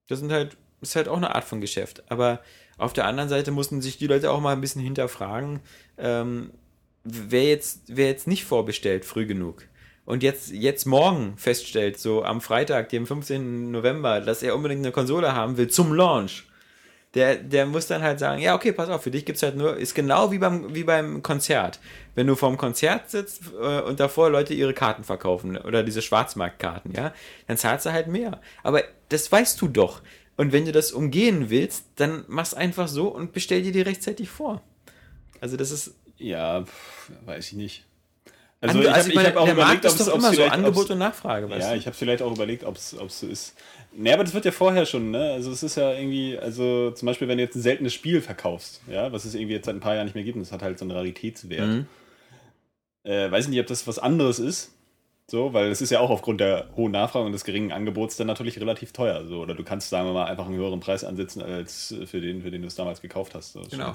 das sind halt, ist halt auch eine Art von Geschäft. Aber auf der anderen Seite mussten sich die Leute auch mal ein bisschen hinterfragen, ähm, wer, jetzt, wer jetzt nicht vorbestellt früh genug und jetzt, jetzt morgen feststellt, so am Freitag, dem 15. November, dass er unbedingt eine Konsole haben will zum Launch, der, der muss dann halt sagen, ja, okay, pass auf, für dich gibt's halt nur, ist genau wie beim, wie beim Konzert. Wenn du vorm Konzert sitzt äh, und davor Leute ihre Karten verkaufen oder diese Schwarzmarktkarten, ja, dann zahlst du halt mehr. Aber das weißt du doch. Und wenn du das umgehen willst, dann mach's einfach so und bestell dir die rechtzeitig vor. Also das ist, Ja, weiß ich nicht. Also, ich hab- also hab auch der überlegt, doch ob's immer so Angebot und Nachfrage, weißt Ja, du? ich habe vielleicht auch überlegt, ob es so ist. Nee, aber das wird ja vorher schon, ne? Also es ist ja irgendwie, also zum Beispiel, wenn du jetzt ein seltenes Spiel verkaufst, ja, was es irgendwie jetzt seit ein paar Jahren nicht mehr gibt, und das hat halt so einen Raritätswert. Mhm. Äh, weiß ich nicht, ob das was anderes ist. So, weil es ist ja auch aufgrund der hohen Nachfrage und des geringen Angebots dann natürlich relativ teuer. So, oder du kannst, sagen wir mal, einfach einen höheren Preis ansetzen als für den, für den du es damals gekauft hast. So, Genau.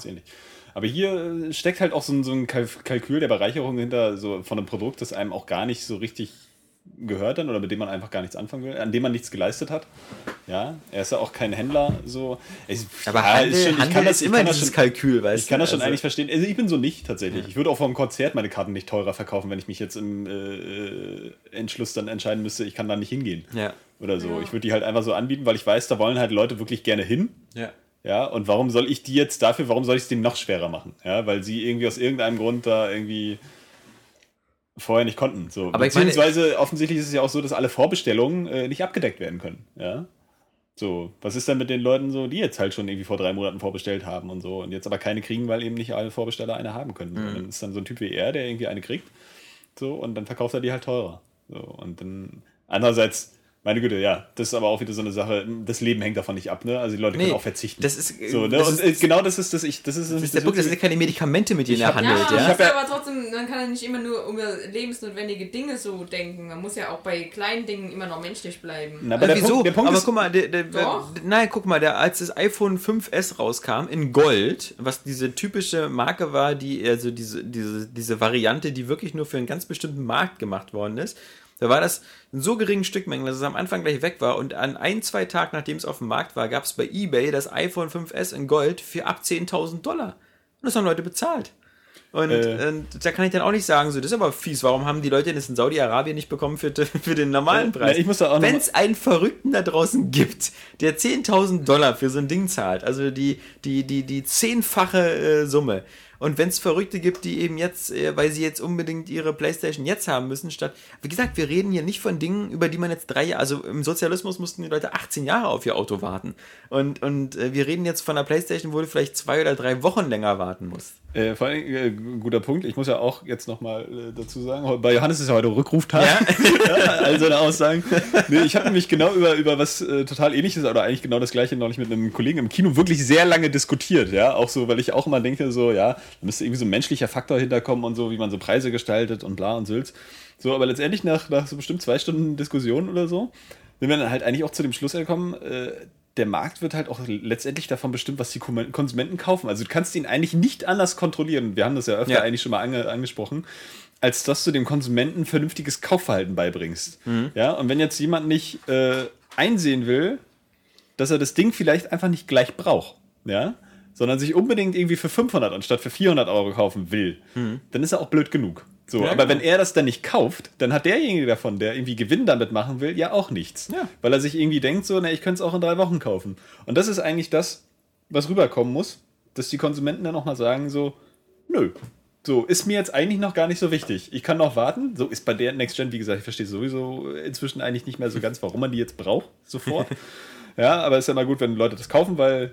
Aber hier äh, steckt halt auch so ein, so ein Kalk- Kalkül der Bereicherung hinter, so von einem Produkt, das einem auch gar nicht so richtig gehört dann oder mit dem man einfach gar nichts anfangen will, an dem man nichts geleistet hat. Ja, er ist ja auch kein Händler, so. Ich, Aber ja, Handel, ist schon- ich Handel kann das- immer kann das dieses schon- Kalkül, weißt ich kann das schon Also- eigentlich verstehen. Also ich bin so nicht tatsächlich. Ich würde auch vor einem Konzert meine Karten nicht teurer verkaufen, wenn ich mich jetzt im äh, Entschluss dann entscheiden müsste, ich kann da nicht hingehen. Ja. Oder so. Ja. Ich würde die halt einfach so anbieten, weil ich weiß, da wollen halt Leute wirklich gerne hin. Ja. Ja, und warum soll ich die jetzt dafür, warum soll ich es denen noch schwerer machen? Ja, weil sie irgendwie aus irgendeinem Grund da irgendwie vorher nicht konnten. So. Aber ich meine- Beziehungsweise offensichtlich ist es ja auch so, dass alle Vorbestellungen äh, nicht abgedeckt werden können. Ja. So, was ist denn mit den Leuten so, die jetzt halt schon irgendwie vor drei Monaten vorbestellt haben und so und jetzt aber keine kriegen, weil eben nicht alle Vorbesteller eine haben können. Mhm. dann ist dann so ein Typ wie er, der irgendwie eine kriegt, so und dann verkauft er die halt teurer. So und dann andererseits meine Güte, ja, das ist aber auch wieder so eine Sache, das Leben hängt davon nicht ab, ne? Also die Leute können nee, auch verzichten. Das ist so, ne? das und ist, genau das ist das ich das ist, das ist der Punkt, das sind keine Medikamente, mit denen er handelt, ja. ja. Ich ja aber trotzdem, man kann ja nicht immer nur über lebensnotwendige Dinge so denken. Man muss ja auch bei kleinen Dingen immer noch menschlich bleiben. Na, aber also der wieso? Punkt, der Punkt aber ist, guck mal, der, der, der, nein, guck mal, der, als das iPhone 5S rauskam in Gold, was diese typische Marke war, die also diese diese diese Variante, die wirklich nur für einen ganz bestimmten Markt gemacht worden ist da war das in so geringen Stückmengen, dass es am Anfang gleich weg war. Und an ein, zwei Tagen, nachdem es auf dem Markt war, gab es bei eBay das iPhone 5S in Gold für ab 10.000 Dollar. Und das haben Leute bezahlt. Und, äh. und, da kann ich dann auch nicht sagen, so, das ist aber fies. Warum haben die Leute das in Saudi-Arabien nicht bekommen für, für den normalen Preis? Wenn es einen Verrückten da draußen gibt, der 10.000 Dollar für so ein Ding zahlt, also die, die, die, die zehnfache äh, Summe, und wenn es Verrückte gibt, die eben jetzt, äh, weil sie jetzt unbedingt ihre Playstation jetzt haben müssen, statt, wie gesagt, wir reden hier nicht von Dingen, über die man jetzt drei Jahre, also im Sozialismus mussten die Leute 18 Jahre auf ihr Auto warten. Und, und äh, wir reden jetzt von einer Playstation, wo du vielleicht zwei oder drei Wochen länger warten musst. Äh, vor allem, äh, guter Punkt. Ich muss ja auch jetzt nochmal äh, dazu sagen, bei Johannes ist ja heute Rückruftag. Ja? ja, all seine Aussagen. Nee, ich habe nämlich genau über, über was äh, total ähnliches oder eigentlich genau das gleiche neulich mit einem Kollegen im Kino wirklich sehr lange diskutiert. Ja, auch so, weil ich auch immer denke, so, ja, da müsste irgendwie so ein menschlicher Faktor hinterkommen und so, wie man so Preise gestaltet und bla und Sülz. So, aber letztendlich nach, nach so bestimmt zwei Stunden Diskussion oder so, sind wir dann halt eigentlich auch zu dem Schluss gekommen, äh, der Markt wird halt auch letztendlich davon bestimmt, was die Konsumenten kaufen. Also du kannst ihn eigentlich nicht anders kontrollieren. Wir haben das ja öfter ja. eigentlich schon mal ange angesprochen, als dass du dem Konsumenten vernünftiges Kaufverhalten beibringst. Mhm. Ja, und wenn jetzt jemand nicht äh, einsehen will, dass er das Ding vielleicht einfach nicht gleich braucht, ja, sondern sich unbedingt irgendwie für 500 anstatt für 400 Euro kaufen will, mhm. dann ist er auch blöd genug. So, ja, aber genau. wenn er das dann nicht kauft, dann hat derjenige davon, der irgendwie Gewinn damit machen will, ja auch nichts. Ja. Weil er sich irgendwie denkt, so, na, ich könnte es auch in drei Wochen kaufen. Und das ist eigentlich das, was rüberkommen muss, dass die Konsumenten dann auch mal sagen, so, nö. So, ist mir jetzt eigentlich noch gar nicht so wichtig. Ich kann noch warten. So ist bei der Next Gen, wie gesagt, ich verstehe sowieso inzwischen eigentlich nicht mehr so ganz, warum man die jetzt braucht, sofort. ja, aber es ist ja mal gut, wenn Leute das kaufen, weil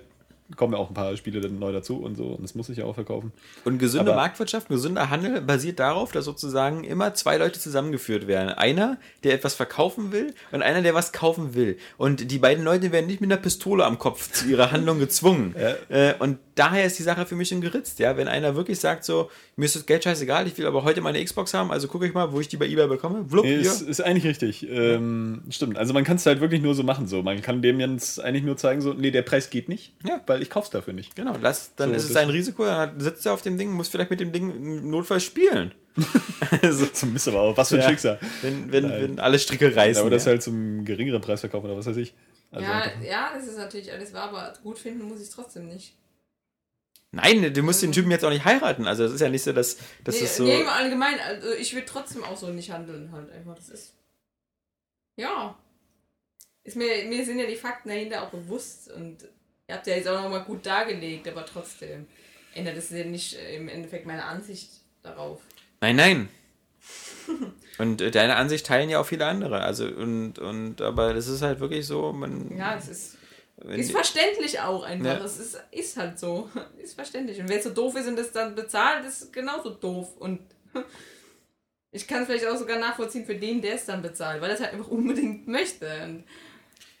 kommen ja auch ein paar Spiele dann neu dazu und so. Und das muss ich ja auch verkaufen. Und gesunde Aber Marktwirtschaft, gesunder Handel basiert darauf, dass sozusagen immer zwei Leute zusammengeführt werden. Einer, der etwas verkaufen will und einer, der was kaufen will. Und die beiden Leute werden nicht mit einer Pistole am Kopf zu ihrer Handlung gezwungen. ja. äh, und daher ist die Sache für mich schon geritzt. Ja? Wenn einer wirklich sagt so, mir ist das Geld scheißegal, ich will aber heute meine Xbox haben, also gucke ich mal, wo ich die bei eBay bekomme. Vlupp, nee, ist, ist, eigentlich richtig. Ähm, stimmt. Also man kann es halt wirklich nur so machen. So. Man kann dem jetzt eigentlich nur zeigen, so, nee, der Preis geht nicht, ja. weil ich kauf's dafür nicht. Genau, lass, dann so, ist es ein Risiko, dann sitzt er auf dem Ding, muss vielleicht mit dem Ding im Notfall spielen. also, zum Mist aber auch. Was für ein ja, Schicksal. Wenn, wenn, wenn alle Stricke reißen. aber das halt zum geringeren Preis verkaufen oder was weiß ich. Also ja, ja, das ist natürlich alles wahr, aber gut finden muss ich es trotzdem nicht. Nein, du musst den Typen jetzt auch nicht heiraten. Also es ist ja nicht so, dass das nee, ist so. Nee, allgemein, also ich würde trotzdem auch so nicht handeln halt einfach. Das ist. Ja. Ist mir, mir sind ja die Fakten dahinter auch bewusst und ihr habt ja jetzt auch nochmal gut dargelegt, aber trotzdem ändert es ja nicht äh, im Endeffekt meine Ansicht darauf. Nein, nein. und äh, deine Ansicht teilen ja auch viele andere. Also und, und aber das ist halt wirklich so, man. Ja, es ist ist verständlich auch einfach. Ja. Es ist, ist halt so. Ist verständlich. Und wer so doof ist und das dann bezahlt, ist genauso doof. Und ich kann es vielleicht auch sogar nachvollziehen für den, der es dann bezahlt, weil er es halt einfach unbedingt möchte. Und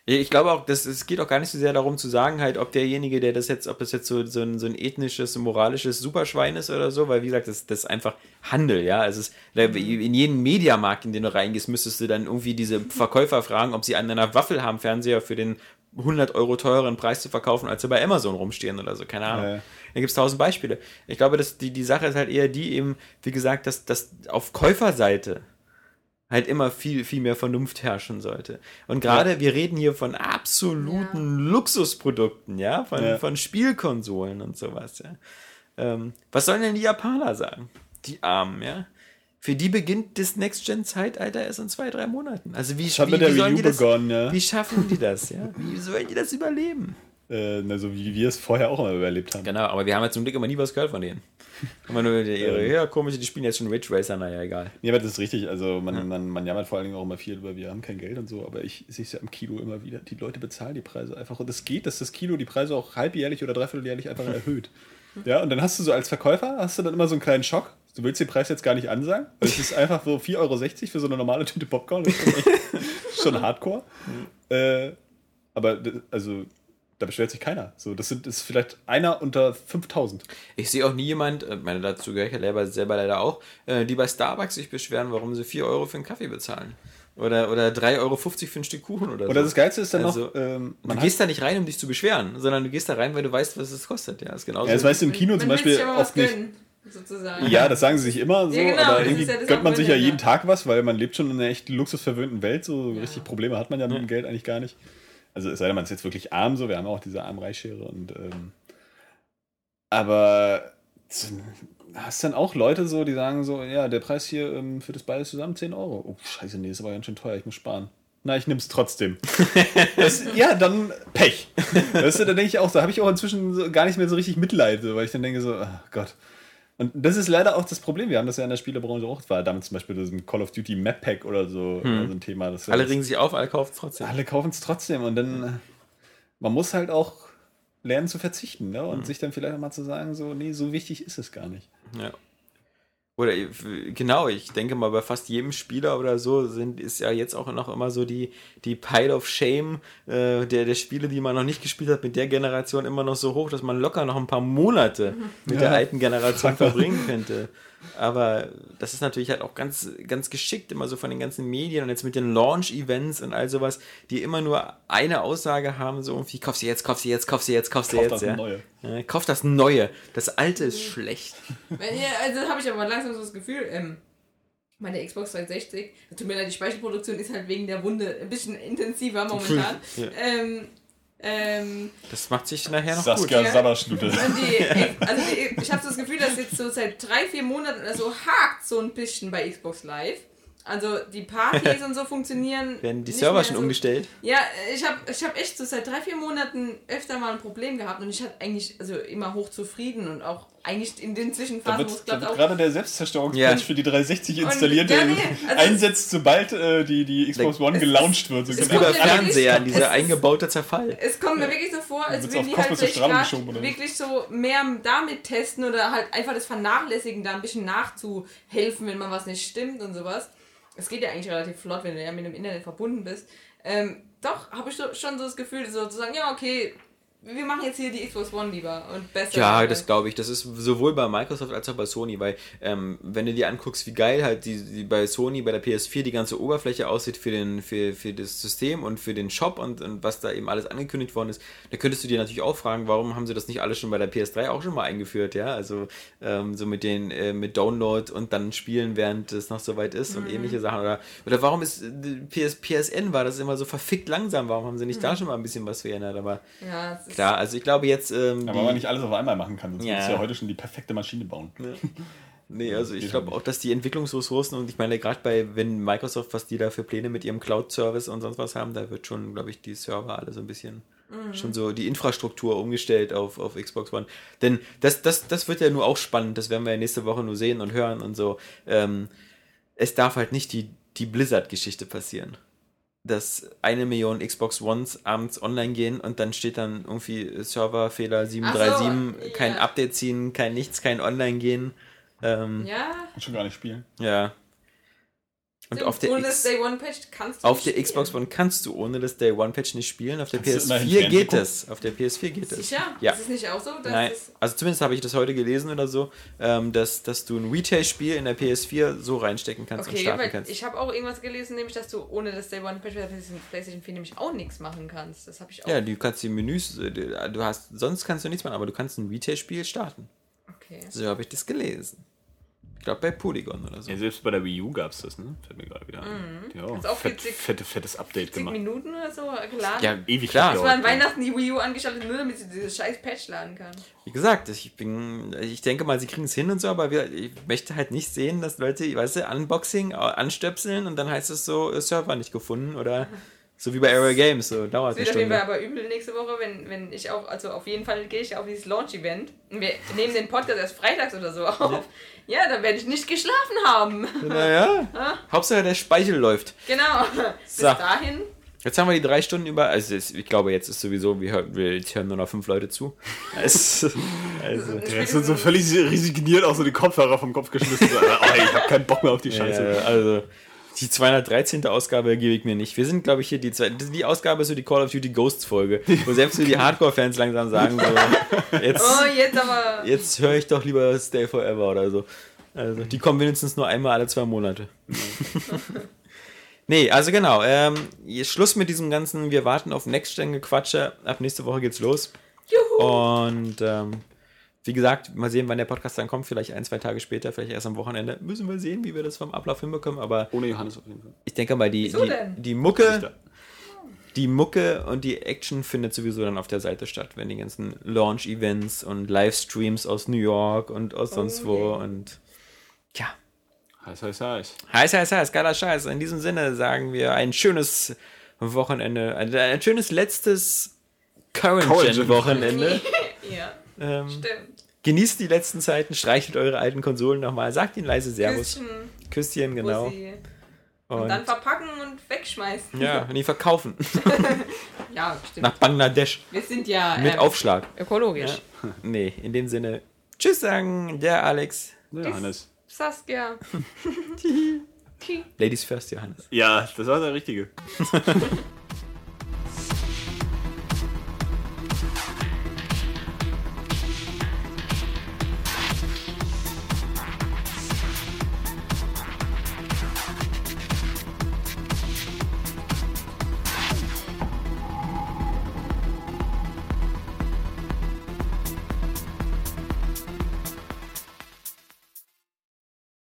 ich glaube auch, das, es geht auch gar nicht so sehr darum zu sagen, halt, ob derjenige, der das jetzt, ob das jetzt so, so, ein, so ein ethnisches, moralisches Superschwein ist oder so, weil wie gesagt, das, das ist einfach Handel, ja. Es ist, in jedem Mediamarkt, in den du reingehst, müsstest du dann irgendwie diese Verkäufer fragen, ob sie an einer Waffel haben, Fernseher für den 100 Euro teureren Preis zu verkaufen, als sie bei Amazon rumstehen oder so, keine Ahnung. Ja. Da gibt es tausend Beispiele. Ich glaube, dass die, die Sache ist halt eher die eben, wie gesagt, dass, dass auf Käuferseite halt immer viel, viel mehr Vernunft herrschen sollte. Und gerade, ja. wir reden hier von absoluten ja. Luxusprodukten, ja, von, ja. von Spielkonsolen und sowas, ja. Ähm, was sollen denn die Japaner sagen? Die Armen, ja. Für die beginnt das Next-Gen-Zeitalter erst in zwei, drei Monaten. Also wie, wie, wie, sollen die das, begonnen, ja. wie schaffen die das, ja? Wie sollen die das überleben? Äh, na, so wie wir es vorher auch immer überlebt haben. Genau, aber wir haben ja zum Glück immer nie was gehört von denen. Immer nur ihre, Ähm. ja, komisch, die spielen jetzt schon Ridge Racer, naja, egal. Nee, aber das ist richtig. Also man, Ja. man, man jammert vor allen Dingen auch immer viel über, wir haben kein Geld und so, aber ich sehe es ja im Kino immer wieder. Die Leute bezahlen die Preise einfach. Und es geht, dass das Kino die Preise auch halbjährlich oder dreivierteljährlich einfach erhöht. Ja, und dann hast du so als Verkäufer, hast du dann immer so einen kleinen Schock. Du willst den Preis jetzt gar nicht ansagen. weil Es ist einfach so 4,60 Euro für so eine normale Tüte Popcorn. Das ist schon, schon hardcore. Äh, aber also, da beschwert sich keiner. So, das sind, ist vielleicht einer unter 5000. Ich sehe auch nie jemand, äh, meine dazu gehöre ich ja selber, selber leider auch, äh, die bei Starbucks sich beschweren, warum sie 4 Euro für einen Kaffee bezahlen. Oder, oder 3,50 Euro für ein Stück Kuchen oder, Oder so. das Geilste ist dann Also, noch, ähm, Du gehst da nicht rein, um dich zu beschweren, sondern du gehst da rein, weil du weißt, was es kostet. Ja, ist genauso. ja, das weißt du im Kino Man zum Beispiel oft nicht. gönnen, sozusagen. Ja, das sagen sie sich immer so, Ja, genau, aber irgendwie ja gönnt man sich ja jeden. Tag was, weil man lebt schon in einer echt luxusverwöhnten Welt. So Ja. richtig Probleme hat man ja mit dem Geld eigentlich gar nicht. Also es sei denn, man ist jetzt wirklich arm, so, wir haben auch diese Arm-Reich-Schere und ähm, aber hast dann auch Leute so, die sagen so, ja, der Preis hier ähm, für das beides zusammen 10 Euro. Oh, scheiße, nee, ist aber ganz schön teuer, ich muss sparen. Na, ich nimm's trotzdem. das, ja, dann Pech. Weißt du, da denke ich auch, da habe ich auch inzwischen so gar nicht mehr so richtig Mitleid, so, weil ich dann denke so, ach Gott. Und das ist leider auch das Problem. Wir haben das ja in der Spielebranche auch. War damit zum Beispiel das Call of Duty Map Pack oder so, Hm. so ein Thema. Das alle ringen sich auf, alle kaufen es trotzdem. alle kaufen es trotzdem. Und dann, äh, man muss halt auch lernen zu verzichten ne? Hm. und sich dann vielleicht auch mal zu sagen, so, nee, so wichtig ist es gar nicht. Ja. Oder äh, genau, ich denke mal, bei fast jedem Spieler oder so sind, ist ja jetzt auch noch immer so die, die Pile of Shame äh, der, der Spiele, die man noch nicht gespielt hat, mit der Generation immer noch so hoch, dass man locker noch ein paar Monate mit der Ja. alten Generation verbringen könnte. Aber das ist natürlich halt auch ganz, ganz geschickt, immer so von den ganzen Medien und jetzt mit den Launch-Events und all sowas, die immer nur eine Aussage haben, so irgendwie, kauf sie jetzt, kauf sie jetzt, kauf sie jetzt, kauf sie Kauf jetzt. das ja. Neue. Ja, kauf das Neue. Das Alte ist schlecht. Wenn ihr- Also habe ich aber langsam so das Gefühl, ähm, meine Xbox 360, tut mir leid, die Speicherproduktion ist halt wegen der Wunde ein bisschen intensiver momentan. Ja. Ähm, ähm, Das macht sich nachher noch Saskia und die, also die, ich habe so das Gefühl, dass jetzt so seit drei, vier Monaten oder so hakt so ein bisschen bei Xbox Live. Also die Partys und so funktionieren. Werden die Server schon so- umgestellt? Ja, ich habe ich hab echt so seit drei, vier Monaten öfter mal ein Problem gehabt und ich hatte eigentlich also immer hoch zufrieden und auch eigentlich in den Zwischenphasen, wo es klappt, wird auch gerade der Selbstzerstörungspatch Ja. für die 360 Und- installiert, ja, der nee, also einsetzt, sobald äh, die, die Xbox One gelauncht wird. So es genau. ja Fernseher, wirklich- dieser eingebaute Zerfall. Es kommt mir wirklich so vor, als würden die halt wirklich so mehr damit testen oder halt einfach das Vernachlässigen, da ein bisschen nachzuhelfen, wenn man was nicht stimmt und sowas. Es geht ja eigentlich relativ flott, wenn du ja mit dem Internet verbunden bist. Ähm, doch, habe ich so, schon so das Gefühl, so zu sagen, ja, okay, wir machen jetzt hier die Xbox One lieber und besser. Ja, das glaube ich. Das ist sowohl bei Microsoft als auch bei Sony, weil ähm, wenn du dir anguckst, wie geil halt die, die bei Sony, bei der PS4 die ganze Oberfläche aussieht für, den, für, für das System und für den Shop und, und was da eben alles angekündigt worden ist, da könntest du dir natürlich auch fragen, warum haben sie das nicht alles schon bei der PS3 auch schon mal eingeführt, ja? Also ähm, so mit den äh, mit Download und dann spielen, während es noch so weit ist und ähnliche Sachen. Oder, oder warum ist äh, PS, PSN war das immer so verfickt langsam? Warum haben sie nicht da schon mal ein bisschen was verändert? Aber Ja, es ist, klar, also ich glaube jetzt. Ähm, Aber die- man nicht alles auf einmal machen kann. Sonst Ja. du ja heute schon die perfekte Maschine bauen. Nee, also ich glaube auch, dass die Entwicklungsressourcen und ich meine, gerade bei, wenn Microsoft, was die da für Pläne mit ihrem Cloud-Service und sonst was haben, da wird schon, glaube ich, die Server alle so ein bisschen schon so die Infrastruktur umgestellt auf, auf Xbox One. Denn das, das, das wird ja nur auch spannend, das werden wir ja nächste Woche nur sehen und hören und so. Ähm, es darf halt nicht die, die Blizzard-Geschichte passieren. Dass eine Million Xbox Ones abends online gehen und dann steht dann irgendwie Serverfehler 737, Ach so, kein ja. Update ziehen, kein nichts, kein Online gehen. Ähm, ja, Und schon gar nicht spielen. ja. Und auf der, ohne X, das Day One Patch kannst du auf nicht der spielen. Xbox One kannst du ohne das Day One Patch nicht spielen. Auf der Kannst du immerhin PS4 geht es. Auf der PS4 geht es. Sicher? Ja. Ist es nicht auch so? Dass Nein, also zumindest habe ich das heute gelesen oder so, ähm, dass, dass du ein Retail-Spiel in der PS4 so reinstecken kannst und Okay, starten weil kannst. ich habe auch irgendwas gelesen, nämlich, dass du ohne das Day One Patch bei der PlayStation- PlayStation 4 nämlich auch nichts machen kannst. Das habe ich auch. ja, du kannst die Menüs, äh, du hast, sonst kannst du nichts machen, aber du kannst ein Retail-Spiel starten. Okay. So habe ich das gelesen. Ich glaube bei Polygon oder so. Ja, selbst bei der Wii U gab es das, ne? Fällt mir gerade wieder ein. Ja, Hat's auch fett, witzig. fette, fettes Update 10 gemacht. Minuten oder so geladen. Ja, Ewig klar. Das gedauert. war an Weihnachten die Wii U angeschaltet, nur damit sie dieses scheiß Patch laden kann. Wie gesagt, ich bin, ich denke mal, sie kriegen es hin und so, aber wir, ich möchte halt nicht sehen, dass Leute, weißt du, Unboxing, anstöpseln und dann heißt es so, äh, Server nicht gefunden oder So wie bei Area Games, so dauert Es eine wird aber übel nächste Woche, wenn, wenn ich auch, also auf jeden Fall gehe ich auf dieses Launch-Event. Und Wir nehmen den Podcast erst freitags oder so auf. Ja, dann werde ich nicht geschlafen haben. Naja, Hauptsache der Speichel läuft. Genau. Bis So. dahin. Jetzt haben wir die drei Stunden über. Also ich glaube, jetzt ist sowieso, wir hören, wir jetzt hören nur noch fünf Leute zu. Es, also, Ja, jetzt sind so völlig resigniert auch so die Kopfhörer vom Kopf geschmissen. So, oh, ich hab keinen Bock mehr auf die Scheiße. äh, also die 213. Ausgabe gebe ich mir nicht. Wir sind, glaube ich, hier die zwei, die Ausgabe ist so die Call of Duty Ghosts Folge, wo selbst so die Hardcore-Fans langsam sagen, so, jetzt, Oh, jetzt aber. jetzt höre ich doch lieber Stay Forever oder so. Also die kommen wenigstens nur einmal alle zwei Monate. nee, also genau. Ähm, Schluss mit diesem ganzen, wir warten auf Next-Gen-Gequatsche. Ab nächste Woche geht's los. Juhu. Und ähm, wie gesagt, mal sehen, wann der Podcast dann kommt. Vielleicht ein, zwei Tage später, vielleicht erst am Wochenende. Müssen wir sehen, wie wir das vom Ablauf hinbekommen. Aber Ohne Johannes auf jeden Fall. ich denke mal, die, Wieso die, denn? die Mucke, die Mucke und die Action findet sowieso dann auf der Seite statt, wenn die ganzen Launch-Events und Livestreams aus New York und aus sonst wo yeah. und ja. Heiß, heiß, heiß. Heiß, heiß, heiß, geiler Scheiß. In diesem Sinne sagen wir ein schönes Wochenende, ein, ein schönes letztes Current-Gen-Wochenende. Ja, ähm, stimmt. genießt die letzten Zeiten, streichelt eure alten Konsolen nochmal, sagt ihnen leise Servus. Küsschen, Küsschen, genau. Bussi. Und, Und, dann verpacken und wegschmeißen. ja, und die verkaufen. Ja, stimmt. Nach Bangladesch. Wir sind ja Mit ähm, Aufschlag. ökologisch. Nee, in dem Sinne. Tschüss sagen, der Alex. Der Johannes. Saskia. Ladies first, Johannes. Ja, das war der Richtige.